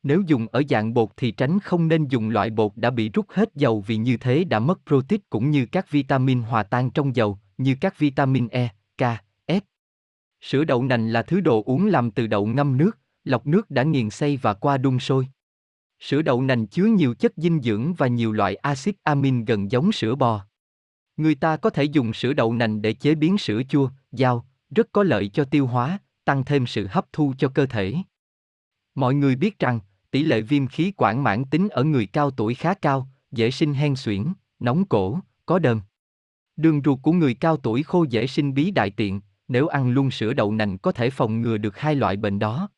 Nếu dùng ở dạng bột thì tránh không nên dùng loại bột đã bị rút hết dầu vì như thế đã mất protein cũng như các vitamin hòa tan trong dầu, như các vitamin E, K, Sữa đậu nành là thứ đồ uống làm từ đậu ngâm nước, lọc nước đã nghiền xay và qua đun sôi. Sữa đậu nành chứa nhiều chất dinh dưỡng và nhiều loại axit amin gần giống sữa bò. Người ta có thể dùng sữa đậu nành để chế biến sữa chua, dao, rất có lợi cho tiêu hóa, tăng thêm sự hấp thu cho cơ thể. Mọi người biết rằng, tỷ lệ viêm khí quản mãn tính ở người cao tuổi khá cao, dễ sinh hen suyễn, nóng cổ, có đờm. Đường ruột của người cao tuổi khô dễ sinh bí đại tiện, nếu ăn luôn sữa đậu nành có thể phòng ngừa được hai loại bệnh đó.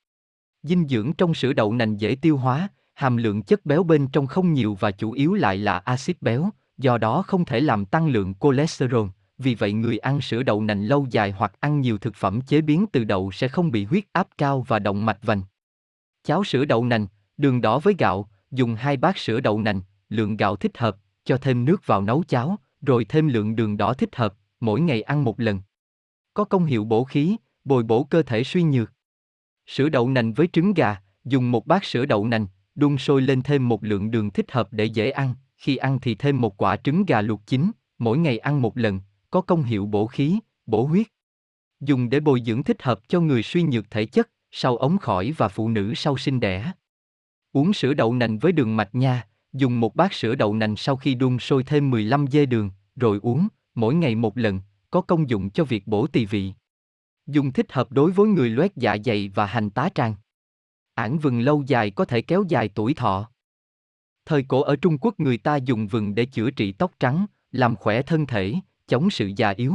Dinh dưỡng trong sữa đậu nành dễ tiêu hóa, hàm lượng chất béo bên trong không nhiều và chủ yếu lại là axit béo, do đó không thể làm tăng lượng cholesterol. Vì vậy người ăn sữa đậu nành lâu dài hoặc ăn nhiều thực phẩm chế biến từ đậu sẽ không bị huyết áp cao và động mạch vành. Cháo sữa đậu nành, đường đỏ với gạo, dùng hai bát sữa đậu nành, lượng gạo thích hợp, cho thêm nước vào nấu cháo, rồi thêm lượng đường đỏ thích hợp, mỗi ngày ăn một lần. Có công hiệu bổ khí, bồi bổ cơ thể suy nhược. Sữa đậu nành với trứng gà, dùng một bát sữa đậu nành, đun sôi lên thêm một lượng đường thích hợp để dễ ăn, khi ăn thì thêm một quả trứng gà luộc chín, mỗi ngày ăn một lần, có công hiệu bổ khí, bổ huyết. Dùng để bồi dưỡng thích hợp cho người suy nhược thể chất, sau ống khỏi và phụ nữ sau sinh đẻ. Uống sữa đậu nành với đường mạch nha, dùng một bát sữa đậu nành sau khi đun sôi thêm 15 dê đường, rồi uống, mỗi ngày một lần, có công dụng cho việc bổ tỳ vị. Dùng thích hợp đối với người loét dạ dày và hành tá tràng. Ảng vừng lâu dài có thể kéo dài tuổi thọ. Thời cổ ở Trung Quốc người ta dùng vừng để chữa trị tóc trắng, làm khỏe thân thể, chống sự già yếu.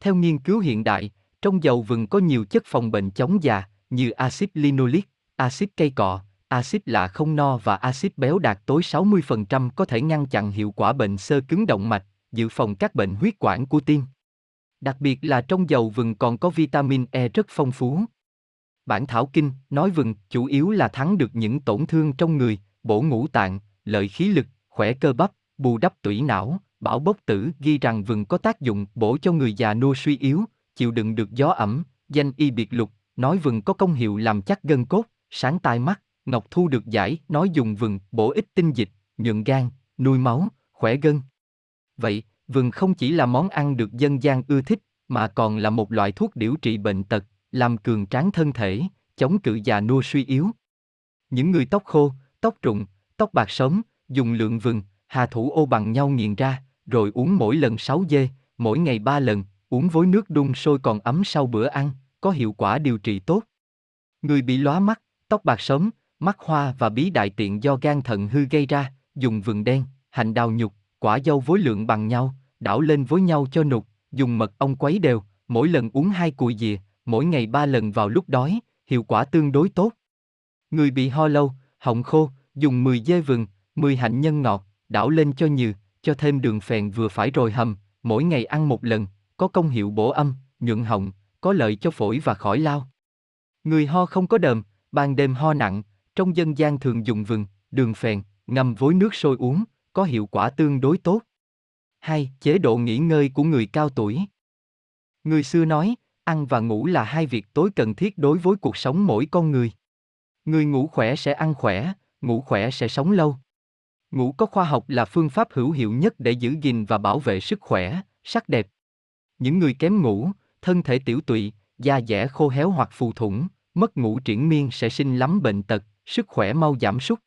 Theo nghiên cứu hiện đại, trong dầu vừng có nhiều chất phòng bệnh chống già, như axit linoleic, axit cây cọ, axit lạ không no và axit béo đạt tối 60% có thể ngăn chặn hiệu quả bệnh sơ cứng động mạch, dự phòng các bệnh huyết quản của tim. Đặc biệt là trong dầu vừng còn có vitamin E rất phong phú. Bản thảo kinh nói vừng chủ yếu là thắng được những tổn thương trong người, bổ ngũ tạng, lợi khí lực, khỏe cơ bắp, bù đắp tủy não, bảo bốc tử ghi rằng vừng có tác dụng bổ cho người già nua suy yếu, chịu đựng được gió ẩm, danh y biệt lục, nói vừng có công hiệu làm chắc gân cốt, sáng tai mắt, Ngọc Thu được giải nói dùng vừng bổ ích tinh dịch, nhuận gan, nuôi máu, khỏe gân. Vậy, vừng không chỉ là món ăn được dân gian ưa thích, mà còn là một loại thuốc điều trị bệnh tật, làm cường tráng thân thể, chống cự già nua suy yếu. Những người tóc khô, tóc rụng, tóc bạc sớm, dùng lượng vừng, hà thủ ô bằng nhau nghiền ra, rồi uống mỗi lần 6 dê, mỗi ngày 3 lần, uống với nước đun sôi còn ấm sau bữa ăn, có hiệu quả điều trị tốt. Người bị lóa mắt, tóc bạc sớm, mắt hoa và bí đại tiện do gan thận hư gây ra, dùng vừng đen, hành đào nhục, quả dâu với lượng bằng nhau, đảo lên với nhau cho nục, dùng mật ong quấy đều, mỗi lần uống hai cùi dìa, mỗi ngày ba lần vào lúc đói, hiệu quả tương đối tốt. Người bị ho lâu, họng khô, dùng 10 dê vừng, 10 hạnh nhân ngọt, đảo lên cho nhừ, cho thêm đường phèn vừa phải rồi hầm, mỗi ngày ăn một lần, có công hiệu bổ âm, nhuận họng, có lợi cho phổi và khỏi lao. Người ho không có đờm, ban đêm ho nặng, trong dân gian thường dùng vừng, đường phèn, ngâm với nước sôi uống, có hiệu quả tương đối tốt. 2. Chế độ nghỉ ngơi của người cao tuổi. Người xưa nói, ăn và ngủ là hai việc tối cần thiết đối với cuộc sống mỗi con người. Người ngủ khỏe sẽ ăn khỏe, ngủ khỏe sẽ sống lâu. Ngủ có khoa học là phương pháp hữu hiệu nhất để giữ gìn và bảo vệ sức khỏe, sắc đẹp. Những người kém ngủ, thân thể tiểu tụy, da dẻ khô héo hoặc phù thủng, mất ngủ triển miên sẽ sinh lắm bệnh tật, sức khỏe mau giảm sút.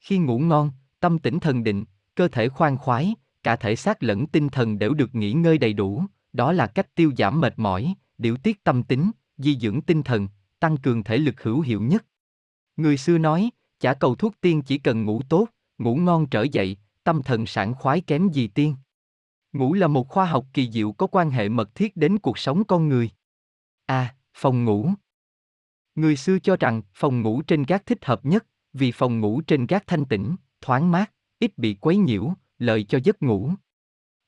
Khi ngủ ngon, tâm tĩnh thần định, cơ thể khoan khoái, cả thể xác lẫn tinh thần đều được nghỉ ngơi đầy đủ, đó là cách tiêu giảm mệt mỏi, điều tiết tâm tính, di dưỡng tinh thần, tăng cường thể lực hữu hiệu nhất. Người xưa nói, chả cầu thuốc tiên chỉ cần ngủ tốt, ngủ ngon trở dậy, tâm thần sảng khoái kém gì tiên. Ngủ là một khoa học kỳ diệu có quan hệ mật thiết đến cuộc sống con người. A. À, phòng ngủ. Người xưa cho rằng phòng ngủ trên gác thích hợp nhất, vì phòng ngủ trên gác thanh tĩnh, thoáng mát, ít bị quấy nhiễu, lợi cho giấc ngủ.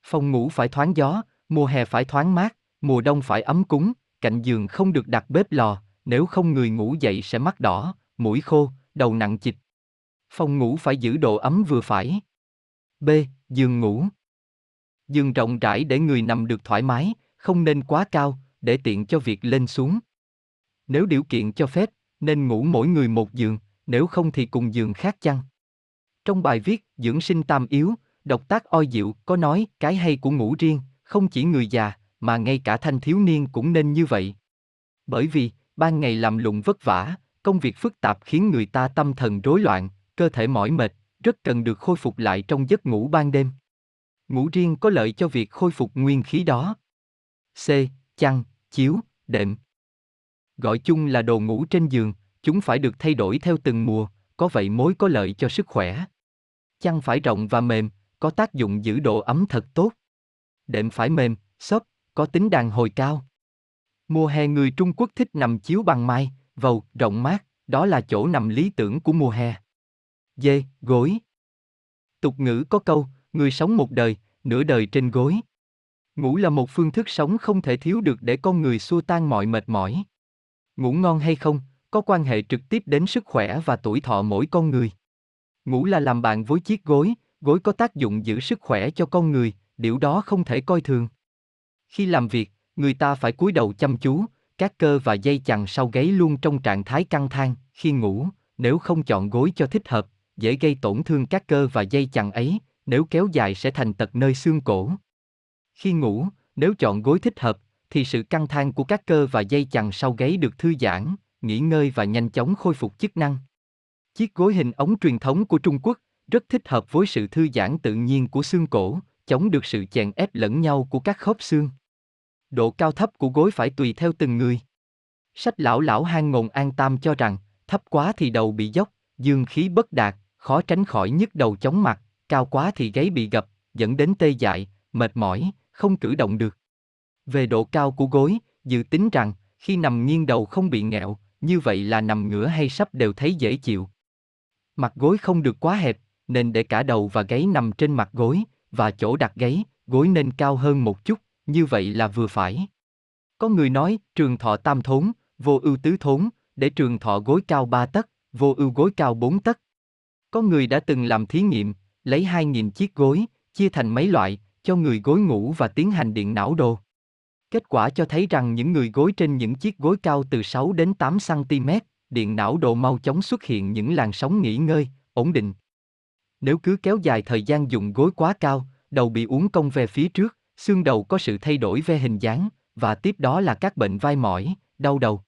Phòng ngủ phải thoáng gió, mùa hè phải thoáng mát, mùa đông phải ấm cúng, cạnh giường không được đặt bếp lò, nếu không người ngủ dậy sẽ mắt đỏ, mũi khô, đầu nặng chịch. Phòng ngủ phải giữ độ ấm vừa phải. B. Giường ngủ. Giường rộng rãi để người nằm được thoải mái, không nên quá cao, để tiện cho việc lên xuống. Nếu điều kiện cho phép, nên ngủ mỗi người một giường, nếu không thì cùng giường khác chăng. Trong bài viết Dưỡng sinh tam yếu, độc tác oi diệu có nói cái hay của ngủ riêng, không chỉ người già, mà ngay cả thanh thiếu niên cũng nên như vậy. Bởi vì, ban ngày làm lụng vất vả, công việc phức tạp khiến người ta tâm thần rối loạn, cơ thể mỏi mệt, rất cần được khôi phục lại trong giấc ngủ ban đêm. Ngủ riêng có lợi cho việc khôi phục nguyên khí đó. C. Chăn, chiếu, đệm. Gọi chung là đồ ngủ trên giường, chúng phải được thay đổi theo từng mùa, có vậy mối có lợi cho sức khỏe. Chăn phải rộng và mềm, có tác dụng giữ độ ấm thật tốt. Đệm phải mềm, xốp, có tính đàn hồi cao. Mùa hè người Trung Quốc thích nằm chiếu bằng mai, vầu, rộng mát, đó là chỗ nằm lý tưởng của mùa hè. Dê, gối. Tục ngữ có câu, người sống một đời, nửa đời trên gối. Ngủ là một phương thức sống không thể thiếu được để con người xua tan mọi mệt mỏi. Ngủ ngon hay không, có quan hệ trực tiếp đến sức khỏe và tuổi thọ mỗi con người. Ngủ là làm bạn với chiếc gối, gối có tác dụng giữ sức khỏe cho con người, điều đó không thể coi thường. Khi làm việc, người ta phải cúi đầu chăm chú, các cơ và dây chằng sau gáy luôn trong trạng thái căng thang, khi ngủ, nếu không chọn gối cho thích hợp, dễ gây tổn thương các cơ và dây chằng ấy, nếu kéo dài sẽ thành tật nơi xương cổ. Khi ngủ, nếu chọn gối thích hợp, thì sự căng thang của các cơ và dây chằng sau gáy được thư giãn, nghỉ ngơi và nhanh chóng khôi phục chức năng. Chiếc gối hình ống truyền thống của Trung Quốc rất thích hợp với sự thư giãn tự nhiên của xương cổ, chống được sự chèn ép lẫn nhau của các khớp xương. Độ cao thấp của gối phải tùy theo từng người. Sách lão lão hang ngồn an tam cho rằng, thấp quá thì đầu bị dốc, dương khí bất đạt, khó tránh khỏi nhức đầu chóng mặt, cao quá thì gáy bị gập, dẫn đến tê dại, mệt mỏi, không cử động được. Về độ cao của gối, dự tính rằng, khi nằm nghiêng đầu không bị nghẹo, như vậy là nằm ngửa hay sắp đều thấy dễ chịu. Mặt gối không được quá hẹp, nên để cả đầu và gáy nằm trên mặt gối, và chỗ đặt gáy, gối nên cao hơn một chút, như vậy là vừa phải. Có người nói, trường thọ tam thốn, vô ưu tứ thốn, để trường thọ gối cao ba tấc, vô ưu gối cao bốn tấc. Có người đã từng làm thí nghiệm, lấy 2.000 chiếc gối, chia thành mấy loại, cho người gối ngủ và tiến hành điện não đồ. Kết quả cho thấy rằng những người gối trên những chiếc gối cao từ 6 đến 8 cm, điện não độ mau chóng xuất hiện những làn sóng nghỉ ngơi, ổn định. Nếu cứ kéo dài thời gian dùng gối quá cao, đầu bị uốn cong về phía trước, xương đầu có sự thay đổi về hình dáng, và tiếp đó là các bệnh vai mỏi, đau đầu.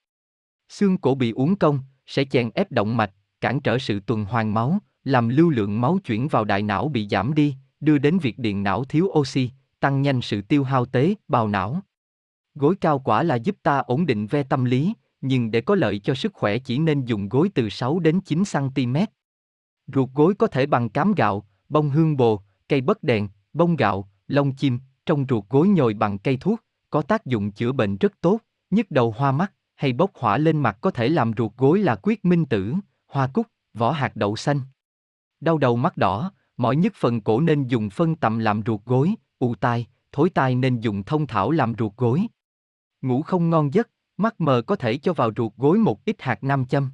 Xương cổ bị uốn cong, sẽ chèn ép động mạch, cản trở sự tuần hoàn máu, làm lưu lượng máu chuyển vào đại não bị giảm đi, đưa đến việc điện não thiếu oxy, tăng nhanh sự tiêu hao tế bào não. Gối cao quả là giúp ta ổn định ve tâm lý, nhưng để có lợi cho sức khỏe chỉ nên dùng gối từ 6 đến 9 cm. Ruột gối có thể bằng cám gạo, bông hương bồ, cây bất đèn, bông gạo, lông chim, trong ruột gối nhồi bằng cây thuốc, có tác dụng chữa bệnh rất tốt, nhức đầu hoa mắt, hay bốc hỏa lên mặt có thể làm ruột gối là quyết minh tử, hoa cúc, vỏ hạt đậu xanh. Đau đầu mắt đỏ, mỏi nhức phần cổ nên dùng phân tầm làm ruột gối, u tai, thối tai nên dùng thông thảo làm ruột gối. Ngủ không ngon giấc, mắt mờ có thể cho vào ruột gối một ít hạt nam châm.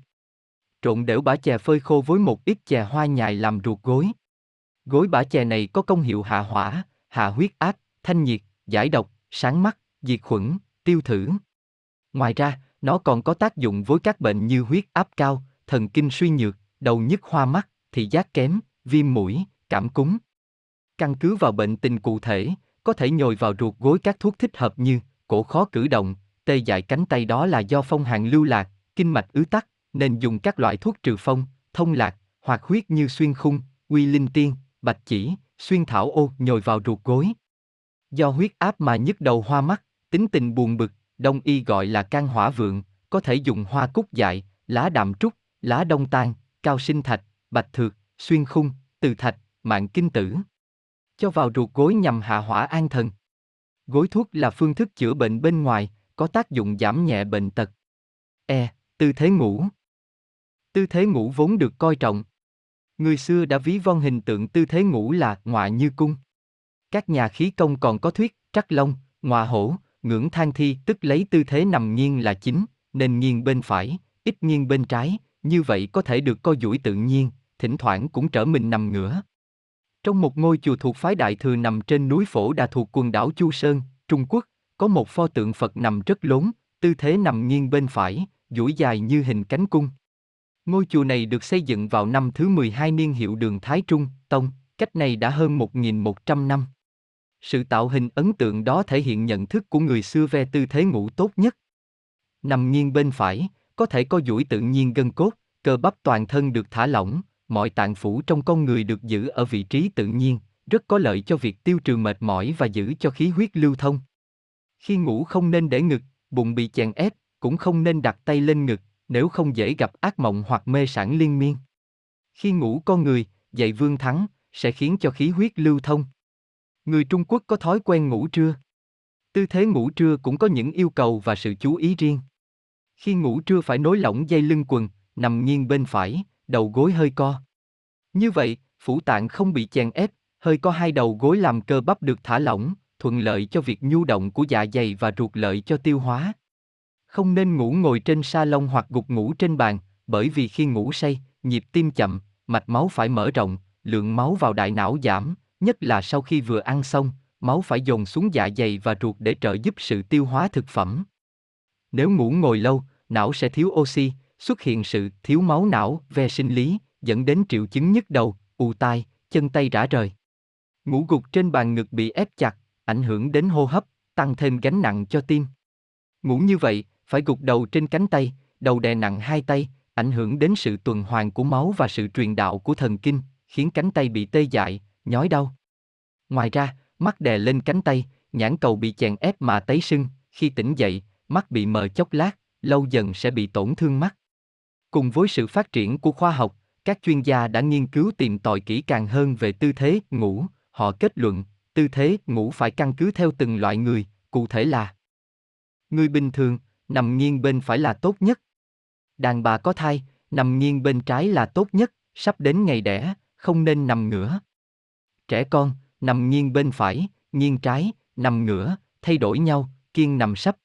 Trộn đều bã chè phơi khô với một ít chè hoa nhài làm ruột gối. Gối bã chè này có công hiệu hạ hỏa, hạ huyết áp, thanh nhiệt, giải độc, sáng mắt, diệt khuẩn, tiêu thử. Ngoài ra, nó còn có tác dụng với các bệnh như huyết áp cao, thần kinh suy nhược, đầu nhức hoa mắt, thị giác kém, viêm mũi, cảm cúm. Căn cứ vào bệnh tình cụ thể, có thể nhồi vào ruột gối các thuốc thích hợp như cổ khó cử động, tê dại cánh tay đó là do phong hàn lưu lạc, kinh mạch ứ tắc, nên dùng các loại thuốc trừ phong, thông lạc, hoặc huyết như xuyên khung, quy linh tiên, bạch chỉ, xuyên thảo ô nhồi vào ruột gối. Do huyết áp mà nhức đầu hoa mắt, tính tình buồn bực, đông y gọi là can hỏa vượng, có thể dùng hoa cúc dại, lá đạm trúc, lá đông tan, cao sinh thạch, bạch thược, xuyên khung, từ thạch, mạng kinh tử. Cho vào ruột gối nhằm hạ hỏa an thần. Gối thuốc là phương thức chữa bệnh bên ngoài, có tác dụng giảm nhẹ bệnh tật. E. Tư thế ngủ Tư thế ngủ vốn được coi trọng. Người xưa đã ví von hình tượng tư thế ngủ là ngọa như cung. Các nhà khí công còn có thuyết, trắc long, ngọa hổ, ngưỡng thang thi tức lấy tư thế nằm nghiêng là chính, nên nghiêng bên phải, ít nghiêng bên trái, như vậy có thể được co duỗi tự nhiên, thỉnh thoảng cũng trở mình nằm ngửa. Trong một ngôi chùa thuộc phái Đại Thừa nằm trên núi Phổ Đà thuộc quần đảo Chu Sơn, Trung Quốc, có một pho tượng Phật nằm rất lốn, tư thế nằm nghiêng bên phải, duỗi dài như hình cánh cung. Ngôi chùa này được xây dựng vào năm thứ 12 niên hiệu đường Thái Trung, Tông, cách này đã hơn 1.100 năm. Sự tạo hình ấn tượng đó thể hiện nhận thức của người xưa về tư thế ngủ tốt nhất. Nằm nghiêng bên phải, có thể co duỗi tự nhiên gân cốt, cơ bắp toàn thân được thả lỏng, mọi tạng phủ trong con người được giữ ở vị trí tự nhiên, rất có lợi cho việc tiêu trừ mệt mỏi và giữ cho khí huyết lưu thông. Khi ngủ không nên để ngực, bụng bị chèn ép, cũng không nên đặt tay lên ngực, nếu không dễ gặp ác mộng hoặc mê sản liên miên. Khi ngủ con người, dậy vương thắng, sẽ khiến cho khí huyết lưu thông. Người Trung Quốc có thói quen ngủ trưa. Tư thế ngủ trưa cũng có những yêu cầu và sự chú ý riêng. Khi ngủ trưa phải nối lỏng dây lưng quần, nằm nghiêng bên phải, đầu gối hơi co. Như vậy, phủ tạng không bị chèn ép, hơi co hai đầu gối làm cơ bắp được thả lỏng, thuận lợi cho việc nhu động của dạ dày và ruột lợi cho tiêu hóa. Không nên ngủ ngồi trên sa lông hoặc gục ngủ trên bàn, bởi vì khi ngủ say, nhịp tim chậm, mạch máu phải mở rộng, lượng máu vào đại não giảm, nhất là sau khi vừa ăn xong, máu phải dồn xuống dạ dày và ruột để trợ giúp sự tiêu hóa thực phẩm. Nếu ngủ ngồi lâu, não sẽ thiếu oxy, xuất hiện sự thiếu máu não ve sinh lý, dẫn đến triệu chứng nhức đầu, ù tai, chân tay rã rời. Ngủ gục trên bàn ngực bị ép chặt, ảnh hưởng đến hô hấp, tăng thêm gánh nặng cho tim. Ngủ như vậy, phải gục đầu trên cánh tay, đầu đè nặng hai tay, ảnh hưởng đến sự tuần hoàn của máu và sự truyền đạo của thần kinh, khiến cánh tay bị tê dại, nhói đau. Ngoài ra, mắt đè lên cánh tay, nhãn cầu bị chèn ép mà tấy sưng, khi tỉnh dậy, mắt bị mờ chốc lát, lâu dần sẽ bị tổn thương mắt. Cùng với sự phát triển của khoa học, các chuyên gia đã nghiên cứu tìm tòi kỹ càng hơn về tư thế ngủ, họ kết luận, tư thế ngủ phải căn cứ theo từng loại người, cụ thể là Người bình thường, nằm nghiêng bên phải là tốt nhất. Đàn bà có thai, nằm nghiêng bên trái là tốt nhất, sắp đến ngày đẻ, không nên nằm ngửa. Trẻ con, nằm nghiêng bên phải, nghiêng trái, nằm ngửa, thay đổi nhau, kiên nằm sấp.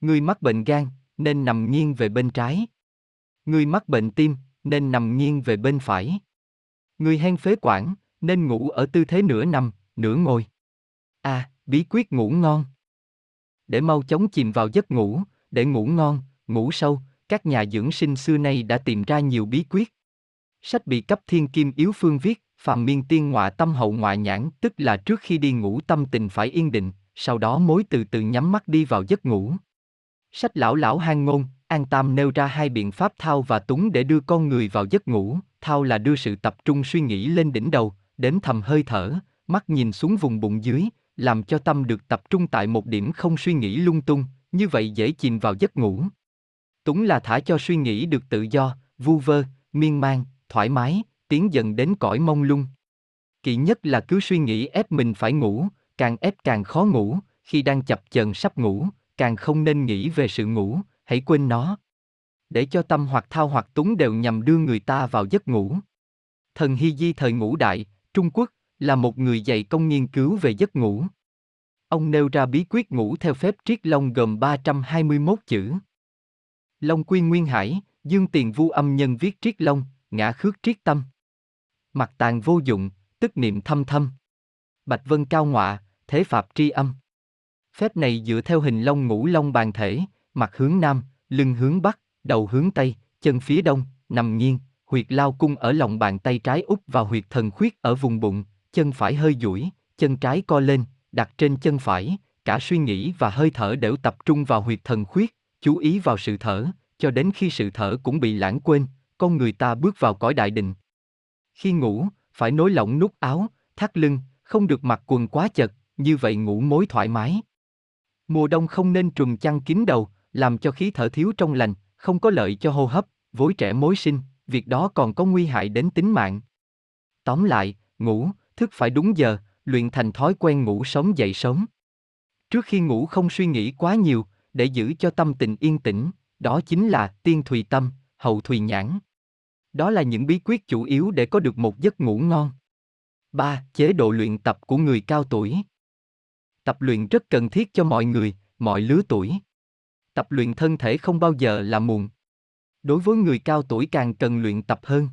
Người mắc bệnh gan, nên nằm nghiêng về bên trái. Người mắc bệnh tim, nên nằm nghiêng về bên phải. Người hen phế quản, nên ngủ ở tư thế nửa nằm, nửa ngồi. A. À, bí quyết ngủ ngon. Để mau chóng chìm vào giấc ngủ, để ngủ ngon, ngủ sâu, các nhà dưỡng sinh xưa nay đã tìm ra nhiều bí quyết. Sách bị cấp thiên kim yếu phương viết, phàm miên tiên ngọa tâm hậu ngoại nhãn, tức là trước khi đi ngủ tâm tình phải yên định, sau đó mối từ từ nhắm mắt đi vào giấc ngủ. Sách lão lão hang ngôn, An Tam nêu ra hai biện pháp thao và túng để đưa con người vào giấc ngủ, thao là đưa sự tập trung suy nghĩ lên đỉnh đầu, đếm thầm hơi thở, mắt nhìn xuống vùng bụng dưới, làm cho tâm được tập trung tại một điểm không suy nghĩ lung tung, như vậy dễ chìm vào giấc ngủ. Túng là thả cho suy nghĩ được tự do, vu vơ, miên man, thoải mái, tiến dần đến cõi mông lung. Kỵ nhất là cứ suy nghĩ ép mình phải ngủ, càng ép càng khó ngủ, khi đang chập chờn sắp ngủ, càng không nên nghĩ về sự ngủ, hãy quên nó. Để cho tâm hoặc thao hoặc túng đều nhằm đưa người ta vào giấc ngủ. Thần Hy Di thời ngũ đại, Trung Quốc, là một người dạy công nghiên cứu về giấc ngủ. Ông nêu ra bí quyết ngủ theo phép triết long gồm 321 chữ. Long quy nguyên hải, dương tiền vu âm nhân viết triết long, ngã khước triết tâm. Mặt tàn vô dụng, tức niệm thâm thâm. Bạch vân cao ngọa, thế pháp tri âm. Phép này dựa theo hình long ngũ long bàn thể, mặt hướng nam, lưng hướng bắc, đầu hướng tây, chân phía đông, nằm nghiêng, huyệt lao cung ở lòng bàn tay trái úp vào huyệt thần khuyết ở vùng bụng, chân phải hơi duỗi, chân trái co lên, đặt trên chân phải, cả suy nghĩ và hơi thở đều tập trung vào huyệt thần khuyết, chú ý vào sự thở, cho đến khi sự thở cũng bị lãng quên, con người ta bước vào cõi đại định. Khi ngủ, phải nối lỏng nút áo, thắt lưng, không được mặc quần quá chật, như vậy ngủ mối thoải mái. Mùa đông không nên trùm chăn kín đầu, làm cho khí thở thiếu trong lành, không có lợi cho hô hấp, vối trẻ mối sinh, việc đó còn có nguy hại đến tính mạng. Tóm lại, ngủ, thức phải đúng giờ, luyện thành thói quen ngủ sớm dậy sớm. Trước khi ngủ không suy nghĩ quá nhiều, để giữ cho tâm tình yên tĩnh, đó chính là tiên thùy tâm, hậu thùy nhãn. Đó là những bí quyết chủ yếu để có được một giấc ngủ ngon. 3. Chế độ luyện tập của người cao tuổi. Tập luyện rất cần thiết cho mọi người, mọi lứa tuổi. Tập luyện thân thể không bao giờ là muộn. Đối với người cao tuổi càng cần luyện tập hơn.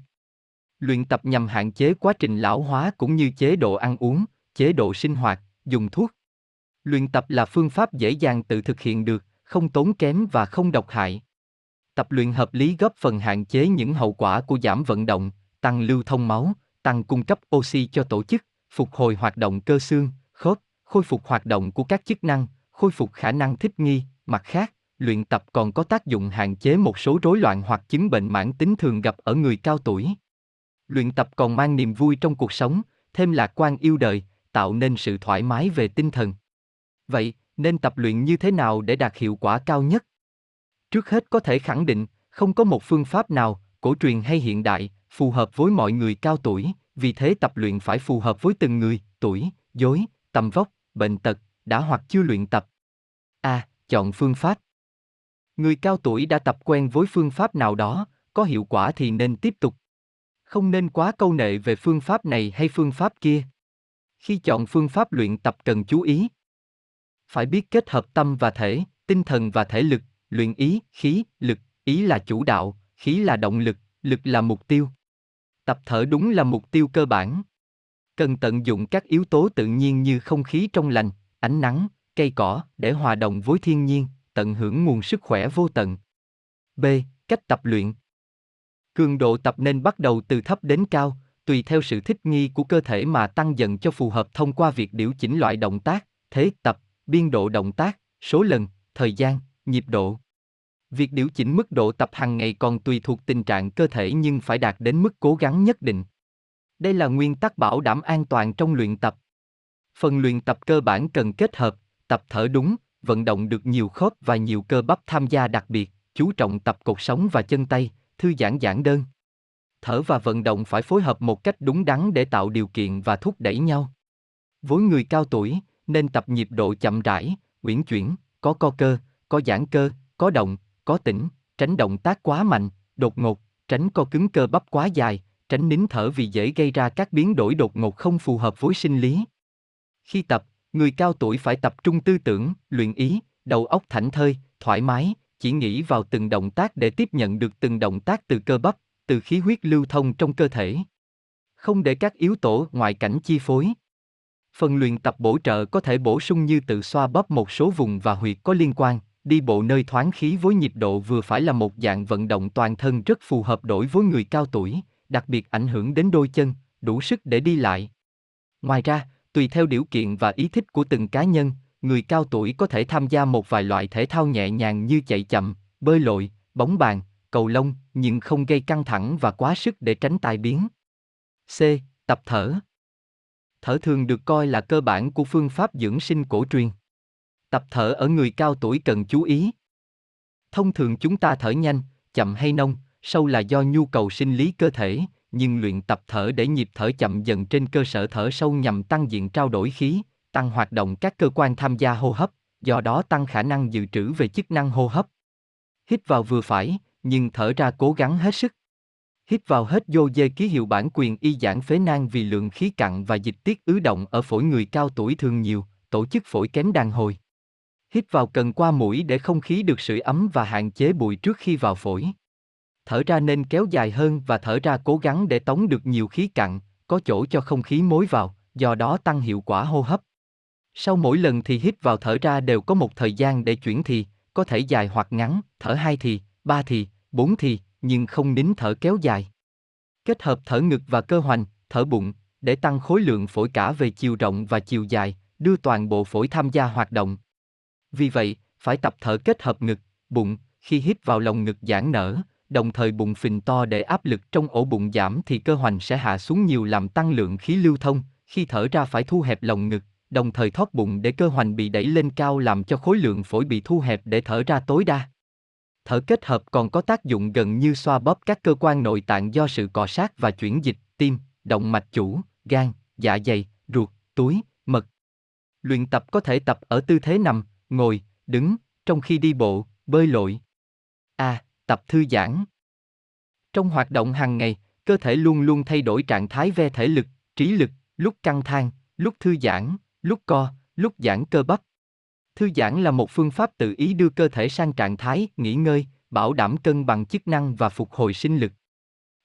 Luyện tập nhằm hạn chế quá trình lão hóa cũng như chế độ ăn uống, chế độ sinh hoạt, dùng thuốc. Luyện tập là phương pháp dễ dàng tự thực hiện được, không tốn kém và không độc hại. Tập luyện hợp lý góp phần hạn chế những hậu quả của giảm vận động, tăng lưu thông máu, tăng cung cấp oxy cho tổ chức, phục hồi hoạt động cơ xương, khớp, khôi phục hoạt động của các chức năng, khôi phục khả năng thích nghi, mặt khác, luyện tập còn có tác dụng hạn chế một số rối loạn hoặc chứng bệnh mãn tính thường gặp ở người cao tuổi. Luyện tập còn mang niềm vui trong cuộc sống, thêm lạc quan yêu đời, tạo nên sự thoải mái về tinh thần. Vậy, nên tập luyện như thế nào để đạt hiệu quả cao nhất? Trước hết có thể khẳng định, không có một phương pháp nào, cổ truyền hay hiện đại, phù hợp với mọi người cao tuổi, vì thế tập luyện phải phù hợp với từng người, tuổi, dối, tầm vóc, bệnh tật, đã hoặc chưa luyện tập. A. À, chọn phương pháp. Người cao tuổi đã tập quen với phương pháp nào đó, có hiệu quả thì nên tiếp tục. Không nên quá câu nệ về phương pháp này hay phương pháp kia. Khi chọn phương pháp luyện tập cần chú ý. Phải biết kết hợp tâm và thể, tinh thần và thể lực, luyện ý, khí, lực, ý là chủ đạo, khí là động lực, lực là mục tiêu. Tập thở đúng là mục tiêu cơ bản. Cần tận dụng các yếu tố tự nhiên như không khí trong lành, ánh nắng, cây cỏ để hòa đồng với thiên nhiên, tận hưởng nguồn sức khỏe vô tận. B. Cách tập luyện. Cường độ tập nên bắt đầu từ thấp đến cao, tùy theo sự thích nghi của cơ thể mà tăng dần cho phù hợp thông qua việc điều chỉnh loại động tác, thế tập, biên độ động tác, số lần, thời gian, nhịp độ. Việc điều chỉnh mức độ tập hàng ngày còn tùy thuộc tình trạng cơ thể nhưng phải đạt đến mức cố gắng nhất định. Đây là nguyên tắc bảo đảm an toàn trong luyện tập. Phần luyện tập cơ bản cần kết hợp, tập thở đúng, vận động được nhiều khớp và nhiều cơ bắp tham gia đặc biệt, chú trọng tập cột sống và chân tay, thư giãn giãn đơn. Thở và vận động phải phối hợp một cách đúng đắn để tạo điều kiện và thúc đẩy nhau. Với người cao tuổi, nên tập nhịp độ chậm rãi, uyển chuyển, có co cơ, có giãn cơ, có động, có tĩnh, tránh động tác quá mạnh, đột ngột, tránh co cứng cơ bắp quá dài, tránh nín thở vì dễ gây ra các biến đổi đột ngột không phù hợp với sinh lý. Khi tập, người cao tuổi phải tập trung tư tưởng, luyện ý, đầu óc thảnh thơi, thoải mái, chỉ nghĩ vào từng động tác để tiếp nhận được từng động tác từ cơ bắp, từ khí huyết lưu thông trong cơ thể. Không để các yếu tố ngoại cảnh chi phối. Phần luyện tập bổ trợ có thể bổ sung như tự xoa bóp một số vùng và huyệt có liên quan, đi bộ nơi thoáng khí với nhịp độ vừa phải là một dạng vận động toàn thân rất phù hợp đối với người cao tuổi, đặc biệt ảnh hưởng đến đôi chân, đủ sức để đi lại. Ngoài ra, tùy theo điều kiện và ý thích của từng cá nhân, người cao tuổi có thể tham gia một vài loại thể thao nhẹ nhàng như chạy chậm, bơi lội, bóng bàn, cầu lông, nhưng không gây căng thẳng và quá sức để tránh tai biến. C. Tập thở. Thở thường được coi là cơ bản của phương pháp dưỡng sinh cổ truyền. Tập thở ở người cao tuổi cần chú ý. Thông thường chúng ta thở nhanh, chậm hay nông, sâu là do nhu cầu sinh lý cơ thể, nhưng luyện tập thở để nhịp thở chậm dần trên cơ sở thở sâu nhằm tăng diện trao đổi khí, tăng hoạt động các cơ quan tham gia hô hấp, do đó tăng khả năng dự trữ về chức năng hô hấp. Hít vào vừa phải, nhưng thở ra cố gắng hết sức. Hít vào hết vô dê ký hiệu bản quyền y giãn phế nang vì lượng khí cặn và dịch tiết ứ động ở phổi người cao tuổi thường nhiều, tổ chức phổi kém đàn hồi. Hít vào cần qua mũi để không khí được sưởi ấm và hạn chế bụi trước khi vào phổi. Thở ra nên kéo dài hơn và thở ra cố gắng để tống được nhiều khí cặn, có chỗ cho không khí mối vào, do đó tăng hiệu quả hô hấp. Sau mỗi lần thì hít vào thở ra đều có một thời gian để chuyển thì, có thể dài hoặc ngắn, thở hai thì, ba thì, bốn thì, nhưng không nín thở kéo dài. Kết hợp thở ngực và cơ hoành, thở bụng, để tăng khối lượng phổi cả về chiều rộng và chiều dài, đưa toàn bộ phổi tham gia hoạt động. Vì vậy, phải tập thở kết hợp ngực, bụng, khi hít vào lồng ngực giãn nở, đồng thời bụng phình to để áp lực trong ổ bụng giảm thì cơ hoành sẽ hạ xuống nhiều làm tăng lượng khí lưu thông, khi thở ra phải thu hẹp lồng ngực, đồng thời thoát bụng để cơ hoành bị đẩy lên cao làm cho khối lượng phổi bị thu hẹp để thở ra tối đa thở kết hợp còn có tác dụng gần như xoa bóp các cơ quan nội tạng do sự cọ sát và chuyển dịch, tim, động mạch chủ, gan, dạ dày, ruột, túi, mật. Luyện tập có thể tập ở tư thế nằm, ngồi, đứng, trong khi đi bộ, bơi lội. A. À, tập thư giãn. Trong hoạt động hàng ngày, cơ thể luôn luôn thay đổi trạng thái ve thể lực, trí lực, lúc căng thang, lúc thư giãn, lúc co, lúc giãn cơ bắp. Thư giãn là một phương pháp tự ý đưa cơ thể sang trạng thái nghỉ ngơi, bảo đảm cân bằng chức năng và phục hồi sinh lực.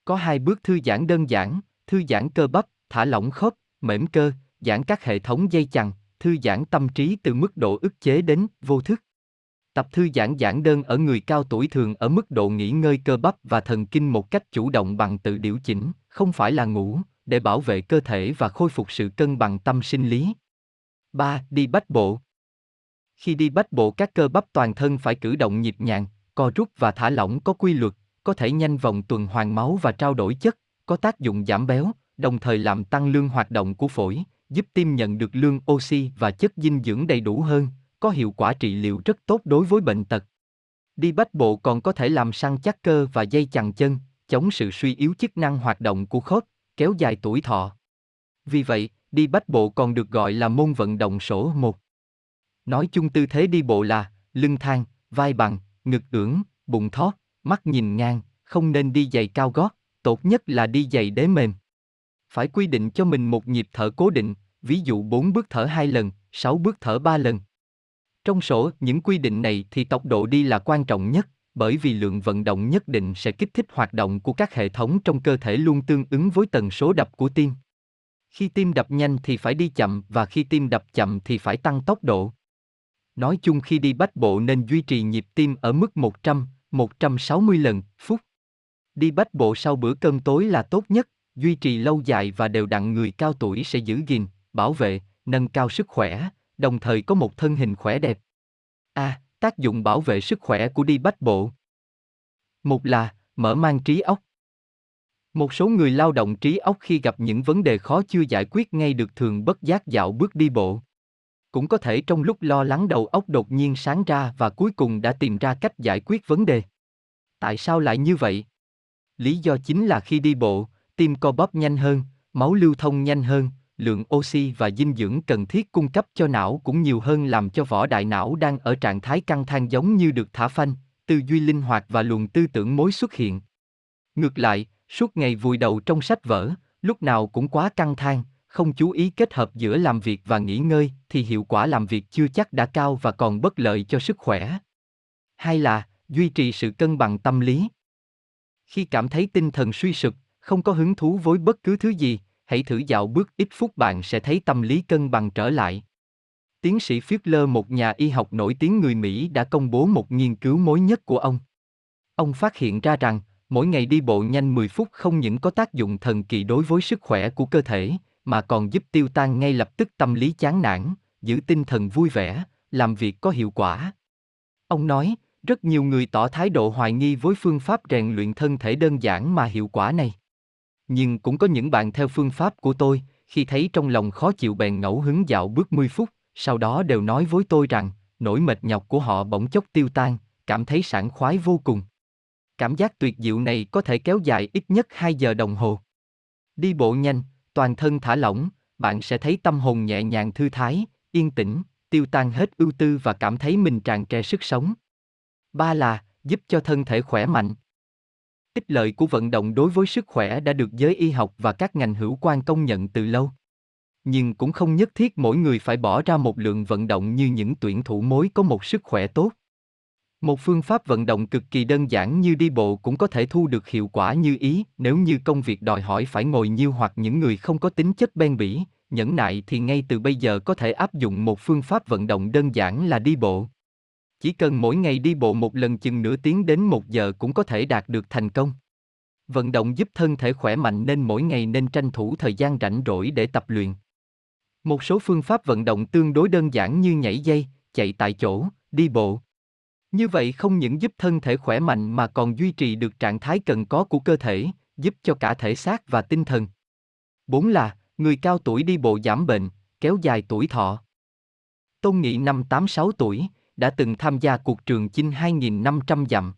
Có hai bước thư giãn đơn giản, thư giãn cơ bắp, thả lỏng khớp, mềm cơ, giãn các hệ thống dây chằng, thư giãn tâm trí từ mức độ ức chế đến vô thức. Tập thư giãn giản đơn ở người cao tuổi thường ở mức độ nghỉ ngơi cơ bắp và thần kinh một cách chủ động bằng tự điều chỉnh, không phải là ngủ, để bảo vệ cơ thể và khôi phục sự cân bằng tâm sinh lý. 3. Đi bách bộ. Khi đi bách bộ các cơ bắp toàn thân phải cử động nhịp nhàng, co rút và thả lỏng có quy luật, có thể nhanh vòng tuần hoàn máu và trao đổi chất, có tác dụng giảm béo, đồng thời làm tăng lương hoạt động của phổi, giúp tim nhận được lương oxy và chất dinh dưỡng đầy đủ hơn, có hiệu quả trị liệu rất tốt đối với bệnh tật. Đi bách bộ còn có thể làm săn chắc cơ và dây chằng chân, chống sự suy yếu chức năng hoạt động của khớp, kéo dài tuổi thọ. Vì vậy, đi bách bộ còn được gọi là môn vận động số một. Nói chung tư thế đi bộ là lưng thang, vai bằng, ngực ưỡn, bụng thót, mắt nhìn ngang, không nên đi giày cao gót, tốt nhất là đi giày đế mềm. Phải quy định cho mình một nhịp thở cố định, ví dụ 4 bước thở 2 lần, 6 bước thở 3 lần. Trong sổ, những quy định này thì tốc độ đi là quan trọng nhất, bởi vì lượng vận động nhất định sẽ kích thích hoạt động của các hệ thống trong cơ thể luôn tương ứng với tần số đập của tim. Khi tim đập nhanh thì phải đi chậm và khi tim đập chậm thì phải tăng tốc độ. Nói chung khi đi bách bộ nên duy trì nhịp tim ở mức 100, 160 lần, phút. Đi bách bộ sau bữa cơm tối là tốt nhất, duy trì lâu dài và đều đặn người cao tuổi sẽ giữ gìn, bảo vệ, nâng cao sức khỏe, đồng thời có một thân hình khỏe đẹp. A. À, tác dụng bảo vệ sức khỏe của đi bách bộ. Một là mở mang trí óc. Một số người lao động trí óc khi gặp những vấn đề khó chưa giải quyết ngay được thường bất giác dạo bước đi bộ. Cũng có thể trong lúc lo lắng đầu óc đột nhiên sáng ra và cuối cùng đã tìm ra cách giải quyết vấn đề. Tại sao lại như vậy? Lý do chính là khi đi bộ, tim co bóp nhanh hơn, máu lưu thông nhanh hơn, lượng oxy và dinh dưỡng cần thiết cung cấp cho não cũng nhiều hơn làm cho vỏ đại não đang ở trạng thái căng thẳng giống như được thả phanh, tư duy linh hoạt và luồng tư tưởng mối xuất hiện. Ngược lại, suốt ngày vùi đầu trong sách vở, lúc nào cũng quá căng thẳng, không chú ý kết hợp giữa làm việc và nghỉ ngơi thì hiệu quả làm việc chưa chắc đã cao và còn bất lợi cho sức khỏe. Hai là duy trì sự cân bằng tâm lý. Khi cảm thấy tinh thần suy sụp, không có hứng thú với bất cứ thứ gì, hãy thử dạo bước ít phút bạn sẽ thấy tâm lý cân bằng trở lại. Tiến sĩ Fiedler một nhà y học nổi tiếng người Mỹ đã công bố một nghiên cứu mới nhất của ông. Ông phát hiện ra rằng, mỗi ngày đi bộ nhanh 10 phút không những có tác dụng thần kỳ đối với sức khỏe của cơ thể, mà còn giúp tiêu tan ngay lập tức tâm lý chán nản, giữ tinh thần vui vẻ, làm việc có hiệu quả. Ông nói, rất nhiều người tỏ thái độ hoài nghi với phương pháp rèn luyện thân thể đơn giản mà hiệu quả này. Nhưng cũng có những bạn theo phương pháp của tôi, khi thấy trong lòng khó chịu bèn ngẫu hứng dạo bước 10 phút, sau đó đều nói với tôi rằng, nỗi mệt nhọc của họ bỗng chốc tiêu tan, cảm thấy sảng khoái vô cùng. Cảm giác tuyệt diệu này có thể kéo dài ít nhất 2 giờ đồng hồ. Đi bộ nhanh, toàn thân thả lỏng, bạn sẽ thấy tâm hồn nhẹ nhàng thư thái, yên tĩnh, tiêu tan hết ưu tư và cảm thấy mình tràn trề sức sống. Ba là giúp cho thân thể khỏe mạnh. Ích lợi của vận động đối với sức khỏe đã được giới y học và các ngành hữu quan công nhận từ lâu. Nhưng cũng không nhất thiết mỗi người phải bỏ ra một lượng vận động như những tuyển thủ mối có một sức khỏe tốt. Một phương pháp vận động cực kỳ đơn giản như đi bộ cũng có thể thu được hiệu quả như ý nếu như công việc đòi hỏi phải ngồi nhiêu hoặc những người không có tính chất ben bỉ, nhẫn nại thì ngay từ bây giờ có thể áp dụng một phương pháp vận động đơn giản là đi bộ. Chỉ cần mỗi ngày đi bộ một lần chừng nửa tiếng đến một giờ cũng có thể đạt được thành công. Vận động giúp thân thể khỏe mạnh nên mỗi ngày nên tranh thủ thời gian rảnh rỗi để tập luyện. Một số phương pháp vận động tương đối đơn giản như nhảy dây, chạy tại chỗ, đi bộ. Như vậy không những giúp thân thể khỏe mạnh mà còn duy trì được trạng thái cần có của cơ thể, giúp cho cả thể xác và tinh thần. 4 là, người cao tuổi đi bộ giảm bệnh, kéo dài tuổi thọ. Tôn Nghị năm 86 tuổi, đã từng tham gia cuộc trường chinh 2.500 dặm.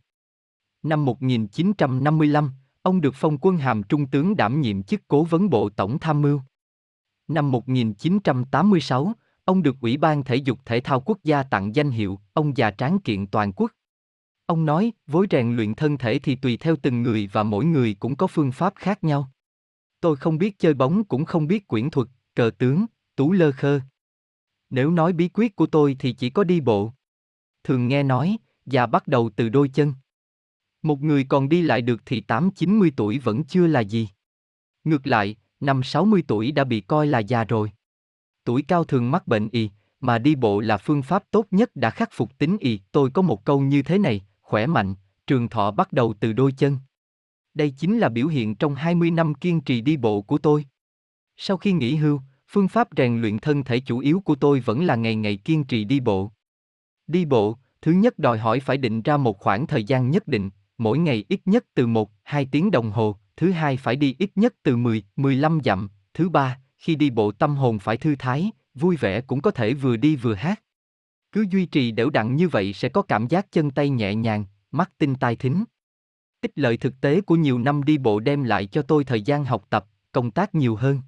Năm 1955, ông được phong quân hàm trung tướng đảm nhiệm chức cố vấn bộ tổng tham mưu. Năm 1986, ông được Ủy ban Thể dục Thể thao Quốc gia tặng danh hiệu ông già tráng kiện toàn quốc. Ông nói, với rèn luyện thân thể thì tùy theo từng người và mỗi người cũng có phương pháp khác nhau. Tôi không biết chơi bóng cũng không biết quyển thuật, cờ tướng, tú lơ khơ. Nếu nói bí quyết của tôi thì chỉ có đi bộ. Thường nghe nói, già bắt đầu từ đôi chân. Một người còn đi lại được thì 8-90 tuổi vẫn chưa là gì. Ngược lại, năm 60 tuổi đã bị coi là già rồi. Tuổi cao thường mắc bệnh y, mà đi bộ là phương pháp tốt nhất đã khắc phục tính y. Tôi có một câu như thế này, khỏe mạnh, trường thọ bắt đầu từ đôi chân. Đây chính là biểu hiện trong 20 năm kiên trì đi bộ của tôi. Sau khi nghỉ hưu, phương pháp rèn luyện thân thể chủ yếu của tôi vẫn là ngày ngày kiên trì đi bộ. Đi bộ, thứ nhất đòi hỏi phải định ra một khoảng thời gian nhất định, mỗi ngày ít nhất từ 1, 2 tiếng đồng hồ, thứ hai phải đi ít nhất từ 10, 15 dặm, thứ ba, khi đi bộ tâm hồn phải thư thái, vui vẻ cũng có thể vừa đi vừa hát. Cứ duy trì đều đặn như vậy sẽ có cảm giác chân tay nhẹ nhàng, mắt tinh tai thính. Ích lợi thực tế của nhiều năm đi bộ đem lại cho tôi thời gian học tập, công tác nhiều hơn.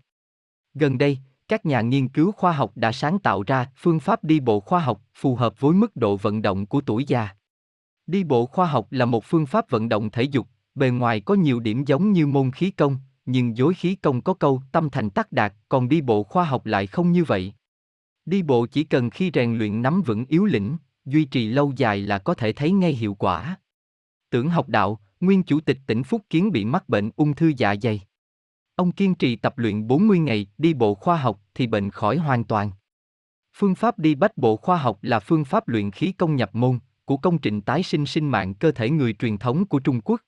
Gần đây, các nhà nghiên cứu khoa học đã sáng tạo ra phương pháp đi bộ khoa học phù hợp với mức độ vận động của tuổi già. Đi bộ khoa học là một phương pháp vận động thể dục, bề ngoài có nhiều điểm giống như môn khí công, nhưng dối khí công có câu tâm thành tắc đạt, còn đi bộ khoa học lại không như vậy. Đi bộ chỉ cần khi rèn luyện nắm vững yếu lĩnh, duy trì lâu dài là có thể thấy ngay hiệu quả. Tưởng học đạo, nguyên chủ tịch tỉnh Phúc Kiến bị mắc bệnh ung thư dạ dày. Ông kiên trì tập luyện 40 ngày đi bộ khoa học thì bệnh khỏi hoàn toàn. Phương pháp đi bách bộ khoa học là phương pháp luyện khí công nhập môn của công trình tái sinh sinh mạng cơ thể người truyền thống của Trung Quốc.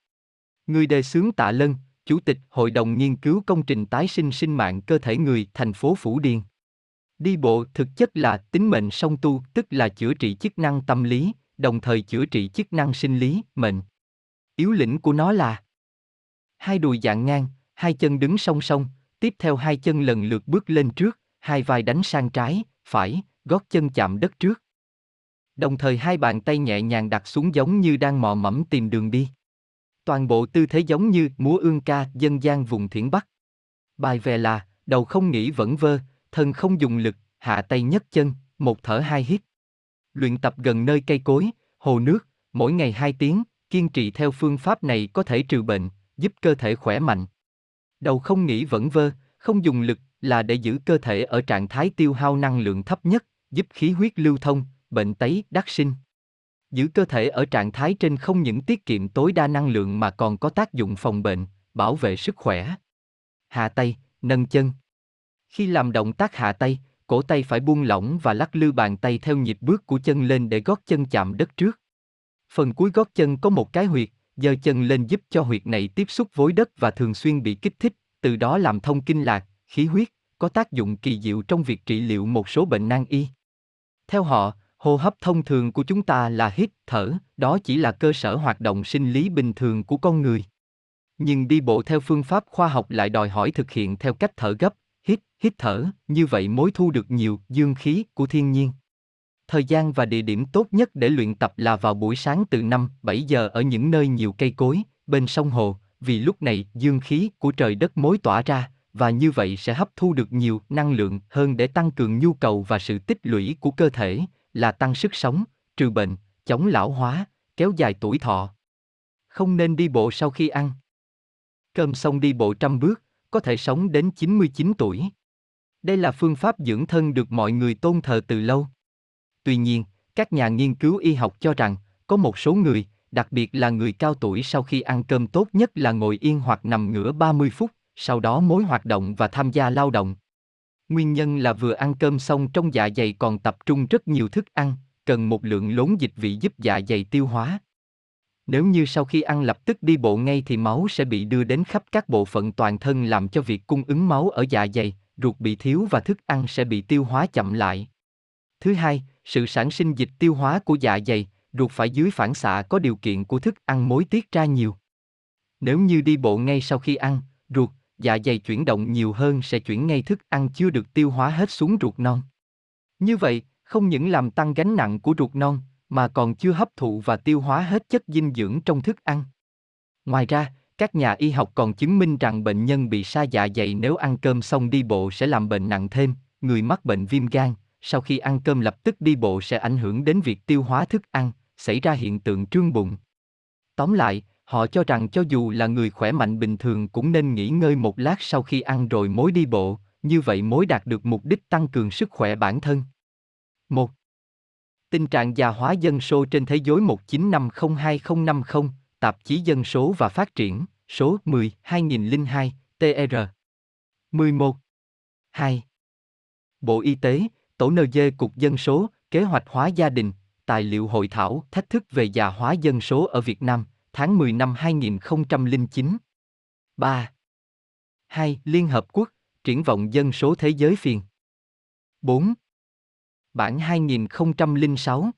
Người đề xướng Tạ Lân, Chủ tịch Hội đồng Nghiên cứu Công trình Tái sinh sinh mạng cơ thể người thành phố Phủ Điền. Đi bộ thực chất là tính mệnh song tu, tức là chữa trị chức năng tâm lý, đồng thời chữa trị chức năng sinh lý, mệnh. Yếu lĩnh của nó là hai đùi dạng ngang, hai chân đứng song song, tiếp theo hai chân lần lượt bước lên trước, hai vai đánh sang trái, phải, gót chân chạm đất trước. Đồng thời hai bàn tay nhẹ nhàng đặt xuống giống như đang mò mẫm tìm đường đi. Toàn bộ tư thế giống như múa ương ca dân gian vùng thiển Bắc. Bài về là, đầu không nghĩ vẫn vơ, thân không dùng lực, hạ tay nhấc chân, một thở hai hít. Luyện tập gần nơi cây cối, hồ nước, mỗi ngày hai tiếng, kiên trì theo phương pháp này có thể trừ bệnh, giúp cơ thể khỏe mạnh. Đầu không nghĩ vẫn vơ, không dùng lực là để giữ cơ thể ở trạng thái tiêu hao năng lượng thấp nhất, giúp khí huyết lưu thông, bệnh tấy đắc sinh. Giữ cơ thể ở trạng thái trên không những tiết kiệm tối đa năng lượng mà còn có tác dụng phòng bệnh, bảo vệ sức khỏe. Hạ tay, nâng chân. Khi làm động tác hạ tay, cổ tay phải buông lỏng và lắc lư bàn tay theo nhịp bước của chân lên để gót chân chạm đất trước. Phần cuối gót chân có một cái huyệt, giơ chân lên giúp cho huyệt này tiếp xúc với đất và thường xuyên bị kích thích, từ đó làm thông kinh lạc, khí huyết, có tác dụng kỳ diệu trong việc trị liệu một số bệnh nan y. Theo họ, hô hấp thông thường của chúng ta là hít, thở, đó chỉ là cơ sở hoạt động sinh lý bình thường của con người. Nhưng đi bộ theo phương pháp khoa học lại đòi hỏi thực hiện theo cách thở gấp, hít, hít thở, như vậy mới thu được nhiều dương khí của thiên nhiên. Thời gian và địa điểm tốt nhất để luyện tập là vào buổi sáng từ 5-7 giờ ở những nơi nhiều cây cối, bên sông hồ, vì lúc này dương khí của trời đất mối tỏa ra, và như vậy sẽ hấp thu được nhiều năng lượng hơn để tăng cường nhu cầu và sự tích lũy của cơ thể, là tăng sức sống, trừ bệnh, chống lão hóa, kéo dài tuổi thọ. Không nên đi bộ sau khi ăn. Cơm xong đi bộ trăm bước, có thể sống đến 99 tuổi. Đây là phương pháp dưỡng thân được mọi người tôn thờ từ lâu. Tuy nhiên, các nhà nghiên cứu y học cho rằng, có một số người, đặc biệt là người cao tuổi sau khi ăn cơm tốt nhất là ngồi yên hoặc nằm ngửa 30 phút, sau đó mối hoạt động và tham gia lao động. Nguyên nhân là vừa ăn cơm xong trong dạ dày còn tập trung rất nhiều thức ăn, cần một lượng lớn dịch vị giúp dạ dày tiêu hóa. Nếu như sau khi ăn lập tức đi bộ ngay thì máu sẽ bị đưa đến khắp các bộ phận toàn thân làm cho việc cung ứng máu ở dạ dày, ruột bị thiếu và thức ăn sẽ bị tiêu hóa chậm lại. Thứ hai, sự sản sinh dịch tiêu hóa của dạ dày, ruột phải dưới phản xạ có điều kiện của thức ăn mối tiết ra nhiều. Nếu như đi bộ ngay sau khi ăn, ruột, dạ dày chuyển động nhiều hơn sẽ chuyển ngay thức ăn chưa được tiêu hóa hết xuống ruột non. Như vậy, không những làm tăng gánh nặng của ruột non, mà còn chưa hấp thụ và tiêu hóa hết chất dinh dưỡng trong thức ăn. Ngoài ra, các nhà y học còn chứng minh rằng bệnh nhân bị sa dạ dày nếu ăn cơm xong đi bộ sẽ làm bệnh nặng thêm, người mắc bệnh viêm gan, sau khi ăn cơm lập tức đi bộ sẽ ảnh hưởng đến việc tiêu hóa thức ăn, xảy ra hiện tượng trương bụng. Tóm lại, họ cho rằng cho dù là người khỏe mạnh bình thường cũng nên nghỉ ngơi một lát sau khi ăn rồi mới đi bộ, như vậy mới đạt được mục đích tăng cường sức khỏe bản thân. 1. Tình trạng già hóa dân số trên thế giới 19502050, Tạp chí Dân số và Phát triển, số 10, 2002, TR. 11. 2. Bộ Y tế, Tổ NG Cục Dân số, Kế hoạch hóa gia đình, tài liệu hội thảo Thách thức về già hóa dân số ở Việt Nam, tháng 10 năm 2009. 3. 2. Liên Hợp Quốc, Triển vọng dân số thế giới phiền. 4. Bản 2006